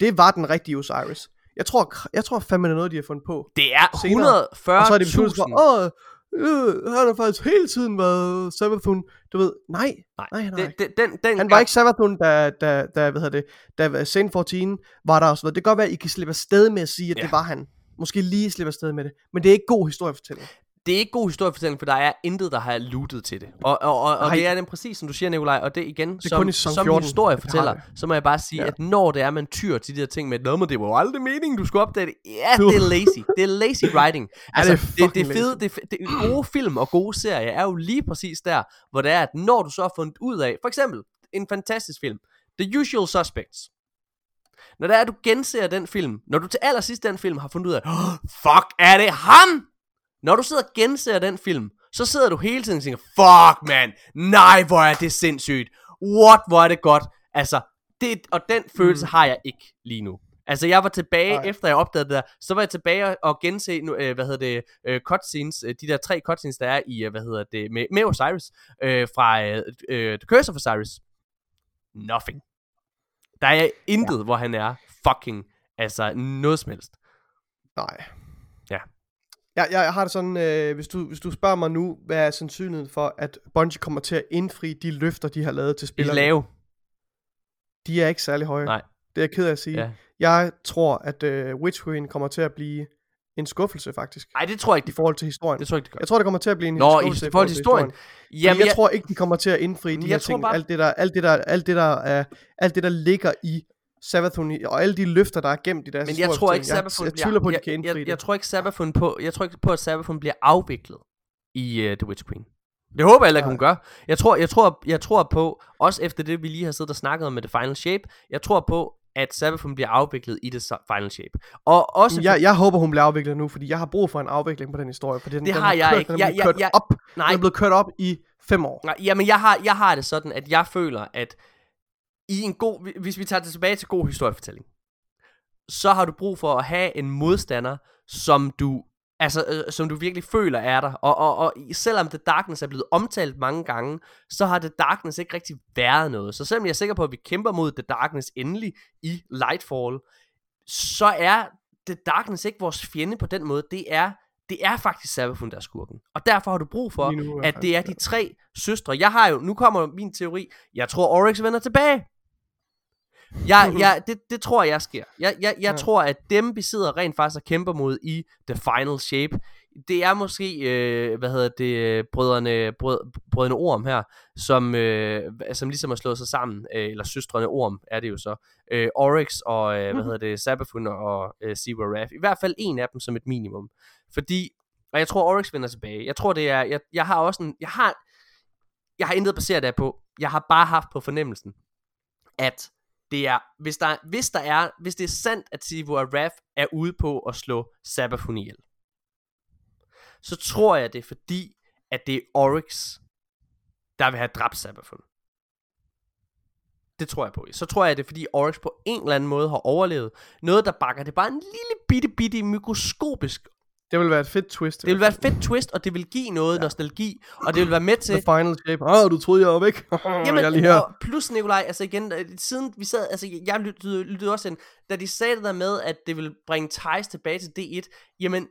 det var den rigtige Osiris. Jeg tror, jeg tror fandme, det er noget, de har fundet på. Det er senere. 140.000. Og så er det besluttet for, åh, øh, han har faktisk hele tiden været Savathun. Du ved, nej, Nej, nej, nej. det, det, den, den Han var ikke Savathun, da, da, da, hvad hedder det, da Sane 14 var der og så videre. Det kan godt være, at I kan slippe afsted med at sige, at Ja. det var han. Måske lige slippe afsted med det. Men det er ikke god historiefortælling. Det er ikke god historiefortælling, for der er intet, der har lootet til det. Og, og, og, og det er den præcis, som du siger, Nikolaj, og det igen, er som, som 14, historiefortæller, det så må jeg bare sige, Ja. ja. at når det er, man tyr til de der ting med, Nå, men det var jo aldrig meningen, du skulle opdage det. Ja, det er lazy. Det er lazy writing. Altså, det er det, det, fucking fede, det, det, gode film og gode serier er jo lige præcis der, hvor det er, at når du så har fundet ud af, for eksempel, en fantastisk film, The Usual Suspects. Når det er, at du genser den film, når du til allersidst den film har fundet ud af, oh, fuck, er det ham? Når du sidder og genser den film, så sidder du hele tiden og tænker, fuck man, nej hvor er det sindssygt, what hvor er det godt, altså, det, og den følelse mm. har jeg ikke lige nu. Altså jeg var tilbage. Nej. efter jeg opdagede det der, så var jeg tilbage og- og gense, nu, øh, hvad hedder det, øh, cutscenes, øh, de der tre cutscenes, der er i, øh, hvad hedder det, med, med Osiris, øh, fra øh, øh, The Curse of Osiris. Nothing. Der er intet, ja. hvor han er fucking, altså noget som helst. Nej. Ja. Jeg, jeg, har det sådan, øh, hvis, du, hvis du spørger mig nu, hvad er sandsynligheden for, at Bungie kommer til at indfri de løfter, de har lavet til De er spillerne? lave. De er ikke særlig høje. Nej. Det er jeg ked af at sige. Ja. Jeg tror, at øh, Witch Queen kommer til at blive en skuffelse, faktisk. Nej, det tror jeg ikke, I forhold til historien. det tror jeg ikke, det gør. Jeg tror, det kommer til at blive en Nå, i skuffelse forhold til historien. Jamen, Jamen, jeg, jeg, tror ikke, de kommer til at indfri de Jeg her ting. bare- Alt det der, alt det der, alt det der, er, alt det der ligger i Savathun, i- og alle de løfter, der er gemt i deres men jeg tror ikke, historiefortælling. Sabathun jeg, jeg tvivler på, jeg, jeg, det. jeg, tror ikke, Sabathun på, jeg tror ikke på, at Sabathun bliver afviklet i uh, The Witch Queen. Det håber jeg heller ikke, hun gør. Jeg tror, jeg, tror, jeg tror på, også efter det, vi lige har siddet og snakket om med The Final Shape, jeg tror på, at Sabathun bliver afviklet i The Final Shape. Og også... jeg, jeg håber, hun bliver afviklet nu, fordi jeg har brug for en afvikling på den historie. For den, Det den har er jeg kørt, ikke. Den er Jeg- jeg- kørt jeg- op. nej, Den er blevet kørt op i fem år. Nej, jamen jeg har, jeg har det sådan, at jeg føler, at i en god, hvis vi tager det tilbage til god historiefortælling, så har du brug for at have en modstander, som du, altså, øh, som du virkelig føler er der. Og, og, og selvom The Darkness er blevet omtalt mange gange, så har The Darkness ikke rigtig været noget. Så selvom jeg er sikker på, at vi kæmper mod The Darkness endelig i Lightfall, så er The Darkness ikke vores fjende på den måde. Det er, det er faktisk Savathun, der er skurken. Og derfor har du brug for, nu at det er de tre søstre. Jeg har jo, nu kommer min teori, jeg tror Oryx vender tilbage. Jeg, jeg, det, det tror jeg sker. Jeg, jeg, jeg Ja. tror, at dem vi sidder rent faktisk og kæmper mod i The Final Shape, det er måske, øh, hvad hedder det, brødrene, brød, brødrene Orm her, som, øh, som ligesom har slået sig sammen, øh, eller søstrene Orm er det jo så, øh, Oryx og, øh, hvad hedder det, Sabathun og øh, Zebra Wrath. I hvert fald en af dem som et minimum. Fordi, og jeg tror Oryx vender tilbage. Jeg tror det er, jeg, jeg har også en, jeg har, jeg har intet at basere det på. Jeg har bare haft på fornemmelsen, at det er, hvis der, hvis der er, hvis det er sandt, at Sivu og er ude på at slå Sabafun ihjel, så tror jeg, det er fordi, at det er Oryx, der vil have dræbt Sabafun. Det tror jeg på. Så tror jeg, det er fordi Oryx på en eller anden måde har overlevet. Noget, der bakker det bare en lille bitte, bitte mikroskopisk. Det vil være et fedt twist. Det vil være et fedt twist, og det vil give noget ja. nostalgi, og det vil være med til... The final shape. Oh, du troede, jeg var væk. Jamen, jeg er lige her. og plus Nikolaj, altså igen, øh, siden vi sad, altså jeg lyttede, lyttede også ind, da de sagde det der med, at det ville bringe Thijs tilbage til D1, jamen,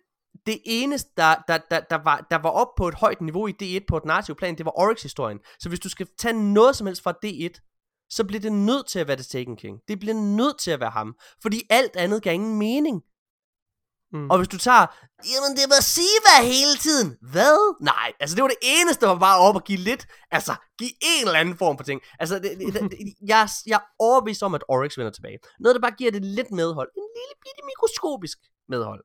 det eneste, der, der, der, der, var, der var op på et højt niveau i D1 på et narrativ plan, det var Oryx-historien. Så hvis du skal tage noget som helst fra D1, så bliver det nødt til at være The Taken King. Det bliver nødt til at være ham. Fordi alt andet gav ingen mening. Mm. Og hvis du tager, jamen det var Siva hele tiden. Hvad? Nej, altså det var det eneste, der var bare op at give lidt, altså give en eller anden form for ting. Altså det, det, det, jeg, jeg er overbevist om, at Oryx vender tilbage. Noget, der bare giver det lidt medhold. En lille bitte mikroskopisk medhold.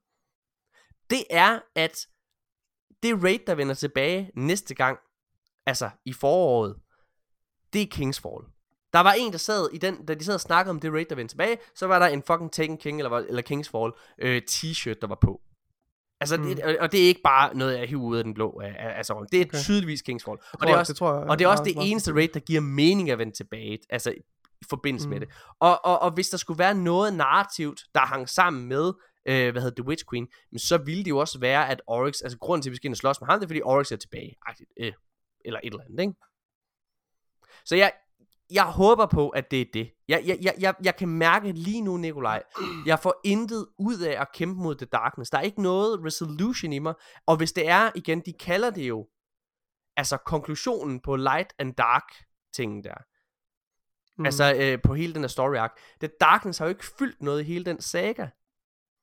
Det er, at det raid, der vender tilbage næste gang, altså i foråret, det er Kingsfall. Der var en, der sad i den, da de sad og snakkede om det raid, der vendte tilbage, så var der en fucking Taken King, eller, eller Kingsfall, øh, t-shirt, der var på. Altså, mm. det, og- det er ikke bare noget, jeg hiver ud af den blå, af- af- altså, det er okay. Tydeligvis Kingsfall. Og det er også, det tror jeg, og det er også det eneste raid, der giver mening at vende tilbage, altså i forbindelse mm. med det. Og, og, og hvis der skulle være noget narrativt, der hang sammen med, øh, hvad hedder The Witch Queen, men så ville det jo også være, at Oryx, altså grunden til, at vi skal ind og slås med ham, det er, fordi Oryx er tilbage, øh, eller et eller andet, ikke? Så jeg, jeg håber på, at det er det. Jeg, jeg, jeg, jeg, jeg kan mærke lige nu, Nikolaj, jeg får intet ud af at kæmpe mod The Darkness. Der er ikke noget resolution i mig. Og hvis det er, igen, de kalder det jo, altså konklusionen på Light and Dark tingen der. Mm. Altså øh, på hele den her story arc. The Darkness har jo ikke fyldt noget i hele den saga.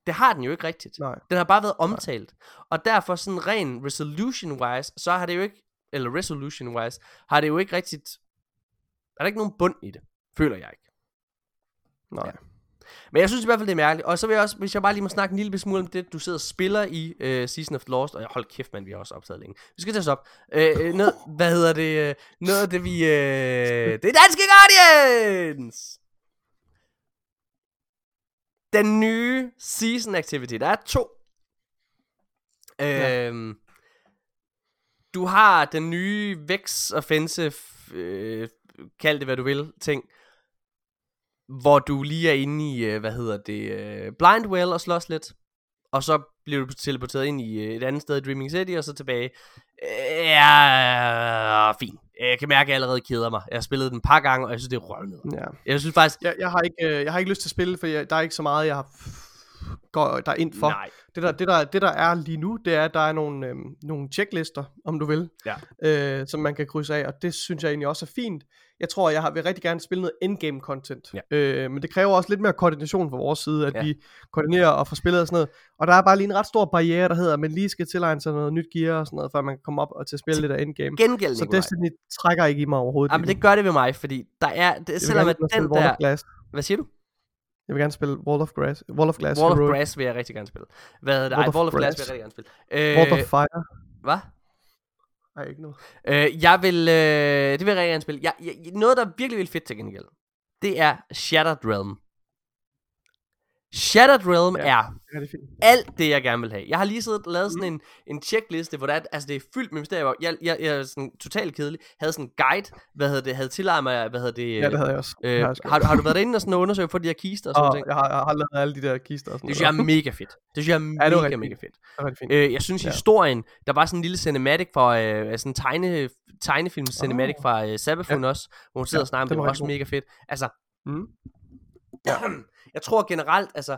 Det har den jo ikke rigtigt. Nej. Den har bare været omtalt. Og derfor sådan ren resolution-wise, så har det jo ikke, eller resolution-wise, har det jo ikke rigtigt, er der ikke nogen bund i det, føler jeg ikke. Nej. Ja. Men jeg synes i hvert fald, det er mærkeligt. Og så vil jeg også, hvis jeg bare lige må snakke en lille smule om det, du sidder og spiller i uh, Season of the Lost. Og hold kæft, man, vi har også optaget længe. Vi skal tage os op. Uh, noget, hvad hedder det? Uh, noget af det, vi... Uh, det er Danske Guardians! Den nye Season Activity. Der er to. Ja. Øhm, du har den nye Vex Offensive, øh, kald det hvad du vil, ting, hvor du lige er inde i, øh, hvad hedder det, øh, Blindwell og slås lidt, og så bliver du teleporteret ind i øh, et andet sted i Dreaming City, og så tilbage. Ja, fint. Jeg kan mærke, at jeg allerede keder mig. Jeg har spillet den et par gange, og jeg synes, det er røvnet. Ja. Jeg synes faktisk, Jeg, jeg, har ikke, jeg har ikke lyst til at spille, for jeg, der er ikke så meget, jeg har går der ind for. nej. Det der, det, der, det der er lige nu, det er, at der er nogle, øh, nogle checklister, om du vil, Ja. øh, som man kan krydse af, og det synes jeg egentlig også er fint. Jeg tror, jeg har, vil rigtig gerne spille noget endgame content, Ja. øh, men det kræver også lidt mere koordination fra vores side, at Ja. vi koordinerer og får spillet og sådan noget. Og der er bare lige en ret stor barriere, der hedder, at man lige skal tilegne sig noget nyt gear og sådan noget, før man kan komme op og til at spille lidt af endgame. Gengæld, Så. Destiny trækker ikke i mig overhovedet. Ja, men det gør det ved mig, fordi der er, det, selvom at den der, hvad siger du? Jeg vil gerne spille Wall of Glass. Wall of Glass. Wall of Heroic. Grass vil jeg rigtig gerne spille. Hvad hedder det? Wall Ej, of Wall of Glass Grass. vil jeg rigtig gerne spille. Øh, Wall of Fire. Hvad? Nej, ikke noget. Øh, jeg vil, øh, det vil jeg rigtig gerne spille. Jeg, jeg, noget, der er virkelig vildt fedt til gengæld, det er Shattered Realm. Shattered Realm Ja. er Ja, det er fint. alt det, jeg gerne vil have. Jeg har lige siddet og lavet sådan en, en checkliste, hvor der er, altså det er fyldt med mysterier. Jeg, jeg, jeg er sådan totalt kedelig. Havde sådan en guide, hvad hedder det, havde tilladet mig, hvad hedder det, Ja, det havde jeg også. øh, Det har, jeg sgu. har, du- har du været derinde og sådan undersøge for de her kister og sådan og noget? jeg har, jeg har lavet alle de der kister og sådan Det synes jeg er mega fedt. Det synes jeg er Ja, det var mega, mega fedt. Det er rigtig fint. Øh, jeg synes Ja. historien, der var sådan en lille cinematic for, øh, sådan en tegne, tegnefilm cinematic Åh. fra øh, Sabafun ja. også, hvor hun sidder Ja, og snakker om det, var var også god. mega fedt. Altså, Mm. jeg tror generelt, altså,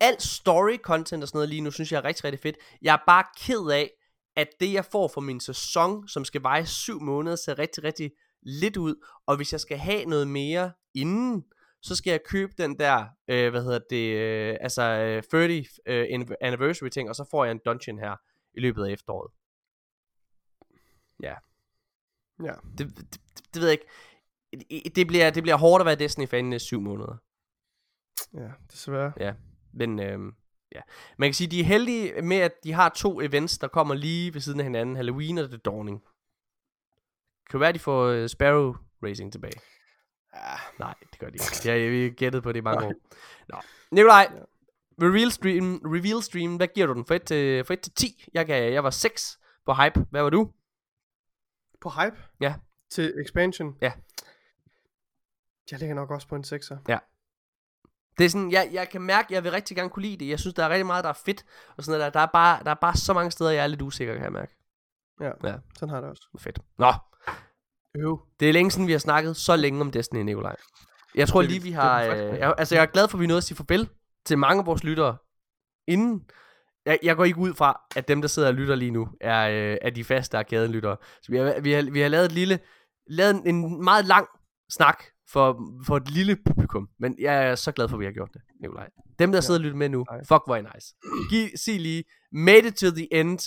alt story content og sådan noget lige nu, synes jeg er rigtig, rigtig fedt. Jeg er bare ked af, at det jeg får for min sæson, som skal veje syv måneder, ser rigtig, rigtig lidt ud. Og hvis jeg skal have noget mere inden, så skal jeg købe den der, øh, hvad hedder det, øh, altså øh, 30 øh, anniv- anniversary ting, og så får jeg en dungeon her i løbet af efteråret. Ja. Ja. Det, det, det, ved jeg ikke. Det- Det bliver, det bliver hårdt at være Destiny-fan i næste syv måneder. Ja, desværre. Ja, men øhm, ja. Man kan sige, de er heldige med, at de har to events, der kommer lige ved siden af hinanden. Halloween og The Dawning. Kan det være, de får uh, Sparrow Racing tilbage? Ja. Nej, det gør de ikke. Det har jeg gættet på det i mange år. Nå. Nikolaj, reveal, stream, reveal stream, hvad giver du den? For 1 til, for 1 til 10? Jeg, gav, jeg var 6 på hype. Hvad var du? På hype? Ja. Til expansion? Ja. Jeg ligger nok også på en 6'er. Det er sådan, jeg, jeg kan mærke, at jeg vil rigtig gerne kunne lide det. Jeg synes, der er rigtig meget, der er fedt. Og sådan der. Der er bare, der er bare så mange steder, jeg er lidt usikker, kan jeg mærke. Ja, Ja. sådan har det også. Fedt. Nå, Øv. Det er længe siden, vi har snakket så længe om Destiny, Nikolaj. Jeg tror Det lige, vi har... Det Øh, jeg, altså, jeg er glad for, at vi nåede at sige farvel til mange af vores lyttere inden. Jeg, jeg går ikke ud fra, at dem, der sidder og lytter lige nu, er, øh, er de faste arkadenlyttere. Så vi har, vi, har, vi har lavet et lille... Lavet en, en meget lang snak for, for et lille publikum. Men jeg er så glad for, at vi har gjort det, Nikolaj. Dem, der sidder og lytter med nu, Nej. fuck, hvor er nice. Giv, sig lige, made it to the end,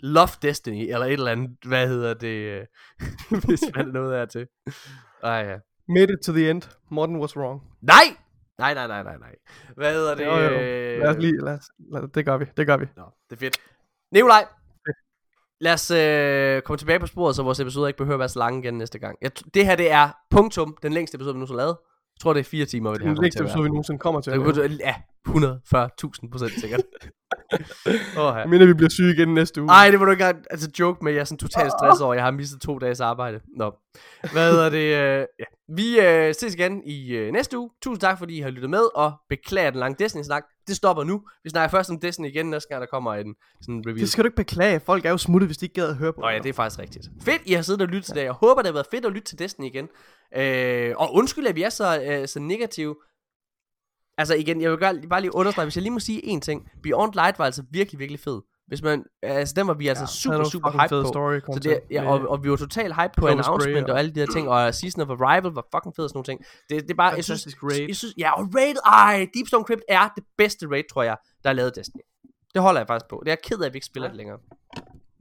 love Destiny, eller et eller andet, hvad hedder det, hvis man er noget af til. Ej, ja. Made it to the end. Morten was wrong. Nej! Nej, nej, nej, nej, nej. Hvad hedder det? Jo, jo. Lad os lige, lad os, lad, det gør vi, det gør vi. Nå, det er fedt. Nikolaj, lad os øh, komme tilbage på sporet, så vores episoder ikke behøver at være så lange igen næste gang. Jeg, det her, det er punktum, den længste episode, vi nu har lavet. Jeg tror, det er fire timer, hvad det her Den længste episode, vi nogensinde kommer til. Det ja, 140.000 procent sikkert. Åh, Jeg mener, vi bliver syge igen næste uge. Ej, det må du ikke altså, joke med. Jeg er sådan totalt stresset over, jeg har mistet to dages arbejde. Nå. Hvad hedder det? Øh, ja. Vi øh, ses igen i øh, næste uge. Tusind tak, fordi I har lyttet med, og beklager den lange Destiny-snak. Det stopper nu. Vi snakker først om Destiny igen, næste gang der kommer en sådan reveal. Det skal du ikke beklage. Folk er jo smuttet, hvis de ikke gad at høre på Nå ja, det er faktisk rigtigt. Fedt, I har siddet og lyttet til det. Jeg håber, det har været fedt at lytte til Destiny igen. Øh, og undskyld, at vi er så, øh, så negative. Altså igen, jeg vil gøre, bare lige understrege, hvis jeg lige må sige en ting. Beyond Light var altså virkelig, virkelig fed. Hvis man, altså den var vi altså Ja, super, super hype på. story Så content det, ja, og, og vi var totalt hype på Spray announcement og og- alle de her ting, og Season of Arrival var fucking fed og sådan nogle ting. Det, det er bare, jeg synes, raid. jeg synes, ja, og Raid, ej, Deepstone Crypt er det bedste raid, tror jeg, der er lavet Destiny. Det holder jeg faktisk på. Det er jeg ked af, at vi ikke spiller det længere.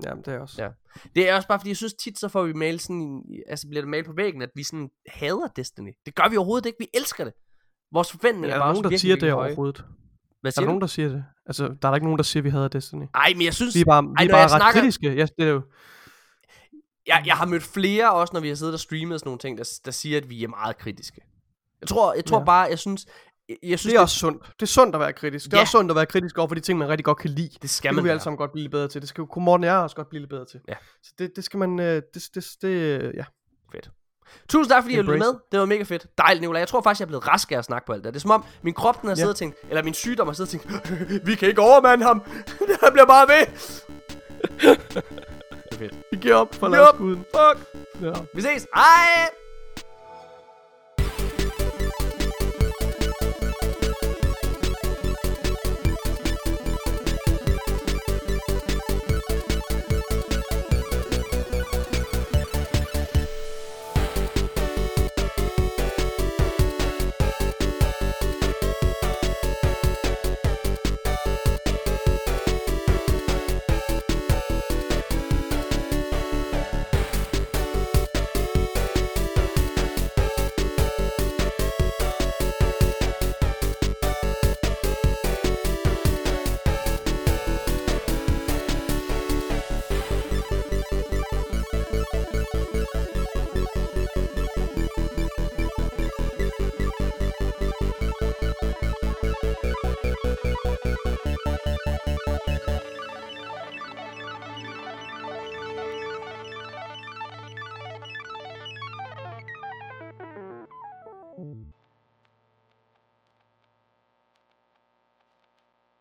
Jamen, det er også. Ja. Det er også bare fordi, jeg synes tit, så får vi mail sådan, altså bliver det mail på væggen, at vi sådan hader Destiny. Det gør vi overhovedet ikke, vi elsker det. Vores forventninger er er der bare nogen, der virkelig, siger det virkelig høje. overhovedet? Hvad Er siger der du? nogen, der siger det? Altså, der er der ikke nogen, der siger, at vi hader Destiny. Ej, men jeg synes, Vi er bare, vi Ej, er bare jeg ret snakker- kritiske. Ja, det er jo... jeg, jeg har mødt flere også, når vi har siddet og streamet og sådan nogle ting, der, der siger, at vi er meget kritiske. Jeg tror, jeg tror Ja. bare, jeg synes, jeg, jeg synes Det er også sundt. Det er sundt at være kritisk. Det er Ja. også sundt at være kritisk over for de ting, man rigtig godt kan lide. det skal Det man vi alle sammen godt blive lidt bedre til. Det skal jo Morten og jeg også godt blive lidt bedre til. Ja. Så det, det skal man... Øh, det, det, det, ja. Tusind tak, fordi I lyttede Embrace med. Det var mega fedt. Dejligt, Nicolaj. Jeg tror faktisk, jeg er blevet rask af at snakke på alt det. Det er som om, min krop den har Ja. siddet og tænkt, eller min sygdom har siddet og tænkt, vi kan ikke overmande ham. Han bliver bare ved. det er fedt. Vi giver op for Vi giver op. skuden. Fuck. Ja. Vi ses. Hej.